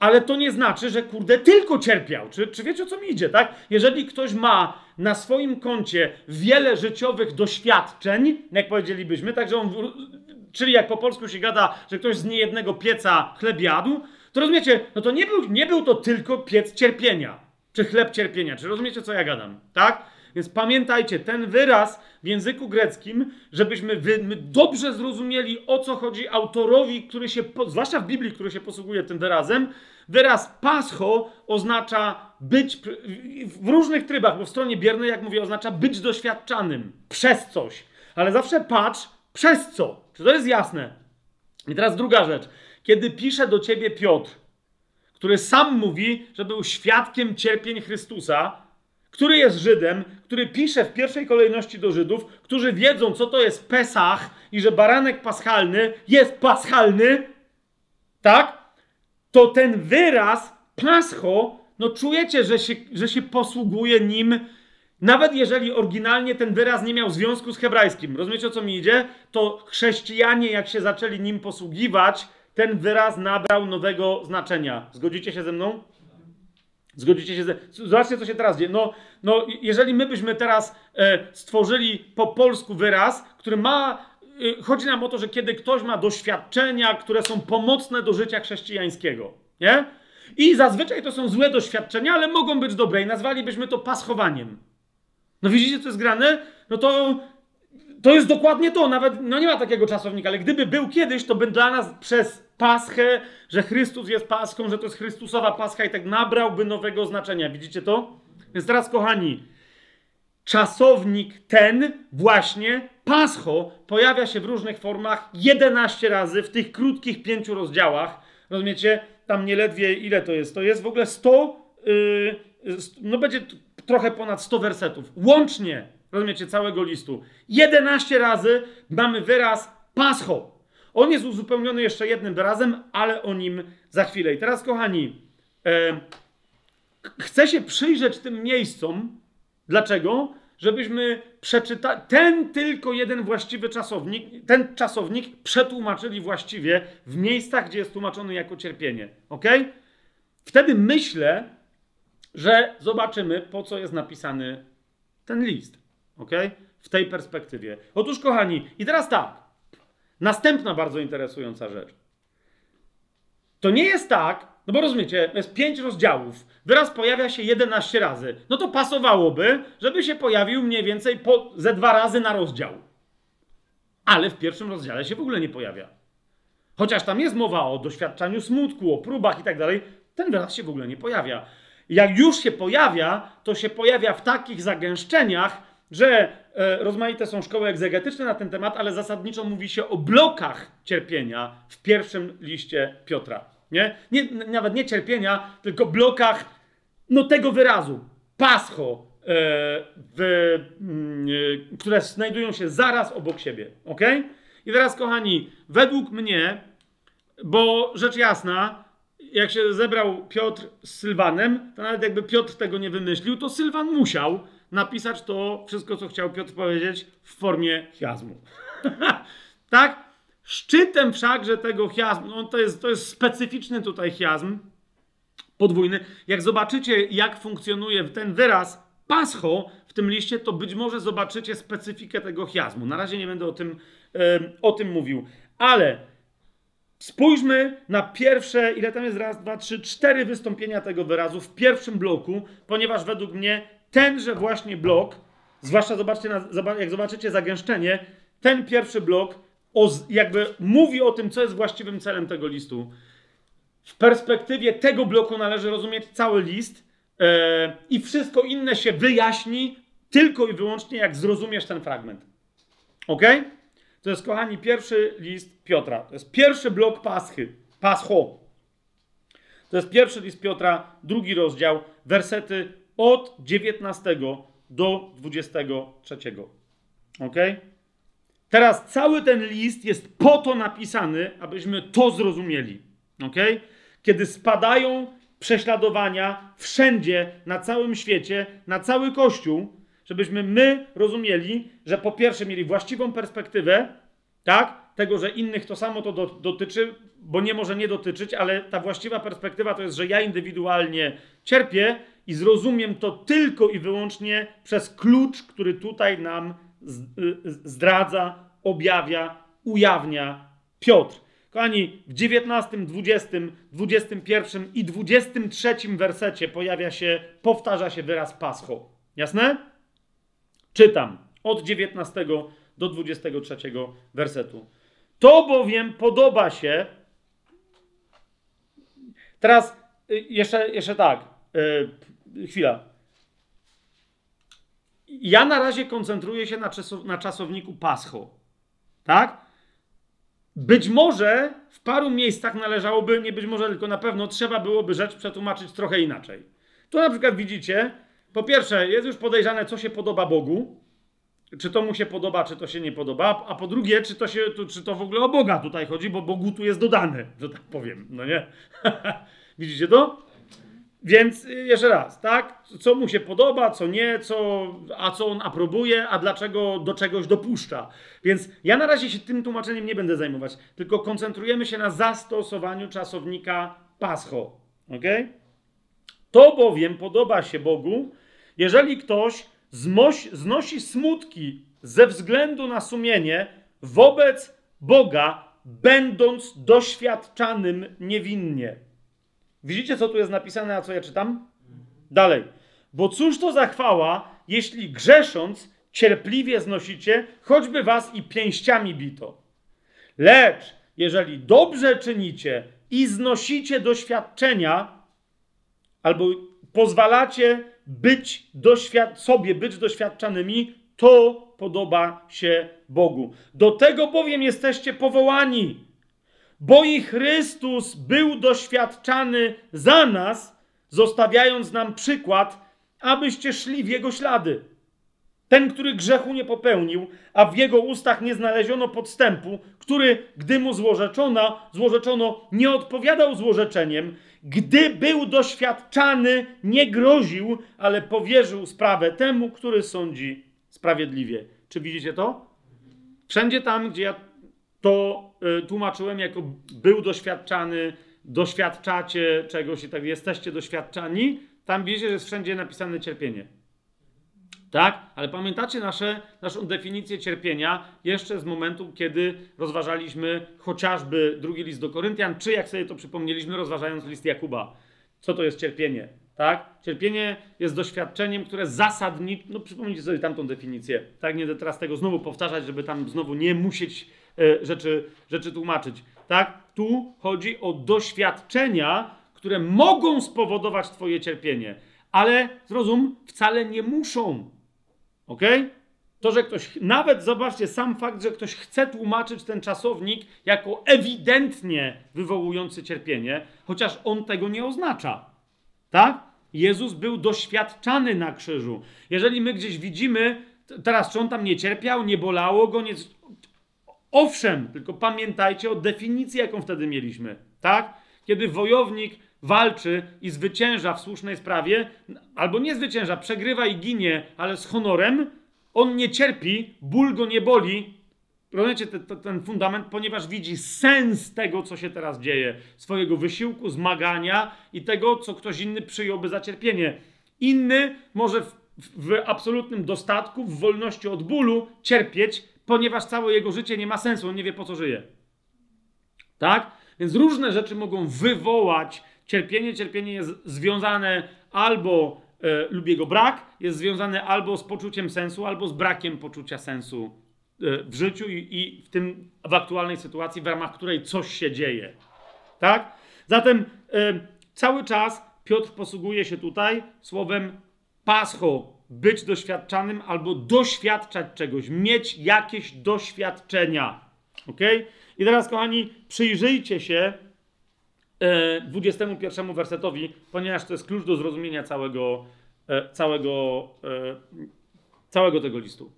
Ale to nie znaczy, że kurde tylko cierpiał. Czy, czy wiecie o co mi idzie, tak? Jeżeli ktoś ma na swoim koncie wiele życiowych doświadczeń, jak powiedzielibyśmy, także on, czyli jak po polsku się gada, że ktoś z niejednego pieca chleb jadł, to rozumiecie, no to nie był, nie był to tylko piec cierpienia, czy chleb cierpienia. Czy rozumiecie, co ja gadam, tak? Więc pamiętajcie, ten wyraz w języku greckim, żebyśmy wy, dobrze zrozumieli, o co chodzi autorowi, który się, zwłaszcza w Biblii, który się posługuje tym wyrazem, wyraz pascho oznacza być w różnych trybach, bo w stronie biernej, jak mówię, oznacza być doświadczanym przez coś. Ale zawsze patrz przez co. Czy to jest jasne? I teraz druga rzecz. Kiedy pisze do ciebie Piotr, który sam mówi, że był świadkiem cierpień Chrystusa, który jest Żydem, który pisze w pierwszej kolejności do Żydów, którzy wiedzą, co to jest Pesach i że baranek paschalny jest paschalny, tak? To ten wyraz pascho, no czujecie, że się, że się posługuje nim, nawet jeżeli oryginalnie ten wyraz nie miał związku z hebrajskim. Rozumiecie, o co mi idzie? To chrześcijanie, jak się zaczęli nim posługiwać, ten wyraz nabrał nowego znaczenia. Zgodzicie się ze mną? Zgodzicie się ze... Zobaczcie, co się teraz dzieje. No, no jeżeli my byśmy teraz e, stworzyli po polsku wyraz, który ma... E, chodzi nam o to, że kiedy ktoś ma doświadczenia, które są pomocne do życia chrześcijańskiego, nie? I zazwyczaj to są złe doświadczenia, ale mogą być dobre i nazwalibyśmy to paschowaniem. No widzicie, co jest grane? No to to jest dokładnie to. Nawet, no nie ma takiego czasownika, ale gdyby był kiedyś, to by dla nas przez Paschę, że Chrystus jest Paschą, że to jest Chrystusowa Pascha i tak nabrałby nowego znaczenia. Widzicie to? Więc teraz, kochani, czasownik ten właśnie, Pascho, pojawia się w różnych formach 11 razy w tych krótkich pięciu rozdziałach. Rozumiecie? Tam nieledwie ile to jest? To jest w ogóle 100, yy, no będzie trochę ponad 100 wersetów. Łącznie Rozumiecie, całego listu. 11 razy mamy wyraz pascho. On jest uzupełniony jeszcze jednym wyrazem, ale o nim za chwilę. I teraz, kochani, e, chcę się przyjrzeć tym miejscom. Dlaczego? Żebyśmy przeczytali ten tylko jeden właściwy czasownik, ten czasownik przetłumaczyli właściwie w miejscach, gdzie jest tłumaczony jako cierpienie. Ok? Wtedy myślę, że zobaczymy, po co jest napisany ten list. Ok? W tej perspektywie. Otóż, kochani, i teraz tak. Następna bardzo interesująca rzecz. To nie jest tak, no bo rozumiecie, jest pięć rozdziałów. Wyraz pojawia się 11 razy. No to pasowałoby, żeby się pojawił mniej więcej po, ze dwa razy na rozdział. Ale w pierwszym rozdziale się w ogóle nie pojawia. Chociaż tam jest mowa o doświadczaniu smutku, o próbach i tak dalej, ten wyraz się w ogóle nie pojawia. Jak już się pojawia, to się pojawia w takich zagęszczeniach, że rozmaite są szkoły egzegetyczne na ten temat, ale zasadniczo mówi się o blokach cierpienia w pierwszym liście Piotra. Nie? nie nawet nie cierpienia, tylko blokach no, tego wyrazu. Pascho, e, w, mm, e, które znajdują się zaraz obok siebie. Ok? I teraz, kochani, według mnie, bo rzecz jasna, jak się zebrał Piotr z Sylwanem, to nawet jakby Piotr tego nie wymyślił, to Sylwan musiał napisać to wszystko, co chciał Piotr powiedzieć, w formie chiazmu. <laughs> tak? Szczytem wszakże tego chiazmu, no to jest, to jest specyficzny tutaj chiazm, podwójny. Jak zobaczycie, jak funkcjonuje ten wyraz pascho w tym liście, to być może zobaczycie specyfikę tego chiazmu. Na razie nie będę o tym, o tym mówił. Ale spójrzmy na pierwsze, ile tam jest raz, dwa, trzy, cztery wystąpienia tego wyrazu w pierwszym bloku, ponieważ według mnie tenże właśnie blok, zwłaszcza zobaczcie jak zobaczycie zagęszczenie, ten pierwszy blok jakby mówi o tym, co jest właściwym celem tego listu. W perspektywie tego bloku należy rozumieć cały list yy, i wszystko inne się wyjaśni tylko i wyłącznie, jak zrozumiesz ten fragment. Ok? To jest, kochani, pierwszy list Piotra. To jest pierwszy blok Paschy. Pascho. To jest pierwszy list Piotra, drugi rozdział, wersety od 19 do 23. Ok? Teraz cały ten list jest po to napisany, abyśmy to zrozumieli. Ok? Kiedy spadają prześladowania wszędzie, na całym świecie, na cały Kościół, żebyśmy my rozumieli, że po pierwsze mieli właściwą perspektywę, tak? Tego, że innych to samo to do, dotyczy, bo nie może nie dotyczyć, ale ta właściwa perspektywa to jest, że ja indywidualnie cierpię i zrozumiem to tylko i wyłącznie przez klucz, który tutaj nam y, zdradza, objawia, ujawnia Piotr. Kochani, w 19, 20, 21 i 23 wersecie pojawia się, powtarza się wyraz pascho. Jasne? Czytam od 19 do 23 wersetu. To bowiem podoba się. Teraz y, jeszcze, jeszcze tak. Chwila. Ja na razie koncentruję się na, na czasowniku pascho. Tak? być może w paru miejscach należałoby, nie być może, tylko na pewno trzeba byłoby rzecz przetłumaczyć trochę inaczej. Tu na przykład widzicie, po pierwsze, jest już podejrzane, co się podoba Bogu, czy to mu się podoba, czy to się nie podoba, a po drugie, czy to, się, czy to w ogóle o Boga tutaj chodzi, bo Bogu tu jest dodane, że tak powiem, no nie? <laughs> Widzicie to? Więc y, jeszcze raz, tak? Co mu się podoba, co nie, co, a co on aprobuje, a dlaczego do czegoś dopuszcza. Więc ja na razie się tym tłumaczeniem nie będę zajmować, tylko koncentrujemy się na zastosowaniu czasownika pascho. Ok? To bowiem podoba się Bogu, jeżeli ktoś znosi smutki ze względu na sumienie wobec Boga, będąc doświadczanym niewinnie. Widzicie, co tu jest napisane, a co ja czytam? Dalej. Bo cóż to za chwała, jeśli grzesząc cierpliwie znosicie, choćby was i pięściami bito. Lecz jeżeli dobrze czynicie i znosicie doświadczenia, albo pozwalacie być doświad- sobie być doświadczanymi, to podoba się Bogu. Do tego bowiem jesteście powołani bo i Chrystus był doświadczany za nas, zostawiając nam przykład, abyście szli w Jego ślady. Ten, który grzechu nie popełnił, a w jego ustach nie znaleziono podstępu, który, gdy mu złorzeczono, złorzeczono, nie odpowiadał złorzeczeniem, gdy był doświadczany, nie groził, ale powierzył sprawę temu, który sądzi sprawiedliwie. Czy widzicie to? Wszędzie tam, gdzie ja to y, tłumaczyłem jako był doświadczany, doświadczacie czegoś i tak jesteście doświadczani, tam wiecie, że jest wszędzie napisane cierpienie. Tak? Ale pamiętacie nasze, naszą definicję cierpienia jeszcze z momentu, kiedy rozważaliśmy chociażby drugi list do Koryntian, czy jak sobie to przypomnieliśmy, rozważając list Jakuba. Co to jest cierpienie? Tak? Cierpienie jest doświadczeniem, które zasadniczo, no przypomnijcie sobie tamtą definicję, tak? Nie będę teraz tego znowu powtarzać, żeby tam znowu nie musieć rzeczy, rzeczy tłumaczyć. Tak? Tu chodzi o doświadczenia, które mogą spowodować Twoje cierpienie, ale zrozum, wcale nie muszą. Ok? To, że ktoś, nawet zobaczcie, sam fakt, że ktoś chce tłumaczyć ten czasownik jako ewidentnie wywołujący cierpienie, chociaż on tego nie oznacza. Tak? Jezus był doświadczany na krzyżu. Jeżeli my gdzieś widzimy, teraz czy on tam nie cierpiał, nie bolało go, nie, Owszem, tylko pamiętajcie o definicji, jaką wtedy mieliśmy. Tak? Kiedy wojownik walczy i zwycięża w słusznej sprawie, albo nie zwycięża, przegrywa i ginie, ale z honorem, on nie cierpi, ból go nie boli. Rozumiecie ten, ten fundament, ponieważ widzi sens tego, co się teraz dzieje, swojego wysiłku, zmagania i tego, co ktoś inny przyjąłby za cierpienie. Inny może w, w absolutnym dostatku, w wolności od bólu cierpieć, ponieważ całe jego życie nie ma sensu, on nie wie po co żyje. Tak? Więc różne rzeczy mogą wywołać cierpienie. Cierpienie jest związane albo e, lub jego brak, jest związane albo z poczuciem sensu, albo z brakiem poczucia sensu e, w życiu i, i, w tym w aktualnej sytuacji, w ramach której coś się dzieje. Tak? Zatem e, cały czas Piotr posługuje się tutaj słowem pascho, być doświadczanym albo doświadczać czegoś, mieć jakieś doświadczenia. Ok? I teraz, kochani, przyjrzyjcie się e, 21 wersetowi, ponieważ to jest klucz do zrozumienia całego, e, całego, e, całego tego listu.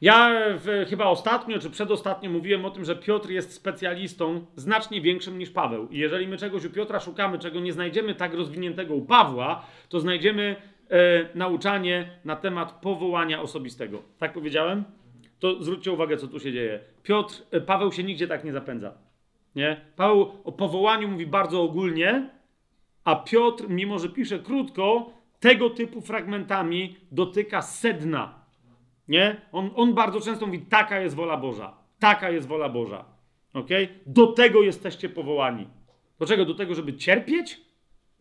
Ja w, chyba ostatnio czy przedostatnio mówiłem o tym, że Piotr jest specjalistą znacznie większym niż Paweł. I jeżeli my czegoś u Piotra szukamy, czego nie znajdziemy tak rozwiniętego u Pawła, to znajdziemy e, nauczanie na temat powołania osobistego. Tak powiedziałem? To zwróćcie uwagę, co tu się dzieje. Piotr, e, Paweł się nigdzie tak nie zapędza. Nie? Paweł o powołaniu mówi bardzo ogólnie, a Piotr, mimo że pisze krótko, tego typu fragmentami dotyka sedna. Nie? On, on bardzo często mówi, taka jest wola Boża. Taka jest wola Boża. Okay? Do tego jesteście powołani. Do czego? Do tego, żeby cierpieć?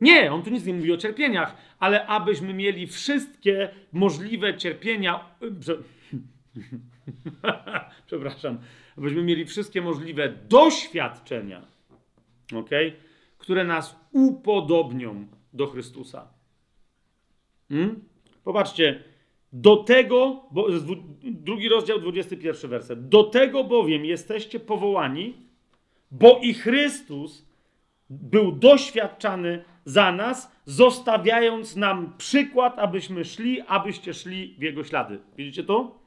Nie, on tu nic nie mówi o cierpieniach, ale abyśmy mieli wszystkie możliwe cierpienia. <laughs> Przepraszam. Abyśmy mieli wszystkie możliwe doświadczenia, ok? które nas upodobnią do Chrystusa. Hmm? Popatrzcie, Do tego, bo, drugi rozdział, 21 werset. Do tego bowiem jesteście powołani, bo i Chrystus był doświadczany za nas, zostawiając nam przykład, abyśmy szli, abyście szli w Jego ślady. Widzicie to?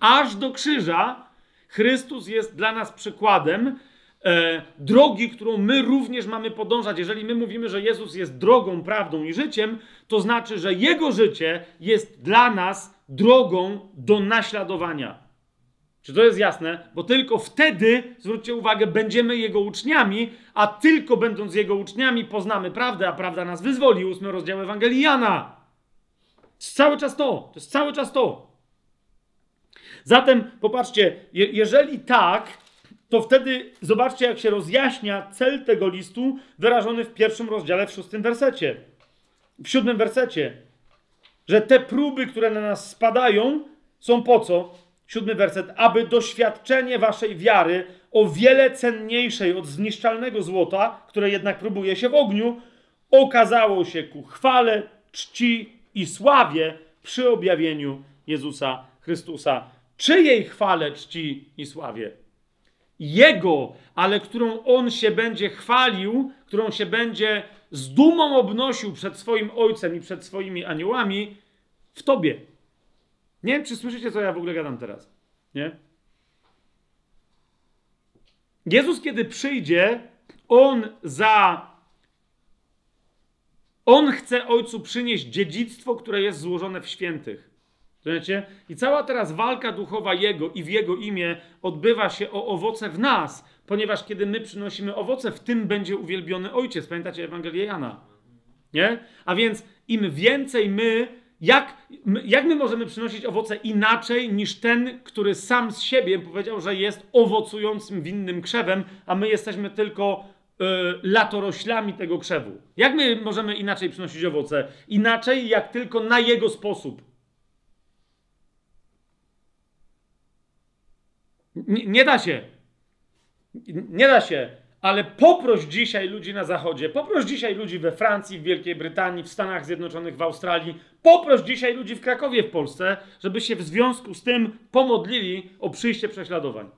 Aż do krzyża Chrystus jest dla nas przykładem e, drogi, którą my również mamy podążać. Jeżeli my mówimy, że Jezus jest drogą, prawdą i życiem, to znaczy, że Jego życie jest dla nas drogą do naśladowania. Czy to jest jasne? Bo tylko wtedy, zwróćcie uwagę, będziemy Jego uczniami, a tylko będąc Jego uczniami poznamy prawdę, a prawda nas wyzwoli. Ósmy rozdział Ewangelii Jana. To jest cały czas to. To jest cały czas to. Zatem popatrzcie, je, jeżeli tak, to wtedy zobaczcie, jak się rozjaśnia cel tego listu wyrażony w pierwszym rozdziale, w szóstym wersecie. W siódmym wersecie. Że te próby, które na nas spadają, są po co? Siódmy werset. Aby doświadczenie waszej wiary, o wiele cenniejszej od zniszczalnego złota, które jednak próbuje się w ogniu, okazało się ku chwale, czci i sławie przy objawieniu Jezusa Chrystusa. Czyjej chwale, czci i sławie? Jego, ale którą on się będzie chwalił, którą się będzie z dumą obnosił przed swoim ojcem i przed swoimi aniołami w tobie. Nie wiem, czy słyszycie, co ja w ogóle gadam teraz. Nie? Jezus, kiedy przyjdzie, on za. On chce Ojcu przynieść dziedzictwo, które jest złożone w świętych. Rozumiecie? I cała teraz walka duchowa Jego i w Jego imię odbywa się o owoce w nas, ponieważ kiedy my przynosimy owoce, w tym będzie uwielbiony Ojciec. Pamiętacie Ewangelię Jana? Nie? A więc im więcej my, jak, jak my możemy przynosić owoce inaczej niż ten, który sam z siebie powiedział, że jest owocującym winnym krzewem, a my jesteśmy tylko y, latoroślami tego krzewu. Jak my możemy inaczej przynosić owoce? Inaczej, jak tylko na jego sposób. Nie, nie da się. Nie da się. Ale poproś dzisiaj ludzi na Zachodzie, poproś dzisiaj ludzi we Francji, w Wielkiej Brytanii, w Stanach Zjednoczonych, w Australii, poproś dzisiaj ludzi w Krakowie, w Polsce, żeby się w związku z tym pomodlili o przyjście prześladowań.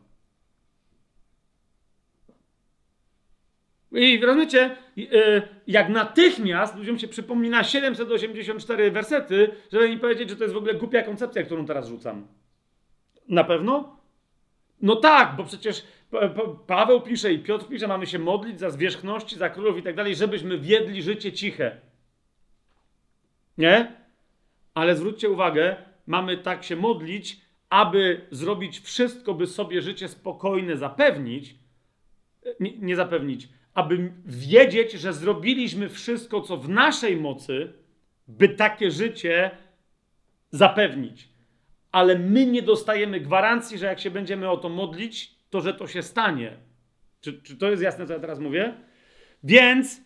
I rozumiecie, y, jak natychmiast ludziom się przypomina 784 wersety, żeby mi powiedzieć, że to jest w ogóle głupia koncepcja, którą teraz rzucam. Na pewno? No tak, bo przecież Paweł pisze i Piotr pisze, mamy się modlić za zwierzchności, za królów i tak dalej, żebyśmy wiedli życie ciche. Nie? Ale zwróćcie uwagę, mamy tak się modlić, aby zrobić wszystko, by sobie życie spokojne zapewnić, nie, nie zapewnić, aby wiedzieć, że zrobiliśmy wszystko, co w naszej mocy, by takie życie zapewnić ale my nie dostajemy gwarancji, że jak się będziemy o to modlić, to że to się stanie. Czy, czy to jest jasne, co ja teraz mówię? Więc,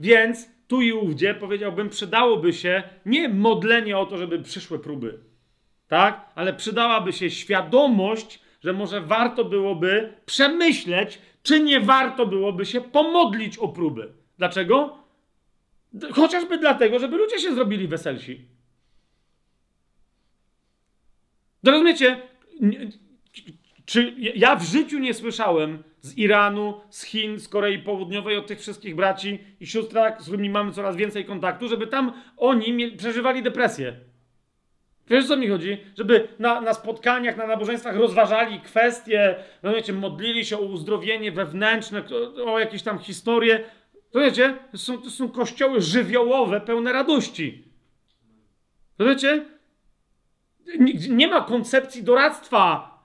więc tu i ówdzie powiedziałbym, przydałoby się nie modlenie o to, żeby przyszły próby, tak? Ale przydałaby się świadomość, że może warto byłoby przemyśleć, czy nie warto byłoby się pomodlić o próby. Dlaczego? Chociażby dlatego, żeby ludzie się zrobili weselsi. Rozumiecie? Czy ja w życiu nie słyszałem z Iranu, z Chin, z Korei Południowej od tych wszystkich braci i sióstr, z którymi mamy coraz więcej kontaktu, żeby tam oni przeżywali depresję. Wiesz, co mi chodzi? Żeby na, na spotkaniach, na nabożeństwach rozważali kwestie, rozumiecie, modlili się o uzdrowienie wewnętrzne, o, jakieś tam historie. Rozumiecie? To są, to są kościoły żywiołowe, pełne radości. Rozumiecie? nie ma koncepcji doradztwa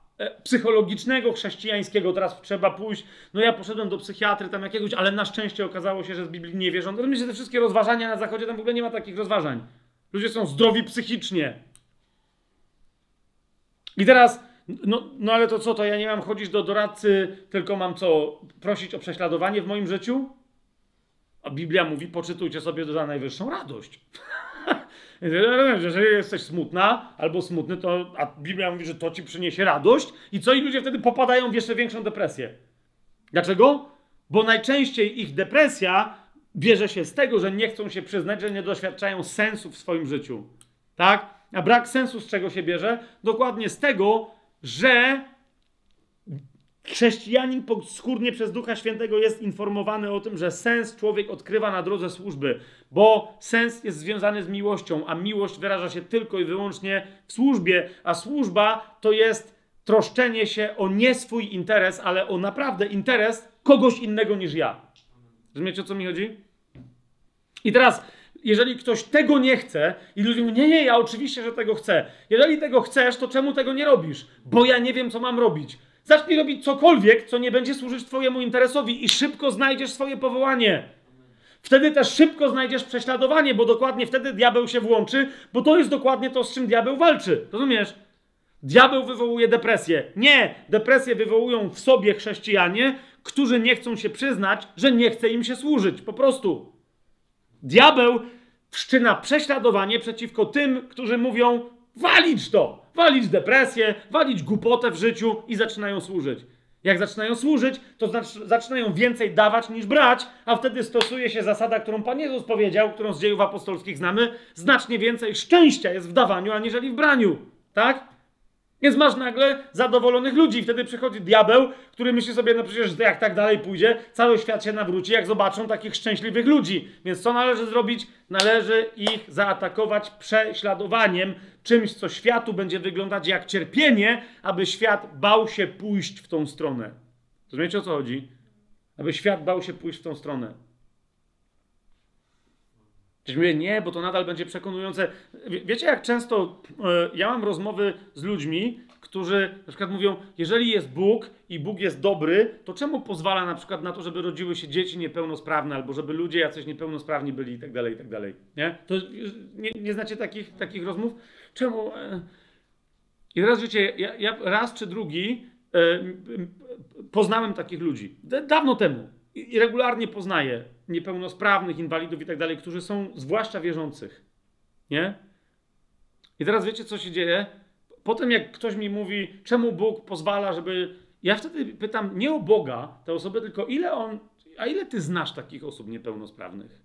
psychologicznego, chrześcijańskiego. Teraz trzeba pójść. No ja poszedłem do psychiatry tam jakiegoś, ale na szczęście okazało się, że z Biblii nie wierzą. Myślę, że te wszystkie rozważania na zachodzie, tam w ogóle nie ma takich rozważań. Ludzie są zdrowi psychicznie. I teraz, no, no ale to co, to ja nie mam chodzić do doradcy, tylko mam co, prosić o prześladowanie w moim życiu? A Biblia mówi, poczytujcie sobie za najwyższą radość. <laughs> Jeżeli jesteś smutna albo smutny, to a Biblia mówi, że to ci przyniesie radość i co? I ludzie wtedy popadają w jeszcze większą depresję. Dlaczego? Bo najczęściej ich depresja bierze się z tego, że nie chcą się przyznać, że nie doświadczają sensu w swoim życiu. Tak? A brak sensu z czego się bierze? Dokładnie z tego, że chrześcijanin skórnie przez Ducha Świętego jest informowany o tym, że sens człowiek odkrywa na drodze służby, bo sens jest związany z miłością, a miłość wyraża się tylko i wyłącznie w służbie, a służba to jest troszczenie się o nie swój interes, ale o naprawdę interes kogoś innego niż ja. Rozumiecie o co mi chodzi? I teraz, jeżeli ktoś tego nie chce i ludzie mówią, nie, nie, ja oczywiście, że tego chcę. Jeżeli tego chcesz, to czemu tego nie robisz? Bo ja nie wiem, co mam robić. Zacznij robić cokolwiek, co nie będzie służyć Twojemu interesowi i szybko znajdziesz swoje powołanie. Wtedy też szybko znajdziesz prześladowanie, bo dokładnie wtedy diabeł się włączy, bo to jest dokładnie to, z czym diabeł walczy. Rozumiesz? Diabeł wywołuje depresję. Nie, depresję wywołują w sobie chrześcijanie, którzy nie chcą się przyznać, że nie chce im się służyć. Po prostu. Diabeł wszczyna prześladowanie przeciwko tym, którzy mówią: walić to, walić depresję, walić głupotę w życiu i zaczynają służyć. Jak zaczynają służyć, to zaczynają więcej dawać niż brać, a wtedy stosuje się zasada, którą Pan Jezus powiedział, którą z dziejów apostolskich znamy: znacznie więcej szczęścia jest w dawaniu, aniżeli w braniu. Tak? Więc masz nagle zadowolonych ludzi. I wtedy przychodzi diabeł, który myśli sobie, no przecież jak tak dalej pójdzie, cały świat się nawróci, jak zobaczą takich szczęśliwych ludzi. Więc co należy zrobić? Należy ich zaatakować prześladowaniem, czymś, co światu będzie wyglądać jak cierpienie, aby świat bał się pójść w tą stronę. Rozumiecie o co chodzi? Aby świat bał się pójść w tą stronę. Ktoś mówi, nie, bo to nadal będzie przekonujące. Wiecie, jak często e, ja mam rozmowy z ludźmi, którzy na przykład mówią, jeżeli jest Bóg i Bóg jest dobry, to czemu pozwala na przykład na to, żeby rodziły się dzieci niepełnosprawne, albo żeby ludzie jacyś niepełnosprawni byli i tak dalej, i tak dalej. Nie? To nie, nie znacie takich, takich rozmów? Czemu? E, I teraz wiecie, ja, ja raz czy drugi e, poznałem takich ludzi. Dawno temu. I regularnie poznaję niepełnosprawnych, inwalidów i tak dalej, którzy są zwłaszcza wierzących. Nie? I teraz wiecie, co się dzieje? Potem, jak ktoś mi mówi, czemu Bóg pozwala, żeby. Ja wtedy pytam nie o Boga, te osoby, tylko ile on. A ile ty znasz takich osób niepełnosprawnych?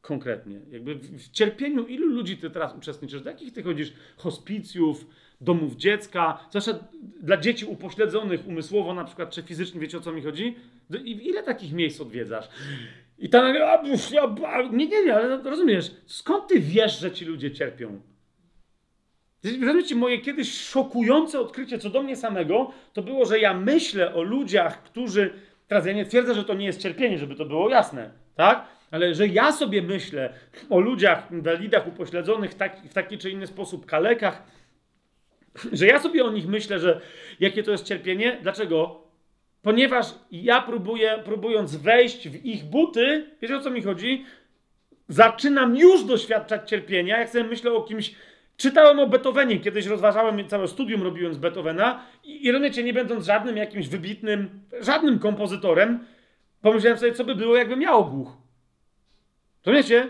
Konkretnie. Jakby w cierpieniu ilu ludzi ty teraz uczestniczysz? Do jakich ty chodzisz? Hospicjów, domów dziecka, zwłaszcza dla dzieci upośledzonych umysłowo na przykład, czy fizycznie, wiecie o co mi chodzi? Ile takich miejsc odwiedzasz? I ta nagle, a, ja, nie, nie, nie, ale rozumiesz, skąd ty wiesz, że ci ludzie cierpią? Rozumiecie, moje kiedyś szokujące odkrycie co do mnie samego, to było, że ja myślę o ludziach, którzy, teraz ja nie twierdzę, że to nie jest cierpienie, żeby to było jasne, tak? Ale że ja sobie myślę o ludziach, inwalidach, upośledzonych tak, w taki czy inny sposób, kalekach, że ja sobie o nich myślę, że jakie to jest cierpienie. Dlaczego? Ponieważ ja próbuję, próbując wejść w ich buty, wiecie o co mi chodzi? Zaczynam już doświadczać cierpienia. Jak sobie myślę o kimś, czytałem o Beethovenie, kiedyś rozważałem, całe studium robiłem z Beethovena i, i rozumiecie, nie będąc żadnym jakimś wybitnym, żadnym kompozytorem, pomyślałem sobie, co by było, jakbym miał ogłuch. Rozumiecie?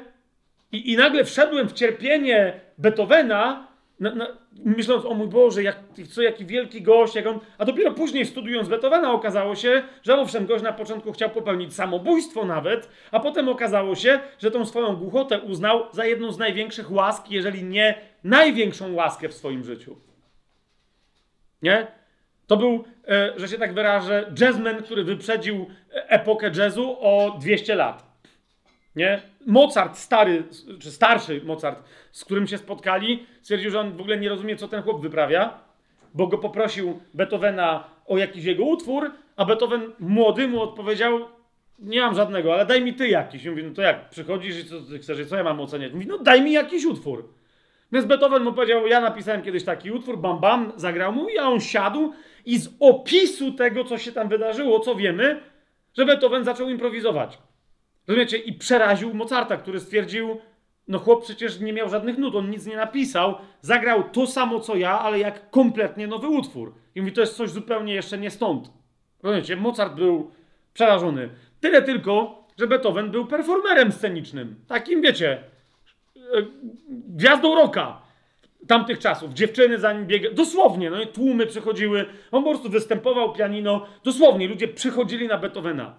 I, I nagle wszedłem w cierpienie Beethovena, na, na, myśląc, o mój Boże, jak, co, jaki wielki gość, jak on... A dopiero później studiując Beethovena okazało się, że owszem, gość na początku chciał popełnić samobójstwo nawet, a potem okazało się, że tą swoją głuchotę uznał za jedną z największych łask, jeżeli nie największą łaskę w swoim życiu. Nie? To był, e, że się tak wyrażę, jazzman, który wyprzedził epokę jazzu o 200 lat. Nie? Mozart, stary, czy starszy Mozart, z którym się spotkali, stwierdził, że on w ogóle nie rozumie, co ten chłop wyprawia, bo go poprosił Beethovena o jakiś jego utwór, a Beethoven młody mu odpowiedział, nie mam żadnego, ale daj mi ty jakiś. I mówi, no to jak, przychodzisz i co ty chcesz, co ja mam oceniać? Mówi, no daj mi jakiś utwór. Więc Beethoven mu powiedział, ja napisałem kiedyś taki utwór, bam bam, zagrał mu i on siadł i z opisu tego, co się tam wydarzyło, co wiemy, że Beethoven zaczął improwizować. Rozumiecie? I przeraził Mozarta, który stwierdził, no chłop przecież nie miał żadnych nut, on nic nie napisał, zagrał to samo co ja, ale jak kompletnie nowy utwór. I mówi, to jest coś zupełnie jeszcze nie stąd. Rozumiecie? Mozart był przerażony. Tyle tylko, że Beethoven był performerem scenicznym. Takim, wiecie, e, gwiazdą roka tamtych czasów. Dziewczyny za nim biegały. Dosłownie, no i tłumy przychodziły. On po prostu występował pianino. Dosłownie, ludzie przychodzili na Beethovena.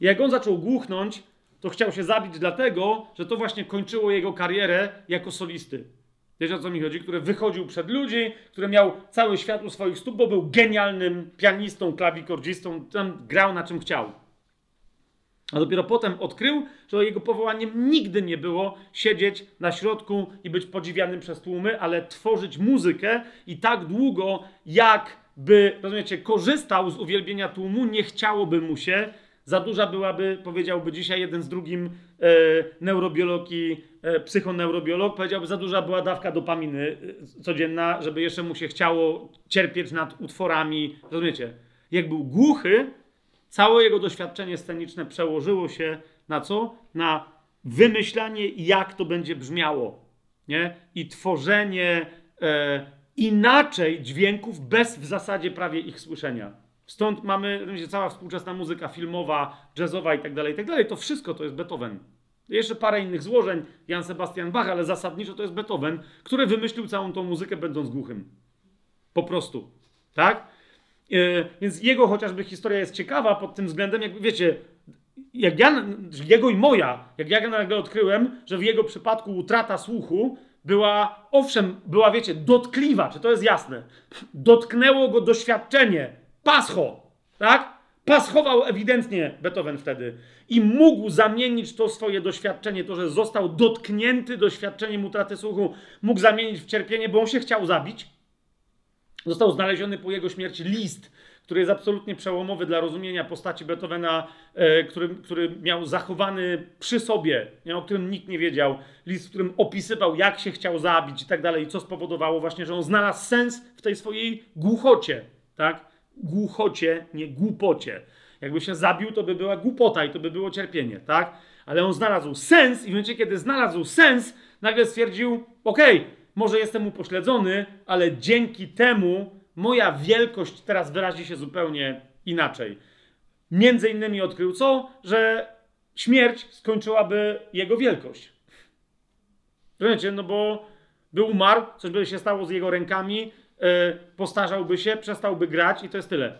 Jak on zaczął głuchnąć, to chciał się zabić dlatego, że to właśnie kończyło jego karierę jako solisty. Wiecie o co mi chodzi? Który wychodził przed ludzi, który miał cały świat u swoich stóp, bo był genialnym pianistą, klawikordzistą, tam grał na czym chciał. A dopiero potem odkrył, że jego powołaniem nigdy nie było siedzieć na środku i być podziwianym przez tłumy, ale tworzyć muzykę i tak długo, jakby, rozumiecie, korzystał z uwielbienia tłumu, nie chciałoby mu się. Za duża byłaby, powiedziałby dzisiaj jeden z drugim e, neurobiolog i e, psychoneurobiolog, powiedziałby, za duża była dawka dopaminy e, codzienna, żeby jeszcze mu się chciało cierpieć nad utworami. Rozumiecie? Jak był głuchy, Całe jego doświadczenie sceniczne przełożyło się na co? Na wymyślanie, jak to będzie brzmiało. Nie? I tworzenie e, inaczej dźwięków bez w zasadzie prawie ich słyszenia. Stąd mamy wiecie, cała współczesna muzyka filmowa, jazzowa i tak dalej, i tak dalej. To wszystko to jest Beethoven. Jeszcze parę innych złożeń, Jan Sebastian Bach, ale zasadniczo to jest Beethoven, który wymyślił całą tą muzykę będąc głuchym. Po prostu. Tak? E, więc jego chociażby historia jest ciekawa pod tym względem, jak wiecie, jak ja, jego i moja, jak ja nagle odkryłem, że w jego przypadku utrata słuchu była, owszem, była, wiecie, dotkliwa, czy to jest jasne? Dotknęło go doświadczenie, pascho, tak? Paschował ewidentnie Beethoven wtedy i mógł zamienić to swoje doświadczenie, to, że został dotknięty doświadczeniem utraty słuchu, mógł zamienić w cierpienie, bo on się chciał zabić, Został znaleziony po jego śmierci list, który jest absolutnie przełomowy dla rozumienia postaci Beethovena, e, który, który miał zachowany przy sobie, nie, o którym nikt nie wiedział. List, w którym opisywał, jak się chciał zabić i tak dalej, i co spowodowało właśnie, że on znalazł sens w tej swojej głuchocie. Tak? Głuchocie, nie głupocie. Jakby się zabił, to by była głupota i to by było cierpienie, tak? Ale on znalazł sens i w momencie, kiedy znalazł sens, nagle stwierdził, okej, okay, może jestem upośledzony, ale dzięki temu moja wielkość teraz wyrazi się zupełnie inaczej. Między innymi odkrył co? Że śmierć skończyłaby jego wielkość. Rozumiecie? No bo by umarł, coś by się stało z jego rękami, postarzałby się, przestałby grać i to jest tyle.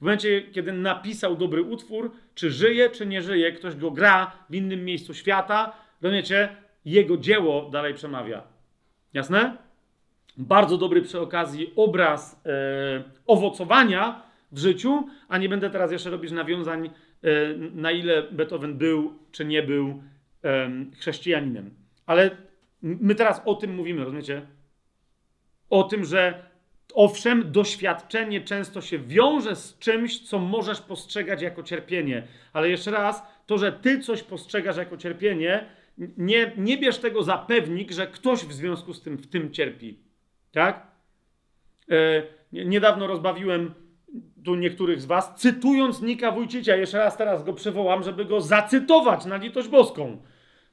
W momencie, kiedy napisał dobry utwór, czy żyje, czy nie żyje, ktoś go gra w innym miejscu świata, rozumiecie? Jego dzieło dalej przemawia. Jasne? Bardzo dobry przy okazji obraz e, owocowania w życiu, a nie będę teraz jeszcze robić nawiązań, e, na ile Beethoven był czy nie był e, chrześcijaninem. Ale my teraz o tym mówimy, rozumiecie? O tym, że owszem, doświadczenie często się wiąże z czymś, co możesz postrzegać jako cierpienie. Ale jeszcze raz, to, że ty coś postrzegasz jako cierpienie, nie, nie bierz tego za pewnik, że ktoś w związku z tym w tym cierpi. Tak? E, niedawno rozbawiłem tu niektórych z was, cytując Nika Wójcicia. Jeszcze raz teraz go przywołam, żeby go zacytować na litość boską.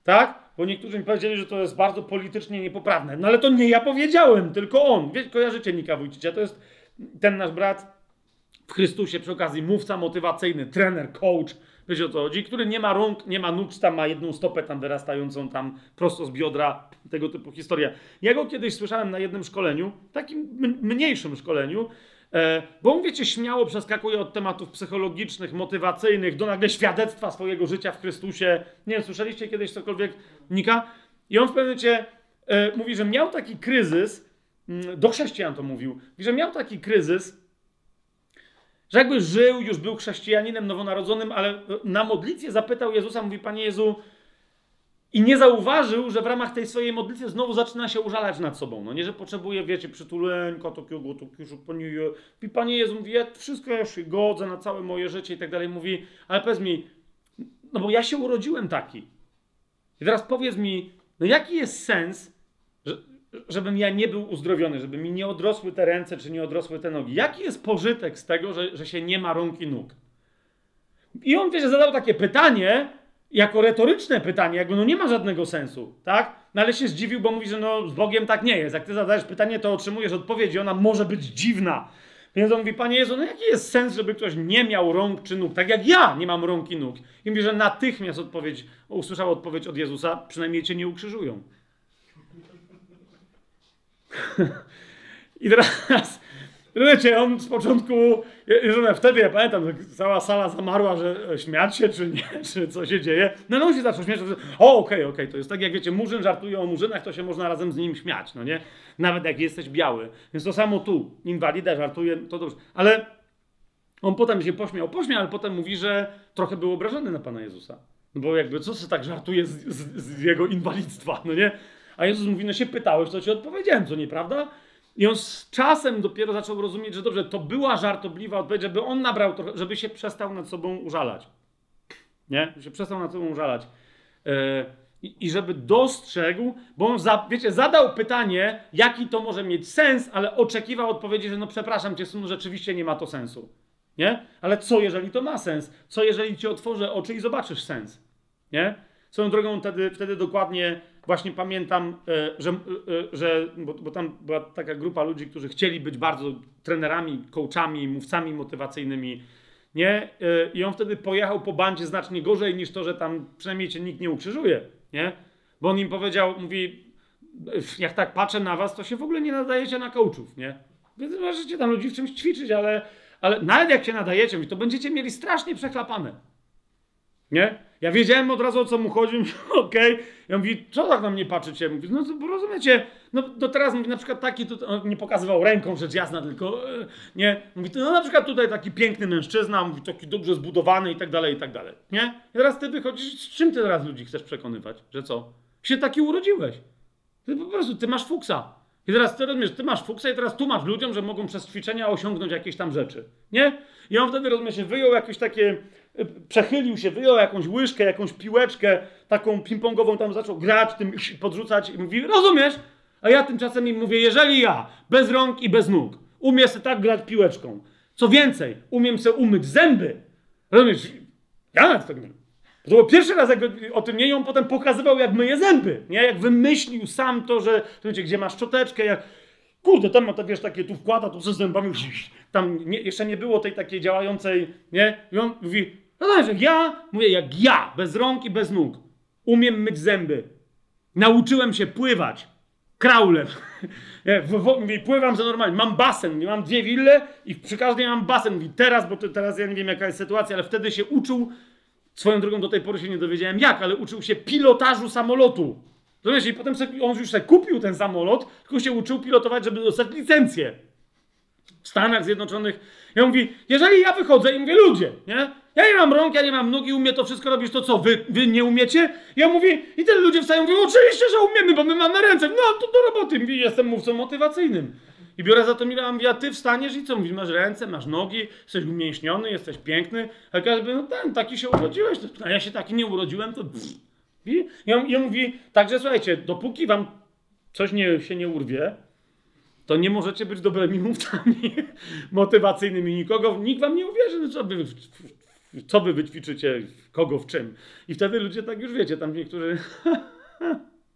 Tak? Bo niektórzy mi powiedzieli, że to jest bardzo politycznie niepoprawne. No ale to nie ja powiedziałem, tylko on. Wiecie, kojarzycie Nika Wójcicia. To jest ten nasz brat w Chrystusie przy okazji mówca motywacyjny, trener, coach, Wiecie o co chodzi? Który nie ma rąk, nie ma nóg, tam ma jedną stopę tam wyrastającą tam prosto z biodra, tego typu historia. Ja go kiedyś słyszałem na jednym szkoleniu, takim mniejszym szkoleniu, bo on, wiecie, śmiało przeskakuje od tematów psychologicznych, motywacyjnych do nagle świadectwa swojego życia w Chrystusie. Nie wiem, słyszeliście kiedyś cokolwiek Nika? I on w pewnym momencie e, mówi, że miał taki kryzys, mm, do chrześcijan to mówił, mówi, że miał taki kryzys, że jakby żył, już był chrześcijaninem nowonarodzonym, ale na modlitwie zapytał Jezusa, mówi, Panie Jezu, i nie zauważył, że w ramach tej swojej modlitwy znowu zaczyna się użalać nad sobą. No nie, że potrzebuje, wiecie, przytuleńka takiego, takiego, Panie. I Panie Jezu mówi, ja wszystko ja się godzę na całe moje życie i tak dalej. Mówi, ale powiedz mi, no bo ja się urodziłem taki. I teraz powiedz mi, no jaki jest sens, że, żebym ja nie był uzdrowiony, żeby mi nie odrosły te ręce, czy nie odrosły te nogi. Jaki jest pożytek z tego, że, że się nie ma rąk i nóg? I on, wiecie, zadał takie pytanie, jako retoryczne pytanie, jakby no nie ma żadnego sensu, tak? No ale się zdziwił, bo mówi, że no z Bogiem tak nie jest. Jak ty zadajesz pytanie, to otrzymujesz odpowiedź i ona może być dziwna. Więc on mówi, Panie Jezu, no jaki jest sens, żeby ktoś nie miał rąk czy nóg? Tak jak ja nie mam rąk i nóg. I mówi, że natychmiast odpowiedź, usłyszał odpowiedź od Jezusa, przynajmniej cię nie ukrzyżują. <laughs> I teraz, wiecie, on z początku, wtedy ja pamiętam, cała sala zamarła, że śmiać się czy nie, <laughs> czy co się dzieje. No, no on się zaczął śmiać, że o, okej, okay, okej, okay. to jest tak jak wiecie, murzyn żartuje o murzynach, to się można razem z nim śmiać, no nie? Nawet jak jesteś biały. Więc to samo tu, inwalida żartuje, to dobrze. Ale on potem się pośmiał, pośmiał, ale potem mówi, że trochę był obrażony na Pana Jezusa. No bo jakby, co się tak żartuje z, z, z jego inwalidztwa, no nie? A Jezus mówi, no się pytałeś, to ci odpowiedziałem, co nieprawda? I on z czasem dopiero zaczął rozumieć, że dobrze, to była żartobliwa odpowiedź, żeby on nabrał trochę, żeby się przestał nad sobą użalać. Nie? Żeby się przestał nad sobą użalać. Yy, I żeby dostrzegł, bo on, za, wiecie, zadał pytanie, jaki to może mieć sens, ale oczekiwał odpowiedzi, że no przepraszam cię, synu, rzeczywiście nie ma to sensu. Nie? Ale co, jeżeli to ma sens? Co, jeżeli ci otworzę oczy i zobaczysz sens? Nie? Swoją drogą wtedy, wtedy dokładnie właśnie pamiętam, e, że, e, że bo, bo, tam była taka grupa ludzi, którzy chcieli być bardzo trenerami, coachami, mówcami motywacyjnymi, nie? E, I on wtedy pojechał po bandzie znacznie gorzej niż to, że tam przynajmniej cię nikt nie ukrzyżuje, nie? Bo on im powiedział, mówi, jak tak patrzę na was, to się w ogóle nie nadajecie na coachów, nie? Więc możecie tam ludzi w czymś ćwiczyć, ale, ale nawet jak się nadajecie, to będziecie mieli strasznie przechlapane. Nie? Ja wiedziałem od razu o co mu chodzi, <laughs> okej. Okay. Ja mówię, co tak na mnie patrzycie? Mówi, no bo rozumiecie, no, no teraz mówi, na przykład taki, tu, on nie pokazywał ręką, rzecz jasna, tylko e, nie. Mówi, no na przykład tutaj taki piękny mężczyzna, mówi, taki dobrze zbudowany i tak dalej, i tak dalej. Nie? I teraz ty wychodzisz, z czym ty teraz ludzi chcesz przekonywać? Że co? Się taki urodziłeś. Ty po prostu, ty masz fuksa. I teraz ty rozumiesz, ty masz fuksa i teraz tu masz ludziom, że mogą przez ćwiczenia osiągnąć jakieś tam rzeczy. Nie? I on wtedy, rozumiesz, wyjął jakieś takie przechylił się, wyjął jakąś łyżkę, jakąś piłeczkę, taką ping-pongową tam zaczął grać, tym podrzucać i mówi, rozumiesz? A ja tymczasem im mówię, jeżeli ja, bez rąk i bez nóg, umiem sobie tak grać piłeczką, co więcej, umiem sobie umyć zęby, rozumiesz? Ja nawet tak to był pierwszy raz, jak o tym nie, i on potem pokazywał, jak myje zęby, nie? Jak wymyślił sam to, że, wiecie, gdzie masz szczoteczkę, jak, kurde, tam ma, tak, wiesz, takie, tu wkłada, tu ze zębami, <laughs> tam nie, jeszcze nie było tej takiej działającej, nie? I on mówi, no dobrze, ja, mówię, jak ja, bez rąk i bez nóg, umiem myć zęby, nauczyłem się pływać, kraulem. <laughs> Mówię, pływam za normalnie. Mam basen, mam dwie wille i przy każdej mam basen. Mówi, teraz, bo to, teraz ja nie wiem jaka jest sytuacja, ale wtedy się uczył, swoją drogą do tej pory się nie dowiedziałem jak, ale uczył się pilotażu samolotu. Rozumiesz? I potem sobie, on już sobie kupił ten samolot, tylko się uczył pilotować, żeby dostać licencję. W Stanach Zjednoczonych. Ja mówi, jeżeli ja wychodzę i mówię, ludzie, nie? Ja nie mam rąk, ja nie mam nóg i umie to wszystko robić, to co, wy, wy nie umiecie? Ja mówię, i ten ludzie wstają mówią, oczywiście, że umiemy, bo my mamy ręce. No, to do roboty. Mówi, jestem mówcą motywacyjnym. I biorę za to Mila, mówię, a ty wstaniesz i co? Mówisz, masz ręce, masz nogi, jesteś umięśniony, jesteś piękny. A każdy no ten, taki się urodziłeś. A ja się taki nie urodziłem, to... I ja, ja mówi, także słuchajcie, dopóki wam coś nie, się nie urwie, to nie możecie być dobrymi mówcami <laughs> motywacyjnymi. Nikogo, nikt wam nie uwierzy, no co wy, co wy wyćwiczycie, kogo w czym. I wtedy ludzie tak już wiecie, tam niektórzy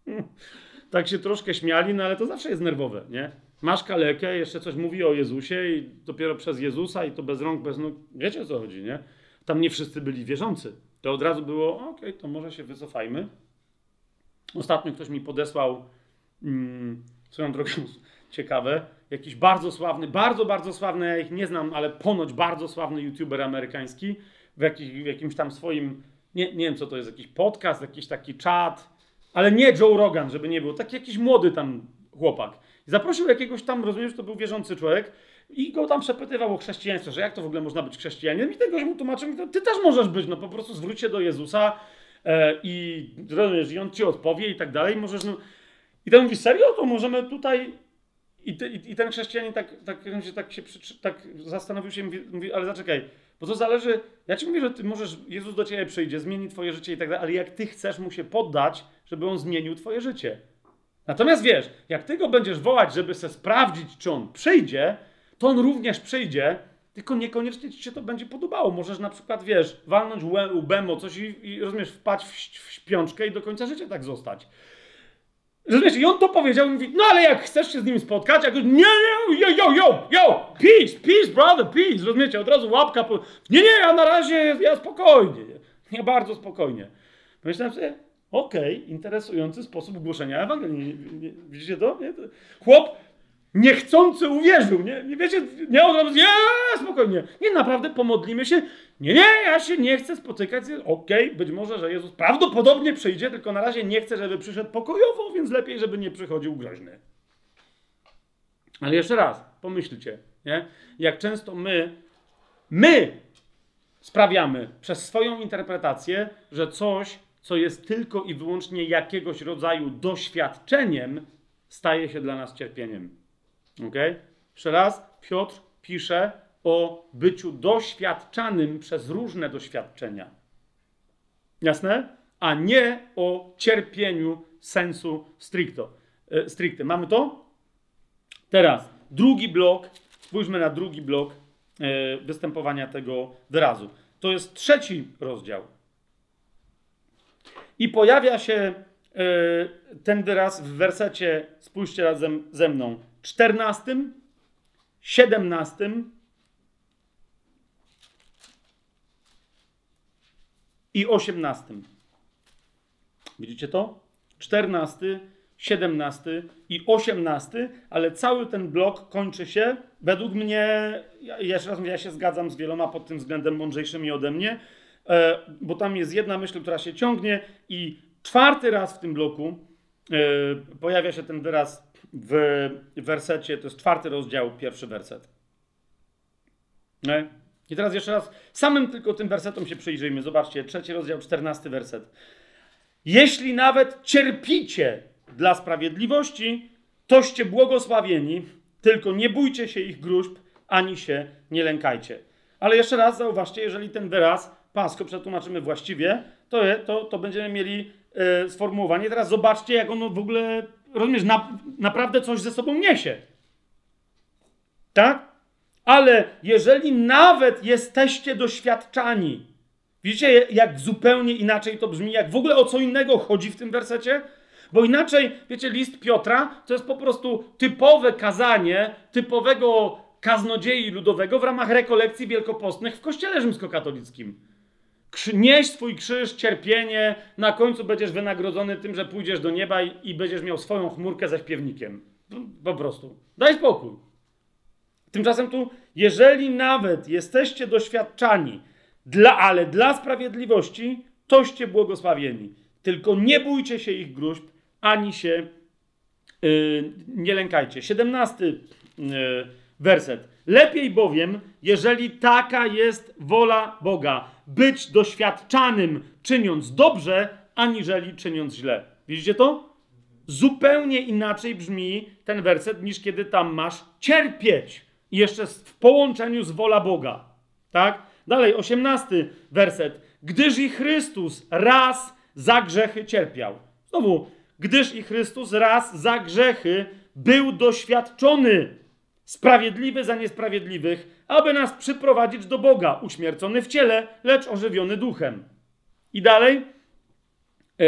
<laughs> tak się troszkę śmiali, no ale to zawsze jest nerwowe, nie? Masz kalekę, jeszcze coś mówi o Jezusie i dopiero przez Jezusa i to bez rąk, bez nóg. Wiecie o co chodzi, nie? Tam nie wszyscy byli wierzący. To od razu było, okej, okay, to może się wycofajmy. Ostatnio ktoś mi podesłał mm, swoją drogą <laughs> ciekawe, jakiś bardzo sławny, bardzo, bardzo sławny, ja ich nie znam, ale ponoć bardzo sławny youtuber amerykański w, jakich, w jakimś tam swoim, nie, nie wiem co to jest, jakiś podcast, jakiś taki czat, ale nie Joe Rogan, żeby nie było, taki jakiś młody tam chłopak. Zaprosił jakiegoś tam, rozumiesz, że to był wierzący człowiek i go tam przepytywał o chrześcijaństwo, że jak to w ogóle można być chrześcijaninem i tego mu tłumaczył, ty też możesz być, no po prostu zwróć się do Jezusa e, i rozumiesz, i on ci odpowie i tak dalej, możesz, no... I ten mówi, serio? To możemy tutaj... I, ty, i, ten chrześcijanin tak, tak, tak się tak zastanowił się i mówi, mówi, ale zaczekaj, bo to zależy, ja ci mówię, że ty możesz, Jezus do ciebie przyjdzie, zmieni twoje życie i tak dalej, ale jak ty chcesz mu się poddać, żeby on zmienił twoje życie. Natomiast wiesz, jak ty go będziesz wołać, żeby se sprawdzić, czy on przyjdzie, to on również przyjdzie, tylko niekoniecznie ci się to będzie podobało. Możesz na przykład, wiesz, walnąć łbem o coś i, i rozumiesz, wpaść w, w śpiączkę i do końca życia tak zostać. Rozumiesz, i on to powiedział i mówi, no ale jak chcesz się z nim spotkać, jak nie, nie, yo, yo, yo, yo, peace, peace, brother, peace, rozumiecie, od razu łapka, po... nie, nie, ja na razie, ja spokojnie, nie, bardzo spokojnie. Myślałem sobie, okej, okay, interesujący sposób głoszenia Ewangelii, widzicie to? Nie? Chłop niechcący uwierzył, nie, nie wiecie, nie od nie, spokojnie, nie, naprawdę pomodlimy się, nie, nie, ja się nie chcę spotykać, okej, okay, być może, że Jezus prawdopodobnie przyjdzie, tylko na razie nie chcę, żeby przyszedł pokojowo, więc lepiej, żeby nie przychodził groźny. Ale jeszcze raz, pomyślcie, nie? jak często my, my sprawiamy przez swoją interpretację, że coś, co jest tylko i wyłącznie jakiegoś rodzaju doświadczeniem, staje się dla nas cierpieniem. Ok? Jeszcze raz, Piotr pisze o byciu doświadczanym przez różne doświadczenia. Jasne? A nie o cierpieniu sensu stricto. E, stricte. Mamy to? Teraz, drugi blok. Spójrzmy na drugi blok e, występowania tego wyrazu. To jest trzeci rozdział. I pojawia się e, ten wyraz w wersecie, spójrzcie razem ze mną, 14, 17 i 18. Widzicie to? 14, 17 i 18, ale cały ten blok kończy się, według mnie, ja, jeszcze raz mówię, ja się zgadzam z wieloma pod tym względem mądrzejszymi ode mnie, bo tam jest jedna myśl, która się ciągnie i czwarty raz w tym bloku e, pojawia się ten wyraz w wersecie, to jest czwarty rozdział, pierwszy werset. Nie? I teraz jeszcze raz, samym tylko tym wersetom się przyjrzyjmy. Zobaczcie, trzeci rozdział, czternasty werset. Jeśli nawet cierpicie dla sprawiedliwości, toście błogosławieni, tylko nie bójcie się ich gruźb, ani się nie lękajcie. Ale jeszcze raz zauważcie, jeżeli ten wyraz pasko przetłumaczymy właściwie, to, to, to będziemy mieli e, sformułowanie. Teraz zobaczcie, jak ono w ogóle, rozumiesz, na, naprawdę coś ze sobą niesie. Tak? Ale jeżeli nawet jesteście doświadczani, widzicie, jak zupełnie inaczej to brzmi, jak w ogóle o co innego chodzi w tym wersecie? Bo inaczej, wiecie, list Piotra to jest po prostu typowe kazanie typowego kaznodziei ludowego w ramach rekolekcji wielkopostnych w kościele rzymskokatolickim. Nieś swój krzyż, cierpienie, na końcu będziesz wynagrodzony tym, że pójdziesz do nieba i, będziesz miał swoją chmurkę ze śpiewnikiem. Po prostu. Daj spokój. Tymczasem tu, jeżeli nawet jesteście doświadczani, dla, ale dla sprawiedliwości, toście błogosławieni. Tylko nie bójcie się ich gruźb, ani się yy, nie lękajcie. 17 yy, werset. Lepiej bowiem, jeżeli taka jest wola Boga, być doświadczanym czyniąc dobrze, aniżeli czyniąc źle. Widzicie to? Zupełnie inaczej brzmi ten werset, niż kiedy tam masz cierpieć. I jeszcze w połączeniu z wola Boga. Tak? Dalej, osiemnasty werset. Gdyż i Chrystus raz za grzechy cierpiał. Znowu, gdyż i Chrystus raz za grzechy był doświadczony, sprawiedliwy za niesprawiedliwych, aby nas przyprowadzić do Boga, uśmiercony w ciele, lecz ożywiony duchem. I dalej, e,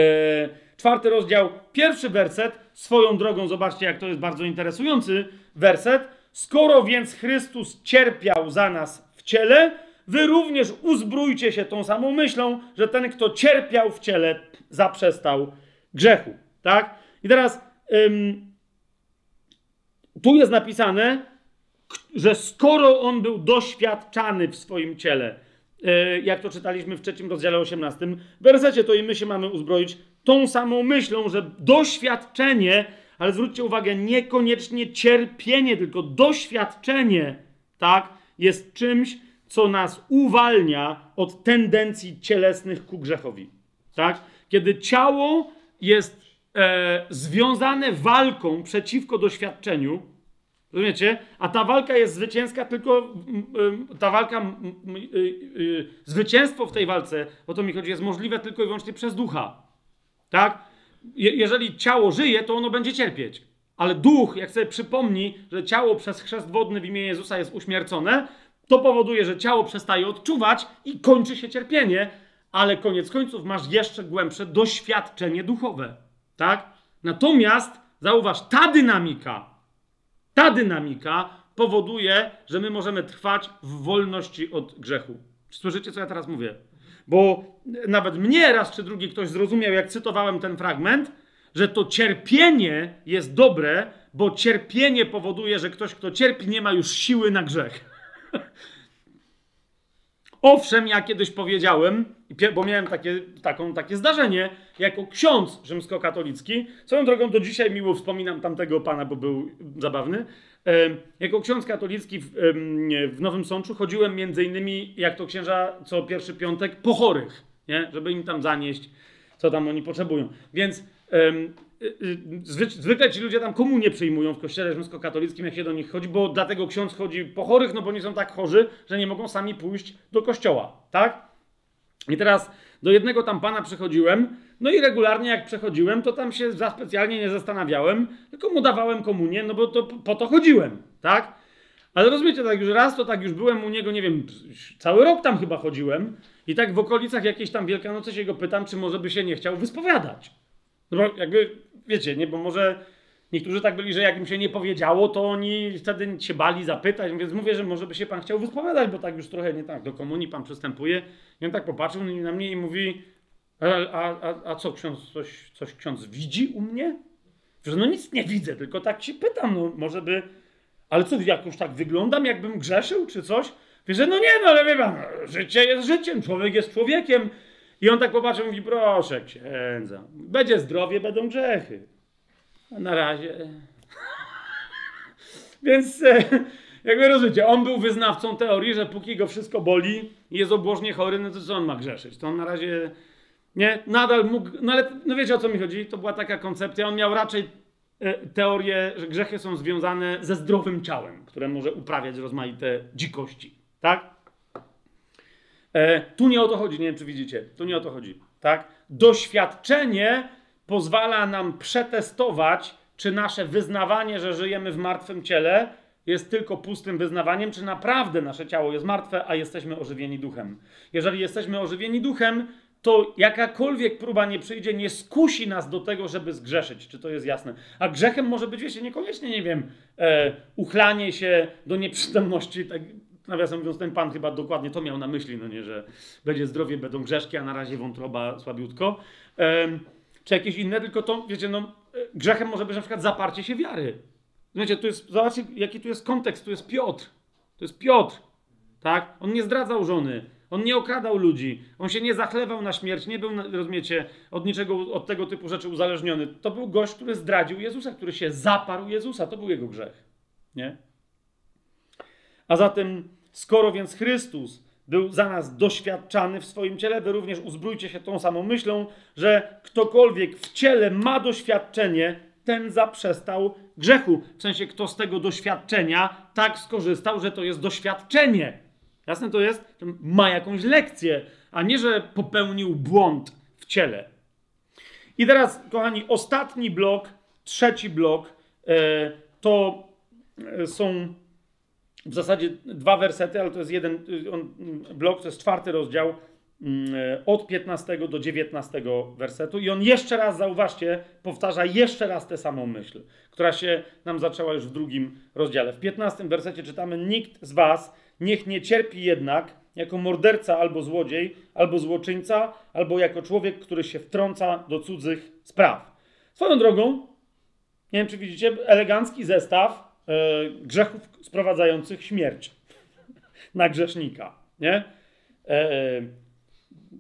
czwarty rozdział, pierwszy werset, swoją drogą, zobaczcie, jak to jest bardzo interesujący werset. Skoro więc Chrystus cierpiał za nas w ciele, wy również uzbrójcie się tą samą myślą, że ten, kto cierpiał w ciele, zaprzestał grzechu. Tak? I teraz ym, tu jest napisane, że skoro on był doświadczany w swoim ciele, yy, jak to czytaliśmy w trzecim rozdziale 18 wersecie, to i my się mamy uzbroić tą samą myślą, że doświadczenie, ale zwróćcie uwagę, niekoniecznie cierpienie, tylko doświadczenie, tak, jest czymś, co nas uwalnia od tendencji cielesnych ku grzechowi. Tak? Kiedy ciało jest e, związane walką przeciwko doświadczeniu, rozumiecie? A ta walka jest zwycięska tylko, ta walka, y, y, zwycięstwo w tej walce, o to mi chodzi, jest możliwe tylko i wyłącznie przez ducha. Tak? Je, jeżeli ciało żyje, to ono będzie cierpieć. Ale duch, jak sobie przypomni, że ciało przez chrzest wodny w imię Jezusa jest uśmiercone, to powoduje, że ciało przestaje odczuwać i kończy się cierpienie, ale koniec końców masz jeszcze głębsze doświadczenie duchowe. Tak? Natomiast zauważ, ta dynamika, ta dynamika powoduje, że my możemy trwać w wolności od grzechu. Słyszycie, co ja teraz mówię? Bo nawet mnie raz czy drugi ktoś zrozumiał, jak cytowałem ten fragment, że to cierpienie jest dobre, bo cierpienie powoduje, że ktoś, kto cierpi, nie ma już siły na grzech. <laughs> Owszem, ja kiedyś powiedziałem, bo miałem takie, taką, takie zdarzenie, jako ksiądz rzymskokatolicki, swoją drogą do dzisiaj miło wspominam tamtego pana, bo był zabawny, jako ksiądz katolicki w, w Nowym Sączu chodziłem między innymi, jak to księża co pierwszy piątek, po chorych, nie? żeby im tam zanieść, co tam oni potrzebują. Więc Y, y, zwykle ci ludzie tam komu nie przyjmują w kościele rzymskokatolickim, jak się do nich chodzi, bo dlatego ksiądz chodzi po chorych, no bo nie są tak chorzy, że nie mogą sami pójść do kościoła, tak? I teraz do jednego tam pana przychodziłem, no i regularnie jak przechodziłem, to tam się za specjalnie nie zastanawiałem, tylko mu dawałem komunię, no bo to po to chodziłem, tak? Ale rozumiecie, tak już raz to tak już byłem u niego, nie wiem, cały rok tam chyba chodziłem i tak w okolicach jakiejś tam Wielkanocy się go pytam, czy może by się nie chciał wyspowiadać. No bo jakby wiecie, nie, bo może niektórzy tak byli, że jak im się nie powiedziało, to oni wtedy się bali zapytać, więc mówię, że może by się pan chciał wyspowiadać, bo tak już trochę nie tak, do komunii pan przystępuje. I on tak popatrzył na mnie i mówi, a, a, a co ksiądz, coś, coś ksiądz widzi u mnie? Że no nic nie widzę, tylko tak się pytam, no może by, ale co, jakoś tak wyglądam, jakbym grzeszył, czy coś? Wiesz, że no nie, no ale wie pan, życie jest życiem, człowiek jest człowiekiem, i on tak popatrzył i mówi, proszę księdza, będzie zdrowie, będą grzechy. Na razie... Więc e, jakby rozumiecie, on był wyznawcą teorii, że póki go wszystko boli jest obłożnie chory, no to co on ma grzeszyć? To on na razie nie, nadal mógł, no ale no wiecie o co mi chodzi? To była taka koncepcja, on miał raczej e, teorię, że grzechy są związane ze zdrowym ciałem, które może uprawiać rozmaite dzikości, tak? E, tu nie o to chodzi, nie wiem czy widzicie, tu nie o to chodzi, tak? Doświadczenie pozwala nam przetestować, czy nasze wyznawanie, że żyjemy w martwym ciele, jest tylko pustym wyznawaniem, czy naprawdę nasze ciało jest martwe, a jesteśmy ożywieni duchem. Jeżeli jesteśmy ożywieni duchem, to jakakolwiek próba nie przyjdzie, nie skusi nas do tego, żeby zgrzeszyć. Czy to jest jasne? A grzechem może być, wiecie, niekoniecznie, nie wiem, e, uchlanie się do nieprzytomności, tak, nawiasem mówiąc, ten pan chyba dokładnie to miał na myśli, no nie, że będzie zdrowie, będą grzeszki, a na razie wątroba słabiutko. Um, czy jakieś inne, tylko to, wiecie, no, grzechem może być na przykład zaparcie się wiary. Wiecie, tu jest, zobaczcie, jaki tu jest kontekst, tu jest Piotr. To jest Piotr, tak? On nie zdradzał żony, on nie okradał ludzi, on się nie zachlewał na śmierć, nie był, rozumiecie, od niczego, od tego typu rzeczy uzależniony. To był gość, który zdradził Jezusa, który się zaparł Jezusa, to był jego grzech, nie? A zatem, skoro więc Chrystus był za nas doświadczany w swoim ciele, wy również uzbrójcie się tą samą myślą, że ktokolwiek w ciele ma doświadczenie, ten zaprzestał grzechu. W sensie, kto z tego doświadczenia tak skorzystał, że to jest doświadczenie. Jasne to jest? Ma jakąś lekcję, a nie, że popełnił błąd w ciele. I teraz, kochani, ostatni blok, trzeci blok, e, to e, są w zasadzie dwa wersety, ale to jest jeden on, blok, to jest czwarty rozdział mm, od 15 do 19 wersetu i on jeszcze raz, zauważcie, powtarza jeszcze raz tę samą myśl, która się nam zaczęła już w drugim rozdziale. W 15 wersecie czytamy, nikt z was niech nie cierpi jednak jako morderca albo złodziej, albo złoczyńca, albo jako człowiek, który się wtrąca do cudzych spraw. Swoją drogą, nie wiem czy widzicie, elegancki zestaw grzechów sprowadzających śmierć <laughs> na grzesznika. Nie? E,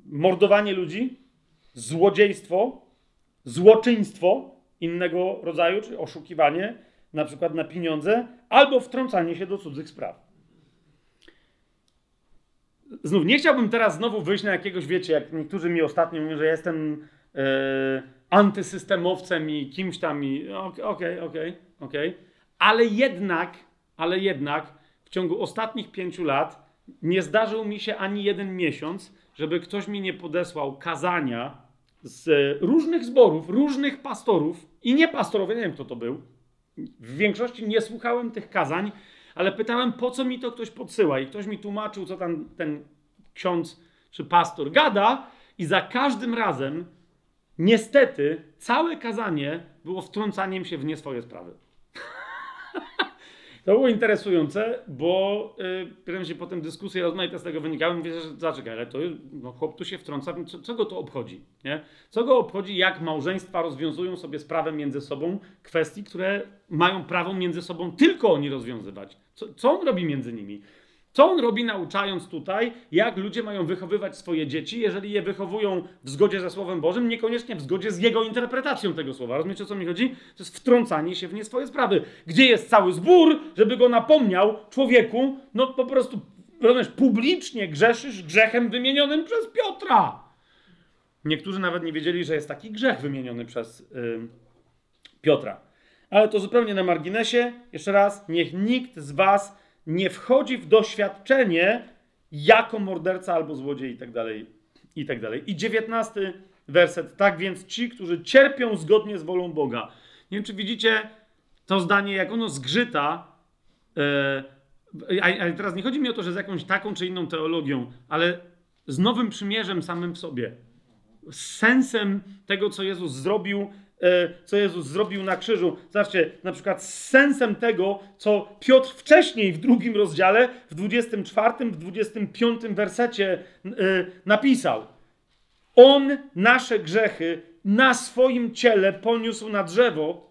mordowanie ludzi, złodziejstwo, złoczyństwo innego rodzaju, czy oszukiwanie, na przykład na pieniądze, albo wtrącanie się do cudzych spraw. Znów, nie chciałbym teraz znowu wyjść na jakiegoś, wiecie, jak niektórzy mi ostatnio mówią, że jestem e, antysystemowcem i kimś tam i okej, okej, okej ale jednak, ale jednak w ciągu ostatnich pięciu lat nie zdarzył mi się ani jeden miesiąc, żeby ktoś mi nie podesłał kazania z różnych zborów, różnych pastorów i nie nie wiem kto to był. W większości nie słuchałem tych kazań, ale pytałem, po co mi to ktoś podsyła. I ktoś mi tłumaczył, co tam ten ksiądz czy pastor gada, i za każdym razem, niestety, całe kazanie było wtrącaniem się w nie swoje sprawy. To było interesujące, bo yy, się potem dyskusje rozmaite z tego wynikały. Mówię, że zaczekaj, ale to no, chłop tu się wtrąca, co, co go to obchodzi? Nie? Co go obchodzi, jak małżeństwa rozwiązują sobie sprawę między sobą kwestii, które mają prawo między sobą tylko oni rozwiązywać? Co, co on robi między nimi? Co on robi, nauczając tutaj, jak ludzie mają wychowywać swoje dzieci, jeżeli je wychowują w zgodzie ze Słowem Bożym, niekoniecznie w zgodzie z jego interpretacją tego słowa. Rozumiecie, o co mi chodzi? To jest wtrącanie się w nie swoje sprawy. Gdzie jest cały zbór, żeby go napomniał człowieku, no po prostu, rozumiesz, publicznie grzeszysz grzechem wymienionym przez Piotra. Niektórzy nawet nie wiedzieli, że jest taki grzech wymieniony przez yy, Piotra. Ale to zupełnie na marginesie. Jeszcze raz, niech nikt z was nie wchodzi w doświadczenie jako morderca albo złodziej i tak dalej, i tak dalej. I dziewiętnastty werset. Tak więc ci, którzy cierpią zgodnie z wolą Boga. Nie wiem, czy widzicie to zdanie, jak ono zgrzyta. Yy, ale teraz nie chodzi mi o to, że z jakąś taką czy inną teologią, ale z nowym przymierzem samym w sobie. Z sensem tego, co Jezus zrobił E, co Jezus zrobił na krzyżu. Zobaczcie, na przykład z sensem tego, co Piotr wcześniej w drugim rozdziale, w 24, w 25 wersecie e, napisał. On nasze grzechy na swoim ciele poniósł na drzewo,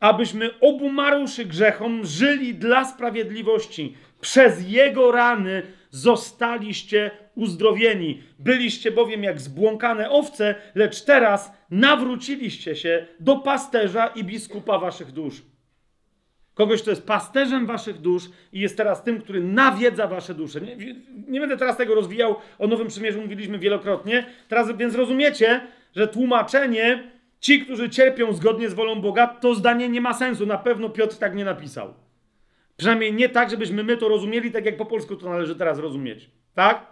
abyśmy obumarłszy grzechom żyli dla sprawiedliwości. Przez Jego rany zostaliście uzdrowieni. Byliście bowiem jak zbłąkane owce, lecz teraz nawróciliście się do pasterza i biskupa waszych dusz. Kogoś, kto jest pasterzem waszych dusz i jest teraz tym, który nawiedza wasze dusze. Nie, nie będę teraz tego rozwijał, o Nowym Przymierzu mówiliśmy wielokrotnie. Teraz więc rozumiecie, że tłumaczenie ci, którzy cierpią zgodnie z wolą Boga, to zdanie nie ma sensu. Na pewno Piotr tak nie napisał. Przynajmniej nie tak, żebyśmy my to rozumieli, tak jak po polsku to należy teraz rozumieć. Tak?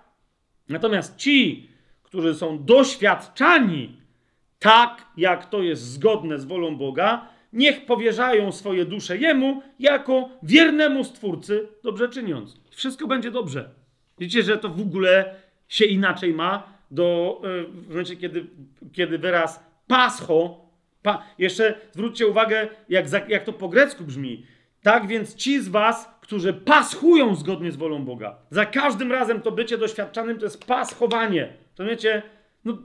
Natomiast ci, którzy są doświadczani tak, jak to jest zgodne z wolą Boga, niech powierzają swoje dusze Jemu jako wiernemu Stwórcy, dobrze czyniąc. Wszystko będzie dobrze. Widzicie, że to w ogóle się inaczej ma do, e, w momencie, kiedy, kiedy wyraz pascho, pa, jeszcze zwróćcie uwagę, jak, jak to po grecku brzmi. Tak więc ci z was, którzy paschują zgodnie z wolą Boga. Za każdym razem to bycie doświadczanym to jest paschowanie. To wiecie, no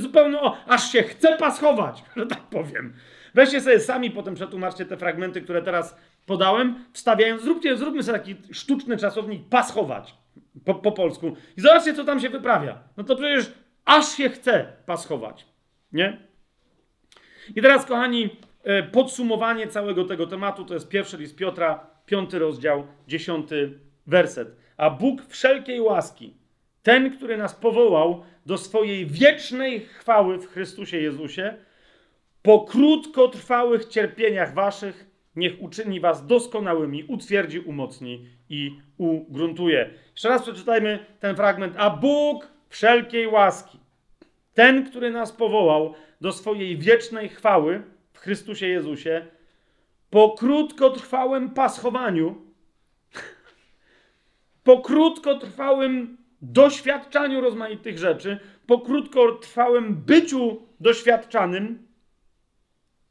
zupełnie, o, aż się chce paschować, <laughs> że tak powiem. Weźcie sobie sami potem przetłumaczcie te fragmenty, które teraz podałem, wstawiając, zróbcie, zróbmy sobie taki sztuczny czasownik paschować po, po polsku i zobaczcie, co tam się wyprawia. No to przecież aż się chce paschować, nie? I teraz, kochani, podsumowanie całego tego tematu to jest pierwszy list Piotra, piąty rozdział, dziesiąty werset. A Bóg wszelkiej łaski, ten, który nas powołał do swojej wiecznej chwały w Chrystusie Jezusie, po krótkotrwałych cierpieniach waszych, niech uczyni was doskonałymi, utwierdzi, umocni i ugruntuje. Jeszcze raz przeczytajmy ten fragment. A Bóg wszelkiej łaski, ten, który nas powołał do swojej wiecznej chwały Chrystusie Jezusie, po krótkotrwałym paschowaniu, <laughs> po krótkotrwałym doświadczaniu rozmaitych rzeczy, po krótkotrwałym byciu doświadczanym,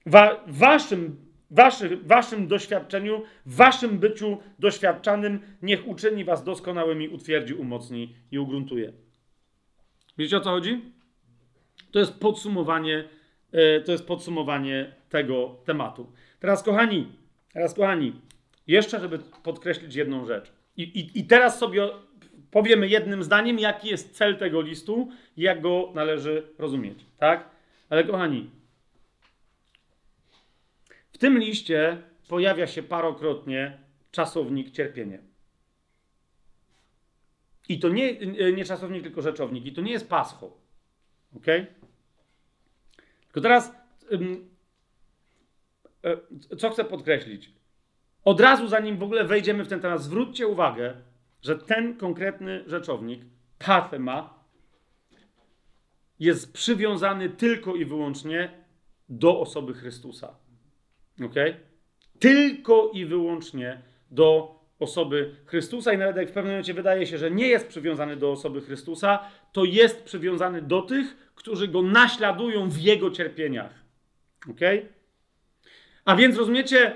wa waszym, waszy, waszym doświadczeniu, waszym byciu doświadczanym, niech uczyni was doskonałymi, utwierdzi, umocni i ugruntuje. Wiecie o co chodzi? To jest podsumowanie, e, to jest podsumowanie tego tematu. Teraz, kochani, teraz, kochani, jeszcze, żeby podkreślić jedną rzecz. I, i, i teraz sobie powiemy jednym zdaniem, jaki jest cel tego listu i jak go należy rozumieć. Tak? Ale, kochani, w tym liście pojawia się parokrotnie czasownik cierpienie. I to nie, nie czasownik, tylko rzeczownik. I to nie jest pascho. Ok? Tylko teraz co chcę podkreślić? Od razu, zanim w ogóle wejdziemy w ten temat, zwróćcie uwagę, że ten konkretny rzeczownik, pathema, jest przywiązany tylko i wyłącznie do osoby Chrystusa. Ok? Tylko i wyłącznie do osoby Chrystusa i nawet jak w pewnym momencie wydaje się, że nie jest przywiązany do osoby Chrystusa, to jest przywiązany do tych, którzy go naśladują w jego cierpieniach. Ok? A więc rozumiecie,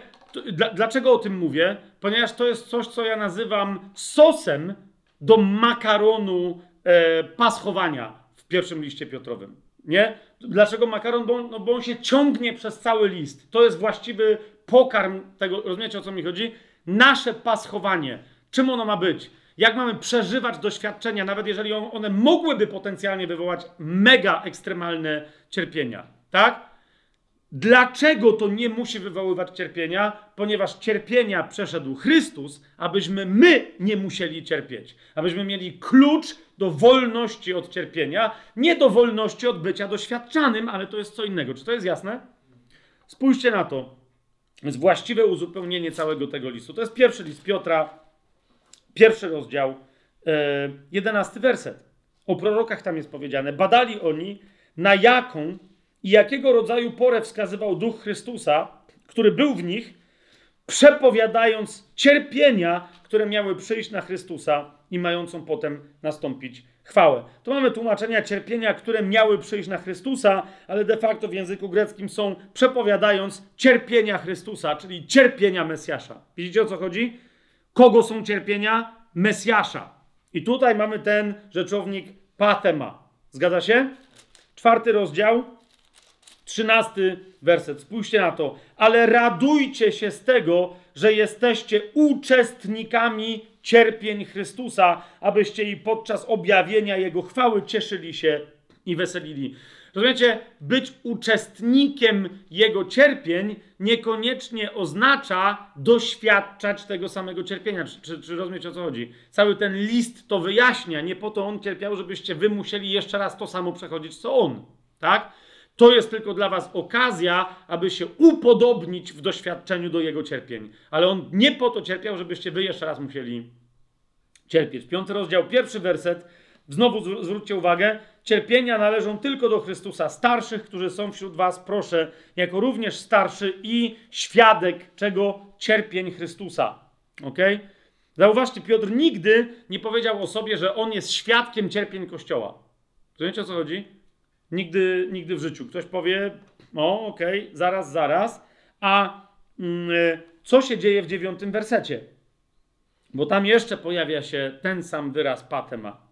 Dla, dlaczego o tym mówię? Ponieważ to jest coś, co ja nazywam sosem do makaronu e, paschowania w pierwszym liście Piotrowym. Nie? Dlaczego makaron? Bo, no bo on się ciągnie przez cały list. To jest właściwy pokarm tego. Rozumiecie o co mi chodzi? Nasze paschowanie. Czym ono ma być? Jak mamy przeżywać doświadczenia, nawet jeżeli one mogłyby potencjalnie wywołać mega ekstremalne cierpienia, tak? Dlaczego to nie musi wywoływać cierpienia? Ponieważ cierpienia przeszedł Chrystus, abyśmy my nie musieli cierpieć. Abyśmy mieli klucz do wolności od cierpienia, nie do wolności od bycia doświadczanym, ale to jest co innego. Czy to jest jasne? Spójrzcie na to. Jest właściwe uzupełnienie całego tego listu. To jest pierwszy list Piotra, pierwszy rozdział, e, jedenasty werset. O prorokach tam jest powiedziane. Badali oni, na jaką i jakiego rodzaju porę wskazywał duch Chrystusa, który był w nich, przepowiadając cierpienia, które miały przyjść na Chrystusa i mającą potem nastąpić chwałę. Tu mamy tłumaczenia cierpienia, które miały przyjść na Chrystusa, ale de facto w języku greckim są przepowiadając cierpienia Chrystusa, czyli cierpienia Mesjasza. Widzicie o co chodzi? Kogo są cierpienia? Mesjasza. I tutaj mamy ten rzeczownik patema. Zgadza się? Czwarty rozdział, Trzynasty werset, spójrzcie na to. Ale radujcie się z tego, że jesteście uczestnikami cierpień Chrystusa, abyście i podczas objawienia Jego chwały cieszyli się i weselili. Rozumiecie, być uczestnikiem Jego cierpień niekoniecznie oznacza doświadczać tego samego cierpienia. Czy, czy, czy rozumiecie o co chodzi? Cały ten list to wyjaśnia. Nie po to on cierpiał, żebyście wy musieli jeszcze raz to samo przechodzić, co on. Tak? To jest tylko dla was okazja, aby się upodobnić w doświadczeniu do jego cierpień. Ale on nie po to cierpiał, żebyście wy jeszcze raz musieli cierpieć. Piąty rozdział, pierwszy werset. Znowu zwróćcie uwagę, cierpienia należą tylko do Chrystusa. Starszych, którzy są wśród was, proszę, jako również starszy i świadek czego? Cierpień Chrystusa. Ok? Zauważcie, Piotr nigdy nie powiedział o sobie, że on jest świadkiem cierpień Kościoła. Rozumiecie o co chodzi? Nigdy, nigdy w życiu. Ktoś powie, o okej, okay, zaraz, zaraz. A mm, e, co się dzieje w dziewiątym wersecie? Bo tam jeszcze pojawia się ten sam wyraz patema.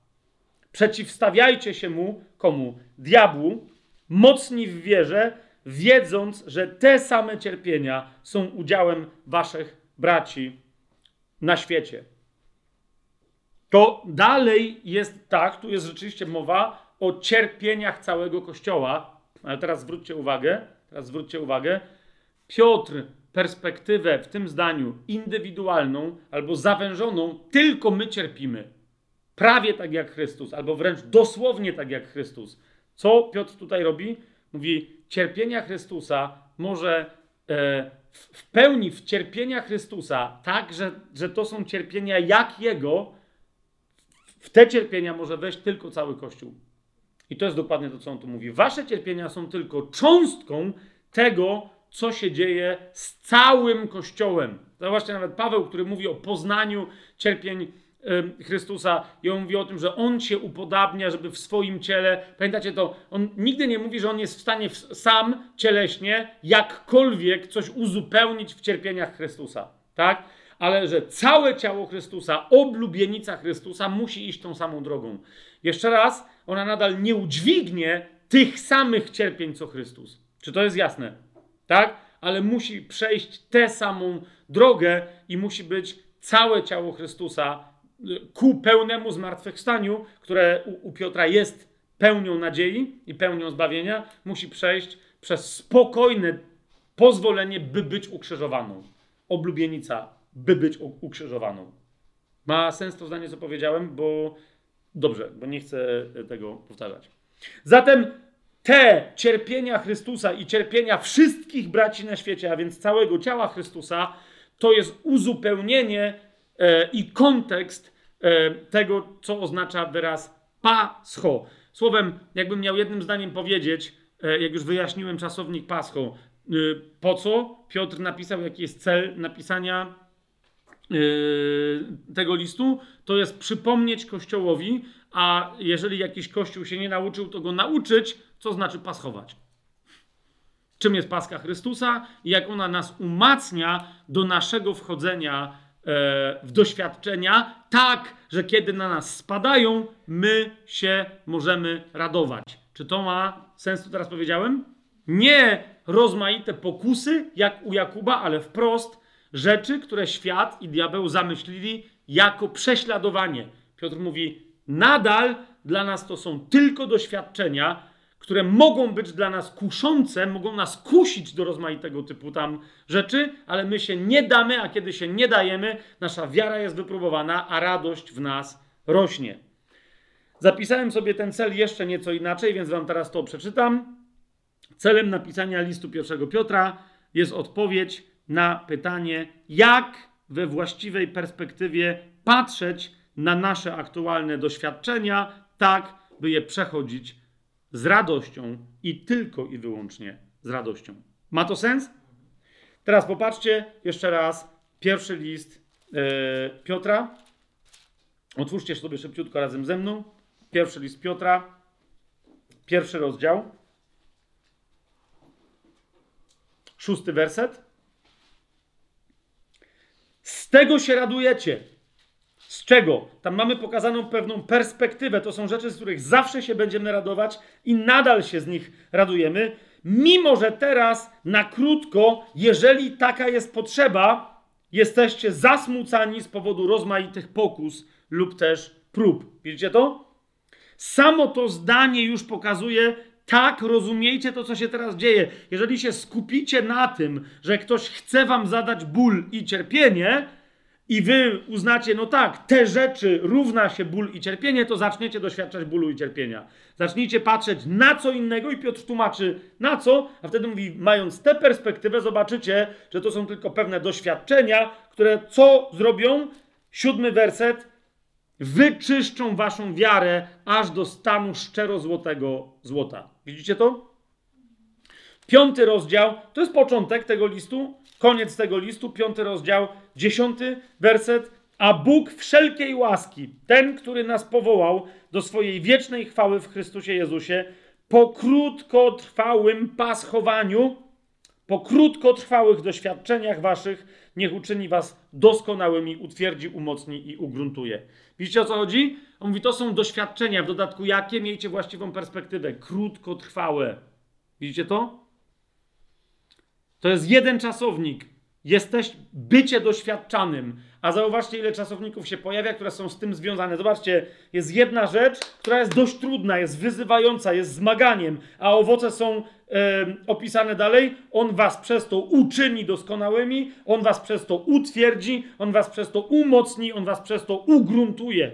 Przeciwstawiajcie się mu, komu? Diabłu, mocni w wierze, wiedząc, że te same cierpienia są udziałem waszych braci na świecie. To dalej jest tak, tu jest rzeczywiście mowa o cierpieniach całego Kościoła. Ale teraz zwróćcie uwagę, teraz zwróćcie uwagę, Piotr perspektywę w tym zdaniu indywidualną albo zawężoną, tylko my cierpimy. Prawie tak jak Chrystus, albo wręcz dosłownie tak jak Chrystus. Co Piotr tutaj robi? Mówi, cierpienia Chrystusa może e, w pełni w cierpienia Chrystusa, tak, że, że to są cierpienia jak Jego, w te cierpienia może wejść tylko cały Kościół. I to jest dokładnie to, co on tu mówi. Wasze cierpienia są tylko cząstką tego, co się dzieje z całym Kościołem. Zobaczcie, nawet Paweł, który mówi o poznaniu cierpień Chrystusa i on mówi o tym, że On się upodabnia, żeby w swoim ciele, pamiętacie to, on nigdy nie mówi, że On jest w stanie sam cieleśnie jakkolwiek coś uzupełnić w cierpieniach Chrystusa, tak? Ale że całe ciało Chrystusa, oblubienica Chrystusa musi iść tą samą drogą. Jeszcze raz, ona nadal nie udźwignie tych samych cierpień co Chrystus. Czy to jest jasne? Tak? Ale musi przejść tę samą drogę i musi być całe ciało Chrystusa y, ku pełnemu zmartwychwstaniu, które u, u Piotra jest pełnią nadziei i pełnią zbawienia, musi przejść przez spokojne pozwolenie, by być ukrzyżowaną. Oblubienica, by być ukrzyżowaną. Ma sens to zdanie, co powiedziałem, bo Dobrze, bo nie chcę tego powtarzać. Zatem te cierpienia Chrystusa i cierpienia wszystkich braci na świecie, a więc całego ciała Chrystusa, to jest uzupełnienie e, i kontekst e, tego, co oznacza wyraz pascho. Słowem, jakbym miał jednym zdaniem powiedzieć, e, jak już wyjaśniłem czasownik pascho, e, po co Piotr napisał, jaki jest cel napisania tego listu, to jest przypomnieć Kościołowi, a jeżeli jakiś Kościół się nie nauczył, to go nauczyć, co znaczy paschować. czym jest Paska Chrystusa i jak ona nas umacnia do naszego wchodzenia e, w doświadczenia, tak, że kiedy na nas spadają, my się możemy radować. Czy to ma sens, co teraz powiedziałem? Nie rozmaite pokusy, jak u Jakuba, ale wprost rzeczy, które świat i diabeł zamyślili jako prześladowanie. Piotr mówi: nadal dla nas to są tylko doświadczenia, które mogą być dla nas kuszące, mogą nas kusić do rozmaitego typu tam rzeczy, ale my się nie damy, a kiedy się nie dajemy, nasza wiara jest wypróbowana, a radość w nas rośnie. Zapisałem sobie ten cel jeszcze nieco inaczej, więc wam teraz to przeczytam. Celem napisania listu pierwszego Piotra jest odpowiedź na pytanie, jak we właściwej perspektywie patrzeć na nasze aktualne doświadczenia, tak by je przechodzić z radością i tylko i wyłącznie z radością. Ma to sens? Teraz popatrzcie jeszcze raz pierwszy list yy, Piotra. Otwórzcie sobie szybciutko razem ze mną. Pierwszy list Piotra, pierwszy rozdział, szósty werset. Z tego się radujecie. Z czego? Tam mamy pokazaną pewną perspektywę. To są rzeczy, z których zawsze się będziemy radować i nadal się z nich radujemy. Mimo, że teraz na krótko, jeżeli taka jest potrzeba, jesteście zasmucani z powodu rozmaitych pokus lub też prób. Widzicie to? Samo to zdanie już pokazuje, tak rozumiejcie to, co się teraz dzieje. Jeżeli się skupicie na tym, że ktoś chce wam zadać ból i cierpienie, i wy uznacie, no tak, te rzeczy równa się ból i cierpienie, to zaczniecie doświadczać bólu i cierpienia. Zacznijcie patrzeć na co innego i Piotr tłumaczy na co, a wtedy mówi, mając tę perspektywę, zobaczycie, że to są tylko pewne doświadczenia, które co zrobią? Siódmy werset. Wyczyszczą waszą wiarę aż do stanu szczerozłotego złota. Widzicie to? Piąty rozdział, to jest początek tego listu, koniec tego listu, piąty rozdział, dziesiąty werset. A Bóg wszelkiej łaski, ten, który nas powołał do swojej wiecznej chwały w Chrystusie Jezusie, po krótkotrwałym paschowaniu, po krótkotrwałych doświadczeniach waszych, niech uczyni was doskonałymi, utwierdzi, umocni i ugruntuje. Widzicie o co chodzi? On mówi, to są doświadczenia, w dodatku jakie? Miejcie właściwą perspektywę. Krótkotrwałe. Widzicie to? To jest jeden czasownik. Jesteś bycie doświadczanym. A zauważcie, ile czasowników się pojawia, które są z tym związane. Zobaczcie, jest jedna rzecz, która jest dość trudna, jest wyzywająca, jest zmaganiem, a owoce są e, opisane dalej. On was przez to uczyni doskonałymi, on was przez to utwierdzi, on was przez to umocni, on was przez to ugruntuje.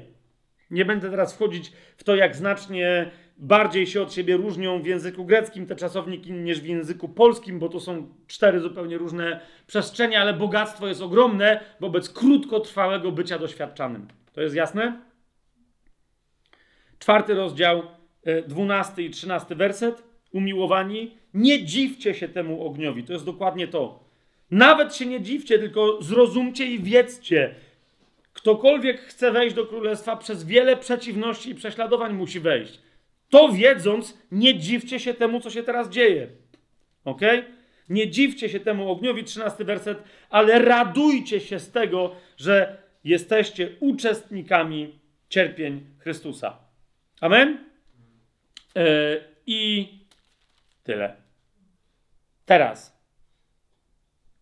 Nie będę teraz wchodzić w to, jak znacznie bardziej się od siebie różnią w języku greckim te czasowniki niż w języku polskim, bo to są cztery zupełnie różne przestrzenie, ale bogactwo jest ogromne wobec krótkotrwałego bycia doświadczanym. To jest jasne? Czwarty rozdział, e, dwunasty i trzynasty werset. Umiłowani, nie dziwcie się temu ogniowi. To jest dokładnie to. Nawet się nie dziwcie, tylko zrozumcie i wiedzcie. Ktokolwiek chce wejść do królestwa, przez wiele przeciwności i prześladowań musi wejść. To wiedząc, nie dziwcie się temu, co się teraz dzieje. Ok? Nie dziwcie się temu ogniowi, 13 werset, ale radujcie się z tego, że jesteście uczestnikami cierpień Chrystusa. Amen? Yy, I tyle. Teraz.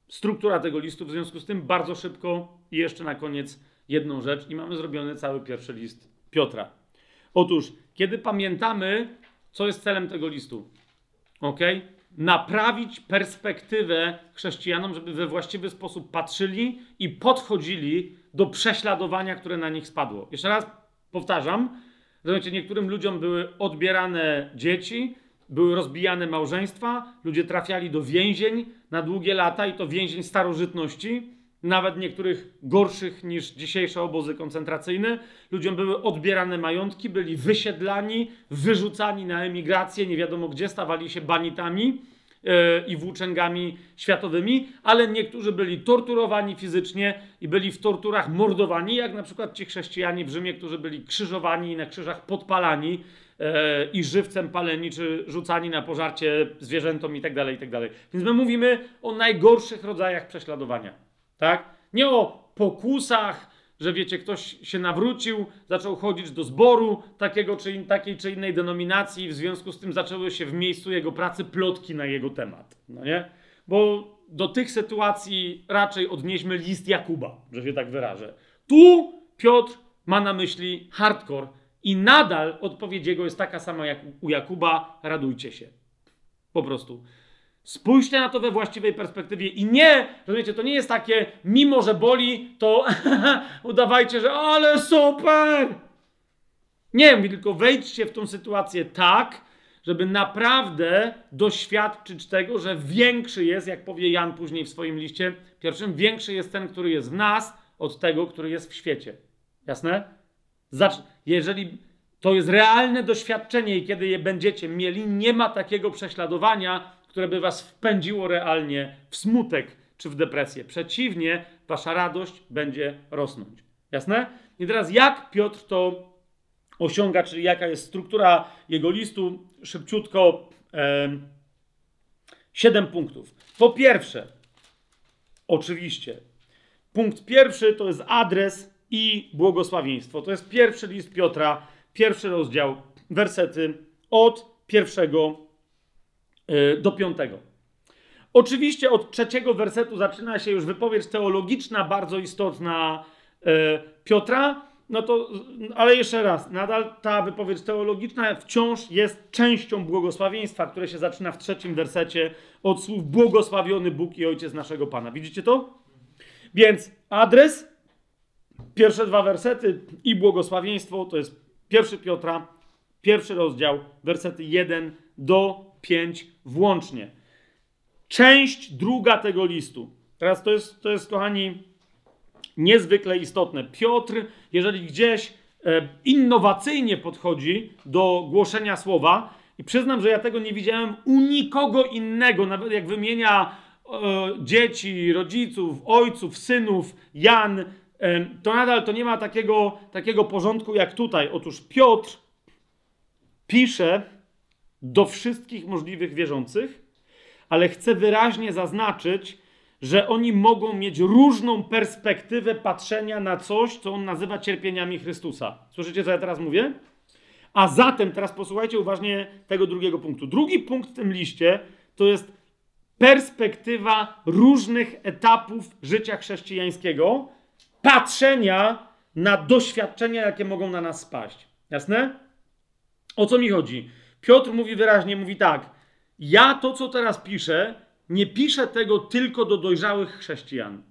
Struktura tego listu, w związku z tym bardzo szybko i jeszcze na koniec jedną rzecz i mamy zrobiony cały pierwszy list Piotra. Otóż, kiedy pamiętamy, co jest celem tego listu, ok? Naprawić perspektywę chrześcijanom, żeby we właściwy sposób patrzyli i podchodzili do prześladowania, które na nich spadło. Jeszcze raz powtarzam, Rozumiecie, niektórym ludziom były odbierane dzieci, były rozbijane małżeństwa, ludzie trafiali do więzień na długie lata i to więzień starożytności nawet niektórych gorszych niż dzisiejsze obozy koncentracyjne. Ludziom były odbierane majątki, byli wysiedlani, wyrzucani na emigrację, nie wiadomo gdzie, stawali się banitami yy, i włóczęgami światowymi, ale niektórzy byli torturowani fizycznie i byli w torturach mordowani, jak na przykład ci chrześcijanie w Rzymie, którzy byli krzyżowani i na krzyżach podpalani e, i żywcem paleni, czy rzucani na pożarcie zwierzętom i tak dalej, i tak. Więc my mówimy o najgorszych rodzajach prześladowania, tak? Nie o pokusach, że wiecie, ktoś się nawrócił, zaczął chodzić do zboru takiego czy in, takiej czy innej denominacji i w związku z tym zaczęły się w miejscu jego pracy plotki na jego temat, no nie? Bo do tych sytuacji raczej odnieśmy list Jakuba, że się tak wyrażę. Tu Piotr ma na myśli hardcore i nadal odpowiedź jego jest taka sama jak u Jakuba, radujcie się. Po prostu. Spójrzcie na to we właściwej perspektywie i nie, rozumiecie, to nie jest takie, mimo że boli, to <laughs> udawajcie, że ale super! Nie, mówi tylko wejdźcie w tą sytuację tak, żeby naprawdę doświadczyć tego, że większy jest, jak powie Jan później w swoim liście pierwszym, większy jest ten, który jest w nas, od tego, który jest w świecie. Jasne? Zacz jeżeli to jest realne doświadczenie i kiedy je będziecie mieli, nie ma takiego prześladowania, które by was wpędziło realnie w smutek czy w depresję. Przeciwnie, wasza radość będzie rosnąć. Jasne? I teraz jak Piotr to osiąga, czyli jaka jest struktura jego listu? Szybciutko. Siedem punktów. Po pierwsze, oczywiście, punkt pierwszy to jest adres i błogosławieństwo. To jest pierwszy list Piotra, pierwszy rozdział, wersety od pierwszego do piątego. Oczywiście od trzeciego wersetu zaczyna się już wypowiedź teologiczna, bardzo istotna e, Piotra. No to, ale jeszcze raz, nadal ta wypowiedź teologiczna wciąż jest częścią błogosławieństwa, które się zaczyna w trzecim wersecie od słów błogosławiony Bóg i Ojciec naszego Pana. Widzicie to? Więc adres, pierwsze dwa wersety i błogosławieństwo to jest pierwszy Piotra, pierwszy rozdział, wersety 1 do 5 włącznie. Część druga tego listu. Teraz to jest, to jest kochani, niezwykle istotne. Piotr, jeżeli gdzieś e, innowacyjnie podchodzi do głoszenia słowa, i przyznam, że ja tego nie widziałem u nikogo innego, nawet jak wymienia e, dzieci, rodziców, ojców, synów, Jan, e, to nadal to nie ma takiego, takiego porządku jak tutaj. Otóż Piotr pisze do wszystkich możliwych wierzących, ale chce wyraźnie zaznaczyć, że oni mogą mieć różną perspektywę patrzenia na coś, co on nazywa cierpieniami Chrystusa. Słyszycie, co ja teraz mówię? A zatem, teraz posłuchajcie uważnie tego drugiego punktu. Drugi punkt w tym liście to jest perspektywa różnych etapów życia chrześcijańskiego, patrzenia na doświadczenia, jakie mogą na nas spaść. Jasne? O co mi chodzi? Piotr mówi wyraźnie, mówi tak. Ja to, co teraz piszę, nie piszę tego tylko do dojrzałych chrześcijan,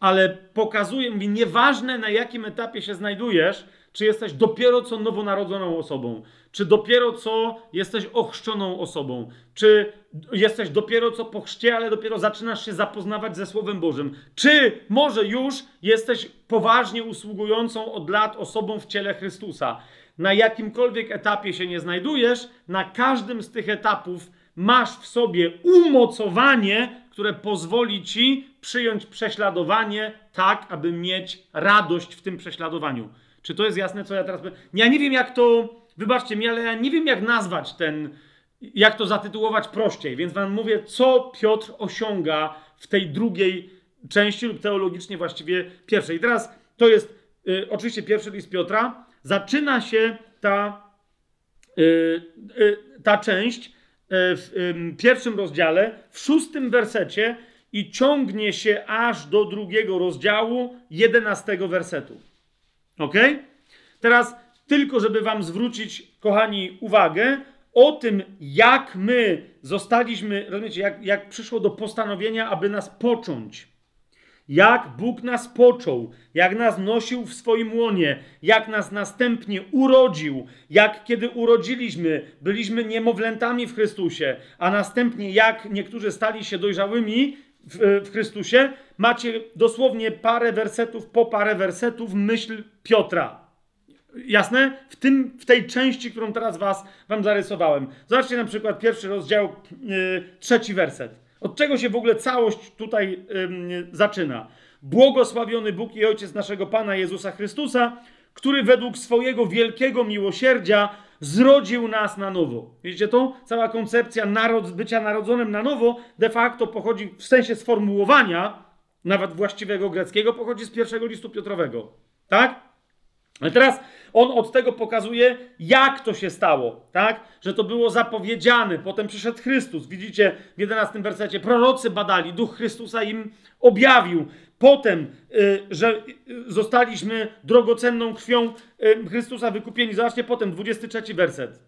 ale pokazuję, mówi, nieważne na jakim etapie się znajdujesz, czy jesteś dopiero co nowonarodzoną osobą, czy dopiero co jesteś ochrzczoną osobą, czy jesteś dopiero co po chrzcie, ale dopiero zaczynasz się zapoznawać ze Słowem Bożym, czy może już jesteś poważnie usługującą od lat osobą w ciele Chrystusa. Na jakimkolwiek etapie się nie znajdujesz, na każdym z tych etapów masz w sobie umocowanie, które pozwoli ci przyjąć prześladowanie tak, aby mieć radość w tym prześladowaniu. Czy to jest jasne, co ja teraz powiem? Ja nie wiem, jak to, wybaczcie mi, ale ja nie wiem, jak nazwać ten, jak to zatytułować prościej, więc wam mówię, co Piotr osiąga w tej drugiej części lub teologicznie właściwie pierwszej. I teraz to jest y, oczywiście pierwszy list Piotra. Zaczyna się ta, y, y, ta część E, w pierwszym rozdziale, w szóstym wersecie i ciągnie się aż do drugiego rozdziału, jedenastego wersetu. Ok? Teraz tylko, żeby Wam zwrócić, kochani, uwagę o tym, jak my zostaliśmy, rozumiecie, jak, jak przyszło do postanowienia, aby nas począć jak Bóg nas począł, jak nas nosił w swoim łonie, jak nas następnie urodził, jak kiedy urodziliśmy, byliśmy niemowlętami w Chrystusie, a następnie jak niektórzy stali się dojrzałymi w, w Chrystusie, macie dosłownie parę wersetów po parę wersetów myśl Piotra. Jasne? W, tym, w tej części, którą teraz was, wam zarysowałem. Zobaczcie na przykład pierwszy rozdział, yy, trzeci werset. Od czego się w ogóle całość tutaj ym, zaczyna? Błogosławiony Bóg i Ojciec naszego Pana Jezusa Chrystusa, który według swojego wielkiego miłosierdzia zrodził nas na nowo. Widzicie to? Cała koncepcja narod, bycia narodzonym na nowo de facto pochodzi w sensie sformułowania, nawet właściwego greckiego, pochodzi z pierwszego listu Piotrowego. Tak? Ale teraz on od tego pokazuje, jak to się stało, tak? Że to było zapowiedziane, potem przyszedł Chrystus. Widzicie w 11 wersecie, prorocy badali, duch Chrystusa im objawił. Potem, y, że y, zostaliśmy drogocenną krwią y, Chrystusa wykupieni. Zobaczcie potem, 23 werset,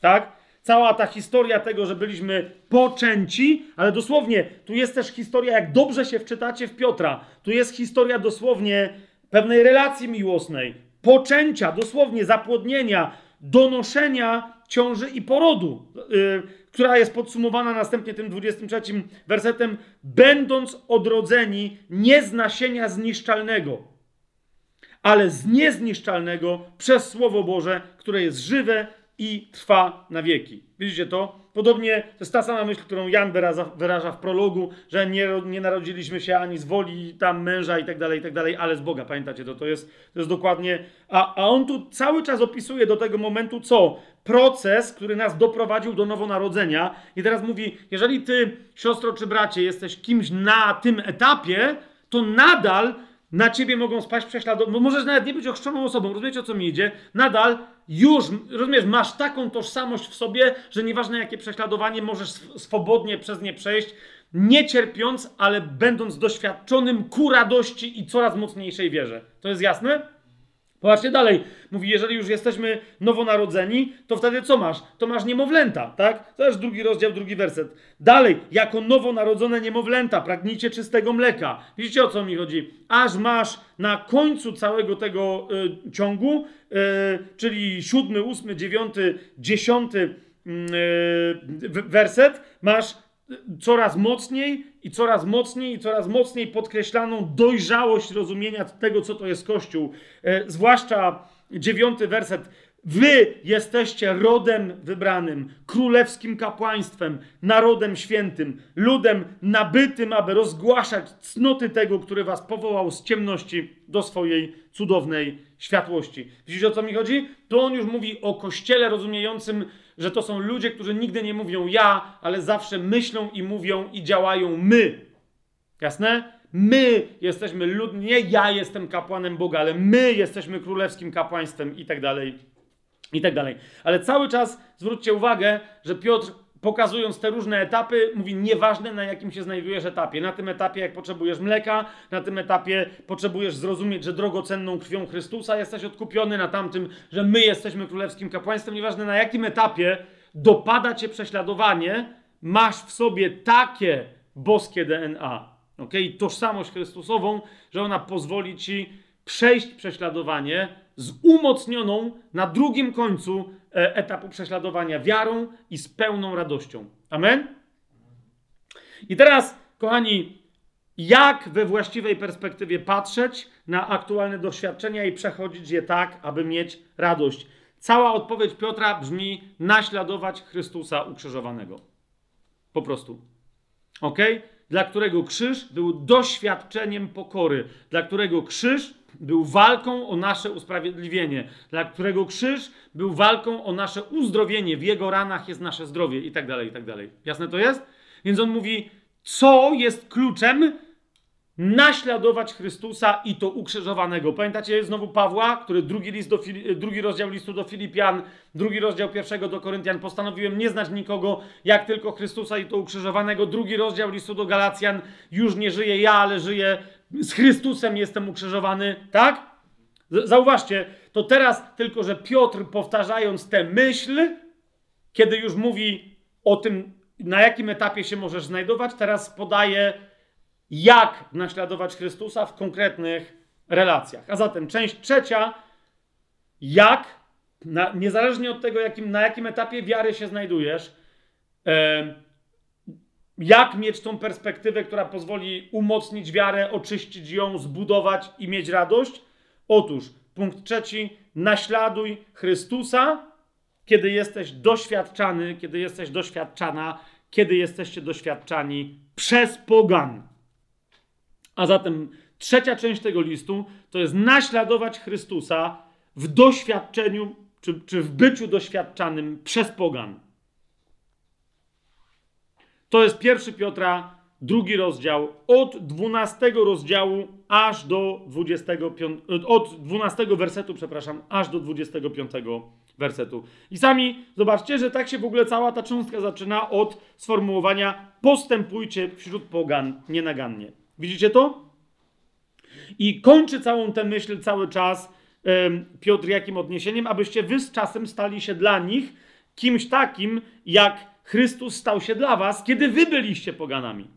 tak? Cała ta historia tego, że byliśmy poczęci, ale dosłownie, tu jest też historia, jak dobrze się wczytacie w Piotra, tu jest historia dosłownie pewnej relacji miłosnej, poczęcia, dosłownie zapłodnienia, donoszenia ciąży i porodu, yy, która jest podsumowana następnie tym 23 wersetem, będąc odrodzeni nie z nasienia zniszczalnego, ale z niezniszczalnego przez Słowo Boże, które jest żywe i trwa na wieki. Widzicie to? Podobnie to jest ta sama myśl, którą Jan wyraża, w prologu, że nie, nie, narodziliśmy się ani z woli tam męża i tak dalej, i tak dalej, ale z Boga. Pamiętacie to? To jest, to jest dokładnie. A, a on tu cały czas opisuje do tego momentu co? Proces, który nas doprowadził do nowonarodzenia. I teraz mówi, jeżeli ty, siostro czy bracie, jesteś kimś na tym etapie, to nadal na ciebie mogą spaść prześladowania. Możesz nawet nie być ochrzczoną osobą, rozumiecie o co mi idzie? Nadal już, rozumiesz, masz taką tożsamość w sobie, że nieważne jakie prześladowanie, możesz swobodnie przez nie przejść, nie cierpiąc, ale będąc doświadczonym ku radości i coraz mocniejszej wierze. To jest jasne? Popatrzcie dalej. Mówi, jeżeli już jesteśmy nowonarodzeni, to wtedy co masz? To masz niemowlęta, tak? To jest drugi rozdział, drugi werset. Dalej, jako nowonarodzone niemowlęta, pragnijcie czystego mleka. Widzicie o co mi chodzi? Aż masz na końcu całego tego y, ciągu, y, czyli siódmy, ósmy, dziewiąty, dziesiąty y, werset, masz coraz mocniej i coraz mocniej i coraz mocniej podkreślaną dojrzałość rozumienia tego, co to jest Kościół. E, zwłaszcza dziewiąty werset. Wy jesteście rodem wybranym, królewskim kapłaństwem, narodem świętym, ludem nabytym, aby rozgłaszać cnoty tego, który was powołał z ciemności do swojej cudownej światłości. Widzicie o co mi chodzi? To on już mówi o kościele rozumiejącym że to są ludzie, którzy nigdy nie mówią ja, ale zawsze myślą i mówią i działają my. Jasne? My jesteśmy lud, nie ja jestem kapłanem Boga, ale my jesteśmy królewskim kapłaństwem i tak dalej, i tak dalej. Ale cały czas zwróćcie uwagę, że Piotr pokazując te różne etapy, mówi nieważne na jakim się znajdujesz etapie. Na tym etapie, jak potrzebujesz mleka, na tym etapie potrzebujesz zrozumieć, że drogocenną krwią Chrystusa jesteś odkupiony, na tamtym, że my jesteśmy królewskim kapłaństwem. Nieważne na jakim etapie dopada cię prześladowanie, masz w sobie takie boskie DNA, okay? tożsamość Chrystusową, że ona pozwoli ci przejść prześladowanie z umocnioną na drugim końcu etapu prześladowania wiarą i z pełną radością. Amen? I teraz, kochani, jak we właściwej perspektywie patrzeć na aktualne doświadczenia i przechodzić je tak, aby mieć radość? Cała odpowiedź Piotra brzmi: naśladować Chrystusa ukrzyżowanego. Po prostu. Ok? Dla którego krzyż był doświadczeniem pokory, dla którego krzyż był walką o nasze usprawiedliwienie, dla którego krzyż był walką o nasze uzdrowienie, w jego ranach jest nasze zdrowie i tak dalej, i tak dalej. Jasne to jest? Więc on mówi, co jest kluczem naśladować Chrystusa i to ukrzyżowanego. Pamiętacie znowu Pawła, który drugi, list do, drugi rozdział listu do Filipian, drugi rozdział pierwszego do Koryntian, postanowiłem nie znać nikogo, jak tylko Chrystusa i to ukrzyżowanego. Drugi rozdział listu do Galacjan, już nie żyję ja, ale żyję z Chrystusem jestem ukrzyżowany, tak? Zauważcie, to teraz tylko, że Piotr powtarzając tę myśl, kiedy już mówi o tym, na jakim etapie się możesz znajdować, teraz podaje, jak naśladować Chrystusa w konkretnych relacjach. A zatem część trzecia, jak, na, niezależnie od tego, jakim, na jakim etapie wiary się znajdujesz, e, jak mieć tą perspektywę, która pozwoli umocnić wiarę, oczyścić ją, zbudować i mieć radość? Otóż, punkt trzeci, naśladuj Chrystusa, kiedy jesteś doświadczany, kiedy jesteś doświadczana, kiedy jesteście doświadczani przez pogan. A zatem trzecia część tego listu to jest naśladować Chrystusa w doświadczeniu czy, czy w byciu doświadczanym przez pogan. To jest pierwszy Piotra, drugi rozdział, od 12 rozdziału aż do 25, od 12 wersetu, przepraszam, aż do 25 wersetu. I sami zobaczcie, że tak się w ogóle cała ta cząstka zaczyna od sformułowania postępujcie wśród pogan nienagannie. Widzicie to? I kończy całą tę myśl cały czas um, Piotr jakim odniesieniem, abyście wy z czasem stali się dla nich kimś takim, jak Chrystus stał się dla was, kiedy wy byliście poganami.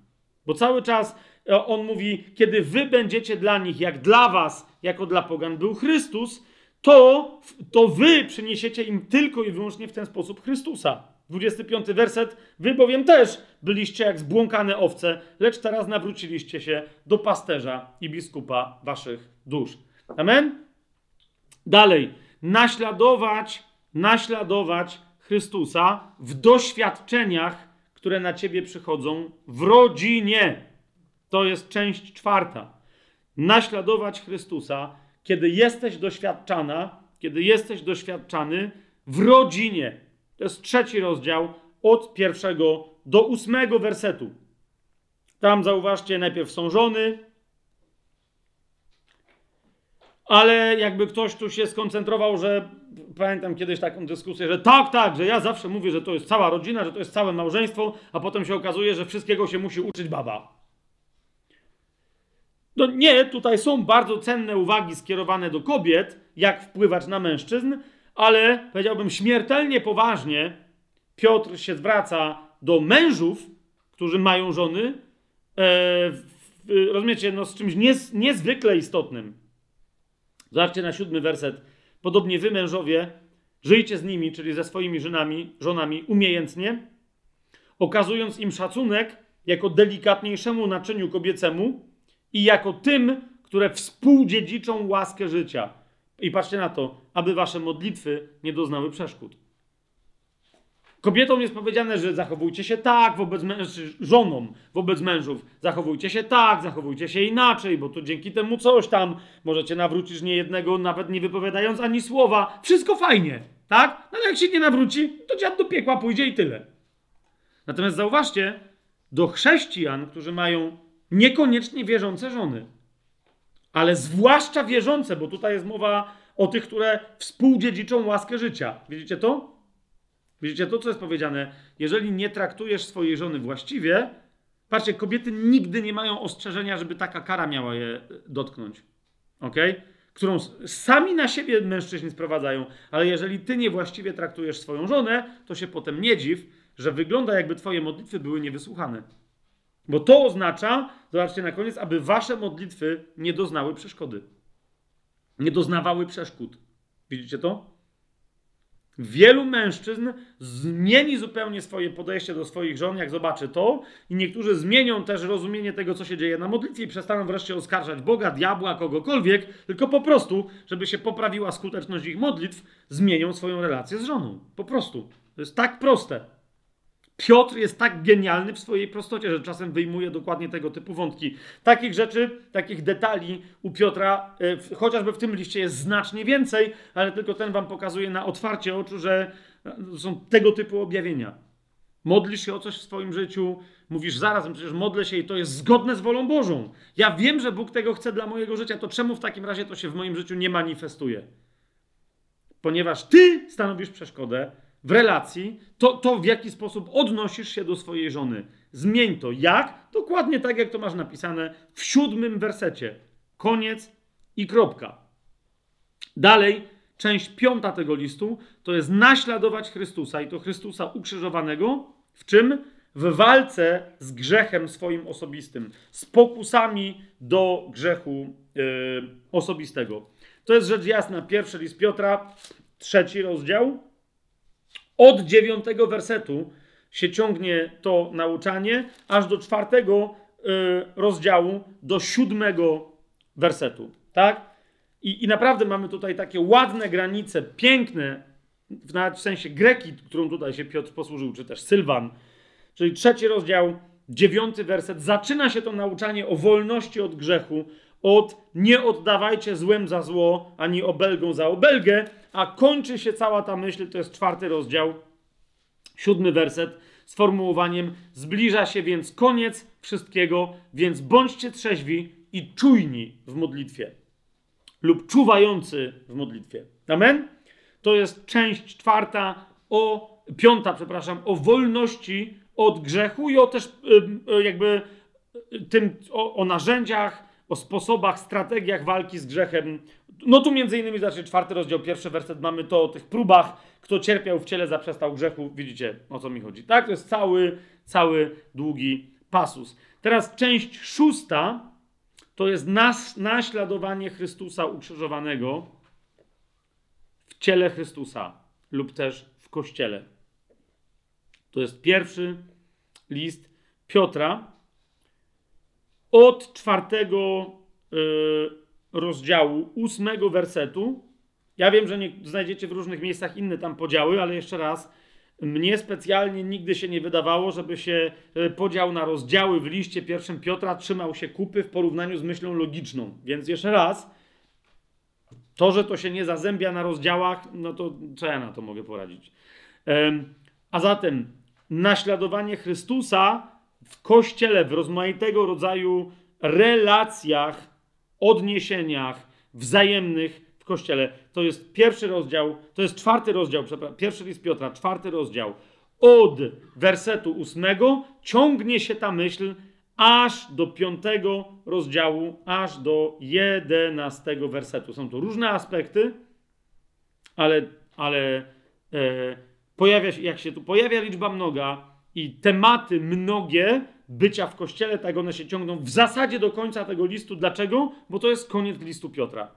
Bo cały czas e, on mówi, kiedy wy będziecie dla nich, jak dla was, jako dla pogan był Chrystus, to, to wy przyniesiecie im tylko i wyłącznie w ten sposób Chrystusa. 25 werset. Wy bowiem też byliście jak zbłąkane owce, lecz teraz nawróciliście się do pasterza i biskupa waszych dusz. Amen? Dalej. Naśladować, naśladować Chrystusa w doświadczeniach, które na ciebie przychodzą w rodzinie. To jest część czwarta. Naśladować Chrystusa, kiedy jesteś doświadczana, kiedy jesteś doświadczany w rodzinie. To jest trzeci rozdział od pierwszego do ósmego wersetu. Tam zauważcie, najpierw są żony, ale jakby ktoś tu się skoncentrował, że pamiętam kiedyś taką dyskusję, że tak, tak, że ja zawsze mówię, że to jest cała rodzina, że to jest całe małżeństwo, a potem się okazuje, że wszystkiego się musi uczyć baba. No nie, tutaj są bardzo cenne uwagi skierowane do kobiet, jak wpływać na mężczyzn, ale powiedziałbym śmiertelnie poważnie Piotr się zwraca do mężów, którzy mają żony, e, rozumiecie, no z czymś niez, niezwykle istotnym. Zobaczcie na siódmy werset. Podobnie wy, mężowie, żyjcie z nimi, czyli ze swoimi żonami, żonami umiejętnie, okazując im szacunek jako delikatniejszemu naczyniu kobiecemu i jako tym, które współdziedziczą łaskę życia. I patrzcie na to, aby wasze modlitwy nie doznały przeszkód. Kobietom jest powiedziane, że zachowujcie się tak wobec mężczyzn, żonom wobec mężów. Zachowujcie się tak, zachowujcie się inaczej, bo to dzięki temu coś tam możecie nawrócić niejednego, nawet nie wypowiadając ani słowa. Wszystko fajnie, tak? No ale jak się nie nawróci, to dziad do piekła pójdzie i tyle. Natomiast zauważcie, do chrześcijan, którzy mają niekoniecznie wierzące żony, ale zwłaszcza wierzące, bo tutaj jest mowa o tych, które współdziedziczą łaskę życia. Widzicie to? Widzicie to, co jest powiedziane? Jeżeli nie traktujesz swojej żony właściwie, patrzcie, kobiety nigdy nie mają ostrzeżenia, żeby taka kara miała je dotknąć. Ok? Którą sami na siebie mężczyźni sprowadzają, ale jeżeli ty niewłaściwie traktujesz swoją żonę, to się potem nie dziw, że wygląda jakby twoje modlitwy były niewysłuchane. Bo to oznacza, zobaczcie na koniec, aby wasze modlitwy nie doznały przeszkody. Nie doznawały przeszkód. Widzicie to? Wielu mężczyzn zmieni zupełnie swoje podejście do swoich żon, jak zobaczy to, i niektórzy zmienią też rozumienie tego, co się dzieje na modlitwie i przestaną wreszcie oskarżać Boga, diabła, kogokolwiek, tylko po prostu, żeby się poprawiła skuteczność ich modlitw, zmienią swoją relację z żoną. Po prostu. To jest tak proste. Piotr jest tak genialny w swojej prostocie, że czasem wyjmuje dokładnie tego typu wątki. Takich rzeczy, takich detali u Piotra, e, chociażby w tym liście jest znacznie więcej, ale tylko ten wam pokazuje na otwarcie oczu, że e, są tego typu objawienia. Modlisz się o coś w swoim życiu, mówisz zarazem, przecież modlę się i to jest zgodne z wolą Bożą. Ja wiem, że Bóg tego chce dla mojego życia, to czemu w takim razie to się w moim życiu nie manifestuje? Ponieważ ty stanowisz przeszkodę, w relacji, to, to w jaki sposób odnosisz się do swojej żony. Zmień to. Jak? Dokładnie tak, jak to masz napisane w siódmym wersecie. Koniec i kropka. Dalej, część piąta tego listu to jest naśladować Chrystusa i to Chrystusa ukrzyżowanego. W czym? W walce z grzechem swoim osobistym, z pokusami do grzechu yy, osobistego. To jest rzecz jasna. Pierwszy list Piotra, trzeci rozdział, od dziewiątego wersetu się ciągnie to nauczanie, aż do czwartego y, rozdziału, do siódmego wersetu. Tak? I, I naprawdę mamy tutaj takie ładne granice, piękne, nawet w sensie greki, którą tutaj się Piotr posłużył, czy też Sylwan. Czyli trzeci rozdział, dziewiąty werset. Zaczyna się to nauczanie o wolności od grzechu, od nie oddawajcie złem za zło, ani obelgą za obelgę, a kończy się cała ta myśl, to jest czwarty rozdział, siódmy werset, sformułowaniem zbliża się więc koniec wszystkiego, więc bądźcie trzeźwi i czujni w modlitwie lub czuwający w modlitwie. Amen? To jest część czwarta o, piąta, przepraszam, o wolności od grzechu i o też jakby tym, o, o narzędziach, o sposobach, strategiach walki z grzechem. No tu między innymi, znaczy czwarty rozdział, pierwszy werset, mamy to o tych próbach, kto cierpiał w ciele, zaprzestał grzechu. Widzicie, o co mi chodzi. Tak, to jest cały, cały długi pasus. Teraz część szósta to jest nas, naśladowanie Chrystusa ukrzyżowanego w ciele Chrystusa lub też w kościele. To jest pierwszy list Piotra od czwartego y, rozdziału, ósmego wersetu. Ja wiem, że nie znajdziecie w różnych miejscach inne tam podziały, ale jeszcze raz, mnie specjalnie nigdy się nie wydawało, żeby się e, podział na rozdziały w liście pierwszym Piotra trzymał się kupy w porównaniu z myślą logiczną. Więc jeszcze raz, to, że to się nie zazębia na rozdziałach, no to co ja na to mogę poradzić? A zatem naśladowanie Chrystusa w kościele, w rozmaitego rodzaju relacjach, odniesieniach wzajemnych w kościele. To jest pierwszy rozdział, to jest czwarty rozdział, pierwszy list Piotra, czwarty rozdział. Od wersetu ósmego ciągnie się ta myśl aż do piątego rozdziału, aż do jedenastego wersetu. Są to różne aspekty, ale, ale e, pojawia się, jak się tu pojawia liczba mnoga, i tematy mnogie bycia w kościele, tak one się ciągną w zasadzie do końca tego listu. Dlaczego? Bo to jest koniec listu Piotra.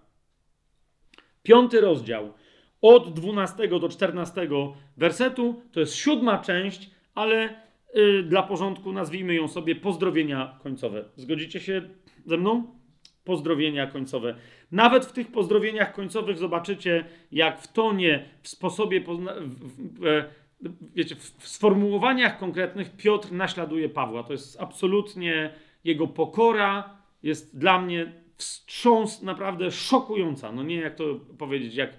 Piąty rozdział, od 12 do 14 wersetu, to jest siódma część, ale yy, dla porządku nazwijmy ją sobie pozdrowienia końcowe. Zgodzicie się ze mną? Pozdrowienia końcowe. Nawet w tych pozdrowieniach końcowych zobaczycie, jak w tonie, w sposobie, pozna- w, w, e, wiecie, w sformułowaniach konkretnych Piotr naśladuje Pawła. To jest absolutnie jego pokora, jest dla mnie wstrząs naprawdę szokująca. No nie jak to powiedzieć, jak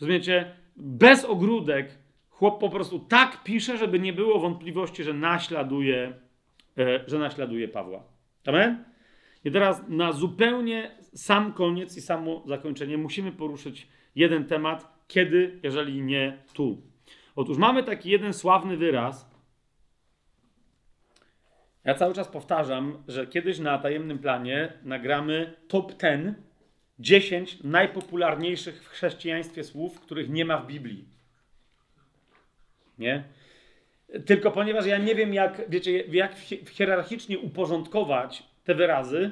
rozumiecie, bez ogródek chłop po prostu tak pisze, żeby nie było wątpliwości, że naśladuje, e, że naśladuje Pawła. Amen? I teraz na zupełnie sam koniec i samo zakończenie musimy poruszyć jeden temat, kiedy, jeżeli nie tu. Otóż mamy taki jeden sławny wyraz. Ja cały czas powtarzam, że kiedyś na tajemnym planie nagramy top 10, 10 najpopularniejszych w chrześcijaństwie słów, których nie ma w Biblii. Nie? Tylko ponieważ ja nie wiem, jak, wiecie, jak hierarchicznie uporządkować te wyrazy,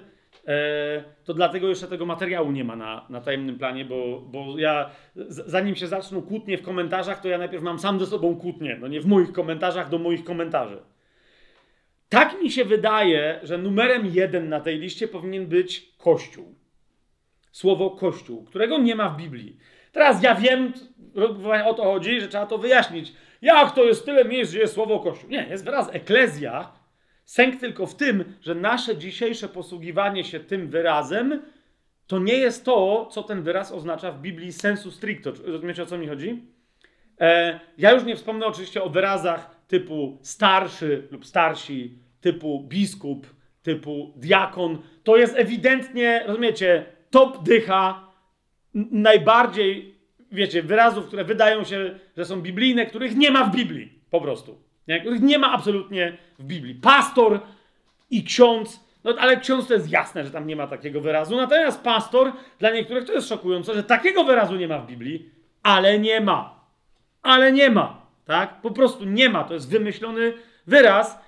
to dlatego jeszcze tego materiału nie ma na, na tajemnym planie, bo, bo ja zanim się zaczną kłótnie w komentarzach, to ja najpierw mam sam ze sobą kłótnie, no nie w moich komentarzach do moich komentarzy. Tak mi się wydaje, że numerem jeden na tej liście powinien być Kościół. Słowo Kościół, którego nie ma w Biblii. Teraz ja wiem, o to chodzi, że trzeba to wyjaśnić. Jak to jest tyle miejsc, że jest słowo Kościół? Nie, jest wyraz eklezja, Sęk tylko w tym, że nasze dzisiejsze posługiwanie się tym wyrazem to nie jest to, co ten wyraz oznacza w Biblii sensu stricto. Rozumiecie, o co mi chodzi? E, ja już nie wspomnę oczywiście o wyrazach typu starszy lub starsi, typu biskup, typu diakon. To jest ewidentnie, rozumiecie, top dycha najbardziej, wiecie, wyrazów, które wydają się, że są biblijne, których nie ma w Biblii. Po prostu których nie ma absolutnie w Biblii. Pastor i ksiądz, no ale ksiądz to jest jasne, że tam nie ma takiego wyrazu. Natomiast pastor, dla niektórych to jest szokujące, że takiego wyrazu nie ma w Biblii, ale nie ma. Ale nie ma. Tak? Po prostu nie ma. To jest wymyślony wyraz.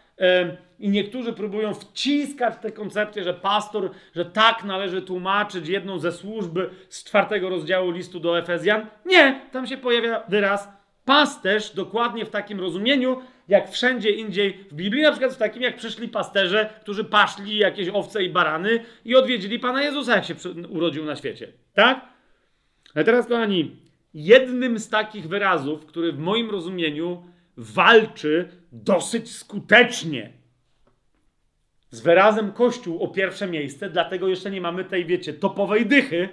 I niektórzy próbują wciskać te koncepcje, że pastor, że tak należy tłumaczyć jedną ze służb z czwartego rozdziału listu do Efezjan. Nie, tam się pojawia wyraz pasterz, dokładnie w takim rozumieniu, jak wszędzie indziej w Biblii, na przykład w takim, jak przyszli pasterze, którzy paszli jakieś owce i barany i odwiedzili Pana Jezusa, jak się urodził na świecie. Tak? Ale teraz, kochani, jednym z takich wyrazów, który w moim rozumieniu walczy dosyć skutecznie z wyrazem Kościół o pierwsze miejsce, dlatego jeszcze nie mamy tej, wiecie, topowej dychy,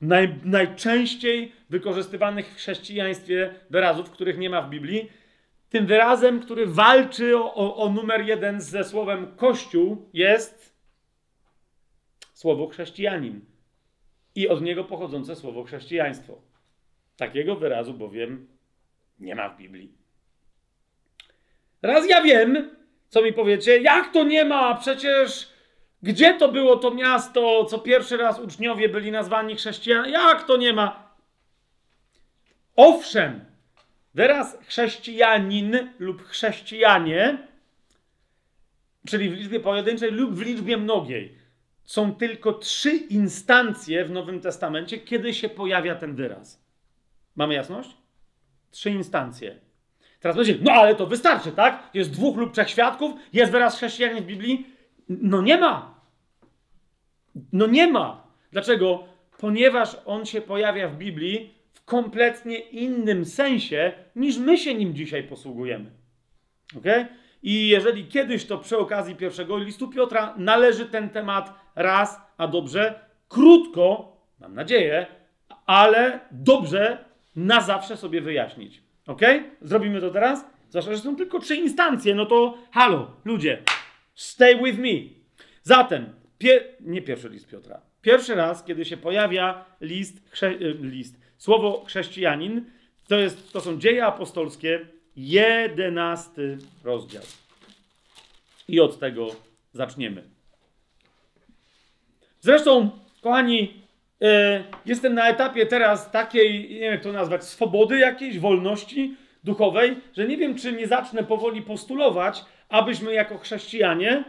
naj, najczęściej wykorzystywanych w chrześcijaństwie wyrazów, których nie ma w Biblii. Tym wyrazem, który walczy o, o, o numer jeden ze słowem Kościół, jest słowo chrześcijanin i od niego pochodzące słowo chrześcijaństwo. Takiego wyrazu bowiem nie ma w Biblii. Raz ja wiem, co mi powiecie, jak to nie ma? Przecież gdzie to było to miasto, co pierwszy raz uczniowie byli nazwani chrześcijanami? Jak to nie ma? Owszem, wyraz chrześcijanin lub chrześcijanie, czyli w liczbie pojedynczej lub w liczbie mnogiej, są tylko trzy instancje w Nowym Testamencie, kiedy się pojawia ten wyraz. Mamy jasność? Trzy instancje. Teraz będzie, no ale to wystarczy, tak? Jest dwóch lub trzech świadków, jest wyraz chrześcijanin w Biblii. No nie ma. No nie ma. Dlaczego? Ponieważ on się pojawia w Biblii w kompletnie innym sensie, niż my się nim dzisiaj posługujemy. Ok? I jeżeli kiedyś to przy okazji pierwszego listu Piotra należy ten temat raz, a dobrze, krótko, mam nadzieję, ale dobrze na zawsze sobie wyjaśnić. Ok? Zrobimy to teraz? Zwłaszcza, że są tylko trzy instancje, no to halo, ludzie, stay with me. Zatem, pie nie pierwszy list Piotra. Pierwszy raz, kiedy się pojawia list, y, list słowo chrześcijanin, to, jest, to są dzieje apostolskie, jedenasty rozdział. I od tego zaczniemy. Zresztą, kochani, E, jestem na etapie teraz takiej, nie wiem jak to nazwać, swobody jakiejś, wolności duchowej, że nie wiem, czy nie zacznę powoli postulować, abyśmy jako chrześcijanie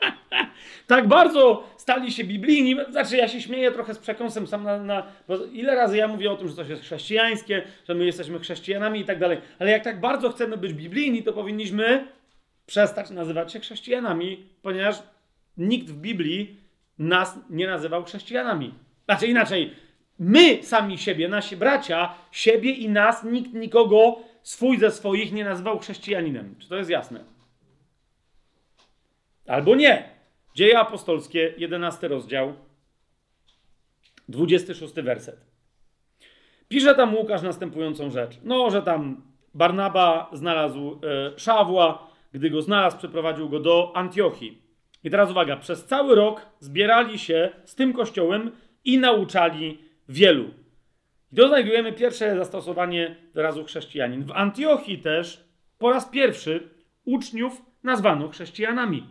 <laughs> tak bardzo stali się biblijni. Znaczy, ja się śmieję trochę z przekąsem sam na, na. Bo ile razy ja mówię o tym, że coś jest chrześcijańskie, że my jesteśmy chrześcijanami i tak dalej. Ale jak tak bardzo chcemy być biblijni, to powinniśmy przestać nazywać się chrześcijanami, ponieważ nikt w Biblii nas nie nazywał chrześcijanami. Znaczy inaczej, my sami siebie, nasi bracia, siebie i nas, nikt nikogo swój ze swoich nie nazywał chrześcijaninem. Czy to jest jasne? Albo nie. Dzieje apostolskie, 11 rozdział, 26 werset. Pisze tam Łukasz następującą rzecz. No, że tam Barnaba znalazł e, Szawła, gdy go znalazł, przeprowadził go do Antiochii. I teraz uwaga, przez cały rok zbierali się z tym kościołem i nauczali wielu. I tu znajdujemy pierwsze zastosowanie wyrazu chrześcijanin. W Antiochii też po raz pierwszy uczniów nazwano chrześcijanami.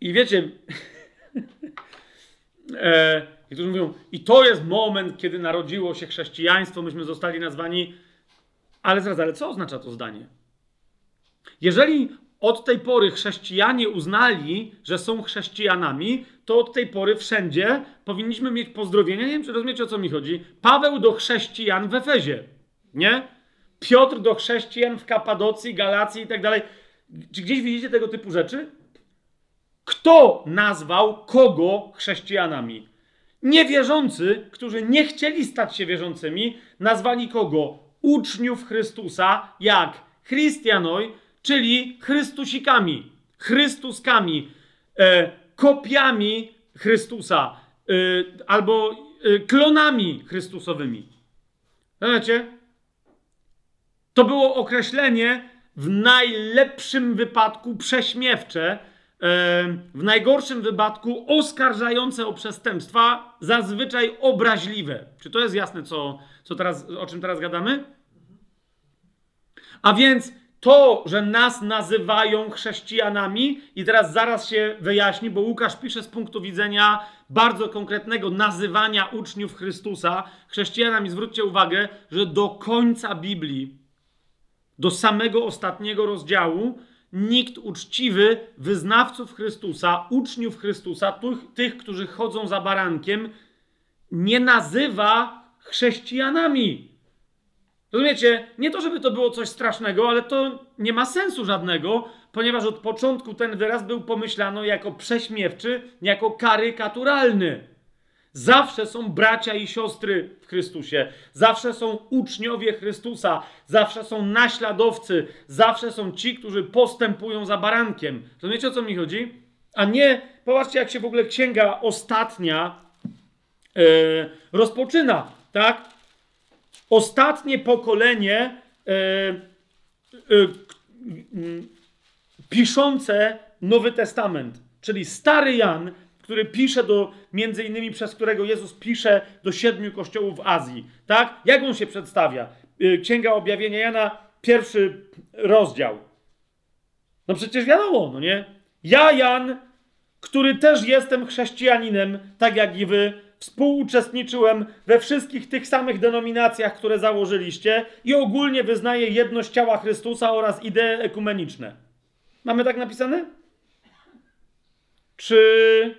I wiecie, <laughs> e, niektórzy mówią, i to jest moment, kiedy narodziło się chrześcijaństwo, myśmy zostali nazwani. Ale zaraz, ale co oznacza to zdanie? Jeżeli od tej pory chrześcijanie uznali, że są chrześcijanami, to od tej pory wszędzie powinniśmy mieć pozdrowienia. Nie wiem, czy rozumiecie, o co mi chodzi. Paweł do chrześcijan w Efezie, nie? Piotr do chrześcijan w Kapadocji, Galacji i tak dalej. Czy gdzieś widzicie tego typu rzeczy? Kto nazwał kogo chrześcijanami? Niewierzący, którzy nie chcieli stać się wierzącymi, nazwali kogo? Uczniów Chrystusa, jak Christianoj, czyli Chrystusikami, Chrystuskami, e, kopiami Chrystusa e, albo e, klonami Chrystusowymi. Wiecie? To było określenie w najlepszym wypadku prześmiewcze, e, w najgorszym wypadku oskarżające o przestępstwa, zazwyczaj obraźliwe. Czy to jest jasne, co, co teraz, o czym teraz gadamy? A więc to, że nas nazywają chrześcijanami, i teraz zaraz się wyjaśni, bo Łukasz pisze z punktu widzenia bardzo konkretnego nazywania uczniów Chrystusa chrześcijanami. Zwróćcie uwagę, że do końca Biblii, do samego ostatniego rozdziału, nikt uczciwy wyznawców Chrystusa, uczniów Chrystusa, tych, tych którzy chodzą za barankiem, nie nazywa chrześcijanami. Rozumiecie? Nie to, żeby to było coś strasznego, ale to nie ma sensu żadnego, ponieważ od początku ten wyraz był pomyślany jako prześmiewczy, jako karykaturalny. Zawsze są bracia i siostry w Chrystusie, zawsze są uczniowie Chrystusa, zawsze są naśladowcy, zawsze są ci, którzy postępują za barankiem. Rozumiecie o co mi chodzi? A nie, popatrzcie, jak się w ogóle księga ostatnia yy, rozpoczyna, tak? Ostatnie pokolenie yy, yy, piszące Nowy Testament, czyli stary Jan który pisze do, między innymi przez którego Jezus pisze do siedmiu kościołów w Azji. Tak? Jak on się przedstawia? Y, Księga Objawienia Jana, pierwszy rozdział. No przecież wiadomo, no nie? Ja, Jan, który też jestem chrześcijaninem, tak jak i wy, współuczestniczyłem we wszystkich tych samych denominacjach, które założyliście i ogólnie wyznaję jedność ciała Chrystusa oraz idee ekumeniczne. Mamy tak napisane? Czy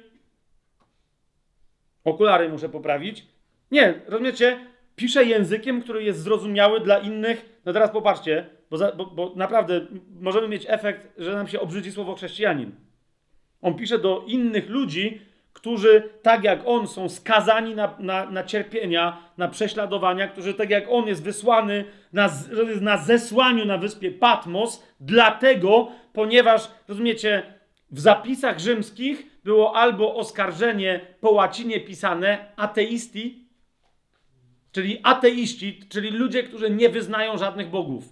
Okulary muszę poprawić. Nie, rozumiecie? Pisze językiem, który jest zrozumiały dla innych. No teraz popatrzcie, bo, za, bo, bo naprawdę możemy mieć efekt, że nam się obrzydzi słowo chrześcijanin. On pisze do innych ludzi, którzy tak jak on są skazani na, na, na, cierpienia, na prześladowania, którzy tak jak on jest wysłany na, na zesłaniu na wyspie Patmos, dlatego, ponieważ, rozumiecie, w zapisach rzymskich było albo oskarżenie po łacinie pisane ateisti, czyli ateiści, czyli ludzie, którzy nie wyznają żadnych bogów.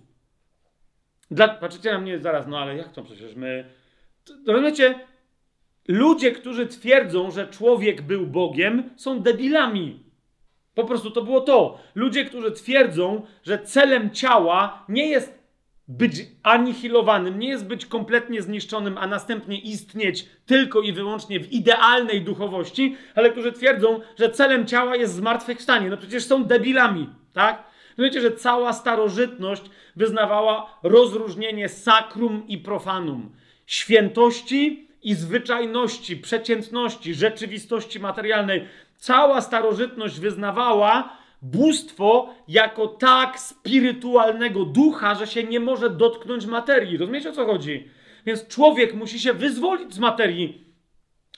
Dla, patrzycie na mnie zaraz, no ale jak to przecież my... Rozumiecie? Ludzie, którzy twierdzą, że człowiek był Bogiem, są debilami. Po prostu to było to. Ludzie, którzy twierdzą, że celem ciała nie jest być anihilowanym, nie jest być kompletnie zniszczonym, a następnie istnieć tylko i wyłącznie w idealnej duchowości, ale którzy twierdzą, że celem ciała jest zmartwychwstanie. No przecież są debilami, tak? No wiecie, że cała starożytność wyznawała rozróżnienie sakrum i profanum, świętości i zwyczajności, przeciętności, rzeczywistości materialnej. Cała starożytność wyznawała, bóstwo jako tak spirytualnego ducha, że się nie może dotknąć materii. Rozumiecie o co chodzi? Więc człowiek musi się wyzwolić z materii,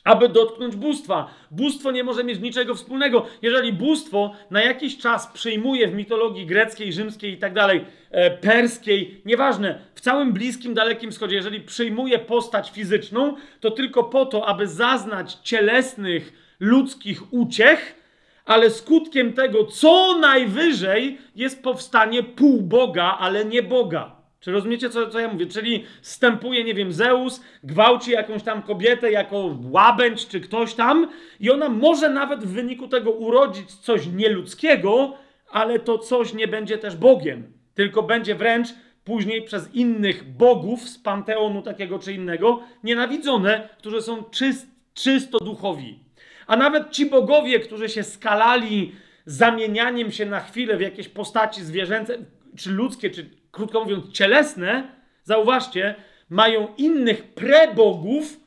aby dotknąć bóstwa. Bóstwo nie może mieć niczego wspólnego. Jeżeli bóstwo na jakiś czas przyjmuje w mitologii greckiej, rzymskiej i tak dalej, e, perskiej, nieważne, w całym Bliskim, Dalekim Wschodzie, jeżeli przyjmuje postać fizyczną, to tylko po to, aby zaznać cielesnych, ludzkich uciech, ale skutkiem tego co najwyżej jest powstanie pół Boga, ale nie Boga. Czy rozumiecie, co, co ja mówię? Czyli stępuje, nie wiem, Zeus, gwałci jakąś tam kobietę jako łabędź czy ktoś tam i ona może nawet w wyniku tego urodzić coś nieludzkiego, ale to coś nie będzie też Bogiem, tylko będzie wręcz później przez innych bogów z panteonu takiego czy innego nienawidzone, którzy są czyst, czysto duchowi. A nawet ci bogowie, którzy się skalali zamienianiem się na chwilę w jakieś postaci zwierzęce, czy ludzkie, czy krótko mówiąc cielesne, zauważcie, mają innych prebogów,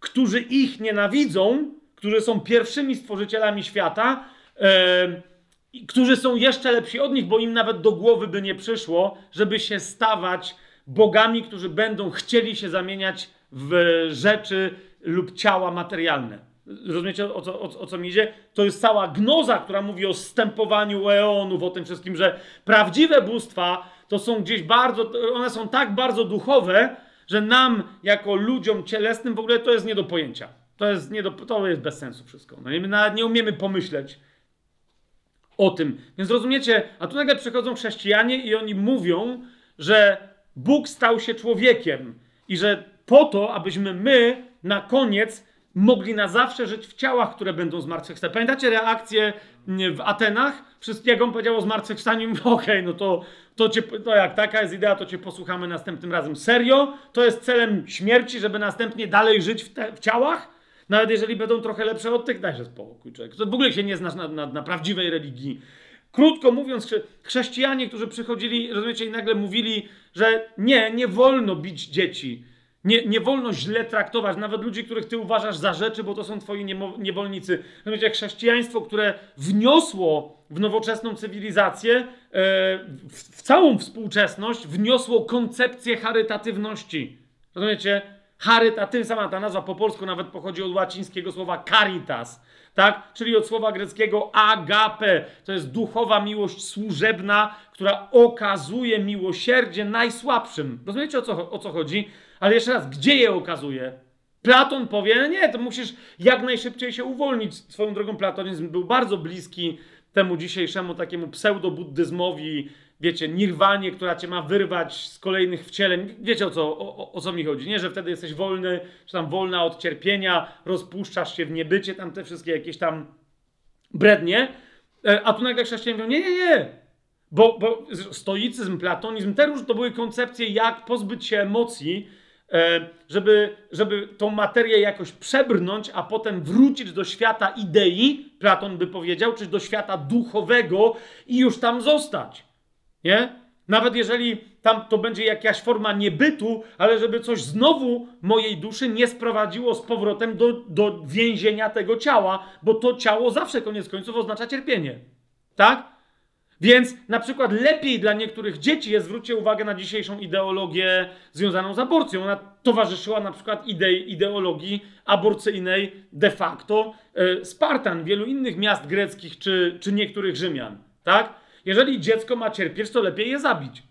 którzy ich nienawidzą, którzy są pierwszymi stworzycielami świata, yy, którzy są jeszcze lepsi od nich, bo im nawet do głowy by nie przyszło, żeby się stawać bogami, którzy będą chcieli się zamieniać w rzeczy lub ciała materialne. Rozumiecie o co, o, o co mi idzie? To jest cała gnoza, która mówi o stępowaniu eonów, o tym wszystkim, że prawdziwe bóstwa to są gdzieś bardzo, one są tak bardzo duchowe, że nam, jako ludziom cielesnym, w ogóle to jest nie do pojęcia. To jest, nie do, to jest bez sensu wszystko. No i my nawet nie umiemy pomyśleć o tym. Więc rozumiecie, a tu nagle przychodzą chrześcijanie i oni mówią, że Bóg stał się człowiekiem i że po to, abyśmy my na koniec mogli na zawsze żyć w ciałach, które będą zmartwychwstać. Pamiętacie reakcję w Atenach? Wszystkiego on powiedział o zmartwychwstaniu. <laughs> Okej, okay, no to, to, cię, to jak taka jest idea, to cię posłuchamy następnym razem. Serio? To jest celem śmierci, żeby następnie dalej żyć w, te, w ciałach? Nawet jeżeli będą trochę lepsze od tych, dajże spokój, człowiek. To w ogóle się nie znasz na, na, na prawdziwej religii. Krótko mówiąc, chrześcijanie, którzy przychodzili, rozumiecie, i nagle mówili, że nie, nie wolno bić dzieci nie, nie wolno źle traktować nawet ludzi, których ty uważasz za rzeczy, bo to są twoi niewolnicy. Wiecie, chrześcijaństwo, które wniosło w nowoczesną cywilizację, e, w, w całą współczesność, wniosło koncepcję charytatywności. Rozumiecie? Charytatywna, ta nazwa po polsku nawet pochodzi od łacińskiego słowa caritas, tak? Czyli od słowa greckiego agape. To jest duchowa miłość służebna, która okazuje miłosierdzie najsłabszym. Rozumiecie o co, o co chodzi? Ale jeszcze raz, gdzie je okazuje? Platon powie, nie, to musisz jak najszybciej się uwolnić. Swoją drogą platonizm był bardzo bliski temu dzisiejszemu takiemu pseudo-buddyzmowi, wiecie, nirwanie, która cię ma wyrwać z kolejnych wcieleń. Wiecie o co, o, o, co mi chodzi, nie? Że wtedy jesteś wolny, czy tam wolna od cierpienia, rozpuszczasz się w niebycie, tam te wszystkie jakieś tam brednie. E, a tu nagle chrześcijanie mówią, nie, nie, nie. Bo, bo stoicyzm, platonizm, te różne to były koncepcje, jak pozbyć się emocji, e, żeby, żeby tą materię jakoś przebrnąć, a potem wrócić do świata idei, Platon by powiedział, czy do świata duchowego i już tam zostać. Nie? Nawet jeżeli tam to będzie jakaś forma niebytu, ale żeby coś znowu mojej duszy nie sprowadziło z powrotem do, do więzienia tego ciała, bo to ciało zawsze koniec końców oznacza cierpienie. Tak? Więc na przykład lepiej dla niektórych dzieci jest, zwróćcie uwagę na dzisiejszą ideologię związaną z aborcją. Ona towarzyszyła na przykład idei, ideologii aborcyjnej de facto e, Spartan, wielu innych miast greckich czy, czy niektórych Rzymian. Tak? Jeżeli dziecko ma cierpieć, to lepiej je zabić.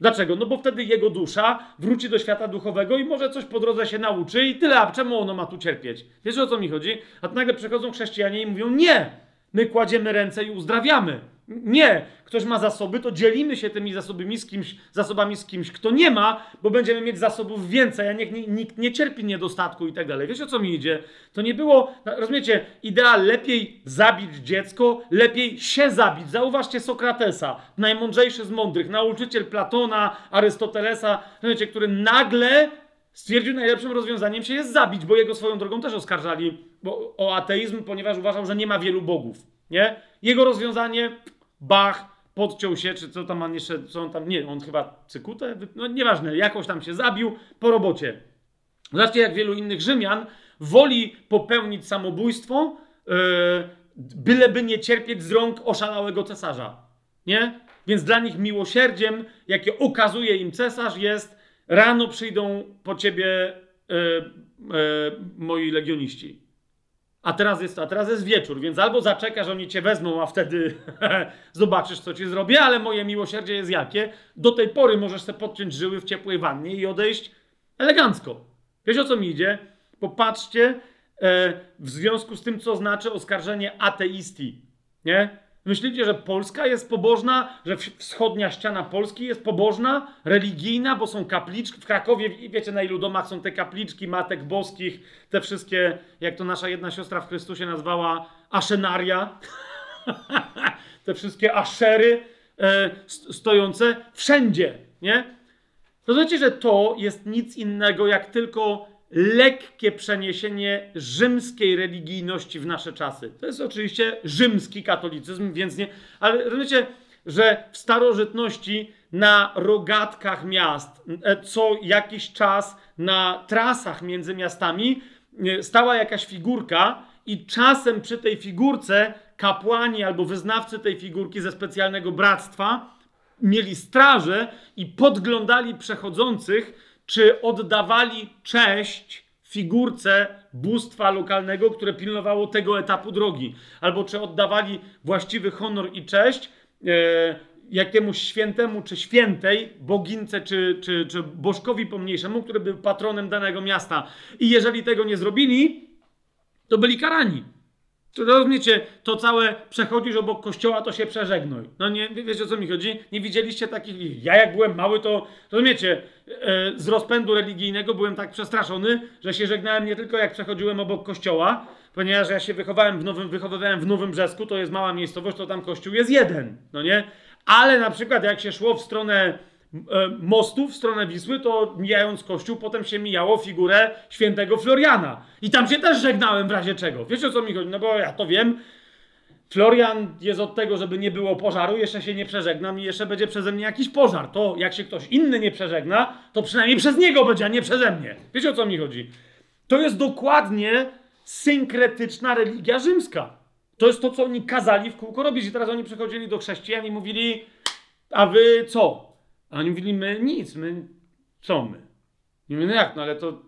Dlaczego? No bo wtedy jego dusza wróci do świata duchowego i może coś po drodze się nauczy i tyle. A czemu ono ma tu cierpieć? Wiesz o co mi chodzi? A nagle przychodzą chrześcijanie i mówią: Nie! My kładziemy ręce i uzdrawiamy. Nie, ktoś ma zasoby, to dzielimy się tymi zasobami z kimś, zasobami z kimś, kto nie ma, bo będziemy mieć zasobów więcej, a niech nikt nie cierpi niedostatku i tak dalej. Wiesz o co mi idzie? To nie było, rozumiecie, idea lepiej zabić dziecko, lepiej się zabić. Zauważcie Sokratesa, najmądrzejszy z mądrych, nauczyciel Platona, Arystotelesa, rozumiecie, który nagle stwierdził, najlepszym rozwiązaniem się jest zabić, bo jego swoją drogą też oskarżali bo, o ateizm, ponieważ uważał, że nie ma wielu bogów. Nie? Jego rozwiązanie Bach podciął się, czy co tam on jeszcze, co on tam, nie, on chyba cykutę, no nieważne, jakoś tam się zabił po robocie. Zobaczcie, jak wielu innych Rzymian woli popełnić samobójstwo, yy, byleby nie cierpieć z rąk oszalałego cesarza. Nie? Więc dla nich miłosierdziem, jakie okazuje im cesarz, jest rano przyjdą po ciebie yy, yy, moi legioniści. A teraz, jest, a teraz jest wieczór, więc albo zaczekasz, oni cię wezmą, a wtedy <laughs> zobaczysz, co ci zrobię, ale moje miłosierdzie jest jakie? Do tej pory możesz sobie podciąć żyły w ciepłej wannie i odejść elegancko. Wiesz o co mi idzie? Popatrzcie e, w związku z tym, co znaczy oskarżenie ateisti. Nie? Myślicie, że Polska jest pobożna, że wschodnia ściana Polski jest pobożna, religijna, bo są kapliczki. W Krakowie, wiecie na ilu domach są te kapliczki matek boskich, te wszystkie, jak to nasza jedna siostra w Chrystusie nazwała, aszenaria. <laughs> te wszystkie aszery e, stojące wszędzie, nie? To znaczy, że to jest nic innego jak tylko lekkie przeniesienie rzymskiej religijności w nasze czasy. To jest oczywiście rzymski katolicyzm, więc nie. Ale rozumiecie, że w starożytności na rogatkach miast e, co jakiś czas na trasach między miastami e, stała jakaś figurka i czasem przy tej figurce kapłani albo wyznawcy tej figurki ze specjalnego bractwa mieli straże i podglądali przechodzących czy oddawali cześć figurce bóstwa lokalnego, które pilnowało tego etapu drogi, albo czy oddawali właściwy honor i cześć e, jakiemuś świętemu czy świętej, bogince czy, czy, czy bożkowi pomniejszemu, który był patronem danego miasta. I jeżeli tego nie zrobili, to byli karani. To rozumiecie, to całe przechodzisz obok kościoła, to się przeżegnuj. No nie, wiecie o co mi chodzi? Nie widzieliście takich. Ja jak byłem mały, to rozumiecie, z rozpędu religijnego byłem tak przestraszony, że się żegnałem nie tylko jak przechodziłem obok kościoła, ponieważ ja się wychowałem w Nowym, wychowywałem w Nowym Brzesku, to jest mała miejscowość, to tam kościół jest jeden, no nie? Ale na przykład jak się szło w stronę E, mostu w stronę Wisły, to mijając kościół, potem się mijało figurę świętego Floriana. I tam się też żegnałem w razie czego. Wiecie o co mi chodzi? No bo ja to wiem. Florian jest od tego, żeby nie było pożaru, jeszcze się nie przeżegnam i jeszcze będzie przeze mnie jakiś pożar. To jak się ktoś inny nie przeżegna, to przynajmniej przez niego będzie, a nie przeze mnie. Wiecie o co mi chodzi? To jest dokładnie synkretyczna religia rzymska. To jest to, co oni kazali w kółko robić. I teraz oni przychodzili do chrześcijan i mówili, a wy co? A oni mówili, my nic, my co my? I mówię, no jak, no ale to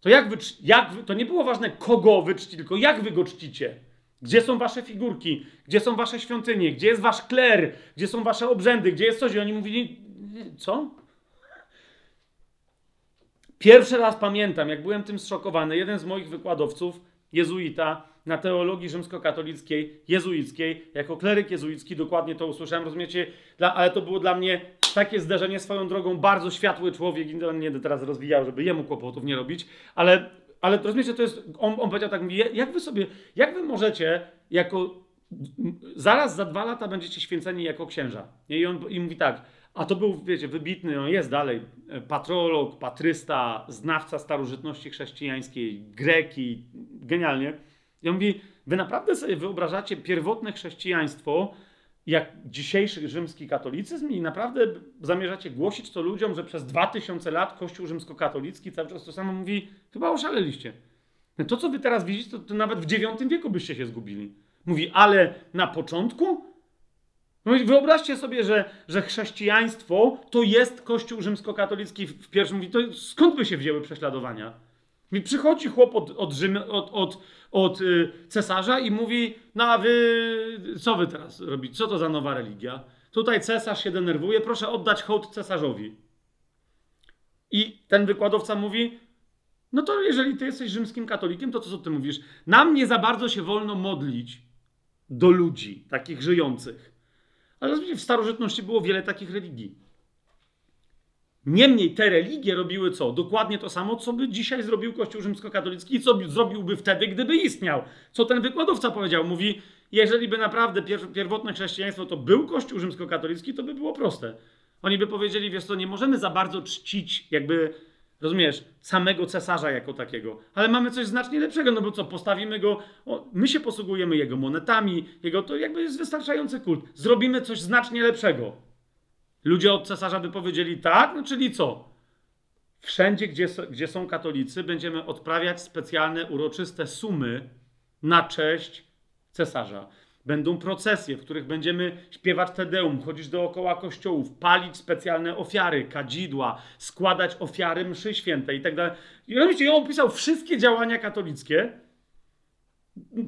To jak wy, jak wy, to nie było ważne, kogo wy czci, tylko jak wy go czcicie. Gdzie są wasze figurki? Gdzie są wasze świątynie? Gdzie jest wasz kler? Gdzie są wasze obrzędy? Gdzie jest coś? I oni mówili, co? Pierwszy raz pamiętam, jak byłem tym zszokowany, jeden z moich wykładowców, jezuita, na teologii rzymskokatolickiej, jezuickiej, jako kleryk jezuicki dokładnie to usłyszałem, rozumiecie? Dla, ale to było dla mnie takie zdarzenie swoją drogą, bardzo światły człowiek, i nie teraz rozwijał, żeby jemu kłopotów nie robić, ale, ale rozumiecie, to jest, on, on powiedział tak, jak wy sobie, jak wy możecie jako, zaraz za dwa lata będziecie święceni jako księża. I on i mówi tak, a to był, wiecie, wybitny, on jest dalej, e, patrolog, patrysta, znawca starożytności chrześcijańskiej, greki, genialnie. I on mówi, wy naprawdę sobie wyobrażacie pierwotne chrześcijaństwo, jak dzisiejszy rzymski katolicyzm i naprawdę zamierzacie głosić to ludziom, że przez dwa tysiące lat Kościół rzymskokatolicki cały czas to samo mówi, chyba oszaleliście. No to, co wy teraz widzicie, to, to nawet w IX wieku byście się zgubili. Mówi, ale na początku? No wyobraźcie sobie, że, że chrześcijaństwo to jest Kościół rzymskokatolicki w pierwszym. Mówi, to skąd by się wzięły prześladowania? Mówi, przychodzi chłop od, od, Rzym, od, od, od y, cesarza i mówi: No a wy co wy teraz robicie? Co to za nowa religia? Tutaj cesarz się denerwuje, proszę oddać hołd cesarzowi. I ten wykładowca mówi: No to jeżeli ty jesteś rzymskim katolikiem, to co ty mówisz? Nam nie za bardzo się wolno modlić do ludzi, takich żyjących. Ale w starożytności było wiele takich religii. Niemniej te religie robiły co? Dokładnie to samo, co by dzisiaj zrobił Kościół rzymskokatolicki i co zrobiłby wtedy, gdyby istniał. Co ten wykładowca powiedział? Mówi, jeżeli by naprawdę pierwotne chrześcijaństwo to był Kościół rzymskokatolicki, to by było proste. Oni by powiedzieli, wiesz co, nie możemy za bardzo czcić jakby, rozumiesz, samego cesarza jako takiego, ale mamy coś znacznie lepszego, no bo co, postawimy go, o, my się posługujemy jego monetami, jego, to jakby jest wystarczający kult. Zrobimy coś znacznie lepszego. Ludzie od cesarza by powiedzieli tak, no czyli co? Wszędzie, gdzie, gdzie są katolicy, będziemy odprawiać specjalne, uroczyste sumy na cześć cesarza. Będą procesje, w których będziemy śpiewać Tedeum, chodzić dookoła kościołów, palić specjalne ofiary, kadzidła, składać ofiary mszy świętej i tak dalej. I oczywiście on opisał wszystkie działania katolickie,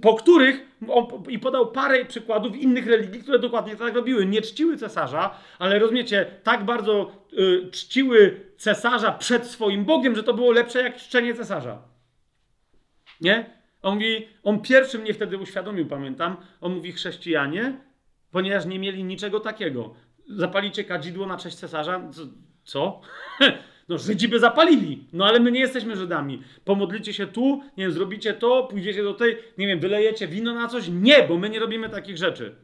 po których on, i podał parę przykładów innych religii, które dokładnie tak robiły. Nie czciły cesarza, ale rozumiecie, tak bardzo y, czciły cesarza przed swoim Bogiem, że to było lepsze jak czczenie cesarza. Nie? On mówi, on pierwszy mnie wtedy uświadomił, pamiętam. On mówi, chrześcijanie, ponieważ nie mieli niczego takiego. Zapalicie kadzidło na cześć cesarza? Co? <laughs> No Żydzi by zapalili, no ale my nie jesteśmy Żydami. Pomodlicie się tu, nie wiem, zrobicie to, pójdziecie do tej, nie wiem, wylejecie wino na coś? Nie, bo my nie robimy takich rzeczy.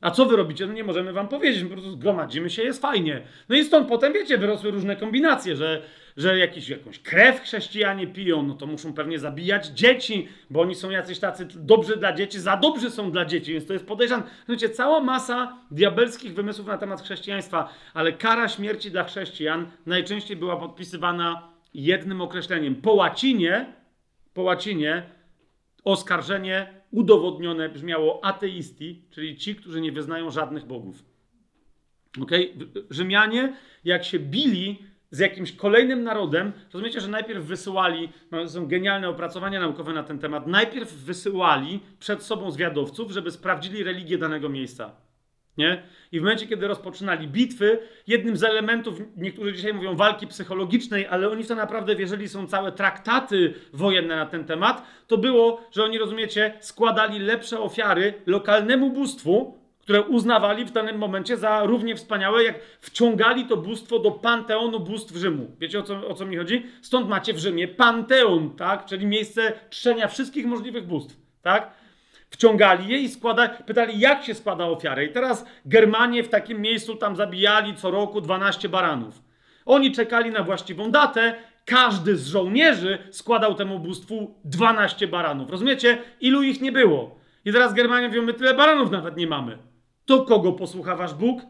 A co wy robicie? No nie możemy wam powiedzieć, po prostu zgromadzimy się, jest fajnie. No i stąd potem, wiecie, wyrosły różne kombinacje, że że jakiś, jakąś krew chrześcijanie piją, no to muszą pewnie zabijać dzieci, bo oni są jacyś tacy dobrzy dla dzieci, za dobrzy są dla dzieci, więc to jest podejrzane. Wiecie, cała masa diabelskich wymysłów na temat chrześcijaństwa, ale kara śmierci dla chrześcijan najczęściej była podpisywana jednym określeniem. Po łacinie, po łacinie oskarżenie udowodnione brzmiało ateisti, czyli ci, którzy nie wyznają żadnych bogów. Okay? Rzymianie, jak się bili z jakimś kolejnym narodem, rozumiecie, że najpierw wysyłali, no, są genialne opracowania naukowe na ten temat, najpierw wysyłali przed sobą zwiadowców, żeby sprawdzili religię danego miejsca. Nie? I w momencie, kiedy rozpoczynali bitwy, jednym z elementów, niektórzy dzisiaj mówią walki psychologicznej, ale oni w to naprawdę wierzyli, są całe traktaty wojenne na ten temat, to było, że oni, rozumiecie, składali lepsze ofiary lokalnemu bóstwu, które uznawali w danym momencie za równie wspaniałe, jak wciągali to bóstwo do panteonu bóstw Rzymu. Wiecie o co, o co mi chodzi? Stąd macie w Rzymie panteon, tak? Czyli miejsce czczenia wszystkich możliwych bóstw, tak? Wciągali je i składa, pytali, jak się składa ofiarę. I teraz Germanie w takim miejscu tam zabijali co roku 12 baranów. Oni czekali na właściwą datę, każdy z żołnierzy składał temu bóstwu 12 baranów. Rozumiecie? Ilu ich nie było? I teraz Germanie mówią, my tyle baranów nawet nie mamy. To kogo posłucha wasz Bóg?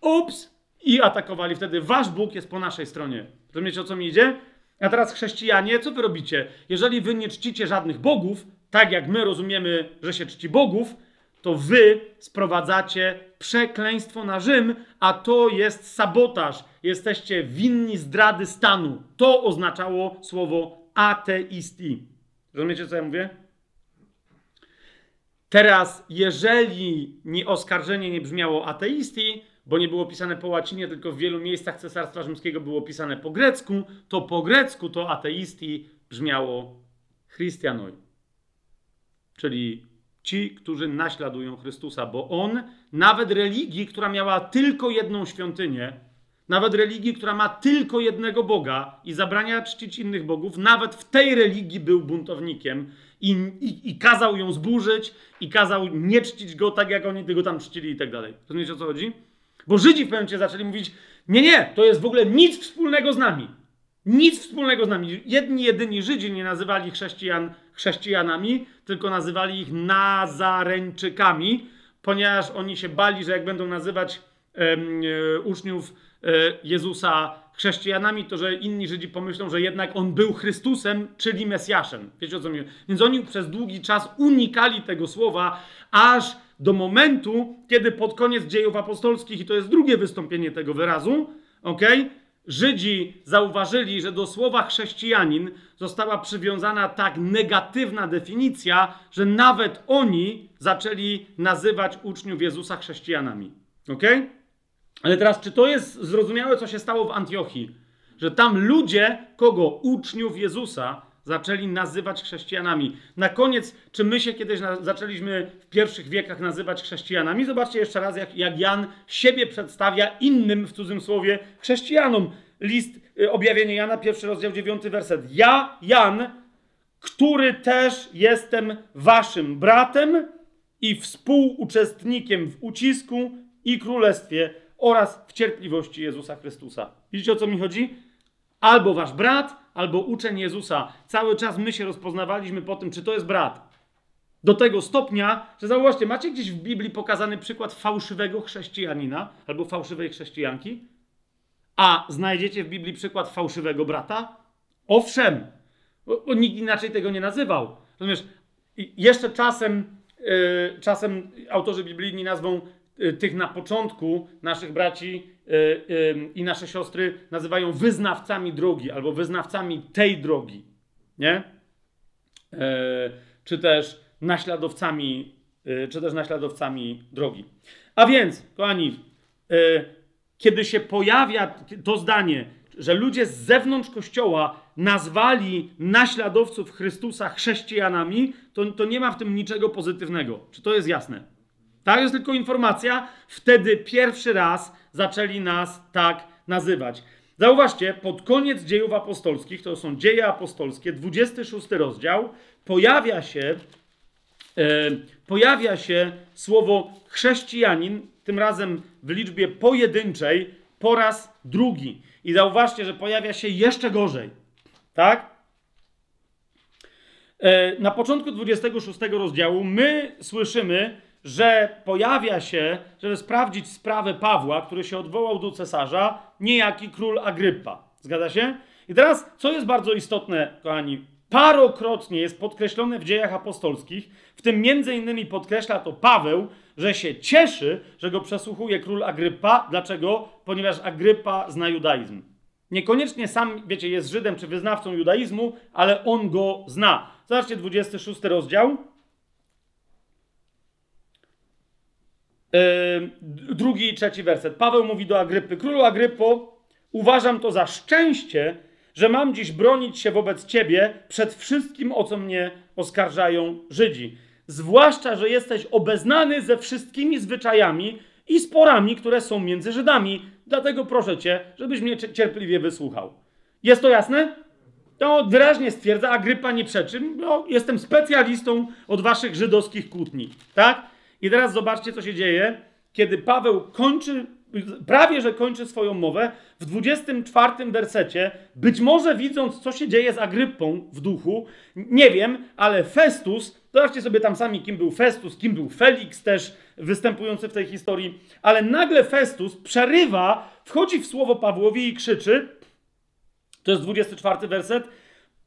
Ups! I atakowali wtedy. Wasz Bóg jest po naszej stronie. Rozumiecie o co mi idzie? A teraz chrześcijanie, co wy robicie? Jeżeli wy nie czcicie żadnych bogów, tak jak my rozumiemy, że się czci bogów, to wy sprowadzacie przekleństwo na Rzym, a to jest sabotaż. Jesteście winni zdrady stanu. To oznaczało słowo ateisti. Rozumiecie, co ja mówię? Teraz, jeżeli nie oskarżenie nie brzmiało ateisti, bo nie było pisane po łacinie, tylko w wielu miejscach Cesarstwa Rzymskiego było pisane po grecku, to po grecku to ateisti brzmiało Christianoi. Czyli ci, którzy naśladują Chrystusa, bo on nawet religii, która miała tylko jedną świątynię, nawet religii, która ma tylko jednego Boga i zabrania czcić innych bogów, nawet w tej religii był buntownikiem i, i, i kazał ją zburzyć i kazał nie czcić go tak, jak oni tego tam czcili i tak dalej. Rozumiecie o co chodzi? Bo Żydzi w pewnym momencie zaczęli mówić, nie, nie, to jest w ogóle nic wspólnego z nami. Nic wspólnego z nami. Jedni, jedyni Żydzi nie nazywali chrześcijan chrześcijanami, tylko nazywali ich nazareńczykami, ponieważ oni się bali, że jak będą nazywać e, uczniów e, Jezusa chrześcijanami, to że inni Żydzi pomyślą, że jednak on był Chrystusem, czyli Mesjaszem. Wiecie o co mi Więc oni przez długi czas unikali tego słowa, aż do momentu, kiedy pod koniec dziejów apostolskich, i to jest drugie wystąpienie tego wyrazu, ok? Żydzi zauważyli, że do słowa chrześcijanin została przywiązana tak negatywna definicja, że nawet oni zaczęli nazywać uczniów Jezusa chrześcijanami. Ok? Ale teraz, czy to jest zrozumiałe, co się stało w Antiochii? Że tam ludzie, kogo? Uczniów Jezusa, zaczęli nazywać chrześcijanami. Na koniec, czy my się kiedyś na, zaczęliśmy w pierwszych wiekach nazywać chrześcijanami? Zobaczcie jeszcze raz, jak, jak Jan siebie przedstawia innym, w cudzym słowie, chrześcijanom. List y, objawienie Jana, pierwszy rozdział, dziewiąty werset. Ja, Jan, który też jestem waszym bratem i współuczestnikiem w ucisku i królestwie oraz w cierpliwości Jezusa Chrystusa. Widzicie o co mi chodzi? Albo wasz brat, albo uczeń Jezusa. Cały czas my się rozpoznawaliśmy po tym, czy to jest brat. Do tego stopnia, że zauważcie, macie gdzieś w Biblii pokazany przykład fałszywego chrześcijanina albo fałszywej chrześcijanki? A znajdziecie w Biblii przykład fałszywego brata? Owszem, bo nikt inaczej tego nie nazywał. Rozumiesz, jeszcze czasem, yy, czasem autorzy biblijni nazwą yy, tych na początku naszych braci i nasze siostry nazywają wyznawcami drogi albo wyznawcami tej drogi. Nie? E, czy też naśladowcami, e, czy też naśladowcami drogi. A więc, kochani, kiedy się pojawia to zdanie, że ludzie z zewnątrz kościoła nazwali naśladowców Chrystusa chrześcijanami, to, to nie ma w tym niczego pozytywnego. Czy to jest jasne? Tak, jest tylko informacja. Wtedy pierwszy raz zaczęli nas tak nazywać. Zauważcie, pod koniec dziejów apostolskich, to są dzieje apostolskie, 26 rozdział, pojawia się, e, pojawia się słowo chrześcijanin, tym razem w liczbie pojedynczej, po raz drugi. I zauważcie, że pojawia się jeszcze gorzej. Tak? E, na początku 26 rozdziału my słyszymy, że pojawia się, żeby sprawdzić sprawę Pawła, który się odwołał do cesarza, niejaki król Agrypa. Zgadza się? I teraz, co jest bardzo istotne, kochani, parokrotnie jest podkreślone w dziejach apostolskich, w tym między innymi podkreśla to Paweł, że się cieszy, że go przesłuchuje król Agrypa. Dlaczego? Ponieważ Agrypa zna judaizm. Niekoniecznie sam, wiecie, jest Żydem czy wyznawcą judaizmu, ale on go zna. Zobaczcie 26 rozdział. Yy, drugi i trzeci werset. Paweł mówi do Agrypy: Królu Agrypo, uważam to za szczęście, że mam dziś bronić się wobec ciebie przed wszystkim, o co mnie oskarżają Żydzi. Zwłaszcza, że jesteś obeznany ze wszystkimi zwyczajami i sporami, które są między Żydami. Dlatego proszę cię, żebyś mnie cierpliwie wysłuchał. Jest to jasne? To wyraźnie stwierdza, Agrypa nie przeczy. No, jestem specjalistą od waszych żydowskich kłótni. Tak? I teraz zobaczcie, co się dzieje, kiedy Paweł kończy, prawie że kończy swoją mowę, w 24 wersecie, być może widząc, co się dzieje z Agrypą w duchu, nie wiem, ale Festus, zobaczcie sobie tam sami, kim był Festus, kim był Felix też występujący w tej historii, ale nagle Festus przerywa, wchodzi w słowo Pawłowi i krzyczy, to jest 24 werset,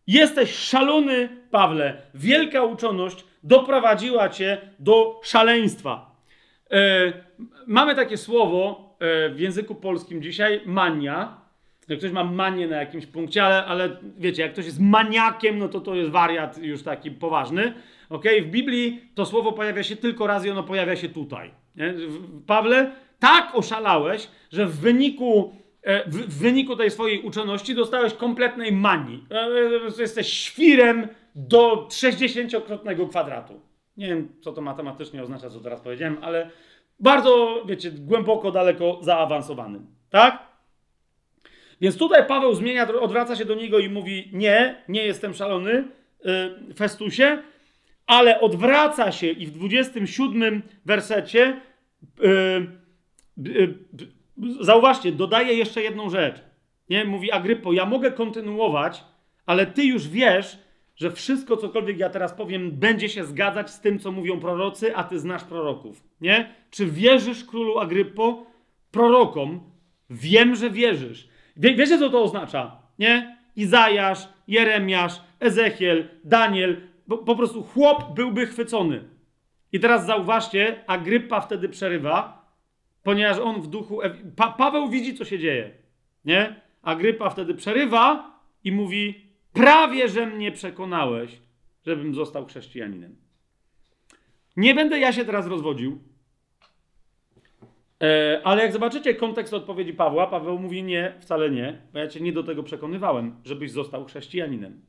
jesteś szalony, Pawle, wielka uczoność doprowadziła cię do szaleństwa. E, mamy takie słowo e, w języku polskim dzisiaj, mania. Jak ktoś ma manię na jakimś punkcie, ale, ale wiecie, jak ktoś jest maniakiem, no to to jest wariat już taki poważny. ok? W Biblii to słowo pojawia się tylko raz i ono pojawia się tutaj. Nie? Pawle, tak oszalałeś, że w wyniku, e, w, wyniku tej swojej uczoności dostałeś kompletnej manii. E, e, jesteś świrem do 60-krotnego kwadratu. Nie wiem, co to matematycznie oznacza, co teraz powiedziałem, ale bardzo, wiecie, głęboko, daleko zaawansowany. Tak? Więc tutaj Paweł zmienia, odwraca się do niego i mówi: Nie, nie jestem szalony, yy, Festusie, ale odwraca się i w 27 wersecie, yy, yy, zauważcie, dodaje jeszcze jedną rzecz. Nie? Mówi Agrypo, ja mogę kontynuować, ale ty już wiesz, że wszystko, cokolwiek ja teraz powiem, będzie się zgadzać z tym, co mówią prorocy, a ty znasz proroków. Nie? Czy wierzysz królu Agrypo prorokom? Wiem, że wierzysz. Wie, wiecie, co to oznacza? Nie? Izajasz, Jeremiasz, Ezechiel, Daniel. Po, po prostu chłop byłby chwycony. I teraz zauważcie, Agrypa wtedy przerywa, ponieważ on w duchu. Pa, Paweł widzi, co się dzieje. Nie? Agrypa wtedy przerywa i mówi: Prawie, że mnie przekonałeś, żebym został chrześcijaninem. Nie będę ja się teraz rozwodził, e, ale jak zobaczycie kontekst odpowiedzi Pawła, Paweł mówi nie, wcale nie, bo ja cię nie do tego przekonywałem, żebyś został chrześcijaninem.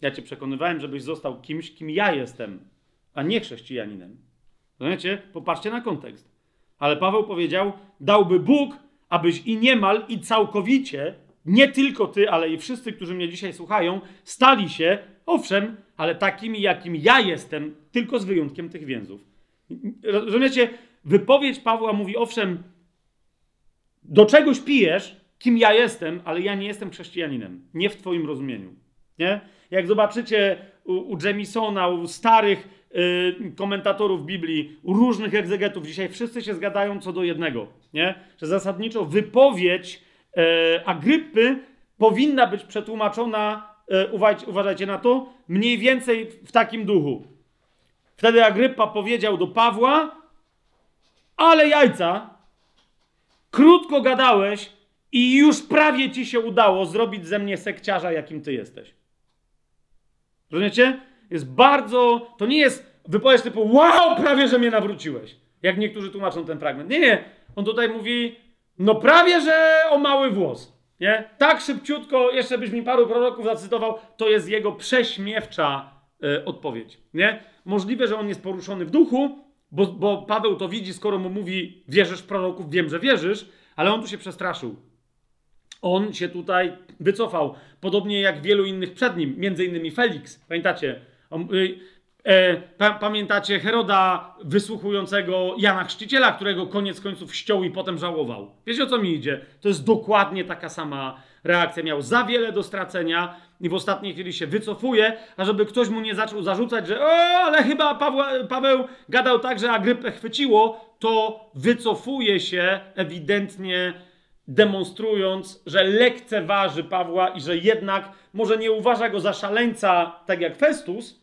Ja cię przekonywałem, żebyś został kimś, kim ja jestem, a nie chrześcijaninem. Rozumiecie? Popatrzcie na kontekst. Ale Paweł powiedział, dałby Bóg, abyś i niemal, i całkowicie nie tylko ty, ale i wszyscy, którzy mnie dzisiaj słuchają, stali się, owszem, ale takimi, jakim ja jestem, tylko z wyjątkiem tych więzów. Rozumiecie? Wypowiedź Pawła mówi, owszem, do czegoś pijesz, kim ja jestem, ale ja nie jestem chrześcijaninem. Nie w twoim rozumieniu. Nie? Jak zobaczycie u, u Jemisona, u starych y, komentatorów Biblii, u różnych egzegetów, dzisiaj wszyscy się zgadają co do jednego. Nie? Że zasadniczo wypowiedź Agrypy powinna być przetłumaczona, e, uważajcie, uważajcie na to, mniej więcej w takim duchu. Wtedy Agrypa powiedział do Pawła, ale jajca, krótko gadałeś i już prawie ci się udało zrobić ze mnie sekciarza, jakim ty jesteś. Rozumiecie? Jest bardzo, to nie jest wypowiedź typu wow, prawie, że mnie nawróciłeś. Jak niektórzy tłumaczą ten fragment. Nie, nie. On tutaj mówi, no prawie, że o mały włos. Nie? Tak szybciutko, jeszcze byś mi paru proroków zacytował, to jest jego prześmiewcza y, odpowiedź. Nie? Możliwe, że on jest poruszony w duchu, bo, bo Paweł to widzi, skoro mu mówi, wierzysz w proroków, wiem, że wierzysz, ale on tu się przestraszył. On się tutaj wycofał, podobnie jak wielu innych przed nim, między innymi Felix. Pamiętacie? On, y, pamiętacie Heroda wysłuchującego Jana Chrzciciela, którego koniec końców ściął i potem żałował. Wiecie o co mi idzie? To jest dokładnie taka sama reakcja. Miał za wiele do stracenia i w ostatniej chwili się wycofuje, a żeby ktoś mu nie zaczął zarzucać, że o, ale chyba Pawła, Paweł gadał tak, że Agrypę chwyciło, to wycofuje się ewidentnie demonstrując, że lekceważy Pawła i że jednak może nie uważa go za szaleńca, tak jak Festus,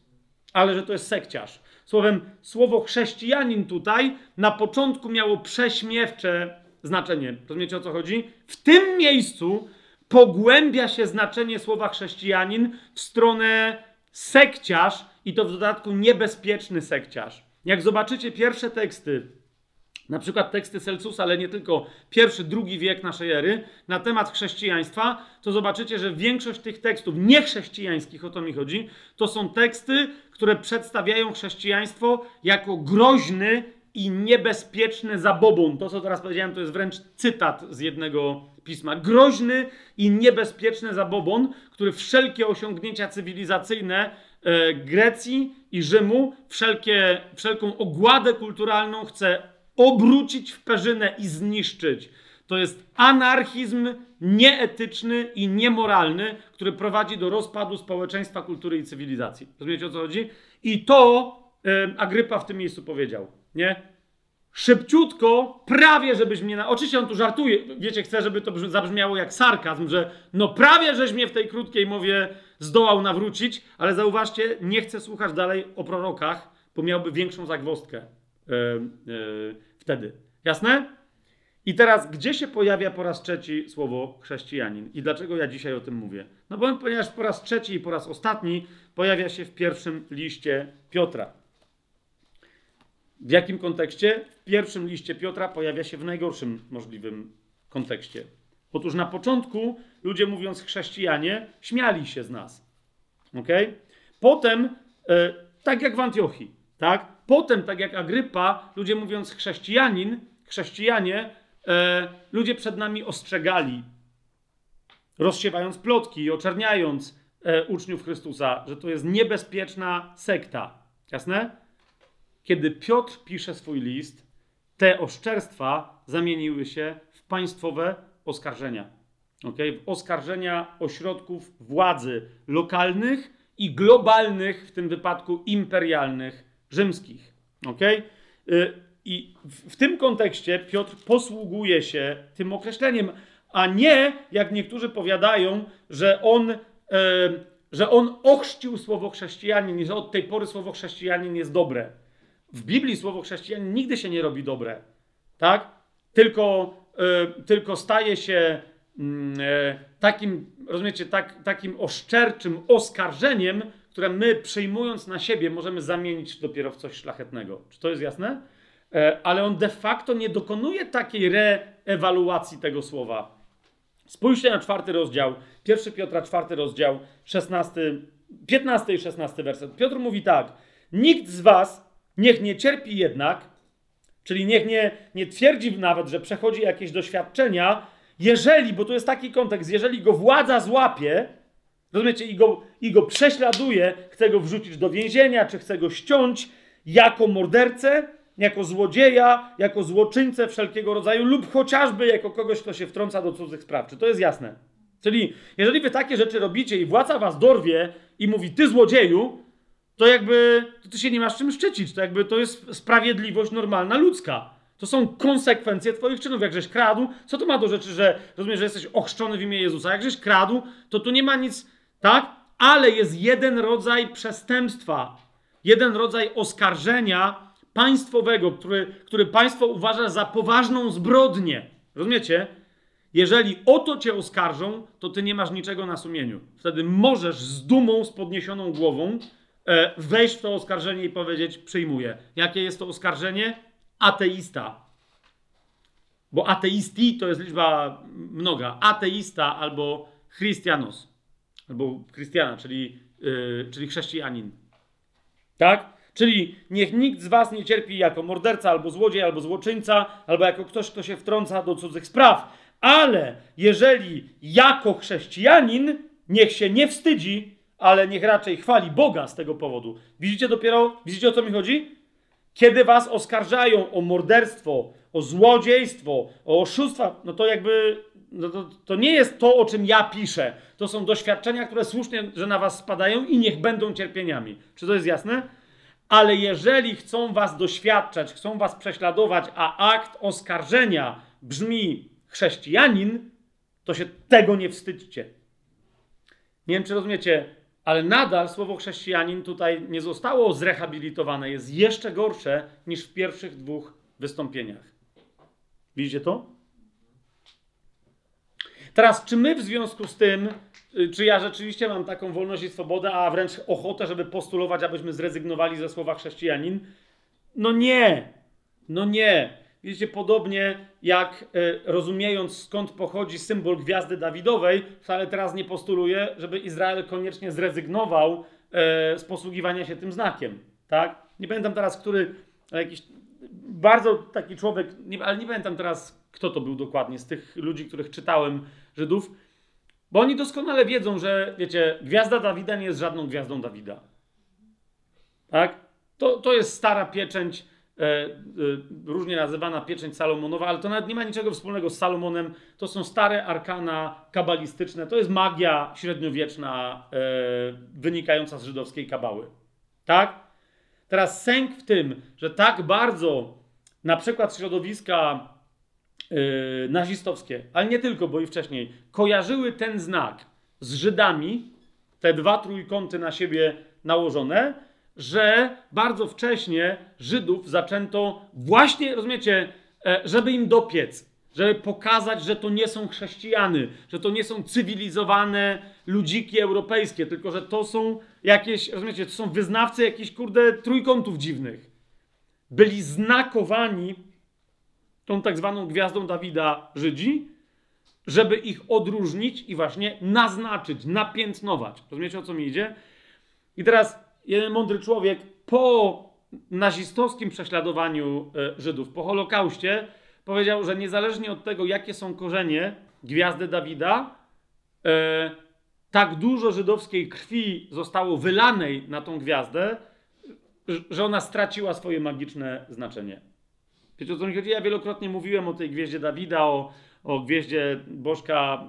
ale że to jest sekciarz. Słowem, słowo chrześcijanin tutaj na początku miało prześmiewcze znaczenie. Rozumiecie o co chodzi? W tym miejscu pogłębia się znaczenie słowa chrześcijanin w stronę sekciarz i to w dodatku niebezpieczny sekciarz. Jak zobaczycie pierwsze teksty na przykład teksty Celsusa, ale nie tylko pierwszy, drugi wiek naszej ery, na temat chrześcijaństwa, to zobaczycie, że większość tych tekstów niechrześcijańskich, o to mi chodzi, to są teksty, które przedstawiają chrześcijaństwo jako groźny i niebezpieczny zabobon. To, co teraz powiedziałem, to jest wręcz cytat z jednego pisma. Groźny i niebezpieczny zabobon, który wszelkie osiągnięcia cywilizacyjne e, Grecji i Rzymu, wszelkie, wszelką ogładę kulturalną chce obrócić w perzynę i zniszczyć. To jest anarchizm nieetyczny i niemoralny, który prowadzi do rozpadu społeczeństwa, kultury i cywilizacji. Rozumiecie o co chodzi? I to y, Agrypa w tym miejscu powiedział, nie? Szybciutko, prawie żebyś mnie. Na... Oczywiście on tu żartuje, wiecie, chce, żeby to zabrzmiało jak sarkazm, że no prawie żeś mnie w tej krótkiej mowie zdołał nawrócić, ale zauważcie, nie chcę słuchać dalej o prorokach, bo miałby większą zagwostkę. Yy, yy, wtedy. Jasne? I teraz, gdzie się pojawia po raz trzeci słowo chrześcijanin? I dlaczego ja dzisiaj o tym mówię? No bo ponieważ po raz trzeci i po raz ostatni pojawia się w pierwszym liście Piotra. W jakim kontekście? W pierwszym liście Piotra pojawia się w najgorszym możliwym kontekście. Otóż na początku ludzie mówiąc chrześcijanie śmiali się z nas. ok? Potem, e, tak jak w Antiochii, tak? Potem, tak jak Agrypa, ludzie mówiąc chrześcijanin, chrześcijanie, e, ludzie przed nami ostrzegali, rozsiewając plotki i oczerniając e, uczniów Chrystusa, że to jest niebezpieczna sekta. Jasne? Kiedy Piotr pisze swój list, te oszczerstwa zamieniły się w państwowe oskarżenia. Okay? W oskarżenia ośrodków władzy lokalnych i globalnych, w tym wypadku imperialnych, rzymskich. Okay? I w tym kontekście Piotr posługuje się tym określeniem, a nie jak niektórzy powiadają, że on, e, że on ochrzcił słowo chrześcijanin i że od tej pory słowo chrześcijanin jest dobre. W Biblii słowo chrześcijanin nigdy się nie robi dobre, tak? Tylko, e, tylko staje się mm, e, takim, rozumiecie, tak, takim oszczerczym oskarżeniem, które my przyjmując na siebie możemy zamienić dopiero w coś szlachetnego. Czy to jest jasne? E, ale on de facto nie dokonuje takiej reewaluacji tego słowa. Spójrzcie na czwarty rozdział, pierwszy Piotra, czwarty rozdział, 16, 15 i 16 werset. Piotr mówi tak: Nikt z was niech nie cierpi jednak, czyli niech nie, nie twierdzi nawet, że przechodzi jakieś doświadczenia, jeżeli, bo tu jest taki kontekst, jeżeli go władza złapie, rozumiecie, i go, i go prześladuje, chce go wrzucić do więzienia, czy chce go ściąć jako mordercę, jako złodzieja, jako złoczyńcę wszelkiego rodzaju, lub chociażby jako kogoś, kto się wtrąca do cudzych spraw. Czy to jest jasne? Czyli jeżeli wy takie rzeczy robicie i władca was dorwie i mówi, ty złodzieju, to jakby to ty się nie masz czym szczycić. To jakby to jest sprawiedliwość normalna, ludzka. To są konsekwencje twoich czynów. Jak żeś kradł, co to ma do rzeczy, że rozumiesz, że jesteś ochrzczony w imię Jezusa? Jak żeś kradł, to tu nie ma nic, tak? Ale jest jeden rodzaj przestępstwa, jeden rodzaj oskarżenia, państwowego, który, który państwo uważa za poważną zbrodnię. Rozumiecie? Jeżeli o to cię oskarżą, to ty nie masz niczego na sumieniu. Wtedy możesz z dumą, z podniesioną głową e, wejść w to oskarżenie i powiedzieć: Przyjmuję. Jakie jest to oskarżenie? Ateista. Bo ateisti to jest liczba mnoga. Ateista albo Christianos. Albo Chrystiana, czyli, yy, czyli chrześcijanin. Tak? Czyli niech nikt z was nie cierpi jako morderca, albo złodziej, albo złoczyńca, albo jako ktoś, kto się wtrąca do cudzych spraw. Ale jeżeli jako chrześcijanin, niech się nie wstydzi, ale niech raczej chwali Boga z tego powodu. Widzicie dopiero, widzicie o co mi chodzi? Kiedy was oskarżają o morderstwo, o złodziejstwo, o oszustwa, no to jakby no to, to nie jest to, o czym ja piszę. To są doświadczenia, które słusznie, że na was spadają i niech będą cierpieniami. Czy to jest jasne? Ale jeżeli chcą was doświadczać, chcą was prześladować, a akt oskarżenia brzmi chrześcijanin, to się tego nie wstydźcie. Nie wiem, czy rozumiecie, ale nadal słowo chrześcijanin tutaj nie zostało zrehabilitowane. Jest jeszcze gorsze niż w pierwszych dwóch wystąpieniach. Widzicie to? Teraz, czy my w związku z tym Y, czy ja rzeczywiście mam taką wolność i swobodę, a wręcz ochotę, żeby postulować, abyśmy zrezygnowali ze słowa chrześcijanin? No nie, no nie. Widzicie, podobnie jak y, rozumiejąc skąd pochodzi symbol gwiazdy Dawidowej, wcale teraz nie postuluję, żeby Izrael koniecznie zrezygnował y, z posługiwania się tym znakiem. Tak? Nie pamiętam teraz, który jakiś bardzo taki człowiek, ale nie pamiętam teraz, kto to był dokładnie z tych ludzi, których czytałem, Żydów, bo oni doskonale wiedzą, że, wiecie, gwiazda Dawida nie jest żadną gwiazdą Dawida. Tak? To, to jest stara pieczęć, e, e, różnie nazywana pieczęć Salomonowa, ale to nawet nie ma niczego wspólnego z Salomonem. To są stare arkana kabalistyczne. To jest magia średniowieczna e, wynikająca z żydowskiej kabały. Tak? Teraz sęk w tym, że tak bardzo na przykład środowiska yy, nazistowskie, ale nie tylko, bo i wcześniej, kojarzyły ten znak z Żydami, te dwa trójkąty na siebie nałożone, że bardzo wcześnie Żydów zaczęto właśnie, rozumiecie, e, żeby im dopiec, żeby pokazać, że to nie są chrześcijany, że to nie są cywilizowane ludziki europejskie, tylko że to są jakieś, rozumiecie, to są wyznawcy jakichś, kurde, trójkątów dziwnych. Byli znakowani tą tak zwaną gwiazdą Dawida Żydzi, żeby ich odróżnić i właśnie naznaczyć, napiętnować. Rozumiecie, o co mi idzie? I teraz jeden mądry człowiek po nazistowskim prześladowaniu e, Żydów, po Holokauście, powiedział, że niezależnie od tego, jakie są korzenie gwiazdy Dawida, e, tak dużo żydowskiej krwi zostało wylanej na tą gwiazdę, że ona straciła swoje magiczne znaczenie. Wiecie o co mi chodzi? Ja wielokrotnie mówiłem o tej gwieździe Dawida, o, o gwieździe Bożka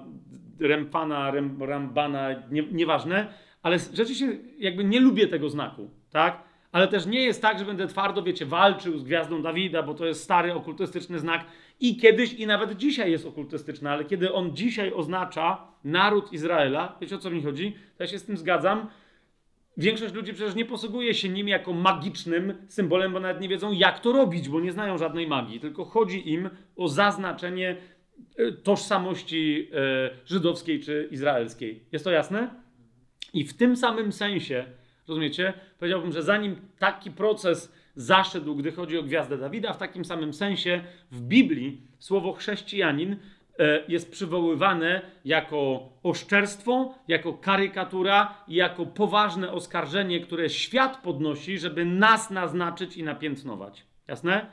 Rempana, Rem, Rambana, nie, nieważne, ale rzeczywiście jakby nie lubię tego znaku, tak? Ale też nie jest tak, że będę twardo, wiecie, walczył z gwiazdą Dawida, bo to jest stary okultystyczny znak i kiedyś i nawet dzisiaj jest okultystyczny, ale kiedy on dzisiaj oznacza naród Izraela, wiecie o co mi chodzi? Ja się z tym zgadzam. Większość ludzi przecież nie posługuje się nim jako magicznym symbolem, bo nawet nie wiedzą, jak to robić, bo nie znają żadnej magii, tylko chodzi im o zaznaczenie e, tożsamości e, żydowskiej czy izraelskiej. Jest to jasne? I w tym samym sensie, rozumiecie, powiedziałbym, że zanim taki proces zaszedł, gdy chodzi o gwiazdę Dawida, w takim samym sensie w Biblii słowo chrześcijanin jest przywoływane jako oszczerstwo, jako karykatura i jako poważne oskarżenie, które świat podnosi, żeby nas naznaczyć i napiętnować. Jasne?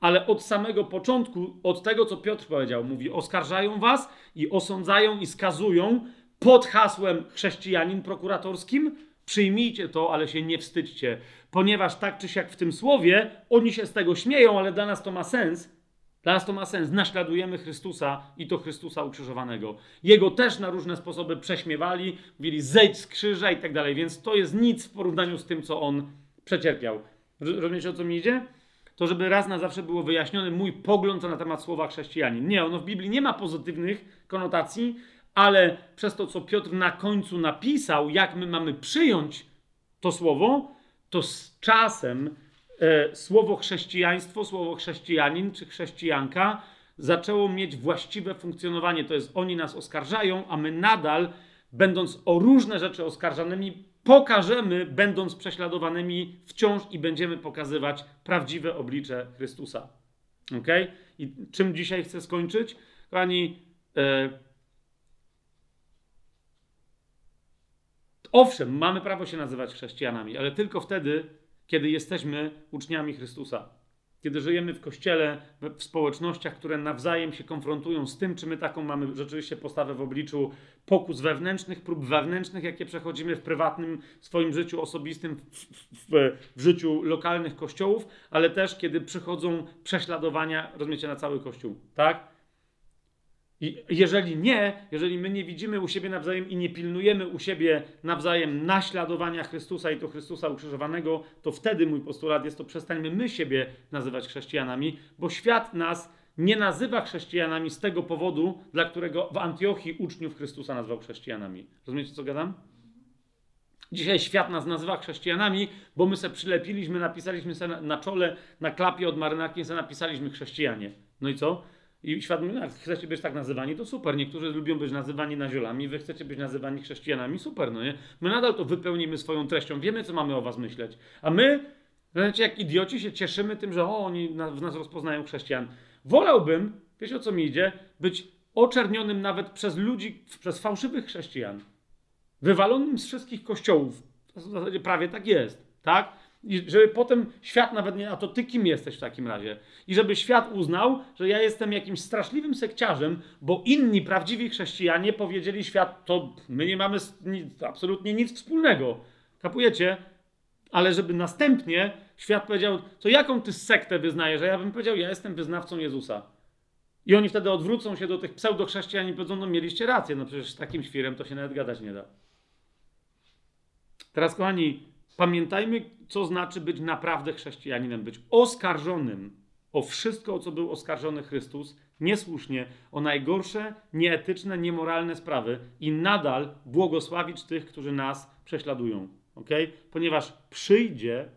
Ale od samego początku, od tego, co Piotr powiedział, mówi: oskarżają was i osądzają i skazują pod hasłem chrześcijanin prokuratorskim. Przyjmijcie to, ale się nie wstydźcie, ponieważ tak czy siak w tym słowie oni się z tego śmieją, ale dla nas to ma sens. Nas to ma sens. Naśladujemy Chrystusa i to Chrystusa ukrzyżowanego. Jego też na różne sposoby prześmiewali, mówili zejdź z krzyża i tak dalej, więc to jest nic w porównaniu z tym, co on przecierpiał. Rozumiecie, o co mi idzie? To, żeby raz na zawsze było wyjaśniony mój pogląd na temat słowa chrześcijanin. Nie, ono w Biblii nie ma pozytywnych konotacji, ale przez to, co Piotr na końcu napisał, jak my mamy przyjąć to słowo, to z czasem słowo chrześcijaństwo, słowo chrześcijanin czy chrześcijanka zaczęło mieć właściwe funkcjonowanie. To jest oni nas oskarżają, a my nadal, będąc o różne rzeczy oskarżanymi, pokażemy, będąc prześladowanymi wciąż i będziemy pokazywać prawdziwe oblicze Chrystusa. Ok? I czym dzisiaj chcę skończyć? Kochani, e, Owszem, mamy prawo się nazywać chrześcijanami, ale tylko wtedy, kiedy jesteśmy uczniami Chrystusa. Kiedy żyjemy w kościele, w społecznościach, które nawzajem się konfrontują z tym, czy my taką mamy rzeczywiście postawę w obliczu pokus wewnętrznych, prób wewnętrznych, jakie przechodzimy w prywatnym swoim życiu osobistym, w, w, w życiu lokalnych kościołów, ale też kiedy przychodzą prześladowania, rozumiecie, na cały kościół. Tak? I jeżeli nie, jeżeli my nie widzimy u siebie nawzajem i nie pilnujemy u siebie nawzajem naśladowania Chrystusa i to Chrystusa ukrzyżowanego, to wtedy mój postulat jest to przestańmy my siebie nazywać chrześcijanami, bo świat nas nie nazywa chrześcijanami z tego powodu, dla którego w Antiochii uczniów Chrystusa nazwał chrześcijanami. Rozumiecie, co gadam? Dzisiaj świat nas nazywa chrześcijanami, bo my se przylepiliśmy, napisaliśmy se na, na czole, na klapie od marynarki, se napisaliśmy chrześcijanie. No i co? I świat no, chcecie być tak nazywani, to super. Niektórzy lubią być nazywani naziolami, wy chcecie być nazywani chrześcijanami, super, no nie? My nadal to wypełnimy swoją treścią, wiemy, co mamy o was myśleć. A my, znaczy jak idioci, się cieszymy tym, że o, oni w nas rozpoznają chrześcijan. Wolałbym, wiecie o co mi idzie, być oczernionym nawet przez ludzi, przez fałszywych chrześcijan. Wywalonym z wszystkich kościołów. W zasadzie prawie tak jest, tak? I żeby potem świat nawet nie, a to ty kim jesteś w takim razie? I żeby świat uznał, że ja jestem jakimś straszliwym sekciarzem, bo inni prawdziwi chrześcijanie powiedzieli świat, to my nie mamy nic, absolutnie nic wspólnego. Kapujecie? Ale żeby następnie świat powiedział, to jaką ty sektę wyznajesz? A ja bym powiedział, ja jestem wyznawcą Jezusa. I oni wtedy odwrócą się do tych pseudochrześcijan i powiedzą, no mieliście rację, no przecież z takim świrem to się nawet gadać nie da. Teraz, kochani, Pamiętajmy, co znaczy być naprawdę chrześcijaninem, być oskarżonym o wszystko, o co był oskarżony Chrystus, niesłusznie, o najgorsze, nieetyczne, niemoralne sprawy i nadal błogosławić tych, którzy nas prześladują. Okay? Ponieważ przyjdzie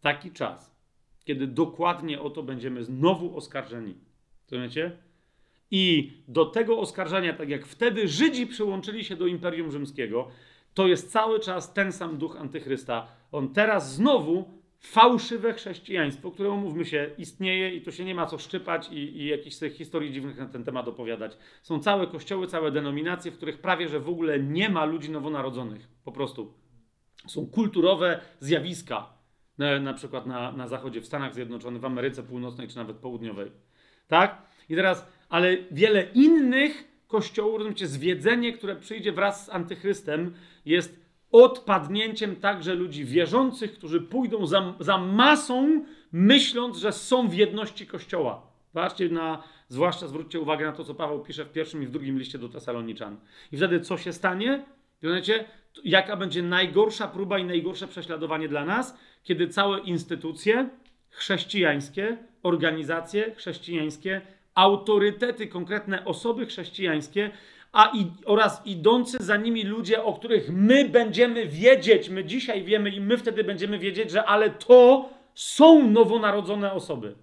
taki czas, kiedy dokładnie o to będziemy znowu oskarżeni. Rozumiecie? I do tego oskarżania, tak jak wtedy Żydzi przyłączyli się do Imperium Rzymskiego, to jest cały czas ten sam duch antychrysta. On teraz znowu fałszywe chrześcijaństwo, które umówmy się, istnieje i tu się nie ma co szczypać i, i jakichś tych historii dziwnych na ten temat opowiadać. Są całe kościoły, całe denominacje, w których prawie że w ogóle nie ma ludzi nowonarodzonych. Po prostu. Są kulturowe zjawiska, na, na przykład na, na zachodzie, w Stanach Zjednoczonych, w Ameryce Północnej czy nawet Południowej. Tak? I teraz, ale wiele innych kościołów, rozumiecie, zwiedzenie, które przyjdzie wraz z antychrystem, jest odpadnięciem także ludzi wierzących, którzy pójdą za, za masą, myśląc, że są w jedności Kościoła. Zobaczcie na, zwłaszcza zwróćcie uwagę na to, co Paweł pisze w pierwszym i w drugim liście do Tesaloniczan. I wtedy co się stanie? Wiecie, jaka będzie najgorsza próba i najgorsze prześladowanie dla nas, kiedy całe instytucje chrześcijańskie, organizacje chrześcijańskie, autorytety, konkretne osoby chrześcijańskie a i, oraz idący za nimi ludzie, o których my będziemy wiedzieć, my dzisiaj wiemy i my wtedy będziemy wiedzieć, że ale to są nowonarodzone osoby.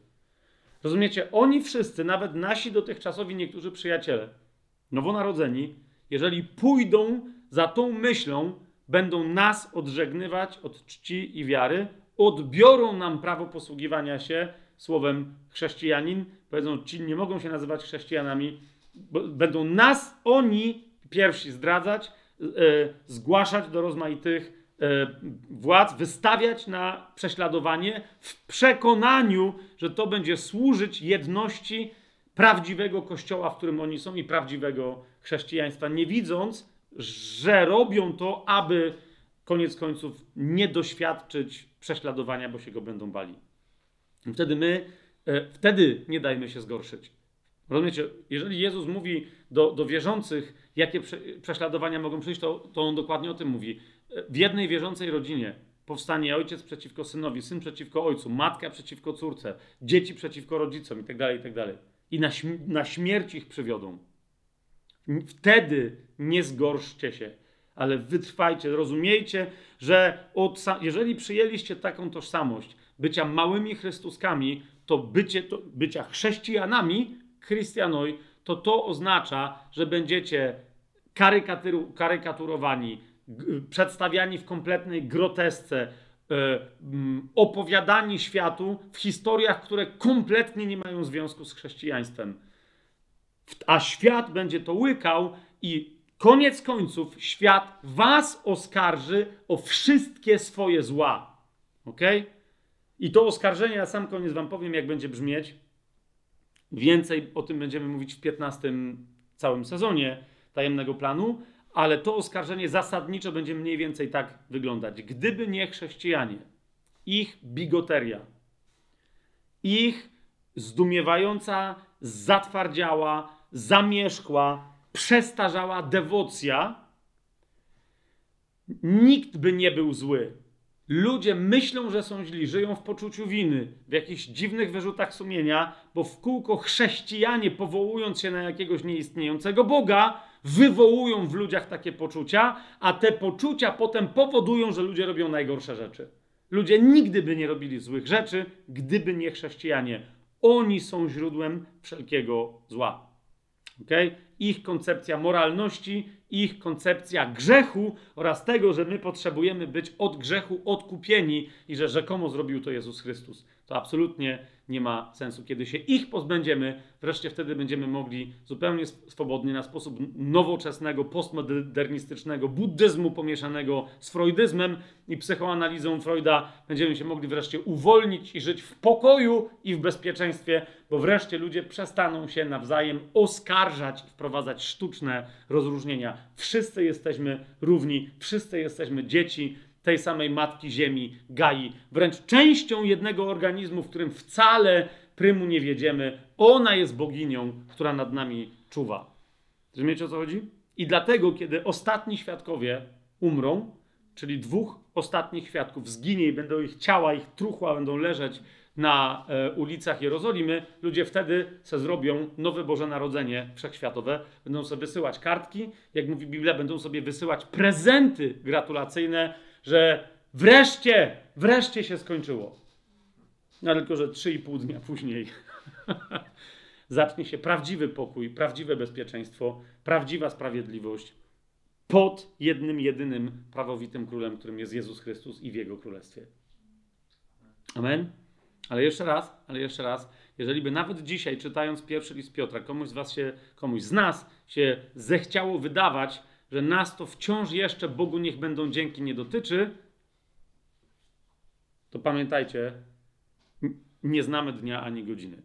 Rozumiecie? Oni wszyscy, nawet nasi dotychczasowi niektórzy przyjaciele, nowonarodzeni, jeżeli pójdą za tą myślą, będą nas odżegnywać od czci i wiary, odbiorą nam prawo posługiwania się słowem chrześcijanin, powiedzą, ci nie mogą się nazywać chrześcijanami, będą nas, oni pierwsi zdradzać, e, zgłaszać do rozmaitych e, władz, wystawiać na prześladowanie w przekonaniu, że to będzie służyć jedności prawdziwego kościoła, w którym oni są i prawdziwego chrześcijaństwa, nie widząc, że robią to, aby koniec końców nie doświadczyć prześladowania, bo się go będą bali. Wtedy my, e, wtedy nie dajmy się zgorszyć. Rozumiecie? Jeżeli Jezus mówi do, do wierzących, jakie prze, prześladowania mogą przyjść, to, to on dokładnie o tym mówi. W jednej wierzącej rodzinie powstanie ojciec przeciwko synowi, syn przeciwko ojcu, matka przeciwko córce, dzieci przeciwko rodzicom itd., tak itd. Tak I na, na śmierć ich przywiodą. Wtedy nie zgorszcie się, ale wytrwajcie, rozumiejcie, że od, jeżeli przyjęliście taką tożsamość bycia małymi Chrystuskami, to bycie, to bycia chrześcijanami Christianoj, to to oznacza, że będziecie karykaturowani, przedstawiani w kompletnej grotesce, e, opowiadani światu w historiach, które kompletnie nie mają związku z chrześcijaństwem. A świat będzie to łykał i koniec końców świat was oskarży o wszystkie swoje zła. Ok? I to oskarżenie, ja sam koniec wam powiem, jak będzie brzmieć. Więcej o tym będziemy mówić w 15 całym sezonie tajemnego planu, ale to oskarżenie zasadniczo będzie mniej więcej tak wyglądać. Gdyby nie chrześcijanie, ich bigoteria, ich zdumiewająca, zatwardziała, zamierzchła, przestarzała dewocja, nikt by nie był zły. Ludzie myślą, że są źli, żyją w poczuciu winy, w jakichś dziwnych wyrzutach sumienia, bo w kółko chrześcijanie, powołując się na jakiegoś nieistniejącego Boga, wywołują w ludziach takie poczucia, a te poczucia potem powodują, że ludzie robią najgorsze rzeczy. Ludzie nigdy by nie robili złych rzeczy, gdyby nie chrześcijanie. Oni są źródłem wszelkiego zła. Okay? Ich koncepcja moralności ich koncepcja grzechu oraz tego, że my potrzebujemy być od grzechu odkupieni i że rzekomo zrobił to Jezus Chrystus. To absolutnie nie ma sensu. Kiedy się ich pozbędziemy, wreszcie wtedy będziemy mogli zupełnie swobodnie, na sposób nowoczesnego, postmodernistycznego, buddyzmu pomieszanego z freudyzmem i psychoanalizą Freuda, będziemy się mogli wreszcie uwolnić i żyć w pokoju i w bezpieczeństwie, bo wreszcie ludzie przestaną się nawzajem oskarżać i wprowadzać sztuczne rozróżnienia. Wszyscy jesteśmy równi, wszyscy jesteśmy dzieci, tej samej matki ziemi, Gai, wręcz częścią jednego organizmu, w którym wcale prymu nie wiedziemy. Ona jest boginią, która nad nami czuwa. Rozumiecie o co chodzi? I dlatego, kiedy ostatni świadkowie umrą, czyli dwóch ostatnich świadków zginie i będą ich ciała, ich truchła będą leżeć na e, ulicach Jerozolimy, ludzie wtedy se zrobią nowe Boże Narodzenie wszechświatowe, będą sobie wysyłać kartki, jak mówi Biblia, będą sobie wysyłać prezenty gratulacyjne że wreszcie, wreszcie się skończyło. No tylko, że 3,5 dnia później. <laughs> zacznie się prawdziwy pokój, prawdziwe bezpieczeństwo, prawdziwa sprawiedliwość pod jednym, jedynym prawowitym królem, którym jest Jezus Chrystus i w Jego królestwie. Amen. Ale jeszcze raz, ale jeszcze raz, jeżeli by nawet dzisiaj, czytając pierwszy list Piotra, komuś z was się, komuś z nas się zechciało wydawać, że nas to wciąż jeszcze Bogu niech będą dzięki nie dotyczy, to pamiętajcie, nie znamy dnia ani godziny.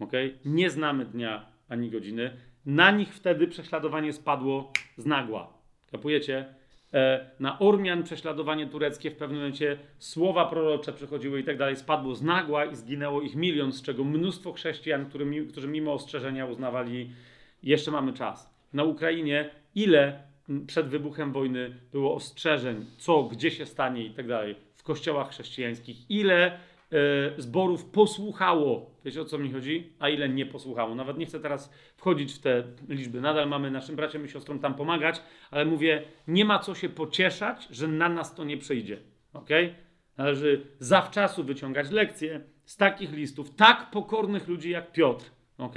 Ok? Nie znamy dnia ani godziny. Na nich wtedy prześladowanie spadło z nagła. Kapujecie? E, na Ormian prześladowanie tureckie w pewnym momencie słowa prorocze przechodziły i tak dalej, spadło z nagła i zginęło ich milion, z czego mnóstwo chrześcijan, którzy, którzy mimo ostrzeżenia uznawali, jeszcze mamy czas. Na Ukrainie ile przed wybuchem wojny było ostrzeżeń, co, gdzie się stanie i tak dalej, w kościołach chrześcijańskich, ile e, zborów posłuchało, wiecie o co mi chodzi, a ile nie posłuchało. Nawet nie chcę teraz wchodzić w te liczby, nadal mamy naszym braciom i siostrom tam pomagać, ale mówię, nie ma co się pocieszać, że na nas to nie przyjdzie, ok? Należy zawczasu wyciągać lekcje z takich listów, tak pokornych ludzi jak Piotr, ok?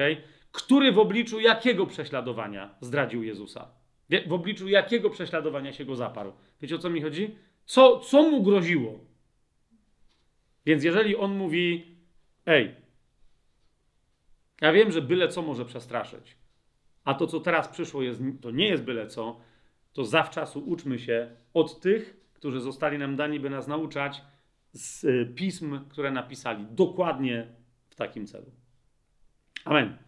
Który w obliczu jakiego prześladowania zdradził Jezusa? W obliczu jakiego prześladowania się go zaparł? Wiecie o co mi chodzi? Co, co mu groziło? Więc jeżeli on mówi, ej, ja wiem, że byle co może przestraszyć, a to, co teraz przyszło, jest, to nie jest byle co, to zawczasu uczmy się od tych, którzy zostali nam dani, by nas nauczać z pism, które napisali dokładnie w takim celu. Amen.